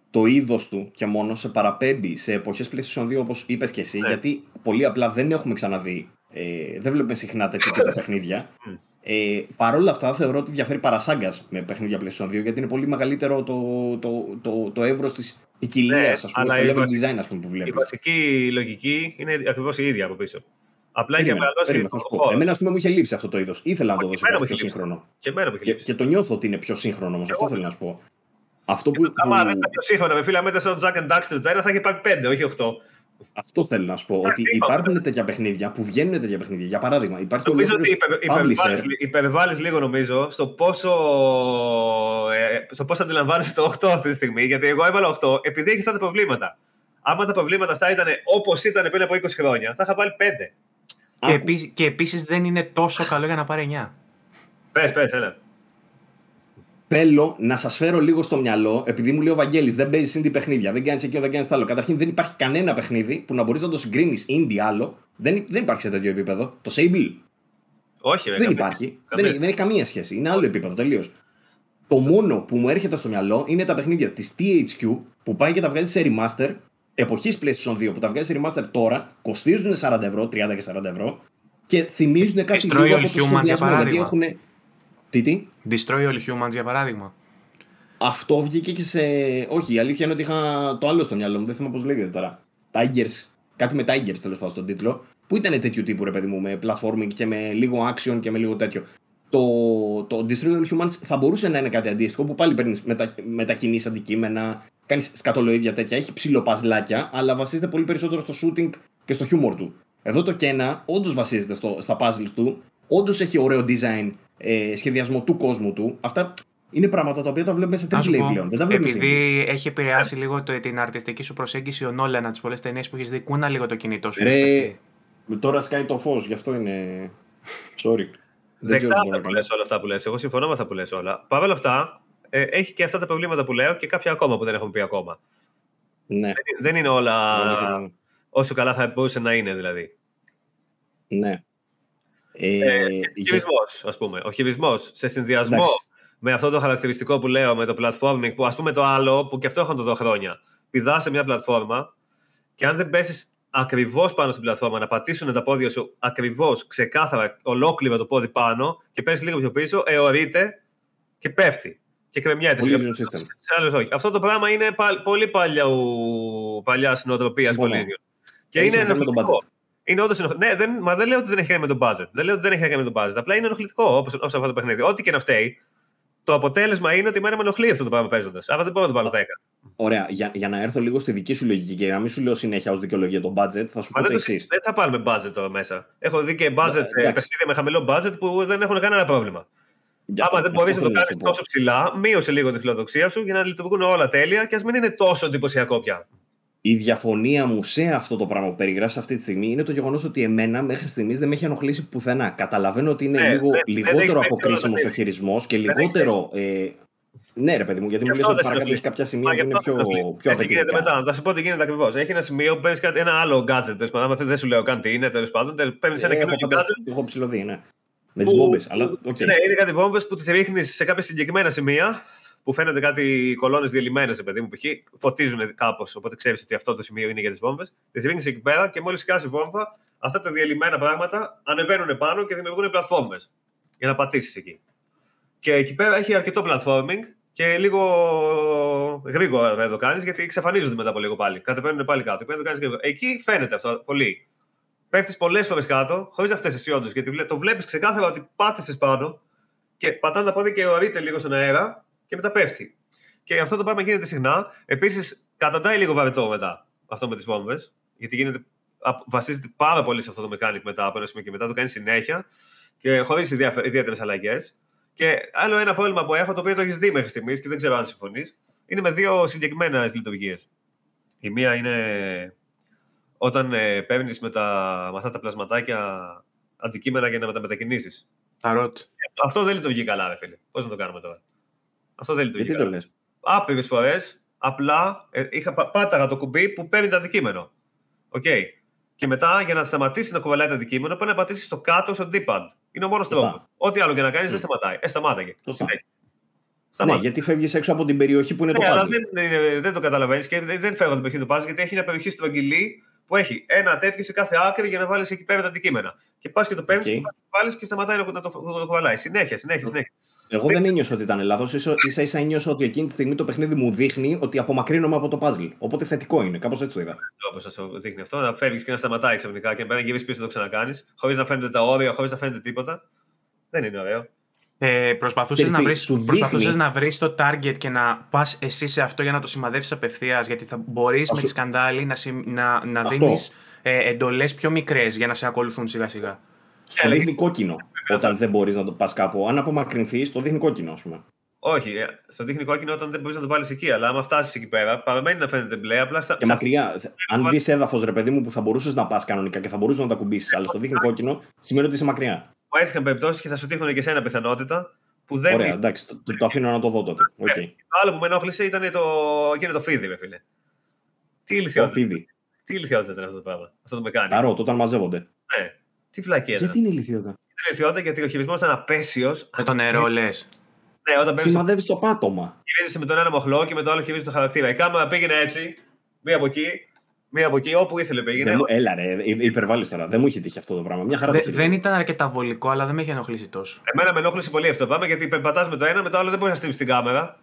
Speaker 3: Το είδος του και μόνο σε παραπέμπει σε εποχές PlayStation 2 όπως είπες και εσύ,
Speaker 2: Ναι.
Speaker 3: γιατί πολύ απλά δεν έχουμε ξαναδεί. Ε, δεν βλέπουμε συχνά τέτοιου τύπου παιχνίδια.
Speaker 2: Μμ.
Speaker 3: Ε, Παρ' όλα αυτά, θεωρώ ότι διαφέρει παρασάγκας με παιχνίδια PlayStation 2 γιατί είναι πολύ μεγαλύτερο το, το, το, το εύρος της ποικιλίας,
Speaker 2: Ναι,
Speaker 3: ας πούμε,
Speaker 2: αλλά
Speaker 3: στο
Speaker 2: η
Speaker 3: level
Speaker 2: βασική-
Speaker 3: design ας πούμε, που
Speaker 2: Η
Speaker 3: βλέπει.
Speaker 2: βασική λογική είναι ακριβώς η ίδια από πίσω. Απλά είχε μεγαλώσει το χώρο.
Speaker 3: Εμένα, ας πούμε, μου είχε λείψει αυτό το είδος. Ήθελα να το
Speaker 2: Όχι,
Speaker 3: δώσω
Speaker 2: εμένα
Speaker 3: κάτι
Speaker 2: μου
Speaker 3: πιο
Speaker 2: είχε λείψει.
Speaker 3: σύγχρονο.
Speaker 2: Και εμένα μου είχε
Speaker 3: Και,
Speaker 2: λείψει.
Speaker 3: και το νιώθω ότι είναι πιο σύγχρονο όμως. Αυτό
Speaker 2: Εγώ-
Speaker 3: θέλω να σου πω. Αυτό που,
Speaker 2: Άμα
Speaker 3: που-
Speaker 2: δεν ήταν πιο σύγχρονο, με φίλα μετά στον Jack and Daxter το ένα θα είχε πάρει 5, όχι 8.
Speaker 3: Αυτό θέλω να σου πω.
Speaker 2: Εντάξει,
Speaker 3: Ότι
Speaker 2: είπαμε.
Speaker 3: υπάρχουν τέτοια παιχνίδια που βγαίνουν τέτοια παιχνίδια. Για παράδειγμα, υπάρχει
Speaker 2: Νομίζω ότι
Speaker 3: ολόκληρος
Speaker 2: υπερ- υπερβάλλεις,
Speaker 3: publisher.
Speaker 2: υπερβάλλεις λίγο νομίζω στο πόσο, ε, στο πώς αντιλαμβάνεσαι το 8 αυτή τη στιγμή. Γιατί εγώ έβαλα 8 επειδή έχει αυτά τα προβλήματα. Άμα τα προβλήματα αυτά ήταν όπως ήταν πριν από 20 χρόνια, θα είχα βάλει 5.
Speaker 1: Και,
Speaker 3: Άκου.
Speaker 1: επίσης, και επίσης δεν είναι τόσο καλό για να πάρει 9.
Speaker 2: Πες, πες, έλα.
Speaker 3: Θέλω να σας φέρω λίγο στο μυαλό, επειδή μου λέει ο Βαγγέλης, δεν παίζεις indie παιχνίδια, δεν κάνεις εκείνο, δεν κάνεις άλλο. Καταρχήν δεν υπάρχει κανένα παιχνίδι που να μπορείς να το συγκρίνεις indie άλλο. Δεν, δεν υπάρχει σε τέτοιο επίπεδο. Το Sable
Speaker 2: Όχι, ρε,
Speaker 3: δεν
Speaker 2: καμία.
Speaker 3: υπάρχει.
Speaker 2: Καμία.
Speaker 3: Δεν, δεν έχει καμία σχέση. Είναι άλλο επίπεδο τελείως. Το μόνο που μου έρχεται στο μυαλό είναι τα παιχνίδια της THQ που πάει και τα βγάζει σε remaster εποχής PlayStation 2 που τα βγάζει σε remaster τώρα, κοστίζουν 40 ευρώ, 30 και 40 ευρώ και θυμίζουν κάτι
Speaker 1: Destroy
Speaker 3: λίγο
Speaker 1: All
Speaker 3: από το
Speaker 1: Humans, για
Speaker 3: σχεδιασμό. Γιατί
Speaker 1: παράδειγμα.
Speaker 3: έχουν. Τι, τι;
Speaker 1: Destroy All Humans για παράδειγμα.
Speaker 3: Αυτό βγήκε και σε. Όχι, η αλήθεια είναι ότι είχα το άλλο στο μυαλό μου, δεν θυμάμαι πώς λέγεται τώρα. Tigers. Κάτι με Tigers τέλος πάντων στον τίτλο. Που ήταν τέτοιου τύπου ρε παιδί μου, με platforming και με λίγο action και με λίγο τέτοιο. Το, το Destroy All Humans θα μπορούσε να είναι κάτι αντίστοιχο που πάλι παίρνεις μετα, μετακινήσει αντικείμενα, κάνεις σκατολοίδια τέτοια. Έχει ψιλοπαζλάκια, αλλά βασίζεται πολύ περισσότερο στο shooting και στο humor του. Εδώ το Κένα όντως βασίζεται στο, στα puzzles του, όντως έχει ωραίο design, ε, σχεδιασμό του κόσμου του. Αυτά είναι πράγματα τα οποία τα βλέπουμε σε
Speaker 1: Να σου
Speaker 3: AAA
Speaker 1: πω,
Speaker 3: πλέον. Δεν τα βλέπουμε σε indie.
Speaker 1: επειδή έχει επηρεάσει λίγο το, την αρτιστική σου προσέγγιση ο Νόλαν από τις πολλές ταινίες που έχεις δει, κούνα λίγο το κινητό σου.
Speaker 3: Ρε,
Speaker 1: πέφτει.
Speaker 3: τώρα σκάει το φως, γι' αυτό είναι. Sorry. Δεν ξέρω
Speaker 2: Δεκτά
Speaker 3: τι μπορώ
Speaker 2: αυτά
Speaker 3: να
Speaker 2: που
Speaker 3: κάνω.
Speaker 2: λες όλα αυτά που λες. Εγώ συμφωνώ με αυτά που λες όλα. Παρ' όλα αυτά, ε, έχει και αυτά τα προβλήματα που λέω και κάποια ακόμα που δεν έχουμε πει ακόμα.
Speaker 3: Ναι.
Speaker 2: Δεν είναι όλα
Speaker 3: Ολόκληρο.
Speaker 2: όσο καλά θα μπορούσε να είναι δηλαδή.
Speaker 3: Ναι. Ε,
Speaker 2: Ε,
Speaker 3: για-
Speaker 2: χειρισμός, ας πούμε. Ο χειρισμός σε συνδυασμό
Speaker 3: Εντάξει.
Speaker 2: με αυτό το χαρακτηριστικό που λέω, με το platforming, που ας πούμε το άλλο, που και αυτό έχω να το δω χρόνια. Πηδάς σε μια πλατφόρμα και αν δεν πέσεις ακριβώς πάνω στην πλατφόρμα, να πατήσουν τα πόδια σου ακριβώς, ξεκάθαρα, ολόκληρο το πόδι πάνω και πέσει λίγο πιο πίσω, αιωρείται και πέφτει. Και κρεμιέται.
Speaker 3: Πολύ
Speaker 2: Σε-
Speaker 3: Elysium System.
Speaker 2: σε άλλους όχι. Αυτό το πράγμα είναι πα- πολύ παλιά νοοτροπία
Speaker 3: Συμφωνώ.
Speaker 2: Collision. Και
Speaker 3: Έχει
Speaker 2: είναι
Speaker 3: να κάνει με τον
Speaker 2: ενοχλητικό.
Speaker 3: budget.
Speaker 2: Είναι όντως ενοχλητικό. Ναι, δεν, μα δεν λέω ότι δεν έχει κάνει με τον budget. Δεν λέω ότι δεν έχει κάνει με τον budget. Απλά είναι ενοχλητικό όπως, όσο αυτό το παιχνίδι. Ό,τι και να φταίει, το αποτέλεσμα είναι ότι εμένα με ενοχλεί αυτό το πράγμα παίζοντας. Άρα δεν μπορώ να το πάρω 10.
Speaker 3: Ωραία, για, για να έρθω λίγο στη δική σου λογική και να μην σου λέω συνέχεια ως δικαιολογία το budget, θα σου
Speaker 2: Μα
Speaker 3: πω
Speaker 2: δεν,
Speaker 3: το
Speaker 2: το,
Speaker 3: εξής.
Speaker 2: δεν θα πάρουμε budget τώρα μέσα. Έχω δει και budget,
Speaker 3: Ε,
Speaker 2: ε,
Speaker 3: εντάξει.
Speaker 2: παιχνίδια με χαμηλό budget που δεν έχουν κανένα πρόβλημα. Άμα δεν μπορείς να το κάνεις τόσο ψηλά, μείωσε λίγο τη φιλοδοξία σου για να λειτουργούν όλα τέλεια και ας μην είναι τόσο εντυπωσιακό πια.
Speaker 3: η διαφωνία μου σε αυτό το πράγμα που περιγράφεις αυτή τη στιγμή είναι το γεγονός ότι εμένα μέχρι στιγμής δεν με έχει ενοχλήσει πουθενά. Καταλαβαίνω ότι είναι
Speaker 2: Ναι,
Speaker 3: λίγο,
Speaker 2: δεν-
Speaker 3: λιγότερο
Speaker 2: δεν έχεις
Speaker 3: αποκρίσιμος
Speaker 2: παίξει
Speaker 3: ο
Speaker 2: όλα
Speaker 3: χειρισμός και
Speaker 2: έχεις
Speaker 3: λιγότερο. Ε, ναι, ρε παιδί μου, γιατί
Speaker 2: Γι'
Speaker 3: μου λες
Speaker 2: αυτό
Speaker 3: ότι
Speaker 2: δεν σε
Speaker 3: παρακάτω έχει
Speaker 2: ενοχλεί.
Speaker 3: κάποια σημεία
Speaker 2: Μα
Speaker 3: που
Speaker 2: γι'
Speaker 3: είναι
Speaker 2: αυτό
Speaker 3: πιο,
Speaker 2: δεν ενοχλεί.
Speaker 3: πιο
Speaker 2: Ξέρεις τι γίνεται
Speaker 3: απαιτητικά.
Speaker 2: μετά. Θα σου πω τι γίνεται ακριβώς. Έχει ένα σημείο που παίρνεις κάτι- ένα άλλο gadget. Τέλος πάντων, άμα δεν σου λέω καν τι είναι, τέλος πάντων. Παίρνεις ένα
Speaker 3: Ε, έχω
Speaker 2: καινούργιο
Speaker 3: φανταστεί-
Speaker 2: gadget.
Speaker 3: Έχω ψηλωδεί, ναι. Με
Speaker 2: που-
Speaker 3: τι μπόμπες. Αλλά
Speaker 2: που-
Speaker 3: οκ.
Speaker 2: Ναι, είναι κάτι βόμβες που τις ρίχνεις σε κάποια συγκεκριμένα σημεία που φαίνονται κάτι κολόνες διαλυμένες, παιδί μου, π.χ. φωτίζουν κάπως. Οπότε ξέρεις ότι αυτό το σημείο είναι για τις βόμβες. Τις ρίχνεις εκεί πέρα και μόλις σκάσει βόμβα, αυτά τα διαλυμένα πράγματα ανεβαίνουν πάνω και δημιουργούν πλατφόρμες για να πατήσεις εκεί. Και εκεί πέρα έχει αρκετό platforming και λίγο γρήγορα να το κάνεις γιατί εξαφανίζονται μετά από λίγο πάλι. Κατεβαίνουν πάλι κάτω. Πρέπει να το κάνεις γρήγορα. Εκεί φαίνεται αυτό πολύ. Πέφτεις πολλές φορές κάτω, χωρίς να φτάσει όντως. Γιατί βλέ- το βλέπεις ξεκάθαρα ότι πάτησε πάνω και πατάνε τα πόδια και ορείται λίγο στον αέρα και μετά πέφτει. Και αυτό το πράγμα γίνεται συχνά. Επίσης, καταντάει λίγο βαρετό μετά αυτό με τις βόμβες. Γιατί γίνεται, α, βασίζεται πάρα πολύ σε αυτό το mechanic μετά από ένα σημείο και μετά. Το κάνει συνέχεια και χωρίς ιδιαίτερες αλλαγές. Και άλλο ένα πρόβλημα που έχω, το οποίο το έχεις δει μέχρι στιγμής και δεν ξέρω αν συμφωνείς, είναι με δύο συγκεκριμένες λειτουργίες. Η μία είναι όταν ε, παίρνεις με, τα- με αυτά τα πλασματάκια αντικείμενα για να τα μετακινήσεις.
Speaker 1: Τα rot.
Speaker 2: Αυτό δεν λειτουργεί καλά, ρε φίλε. Πώς να το κάνουμε τώρα. Αυτό δεν λειτουργεί.
Speaker 3: Γιατί
Speaker 2: καλά.
Speaker 3: το λες;
Speaker 2: Άπειρες φορές απλά ε, είχα, πα- πάταγα το κουμπί που παίρνει το αντικείμενο. Οκ. Και μετά για να σταματήσει να κουβαλάει το αντικείμενο πρέπει να πατήσεις το κάτω στο D-pad. Είναι ο μόνος
Speaker 3: Σωστά.
Speaker 2: τρόπος. Ό,τι άλλο και να κάνεις δεν
Speaker 3: Μμ.
Speaker 2: σταματάει. Ε, σταμάταγε.
Speaker 3: Σωστά.
Speaker 2: Συνέχεια.
Speaker 3: Ναι,
Speaker 2: Σταμάτα.
Speaker 3: γιατί φεύγεις έξω από την περιοχή που είναι το
Speaker 2: Ναι, αλλά
Speaker 3: puzzle.
Speaker 2: δεν, δεν, δεν το καταλαβαίνεις και δεν, δεν φεύγω την περιοχή του puzzle γιατί έχει μια περιοχή στρογγυλή που έχει ένα τέτοιο σε κάθε άκρη για να βάλεις εκεί πέρα τα αντικείμενα. Και πας και το παίρνεις,
Speaker 3: OK.
Speaker 2: okay. βάλεις και σταματάει να, να, το, να το κουβαλάει. Συνέχεια, συνέχεια, συνέχεια.
Speaker 3: Εγώ δεν ένιωσα ότι ήταν λάθος. ίσα ίσα ένιωσα ότι εκείνη τη στιγμή το παιχνίδι μου δείχνει ότι απομακρύνομαι από το puzzle. Οπότε θετικό είναι. Κάπως έτσι το είδα.
Speaker 2: Όπως σας δείχνει αυτό, να φεύγεις και να σταματάει ξαφνικά και να γυρίσεις πίσω να το ξανακάνεις, χωρίς να φαίνεται τα όρια, χωρίς να φαίνεται τίποτα. Δεν είναι ωραίο.
Speaker 1: Ε, προσπαθούσες,
Speaker 3: Ξέρεις
Speaker 1: να
Speaker 3: τι,
Speaker 1: βρεις,
Speaker 3: σου
Speaker 1: προσπαθούσες
Speaker 3: δείχνει-
Speaker 1: να βρεις το target και να πας εσύ σε αυτό για να το σημαδεύσεις απευθείας γιατί θα μπορείς
Speaker 3: Θα
Speaker 1: με
Speaker 3: σου-
Speaker 1: τη σκανδάλη να, συμ- να, να
Speaker 3: Αυτό.
Speaker 1: δίνεις ε, εντολές πιο μικρές για να σε ακολουθούν σιγά σιγά.
Speaker 3: Στο
Speaker 2: Έλεγε-
Speaker 3: δείχνει κόκκινο. Όταν δεν μπορείς να το πας κάπου. Αν απομακρυνθείς, το δείχνει κόκκινο, ας πούμε.
Speaker 2: Όχι, ε, στο δείχνει κόκκινο όταν δεν μπορείς να το βάλεις εκεί. Αλλά άμα φτάσεις εκεί πέρα, παραμένει να φαίνεται μπλε. Απλά στα,
Speaker 3: Και μακριά. Αν δεις έδαφος, ρε παιδί μου, που θα μπορούσες να πας κανονικά και θα μπορούσες να το ακουμπήσει, αλλά στο δείχνει κόκκινο, σημαίνει ότι είσαι μακριά.
Speaker 2: Μου έτυχαν περιπτώσεις και θα σου τύχουν και σε ένα πιθανότητα που δεν.
Speaker 3: Ωραία, εντάξει, το, το, το αφήνω να το δω τότε. Οκ.
Speaker 2: Το άλλο που με ενόχλησε ήταν το, εκείνο το φίδι, ρε φίλε. Τι
Speaker 3: Το
Speaker 2: ηλιθιότητα,
Speaker 3: φίδι.
Speaker 2: τι ηλιθιότητα ήταν αυτό το πράγμα; Αυτό το με κάνει.
Speaker 3: Τα rot, όταν μαζεύονται.
Speaker 2: Ναι. Τι μαλακία ήταν;
Speaker 3: Γιατί είναι ηλιθιότητα.
Speaker 2: Ήταν ηλιθιότητα γιατί ο χειρισμός ήταν απαίσιος.
Speaker 1: Με το νερό λες.
Speaker 2: Ναι, όταν παίρνεις
Speaker 3: Σημαδεύεις το πάτωμα.
Speaker 2: χειρίζεσαι με τον ένα μοχλό και με το άλλο χειρίζεσαι το χαρακτήρα. Η κάμερα πήγαινε έτσι, μία από εκεί, μία από εκεί, όπου ήθελε πήγαινε.
Speaker 3: Δεν μου- Έλα, ρε, υπερβάλλεις τώρα. Δεν μου είχε τύχει αυτό το πράγμα. Μια χαρά
Speaker 1: Δε-
Speaker 3: το χειρίζομαι.
Speaker 1: δεν ήταν αρκετά βολικό, αλλά δεν με είχε ενοχλήσει τόσο.
Speaker 2: Εμένα με ενόχλησε πολύ αυτό το πράγμα γιατί περπατά με το ένα, με το άλλο δεν μπορεί να στείλεις την κάμερα.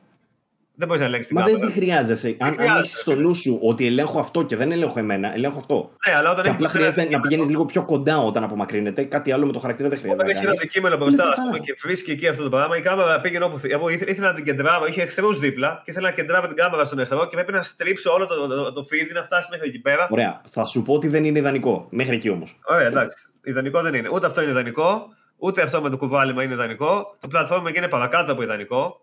Speaker 2: Δεν μπορείς να ελέγξεις την
Speaker 3: Μα δεν
Speaker 2: κάμερα.
Speaker 3: τη χρειάζεσαι. Αν, αν
Speaker 2: χρειάζεται.
Speaker 3: έχει στο νου σου ότι ελέγχω αυτό και δεν ελέγχω εμένα, ελέγχω αυτό.
Speaker 2: Ναι, αλλά όταν
Speaker 3: Και
Speaker 2: έχεις
Speaker 3: απλά
Speaker 2: ένα
Speaker 3: χρειάζεται να
Speaker 2: αντικείμενο-
Speaker 3: πηγαίνεις λίγο πιο κοντά όταν απομακρύνεται. Κάτι άλλο με το χαρακτήρα δεν χρειάζεται.
Speaker 2: Όταν
Speaker 3: να
Speaker 2: έχει ένα
Speaker 3: κάνει.
Speaker 2: αντικείμενο μπροστά
Speaker 3: Είναι
Speaker 2: ας πούμε,
Speaker 3: καλά.
Speaker 2: και βρίσκει εκεί αυτό το πράγμα, η κάμερα πήγαινε όπου θέλει. Εγώ ήθελα, ήθελα να την κεντράβω, είχε εχθρούς δίπλα και ήθελα να κεντράβω την κάμερα στον εχθρό και πρέπει να στρίψω όλο το, το, το feed να φτάσει μέχρι εκεί πέρα.
Speaker 3: Ωραία. Θα σου πω ότι δεν είναι ιδανικό. Μέχρι εκεί όμως.
Speaker 2: Ωραία, εντάξει. Ιδανικό δεν είναι. Ούτε αυτό είναι ιδανικό, ούτε αυτό με το κουβάλιμα είναι ιδανικό. Το platforming είναι παρακάτω από ιδανικό.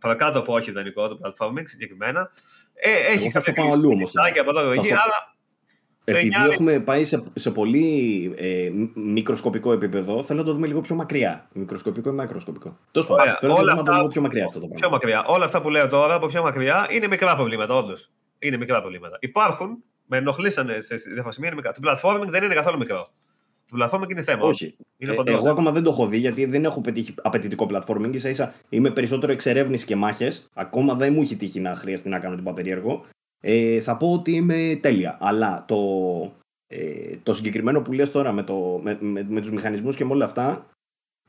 Speaker 2: Παρακάτω από όχι ιδανικό το platforming συγκεκριμένα. Ε, έχει
Speaker 3: Εγώ θα
Speaker 2: κάποια
Speaker 3: στο πάω αλλού όμως
Speaker 2: λεπτάκια από εδώ και
Speaker 3: Θα
Speaker 2: εκεί,
Speaker 3: στο-
Speaker 2: αλλά
Speaker 3: Επειδή
Speaker 2: εννιά-
Speaker 3: έχουμε πάει σε, σε πολύ ε, μ- μικροσκοπικό επίπεδο, θέλω να το δούμε λίγο πιο μακριά. Μικροσκοπικό ή μακροσκοπικό. Τόσο
Speaker 2: Ωραία.
Speaker 3: πάντων, θέλω να το
Speaker 2: Όλα
Speaker 3: δούμε από
Speaker 2: αυτά-
Speaker 3: λίγο πιο μακριά αυτό το
Speaker 2: πιο
Speaker 3: πράγμα.
Speaker 2: μακριά. Όλα αυτά που λέω τώρα από πιο μακριά είναι μικρά προβλήματα, όντως. Είναι μικρά προβλήματα. Υπάρχουν, με ενοχλήσανε σε διάφορα σημεία. είναι μικρά. Το platforming δεν είναι καθόλου μικρό. Το platforming είναι θέμα.
Speaker 3: Όχι.
Speaker 2: Είναι
Speaker 3: Ε,
Speaker 2: χοντρό.
Speaker 3: εγώ ακόμα δεν το έχω δει γιατί δεν έχω πετύχει απαιτητικό platforming. σα ίσα είμαι περισσότερο εξερεύνηση και μάχες. Ακόμα δεν μου έχει τύχει να χρειαστεί να κάνω τίποτα περίεργο. Ε, θα πω ότι είμαι τέλεια. Αλλά το, ε, το συγκεκριμένο που λες τώρα με, το, με, με, με τους μηχανισμούς και με όλα αυτά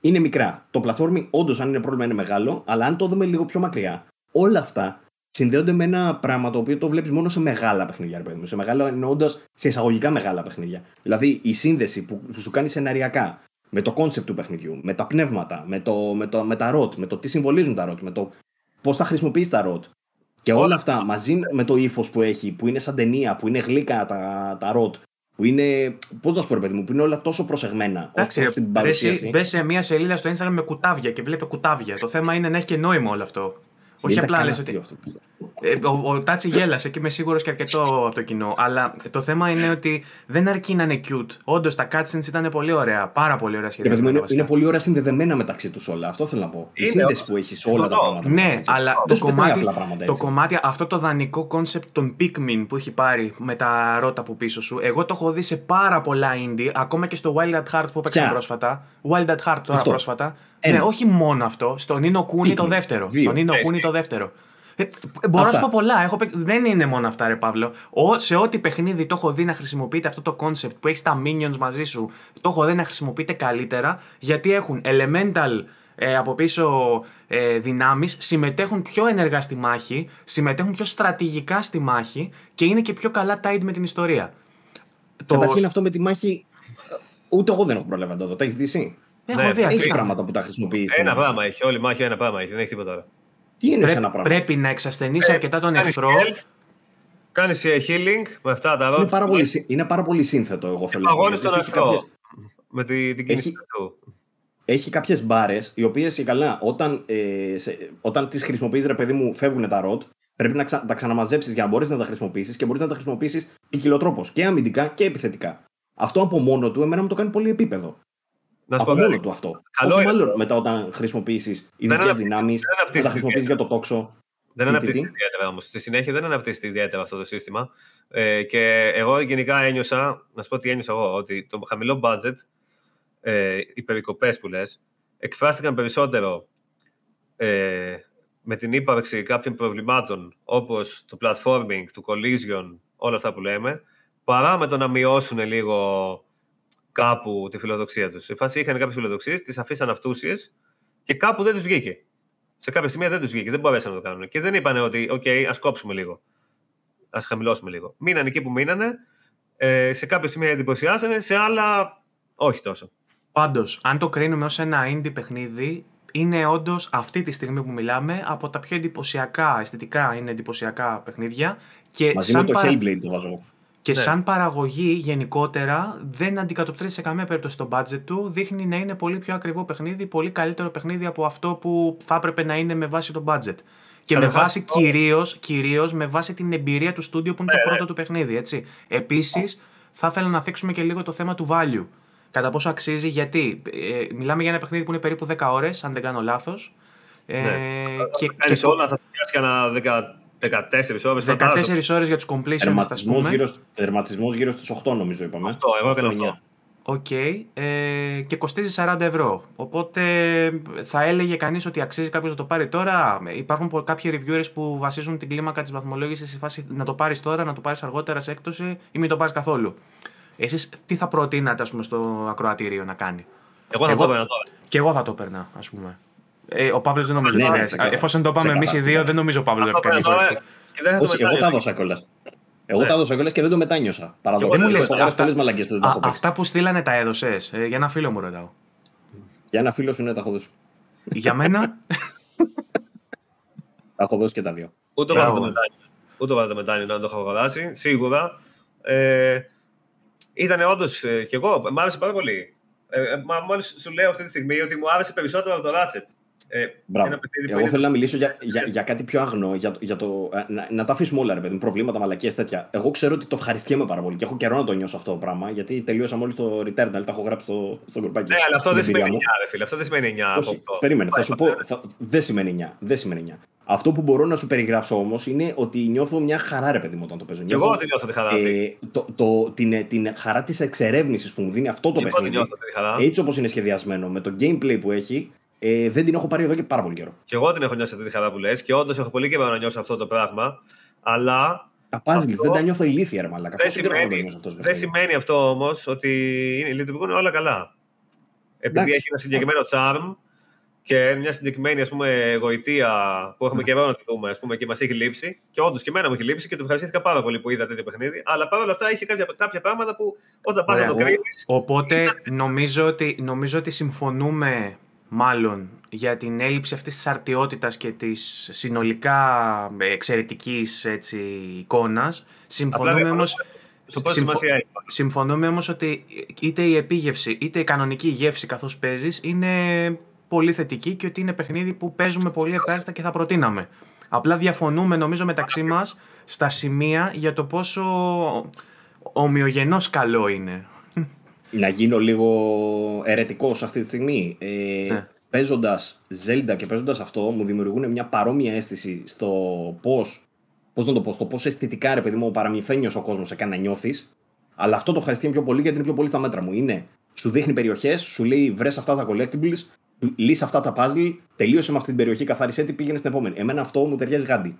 Speaker 3: είναι μικρά. Το platforming όντως, αν είναι πρόβλημα, είναι μεγάλο. Αλλά αν το δούμε λίγο πιο μακριά, όλα αυτά συνδέονται με ένα πράγμα το οποίο το βλέπεις μόνο σε μεγάλα παιχνίδια. Ρε παιδί μου. Σε μεγάλα εννοώντας σε εισαγωγικά μεγάλα παιχνίδια. Δηλαδή η σύνδεση που, που σου κάνει σεναριακά με το concept του παιχνιδιού, με τα πνεύματα, με, το, με, το, με τα rot, με το τι συμβολίζουν τα rot, με το πώς θα χρησιμοποιείς τα rot. Και όλα αυτά μαζί με το ύφος που έχει, που είναι σαν ταινία, που είναι γλύκα τα, τα rot, που είναι. Πώς να σου πω, ρε παιδί μου, που είναι όλα τόσο προσεγμένα ως
Speaker 1: Εντάξει,
Speaker 3: προς την
Speaker 1: ρε,
Speaker 3: παρουσίαση.
Speaker 1: μπες σε μια σελίδα στο Instagram με κουτάβια και βλέπεις κουτάβια. Το θέμα είναι να έχει και νόημα όλο αυτό. Όχι
Speaker 3: Είναι
Speaker 1: απλά
Speaker 3: καν
Speaker 1: λες
Speaker 3: αστείο
Speaker 1: ότι.
Speaker 3: αυτό.
Speaker 1: Ε, ο, ο Τάτσι γέλασε και είμαι σίγουρος και αρκετό από το κοινό. Αλλά το θέμα είναι ότι δεν αρκεί να είναι cute. Όντως τα cutscenes ήταν πολύ ωραία. Πάρα πολύ ωραία σχέδια.
Speaker 3: Είναι, είναι πολύ ωραία συνδεδεμένα μεταξύ τους όλα. Αυτό θέλω να πω. Η σύνδεση που έχεις σε όλα τα πράγματα.
Speaker 1: Ναι, αλλά το κομμάτι, το κομμάτι, αυτό το δανεικό concept των Pikmin που έχει πάρει με τα rot από πίσω σου, εγώ το έχω δει σε πάρα πολλά indie, ακόμα και στο Wild at Heart που έπαιξα πρόσφατα. Wild at Heart τώρα πρόσφατα. Ναι, όχι μόνο αυτό. Στο Nino Kuni το δεύτερο. Στο Nino Kuni το δεύτερο. Ε, μπορώ να σου πω πολλά. Έχω, δεν είναι μόνο αυτά, ρε Παύλο. Ο, σε ό,τι παιχνίδι το έχω δει να χρησιμοποιείται αυτό το concept που έχεις τα minions μαζί σου, το έχω δει να χρησιμοποιείται καλύτερα γιατί έχουν elemental ε, από πίσω ε, δυνάμεις, συμμετέχουν πιο ενεργά στη μάχη, συμμετέχουν πιο στρατηγικά στη μάχη και είναι και πιο καλά tied με την ιστορία.
Speaker 3: Καταρχήν αυτό με τη μάχη. Ούτε εγώ δεν έχω προλάβει να το δω. Τα έχεις δει εσύ;
Speaker 1: Έχω ναι, δει
Speaker 3: Έχει πράγματα που τα χρησιμοποιείς.
Speaker 2: Ένα πράγμα έχει. Όλη η μάχη ένα πράγμα έχει. Δεν έχει τίποτα άλλο.
Speaker 3: Τι είναι Πρέ, ένα πράγμα;
Speaker 1: Πρέπει να εξασθενείς ε, αρκετά τον εχθρό.
Speaker 2: Κάνεις healing με αυτά τα ρότια.
Speaker 3: Είναι, πάρα πολύ, είναι πάρα πολύ σύνθετο, εγώ θέλω
Speaker 2: να πω. τον εχθρό. Με την, την κίνηση του.
Speaker 3: Έχει κάποιες μπάρες, οι οποίες καλά, όταν, ε, όταν τις χρησιμοποιείς, ρε παιδί μου, φεύγουν τα ροτ. Πρέπει να ξα, τα ξαναμαζέψεις για να μπορείς να τα χρησιμοποιήσεις και μπορείς να τα χρησιμοποιήσεις ποικιλοτρόπως και αμυντικά και επιθετικά. Αυτό από μόνο του εμένα μου το κάνει πολύ επίπεδο. Να σου πω μόνο του αυτό. Καλό Όσο μάλλον μετά όταν χρησιμοποιήσεις ειδικές δυνάμεις, θα τα χρησιμοποιήσεις για το τόξο.
Speaker 2: Δεν αναπτύσσεται ιδιαίτερα όμως. Στη συνέχεια δεν αναπτύσσεται ιδιαίτερα αυτό το σύστημα. Ε, και εγώ γενικά ένιωσα, να σου πω τι ένιωσα εγώ, ότι το χαμηλό budget, ε, οι περικοπές που λες, εκφράστηκαν περισσότερο ε, με την ύπαρξη κάποιων προβλημάτων όπως το platforming, το collision, όλα αυτά που λέμε, παρά με το να μειώσουν λίγο κάπου τη φιλοδοξία τους. Σε φάση είχαν κάποιες φιλοδοξίες, τις αφήσαν αυτούσιες και κάπου δεν τους βγήκε. Σε κάποια σημεία δεν τους βγήκε, δεν μπορέσαν να το κάνουν. Και δεν είπαν ότι, OK, ας κόψουμε λίγο. Α χαμηλώσουμε λίγο. Μείνανε εκεί που μείνανε. Ε, σε κάποια σημεία εντυπωσιάσανε, σε άλλα όχι τόσο.
Speaker 1: Πάντως, αν το κρίνουμε ως ένα indie παιχνίδι, είναι όντως αυτή τη στιγμή που μιλάμε από τα πιο εντυπωσιακά, αισθητικά είναι εντυπωσιακά παιχνίδια. Και
Speaker 3: Μαζί σαν με το Hellblade το βάζω.
Speaker 1: Και ναι. σαν παραγωγή γενικότερα δεν αντικατοπτρίζει σε καμία περίπτωση το budget του. Δείχνει να είναι πολύ πιο ακριβό παιχνίδι, πολύ καλύτερο παιχνίδι από αυτό που θα έπρεπε να είναι με βάση το budget. Και με βάση κυρίως, κυρίως με βάση την εμπειρία του στούντιο που είναι το ναι, πρώτο ναι. του παιχνίδι. Έτσι. Επίσης, θα ήθελα να θίξουμε και λίγο το θέμα του value. Κατά πόσο αξίζει, γιατί ε, μιλάμε για ένα παιχνίδι που είναι περίπου 10 ώρες, αν δεν κάνω λάθος.
Speaker 2: Ε, και, και, όλα θα πιάσει ένα 14 ώρες.
Speaker 1: 14 ώρες για τους completionist.
Speaker 3: Τερματισμό γύρω στις 8 νομίζω είπαμε.
Speaker 2: Αυτό, εγώ έκανα 8.
Speaker 1: OK. Okay, ε, και κοστίζει 40 ευρώ. Οπότε θα έλεγε κανείς ότι αξίζει κάποιος να το πάρει τώρα; Υπάρχουν κάποιοι reviewers που βασίζουν την κλίμακα της βαθμολόγησης σε φάση να το πάρεις τώρα, να το πάρεις αργότερα σε έκπτωση ή μην το πάρεις καθόλου; Εσείς τι θα προτείνατε, ας πούμε, στο ακροατήριο να κάνει;
Speaker 2: Εγώ θα εγώ, το έπαιρνα τώρα.
Speaker 1: Και εγώ θα το έπαιρνα, ας πούμε. Ε, ο Παύλος δεν νομίζω ναι, ότι ναι, Εφόσον το πάμε εμείς οι δύο, δεν νομίζω ο Παύλος να πει
Speaker 3: Όχι, εγώ τα έδωσα κιόλας. Εγώ τα έδωσα κιόλας και δεν το μετάνιωσα. Παραδόξω. Δεν μου λες.
Speaker 1: Αυτά που στείλανε τα έδωσες. Ε, για ένα φίλο μου ρωτάω.
Speaker 3: Για ένα φίλο σου ναι, τα έχω δώσει.
Speaker 1: Για μένα;
Speaker 3: Τα έχω δώσει και τα δύο.
Speaker 2: Ούτε βάλω το μετάνιο. Ούτε βάλω το μετάνιο να το έχω αγοράσει. Σίγουρα. Ε, ήταν όντως ε, κι εγώ. Μ' άρεσε πάρα πολύ. Ε, Μόλις σου λέω αυτή τη στιγμή ότι μου άρεσε περισσότερο από το Ratchet.
Speaker 3: Ε, Μπράβο. Εγώ θέλω να μιλήσω για, για, για κάτι πιο αγνό, για, για το, ε, να, να τα αφήσουμε όλα, ρε παιδί προβλήματα, μαλακίες τέτοια. Εγώ ξέρω ότι το ευχαριστιέμαι πάρα πολύ και έχω καιρό να το νιώσω αυτό το πράγμα, γιατί τελείωσα μόλις το Returnal, τα έχω γράψει στο, στο γκρουπάκι.
Speaker 2: Ναι, αλλά αυτό δεν σημαίνει 9, ρε φίλε. Αυτό δεν σημαίνει 9. Όχι, από
Speaker 3: το... Περίμενε, θα σου πω. Θα, δεν σημαίνει 9. Δεν σημαίνει 9. Αυτό που μπορώ να σου περιγράψω όμως είναι ότι νιώθω μια χαρά, ρε παιδί μου, όταν το παίζω.
Speaker 2: Και εγώ δεν νιώθω τη χαρά. Ε,
Speaker 3: το, το, την, την χαρά της εξερεύνησης που μου δίνει αυτό το παιχνίδι. Έτσι όπως είναι σχεδιασμένο, με το gameplay που έχει, ε, δεν την έχω πάρει εδώ και πάρα πολύ καιρό.
Speaker 2: Και εγώ την έχω νιώσει αυτή τη χαρά που λες και όντως έχω πολύ καιρό να νιώσω αυτό το πράγμα. Αλλά.
Speaker 3: Τα puzzles δεν τα νιώθω ηλίθια, ρε Μαλάκα.
Speaker 2: Δεν, σημαίνει, δεν σημαίνει αυτό όμως ότι είναι, λειτουργούν όλα καλά. Επειδή έχει ένα συγκεκριμένο charm και μια συγκεκριμένη ας πούμε, γοητεία που έχουμε και να τη δούμε ας πούμε, και μας έχει λείψει. Και όντως και εμένα μου έχει λείψει και το ευχαριστήθηκα πάρα πολύ που είδα τέτοιο παιχνίδι. Αλλά παρόλα αυτά είχε κάποια, κάποια πράγματα που όταν πας να το κρίνει.
Speaker 1: Οπότε νομίζω ότι, νομίζω ότι συμφωνούμε μάλλον για την έλλειψη αυτής της αρτιότητας και της συνολικά εξαιρετικής έτσι, εικόνας. Συμφωνούμε όμως, συμφω... συμφωνούμε όμως ότι είτε η επίγευση είτε η κανονική γεύση καθώς παίζεις είναι πολύ θετική και ότι είναι παιχνίδι που παίζουμε πολύ ευχάριστα και θα προτείναμε. Απλά διαφωνούμε νομίζω μεταξύ μας στα σημεία για το πόσο ομοιογενώς καλό είναι.
Speaker 3: Να γίνω λίγο ερετικό αυτή τη στιγμή. Ε,
Speaker 1: Ναι.
Speaker 3: Παίζοντας Zelda και παίζοντας αυτό, μου δημιουργούν μια παρόμοια αίσθηση στο πώς. Πώς να το πω, στο πώς αισθητικά ρε παιδί μου, ο παραμυθένιος ο κόσμος σε κάνει να νιώθεις. Αλλά αυτό το ευχαριστεί πιο πολύ γιατί είναι πιο πολύ στα μέτρα μου. Είναι, σου δείχνει περιοχές, σου λέει βρες αυτά τα collectibles, λύσει αυτά τα puzzle, τελείωσε με αυτή την περιοχή, καθάρισε τι, πήγαινε στην επόμενη. Εμένα αυτό μου ταιριάζει γάντι.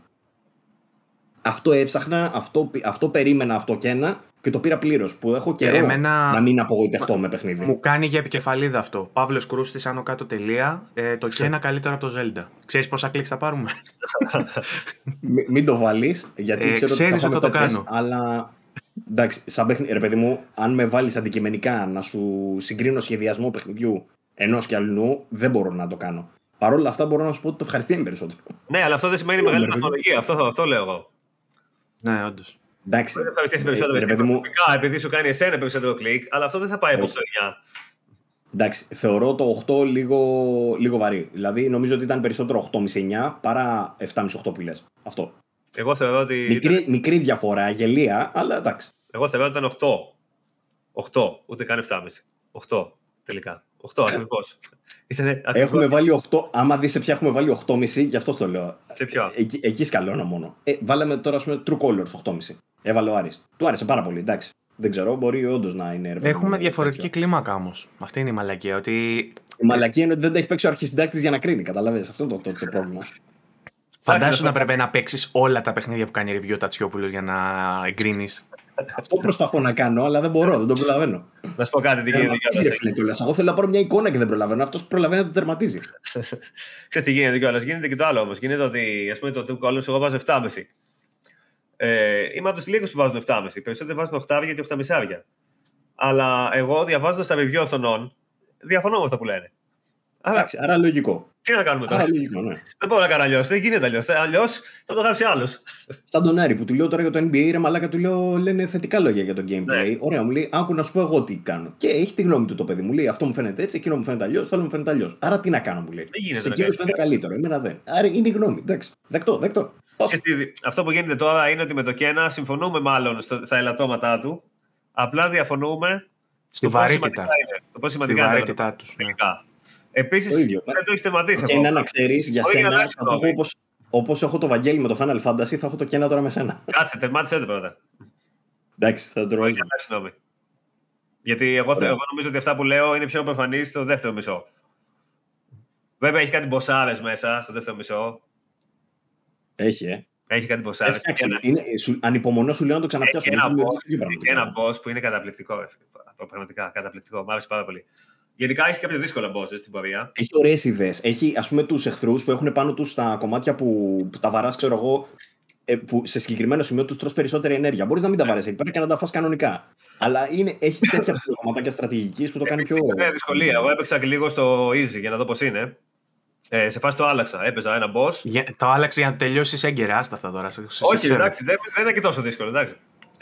Speaker 3: Αυτό έψαχνα, αυτό, αυτό περίμενα από το κένα και το πήρα πλήρως. Που έχω καιρό
Speaker 1: εμένα-
Speaker 3: να μην απογοητευτώ με παιχνίδι.
Speaker 1: Μου κάνει για επικεφαλίδα αυτό. Παύλος Κρούστη, άνω κάτω τελεία. Ε, το και ένα καλύτερο από το Zelda. Ξέρεις πόσα κλικ θα πάρουμε;
Speaker 3: Μη- μην το βάλεις, γιατί
Speaker 1: Ε,
Speaker 3: ξέρω
Speaker 1: ξέρεις
Speaker 3: ότι θα
Speaker 1: ότι θα το
Speaker 3: φάμε πέτρες,
Speaker 1: κάνω.
Speaker 3: Αλλά εντάξει, σαν παιχνίδι, ρε παιδί μου, αν με βάλεις αντικειμενικά να σου συγκρίνω σχεδιασμό παιχνιδιού ενός και αλλού, δεν μπορώ να το κάνω. Παρ' όλα αυτά, μπορώ να σου πω ότι το ευχαριστεί περισσότερο.
Speaker 2: Ναι, αλλά αυτό δεν σημαίνει
Speaker 3: Ναι,
Speaker 2: μεγάλη
Speaker 3: ρε παιδί.
Speaker 2: βαθμολογία. Αυτό, αυτό λέω εγώ.
Speaker 1: ναι, όντως.
Speaker 3: Εντάξει.
Speaker 2: Δεν θα ευχαριστήσει
Speaker 3: ε,
Speaker 2: περισσότερο
Speaker 3: ρε
Speaker 2: γιατί
Speaker 3: παιδί μου,
Speaker 2: προσωπικά, επειδή σου κάνει εσένα περισσότερο κλικ, αλλά αυτό δεν θα πάει από
Speaker 3: Όχι.
Speaker 2: το 9.
Speaker 3: εντάξει, θεωρώ το 8 λίγο, λίγο βαρύ. Δηλαδή, νομίζω ότι ήταν περισσότερο 8,5-9 παρά 7,5-8 που λες. Αυτό.
Speaker 2: Εγώ θεωρώ ότι.
Speaker 3: Μικρή, μικρή διαφορά, γελία, αλλά εντάξει.
Speaker 2: Εγώ θεωρώ ότι ήταν 8. 8, ούτε καν 7,5. 8 τελικά. 8 ακριβώς. Ήτανε ακριβώς.
Speaker 3: Έχουμε βάλει 8, άμα δεις σε ποια έχουμε βάλει 8,5, γι' αυτό το λέω.
Speaker 2: Σε ποιο;
Speaker 3: Εκεί, εκεί σκαλώνω μόνο. Ε, βάλαμε τώρα, ας πούμε, True Colors 8,5. Έβαλε ο Άρης. Του άρεσε πάρα πολύ, εντάξει. Δεν ξέρω, μπορεί όντως να είναι. ρε παιδί
Speaker 1: Έχουμε
Speaker 3: μου,
Speaker 1: διαφορετική
Speaker 3: τέτοιο.
Speaker 1: κλίμακα όμως. Αυτή είναι η μαλακία. Ότι
Speaker 3: Η μαλακία είναι ότι δεν τα έχει παίξει ο αρχισυντάκτης για να κρίνει. Καταλαβαίνεις, αυτό είναι το, το, το πρόβλημα.
Speaker 1: φαντάσου
Speaker 2: να
Speaker 1: να πρέπει να παίξεις όλα τα παιχνίδια που κάνει review ο Τατσιόπουλος για να εγκρίνεις.
Speaker 3: Αυτό προσπαθώ να κάνω, αλλά δεν μπορώ, δεν το προλαβαίνω.
Speaker 2: Να σου πω κάτι τι
Speaker 3: Δεν
Speaker 2: γίνεται.
Speaker 3: τερματίζει, ρε φίλε, κιόλας. Εγώ θέλω να πάρω μια εικόνα και δεν προλαβαίνω. Αυτός που προλαβαίνει να το τερματίζει.
Speaker 2: Ξέρεις τι γίνεται κιόλας. Γίνεται και το άλλο όμως. Γίνεται ότι ας πούμε το Two Colors εγώ βάζω 7,5. Ε, είμαι από τους λίγους που βάζουν 7,5. Οι περισσότεροι βάζουν 8 και 8,5. Αλλά εγώ διαβάζοντας τα review αυτών, διαφωνώ με αυτά που λένε. Άρα,
Speaker 3: Εντάξει, άρα λογικό.
Speaker 2: τι να κάνουμε τώρα;
Speaker 3: Άρα λογικό, ναι.
Speaker 2: Δεν μπορώ να κάνω αλλιώς. Δεν γίνεται αλλιώς. Αλλιώς θα το γράψει άλλος.
Speaker 3: Σαν τον Άρη που του λέω τώρα για το NBA, ρε μαλάκα, του λέω λένε θετικά λόγια για το gameplay.
Speaker 2: Ναι.
Speaker 3: Ωραία, μου λέει, άκου να σου πω εγώ τι κάνω. Και έχει τη γνώμη του το παιδί μου. Λέει, αυτό μου φαίνεται έτσι, εκείνο μου φαίνεται αλλιώς, το άλλο μου φαίνεται αλλιώς. Άρα τι να κάνω, μου λέει.
Speaker 2: Δεν γίνεται
Speaker 3: Σε
Speaker 2: να
Speaker 3: εκείνος
Speaker 2: κάνεις
Speaker 3: φαίνεται καλύτερο, εμένα δεν. Άρα είναι η γνώμη. Εντάξει. Δεκτό, δεκτό. Πόσο.
Speaker 2: Ξέρεις τι, αυτό που γίνεται τώρα είναι ότι με το Κένα συμφωνούμε μάλλον στο- στα ελαττώματά του. Απλά διαφωνούμε
Speaker 1: Στη
Speaker 2: στο πόσο
Speaker 1: βαρύτητα.
Speaker 2: σημαντικά είναι. Το πόσο
Speaker 1: Στη
Speaker 2: σημαντικά είναι τα
Speaker 1: βαρύτητά τους.
Speaker 2: Τελικά. Επίσης,
Speaker 3: Το ίδιο.
Speaker 2: δεν το έχεις θεματίσει
Speaker 3: Και
Speaker 2: αυτό.
Speaker 3: είναι να ξέρεις για
Speaker 2: Όχι,
Speaker 3: σένα,
Speaker 2: εντάξει,
Speaker 3: θα το
Speaker 2: όχι.
Speaker 3: έχω όπως, όπως έχω το Βαγγέλη με το Final Fantasy, θα έχω το κένα τώρα με σένα.
Speaker 2: Κάτσε, τερμάτισε το πρώτα.
Speaker 3: Εντάξει, θα το
Speaker 2: Όχι,
Speaker 3: ρωτήσω.
Speaker 2: εντάξει, συγγνώμη. Γιατί εγώ, θε-
Speaker 3: Ωραία.
Speaker 2: εγώ νομίζω ότι αυτά που λέω είναι πιο προφανή στο δεύτερο μισό. Βέβαια έχει κάτι μποσάρες μέσα στο δεύτερο μισό.
Speaker 3: Έχει, ε.
Speaker 2: Έχει κάτι μποσάρες.
Speaker 3: Έφτιαξε. Είναι, σου, ανυπομονώ σου λέω να το ξαναπιάσω.
Speaker 2: Έχει ένα
Speaker 3: γιατί μου
Speaker 2: boss,
Speaker 3: αρέσει το πράγμα.
Speaker 2: έχει ένα boss που είναι καταπληκτικό. ρε. Πραγματικά καταπληκτικό. Μ' άρεσε πάρα πολύ. Γενικά έχει κάποια δύσκολα bosses στην πορεία.
Speaker 3: Έχει ωραίες ιδέες. Έχει ας πούμε τους εχθρούς που έχουν πάνω τους τα κομμάτια που, που τα βαράς, ξέρω εγώ, ε, που σε συγκεκριμένο σημείο τους τρως περισσότερη ενέργεια. Μπορείς να μην τα βαρέσεις εκεί πέρα και να τα φας κανονικά. Αλλά είναι, έχει τέτοια κομματάκια στρατηγικής που το κάνει πιο.
Speaker 2: Είναι δυσκολία. Εγώ έπαιξα και λίγο στο easy για να δω πώς είναι. Ε, σε φάση το άλλαξα. Έπαιζα ένα boss.
Speaker 1: Για- Το άλλαξε για να τελειώσεις έγκαιρα. Άστα αυτά τώρα. σε- σε
Speaker 2: Όχι,
Speaker 1: ξέρω.
Speaker 2: εντάξει, δεν, δεν είναι και τόσο δύσκολο. Εντάξει.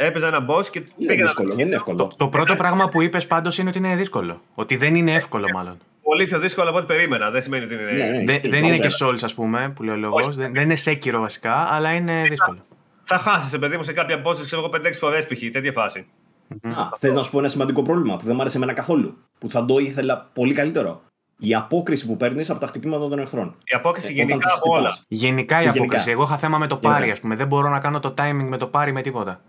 Speaker 2: Έπαιζα ένα boss και
Speaker 3: Είναι
Speaker 2: πήγα να
Speaker 3: δύσκολο, δεν είναι εύκολο.
Speaker 1: Το, το πρώτο πράγμα που είπες πάντως είναι ότι είναι δύσκολο. Ότι δεν είναι εύκολο, μάλλον.
Speaker 2: πολύ πιο δύσκολο από ό,τι περίμενα. Δεν σημαίνει ότι είναι.
Speaker 3: Ναι, ναι.
Speaker 1: Δεν,
Speaker 3: ισχύει,
Speaker 1: δεν είναι και
Speaker 3: πρώτα.
Speaker 1: Souls, ας πούμε, που λέει ο λόγος.
Speaker 2: Όχι.
Speaker 1: Δεν, δεν είναι σέκυρο βασικά, αλλά είναι δύσκολο.
Speaker 2: Θα χάσεις, παιδί μου, σε κάποια bosses, ξέρω εγώ 5-6 φορές π.χ. τέτοια φάση.
Speaker 3: Α, θες να σου πω ένα σημαντικό πρόβλημα που δεν μου άρεσε εμένα καθόλου. Που θα το ήθελα πολύ καλύτερο. Η απόκριση που παίρνεις από τα χτυπήματα των εχθρών.
Speaker 2: Η απόκριση
Speaker 3: Ε,
Speaker 2: γενικά
Speaker 3: όταν τους
Speaker 2: από όλα.
Speaker 3: χτυπάς.
Speaker 1: Γενικά η
Speaker 3: Και γενικά.
Speaker 1: απόκριση. Εγώ είχα θέμα με το
Speaker 3: Γενικά.
Speaker 1: πάρει, ας πούμε. Δεν μπορώ να κάνω το timing με το πάρει με τίποτα.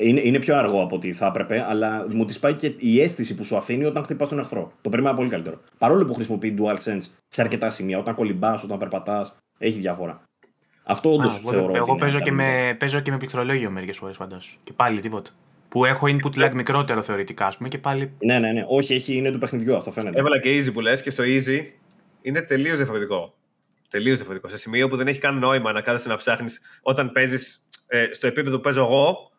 Speaker 3: Είναι, είναι πιο αργό από ό,τι θα έπρεπε, αλλά μου τη πάει και η αίσθηση που σου αφήνει όταν χτυπάς τον εχθρό. Το περίμενα πολύ καλύτερο. Παρόλο που χρησιμοποιεί DualSense σε αρκετά σημεία, όταν κολυμπάς, όταν περπατάς, έχει διαφορά. Αυτό όντως
Speaker 1: Α, εγώ
Speaker 3: θεωρώ.
Speaker 1: εγώ
Speaker 3: ότι είναι
Speaker 1: παίζω, και
Speaker 3: αρνητικό.
Speaker 1: με, παίζω και με πληκτρολόγιο μερικές φορές, φαντάσου. Και πάλι τίποτα. Που έχω input lag μικρότερο θεωρητικά, ας πούμε, και πάλι.
Speaker 3: Ναι, ναι, ναι. Όχι, έχει, είναι του παιχνιδιού αυτό φαίνεται.
Speaker 2: Έβαλα και easy που λες και στο easy είναι τελείως διαφορετικό. Τελείως διαφορετικό. Σε σημείο που δεν έχει καν νόημα να κάθεσαι να ψάχνεις όταν παίζεις ε, στο επίπεδο που παίζω εγώ,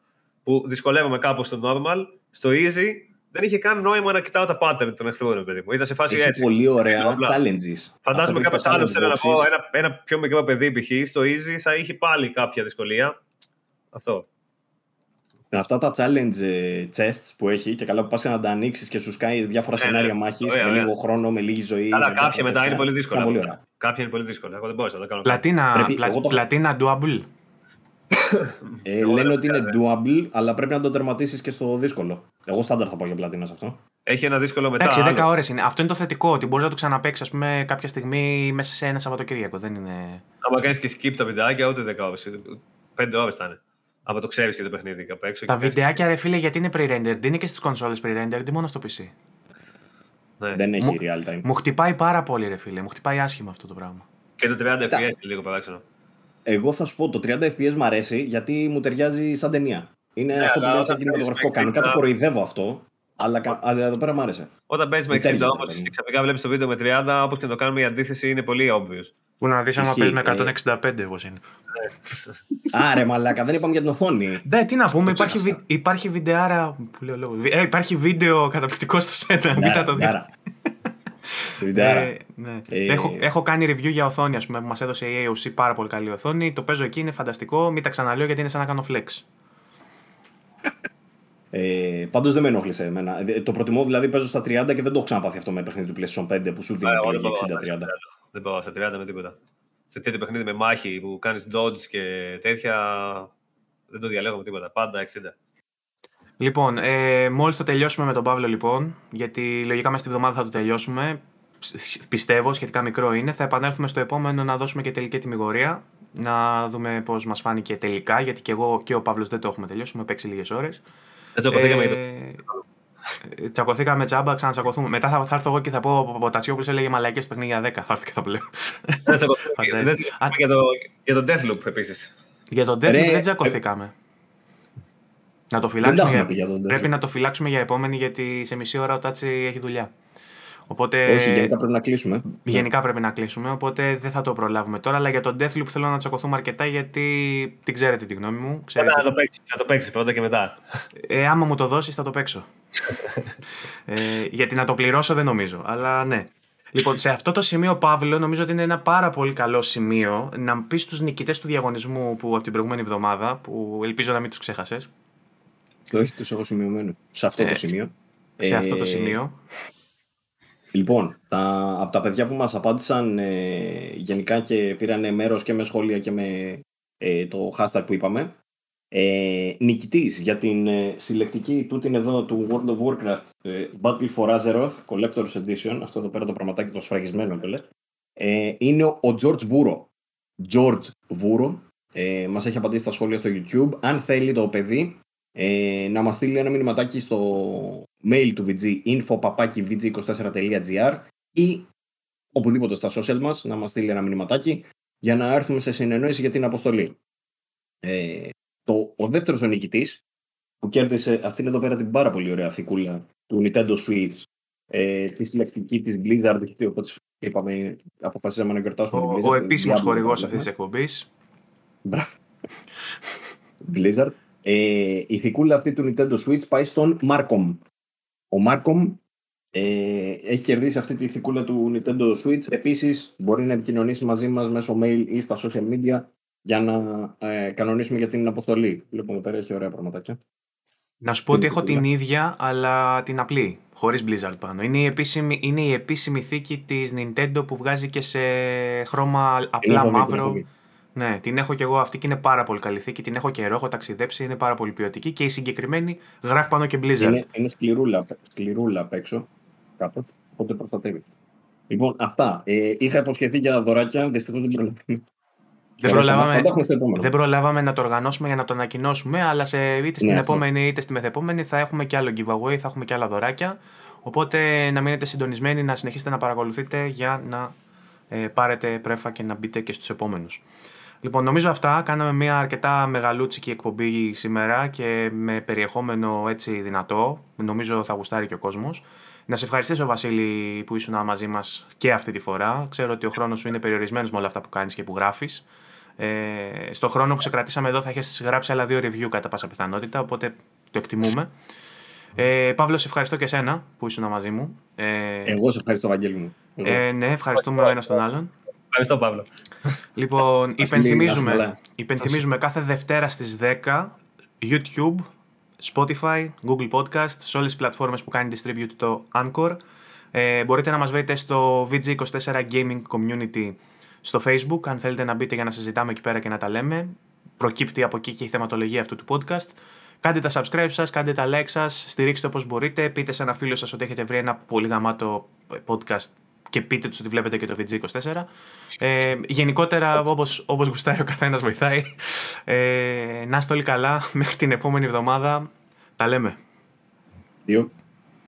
Speaker 2: που δυσκολεύομαι κάπου στο normal, στο easy δεν είχε καν νόημα να κοιτάω τα pattern των εχθρών, ρε παιδί μου. Ήταν σε φάση
Speaker 3: Έχει
Speaker 2: έτσι.
Speaker 3: πολύ ωραία
Speaker 2: Απλά.
Speaker 3: challenges.
Speaker 2: Φαντάζομαι
Speaker 3: Αυτό που
Speaker 2: κάποιος άλλος
Speaker 3: έχει τα
Speaker 2: θέλω να
Speaker 3: challenge
Speaker 2: πω,
Speaker 3: boxes.
Speaker 2: ένα, ένα πιο μικρό παιδί π.χ. στο easy θα είχε πάλι κάποια δυσκολία. Αυτό.
Speaker 3: Με αυτά τα challenge ε, chests που έχει και καλά που πας να τα ανοίξεις και σου σκάει διάφορα
Speaker 2: Ναι, ναι.
Speaker 3: σενάρια μάχης
Speaker 2: Ωραία,
Speaker 3: με
Speaker 2: ωραία.
Speaker 3: λίγο χρόνο, με λίγη ζωή.
Speaker 2: Καλά,
Speaker 3: με
Speaker 2: κάποια
Speaker 3: διάφορα
Speaker 2: μετά
Speaker 3: τέτοια.
Speaker 2: είναι πολύ δύσκολα.
Speaker 3: Ήταν πολύ ωραία.
Speaker 2: Κάποια είναι πολύ δύσκολα. Εγώ δεν μπορούσα να το κάνω.
Speaker 1: Πλατίνα,
Speaker 3: Πρέπει-
Speaker 1: πλα,
Speaker 3: εγώ το-
Speaker 1: πλατίνα double.
Speaker 3: Ε, λένε ότι είναι doable, αλλά πρέπει να το τερματίσεις και στο δύσκολο. Εγώ στάνταρ θα πάω για πλατίνα σε αυτό.
Speaker 2: Έχει ένα δύσκολο μετά.
Speaker 1: Εντάξει, 10
Speaker 2: άλλο.
Speaker 1: ώρες είναι. Αυτό είναι το θετικό, ότι μπορείς να το ξαναπέξει, ας πούμε, κάποια στιγμή μέσα σε ένα Σαββατοκύριακο. Δεν είναι.
Speaker 2: Άμα κάνεις και skip τα βιντεάκια, ούτε 10 ώρες. 5 ώρες θα είναι. Άμα το ξέρεις και το παιχνίδι απ' έξω.
Speaker 1: Τα
Speaker 2: και κάνεις
Speaker 1: βιντεάκια, ρε φίλε, γιατί είναι pre-rendered; Είναι και στις κονσόλες pre-rendered, ή μόνο στο PC.
Speaker 2: skip. Ναι.
Speaker 3: Δεν έχει
Speaker 1: Μου-
Speaker 3: real time.
Speaker 1: Μου χτυπάει πάρα πολύ, ρε φίλε. Μου χτυπάει άσχημα αυτό το πράγμα.
Speaker 2: Και το 30 FPS είναι λίγο παράξενο.
Speaker 3: Εγώ θα σου πω, το 30 FPS μου αρέσει γιατί μου ταιριάζει σαν ταινία. Είναι
Speaker 2: Ναι,
Speaker 3: αυτό που
Speaker 2: αλλά
Speaker 3: λένε σαν
Speaker 2: όταν
Speaker 3: κινηματογραφικό.
Speaker 2: παίζεις
Speaker 3: Κανονικά το
Speaker 2: με
Speaker 3: κοροϊδεύω αυτό, αλλά, κα- αλλά εδώ πέρα μου άρεσε.
Speaker 2: Όταν παίζεις με
Speaker 3: Μου
Speaker 2: 60
Speaker 3: τέριαζε,
Speaker 2: όμως
Speaker 3: παιδί μου.
Speaker 2: και ξαφνικά βλέπεις το βίντεο με 30, όπως και να το κάνουμε η αντίθεση είναι πολύ obvious.
Speaker 1: Που να δεις άμα
Speaker 3: Ισχύει,
Speaker 1: παίζεις με
Speaker 3: ε.
Speaker 1: 165 εγώ είναι.
Speaker 3: Άρε μαλάκα, δεν είπαμε για την οθόνη.
Speaker 1: Ναι, τι να πούμε, υπάρχει,
Speaker 3: ξέχασα.
Speaker 1: βι... υπάρχει βιντεάρα. Που λέω λόγο. Ε, υπάρχει βίντεο καταπληκτικό στο σένα. Μην το δείτε.
Speaker 3: Άρα. Βιντεάρα.
Speaker 1: Ε, ναι.
Speaker 3: Ε,
Speaker 1: έχω, έχω κάνει review για οθόνη, ας πούμε, που μας έδωσε η AOC πάρα πολύ καλή οθόνη. Το παίζω εκεί, είναι φανταστικό. Μην τα ξαναλέω γιατί είναι σαν να κάνω flex.
Speaker 3: Ε, Πάντως δεν με ενόχλησε εμένα. Ε, Το προτιμώ δηλαδή παίζω στα 30 και δεν το έχω ξαναπάθει αυτό με παιχνίδι του PlayStation 5 που σου δίνει
Speaker 2: Ε, εγώ δεν
Speaker 3: επιλογή
Speaker 2: πάω
Speaker 3: 60-30.
Speaker 2: Δεν πάω σε 30 με τίποτα. Σε τέτοιο παιχνίδι με μάχη που κάνεις dodge και τέτοια. Δεν το διαλέγω με τίποτα. Πάντα 60.
Speaker 1: Λοιπόν, ε, μόλις το τελειώσουμε με τον Παύλο, λοιπόν, γιατί λογικά μέσα στη βδομάδα θα το τελειώσουμε. ψ- Πιστεύω, σχετικά μικρό είναι. Θα επανέλθουμε στο επόμενο να δώσουμε και τελική τιμιγορία. Να δούμε πώς μας φάνηκε τελικά, γιατί και εγώ και ο Παύλος δεν το έχουμε τελειώσει. Έχουμε παίξει λίγες ώρες.
Speaker 2: Δεν τσακωθήκαμε για το.
Speaker 1: Ε, τσακωθήκαμε τζάμπα, ξανατσακωθούμε. Μετά θα, θα έρθω εγώ και θα πω: Ο Ποτατσιόπουλο έλεγε μαλακές στο παιχνίδι για 10. Θα έρθω και θα πω. λέω.
Speaker 2: Δεν τσακωθήκαμε.
Speaker 1: Φαντάζεσαι.
Speaker 2: Δεν τσακωθήκαμε για το- Για το Deathloop επίσης.
Speaker 1: Για τον Deathloop
Speaker 3: Ρε,
Speaker 1: δεν
Speaker 3: ε,
Speaker 1: τσακωθήκαμε. Να το
Speaker 3: Δεν τα
Speaker 1: φυλάξουμε.
Speaker 3: έχουμε
Speaker 1: Για...
Speaker 3: πει για τον
Speaker 1: Πρέπει
Speaker 3: Deathloop.
Speaker 1: να το φυλάξουμε για επόμενη, γιατί σε μισή ώρα ο Τάτσι έχει δουλειά. Οπότε
Speaker 3: Όχι, γενικά πρέπει να κλείσουμε.
Speaker 1: γενικά πρέπει να κλείσουμε, οπότε δεν θα το προλάβουμε τώρα. Αλλά για τον Deathloop θέλω να τσακωθούμε αρκετά γιατί την ξέρετε τη γνώμη μου. Ξέρετε.
Speaker 2: Να το παίξεις, να το παίξεις πρώτα και μετά.
Speaker 1: Ε, άμα μου το δώσεις, θα το παίξω. ε, γιατί να το πληρώσω δεν νομίζω. Αλλά ναι. Λοιπόν, σε αυτό το σημείο, Παύλο, νομίζω ότι είναι ένα πάρα πολύ καλό σημείο να πεις στους νικητές του διαγωνισμού που από την προηγούμενη εβδομάδα, που ελπίζω να μην τους ξέχασες,
Speaker 3: Όχι, τους έχω σημειωμένους. Σε αυτό
Speaker 1: Ε,
Speaker 3: το σημείο.
Speaker 1: σε αυτό το
Speaker 3: Ε,
Speaker 1: σημείο.
Speaker 3: Λοιπόν, τα, από τα παιδιά που μας απάντησαν ε, γενικά και πήραν μέρος και με σχόλια και με ε, το hashtag που είπαμε, ε, νικητής για την ε, συλλεκτική τούτην εδώ του World of Warcraft ε, Battle for Azeroth Collector's Edition, αυτό εδώ πέρα το πραγματάκι το σφραγισμένο το λέει, ε, είναι ο, ο George Βούρο. George Βούρο, ε, μας έχει απαντήσει στα σχόλια στο YouTube. Αν θέλει το παιδί, ε, να μας στείλει ένα μηνυματάκι στο mail του VG info.vg24.gr ή οπουδήποτε στα social μας να μας στείλει ένα μηνυματάκι για να έρθουμε σε συνεννόηση για την αποστολή. Ε, το, ο δεύτερος ο νικητής που κέρδισε αυτήν εδώ πέρα την πάρα πολύ ωραία θικούλα του Nintendo Switch ε, τη συλλεκτική της Blizzard γιατί όπως είπαμε αποφασίσαμε να γιορτάσουμε
Speaker 1: Ο,
Speaker 3: την
Speaker 1: ο
Speaker 3: Blizzard,
Speaker 1: επίσημος
Speaker 3: Diablo
Speaker 1: χορηγός
Speaker 3: το
Speaker 1: αυτής της εκπομπής.
Speaker 3: Μπράβο. Blizzard. Ε, η θικούλα αυτή του Nintendo Switch πάει στον Marcom. Ο Marcom ε, έχει κερδίσει αυτή τη θικούλα του Nintendo Switch. Επίσης μπορεί να επικοινωνήσει μαζί μας μέσω mail ή στα social media για να ε, κανονίσουμε για την αποστολή. Βλέπουμε εδώ πέρα έχει ωραία πραγματάκια.
Speaker 1: Να σου πω ότι
Speaker 3: Την
Speaker 1: έχω την
Speaker 3: κουκούλα.
Speaker 1: ίδια, αλλά την απλή. Χωρίς Blizzard πάνω. Είναι η επίσημη, είναι η επίσημη θήκη της Nintendo που βγάζει και σε χρώμα
Speaker 3: Είναι
Speaker 1: απλά
Speaker 3: έχω δει, την έχω
Speaker 1: μαύρο.
Speaker 3: δει.
Speaker 1: Ναι, την έχω και εγώ αυτή και είναι πάρα πολύ καλή θήκη. Την έχω καιρό, έχω ταξιδέψει, είναι πάρα πολύ ποιοτική και η συγκεκριμένη γράφει πάνω και Blizzard.
Speaker 3: Είναι, είναι σκληρούλα, σκληρούλα απ' έξω. Κάπως, οπότε προστατεύει. Λοιπόν, αυτά. Ε, είχα υποσχεθεί για δωράκια, δυστυχώς δεν προλαβαίνω.
Speaker 1: Δεν
Speaker 3: Θα τα
Speaker 1: προλάβαμε,
Speaker 3: έχουμε στο επόμενο.
Speaker 1: δεν προλάβαμε να το οργανώσουμε για να το ανακοινώσουμε, αλλά σε, είτε στην
Speaker 3: Ναι, αυτό.
Speaker 1: επόμενη είτε στη μεθεπόμενη θα έχουμε και άλλο giveaway, θα έχουμε και άλλα δωράκια. Οπότε να μείνετε συντονισμένοι, να συνεχίσετε να παρακολουθείτε για να ε, πάρετε πρέφα και να μπείτε και στους επόμενους. Λοιπόν, νομίζω αυτά. Κάναμε μια αρκετά μεγαλούτσικη εκπομπή σήμερα και με περιεχόμενο έτσι δυνατό. Νομίζω θα γουστάρει και ο κόσμος. Να σε ευχαριστήσω, Βασίλη, που ήσουν μαζί μας και αυτή τη φορά. Ξέρω ότι ο χρόνος σου είναι περιορισμένος με όλα αυτά που κάνεις και που γράφεις. Ε, στο χρόνο που σε κρατήσαμε εδώ θα έχεις γράψει άλλα δύο review κατά πάσα πιθανότητα, οπότε το εκτιμούμε. Ε, Παύλο, σε ευχαριστώ και εσένα που ήσουν μαζί μου. Ε,
Speaker 3: Εγώ σε ευχαριστώ, Βαγγέλη μου. Εγώ.
Speaker 1: ε, ναι, ευχαριστούμε ο ένας τον άλλον.
Speaker 2: Ευχαριστώ, Παύλο.
Speaker 1: Λοιπόν,
Speaker 3: Βασίλη, να είσαι
Speaker 1: υπενθυμίζουμε,
Speaker 3: καλά.
Speaker 1: υπενθυμίζουμε κάθε Δευτέρα στις 10 YouTube, Spotify, Google Podcast, σε όλες τις πλατφόρμες που κάνει distribute το Anchor. Ε, μπορείτε να μας βρείτε στο VG24 Gaming Community στο Facebook, αν θέλετε να μπείτε για να συζητάμε εκεί πέρα και να τα λέμε. Προκύπτει από εκεί και η θεματολογία αυτού του podcast. Κάντε τα subscribe σας, κάντε τα like σας, στηρίξτε όπως μπορείτε, πείτε σε ένα φίλο σας ότι έχετε βρει ένα πολύ γαμάτο podcast και πείτε τους ότι βλέπετε και το VG24. Ε, γενικότερα, όπως, όπως γουστάρει ο καθένας βοηθάει. Ε, να είστε όλοι καλά, μέχρι την επόμενη εβδομάδα. Τα λέμε.
Speaker 3: Δύο.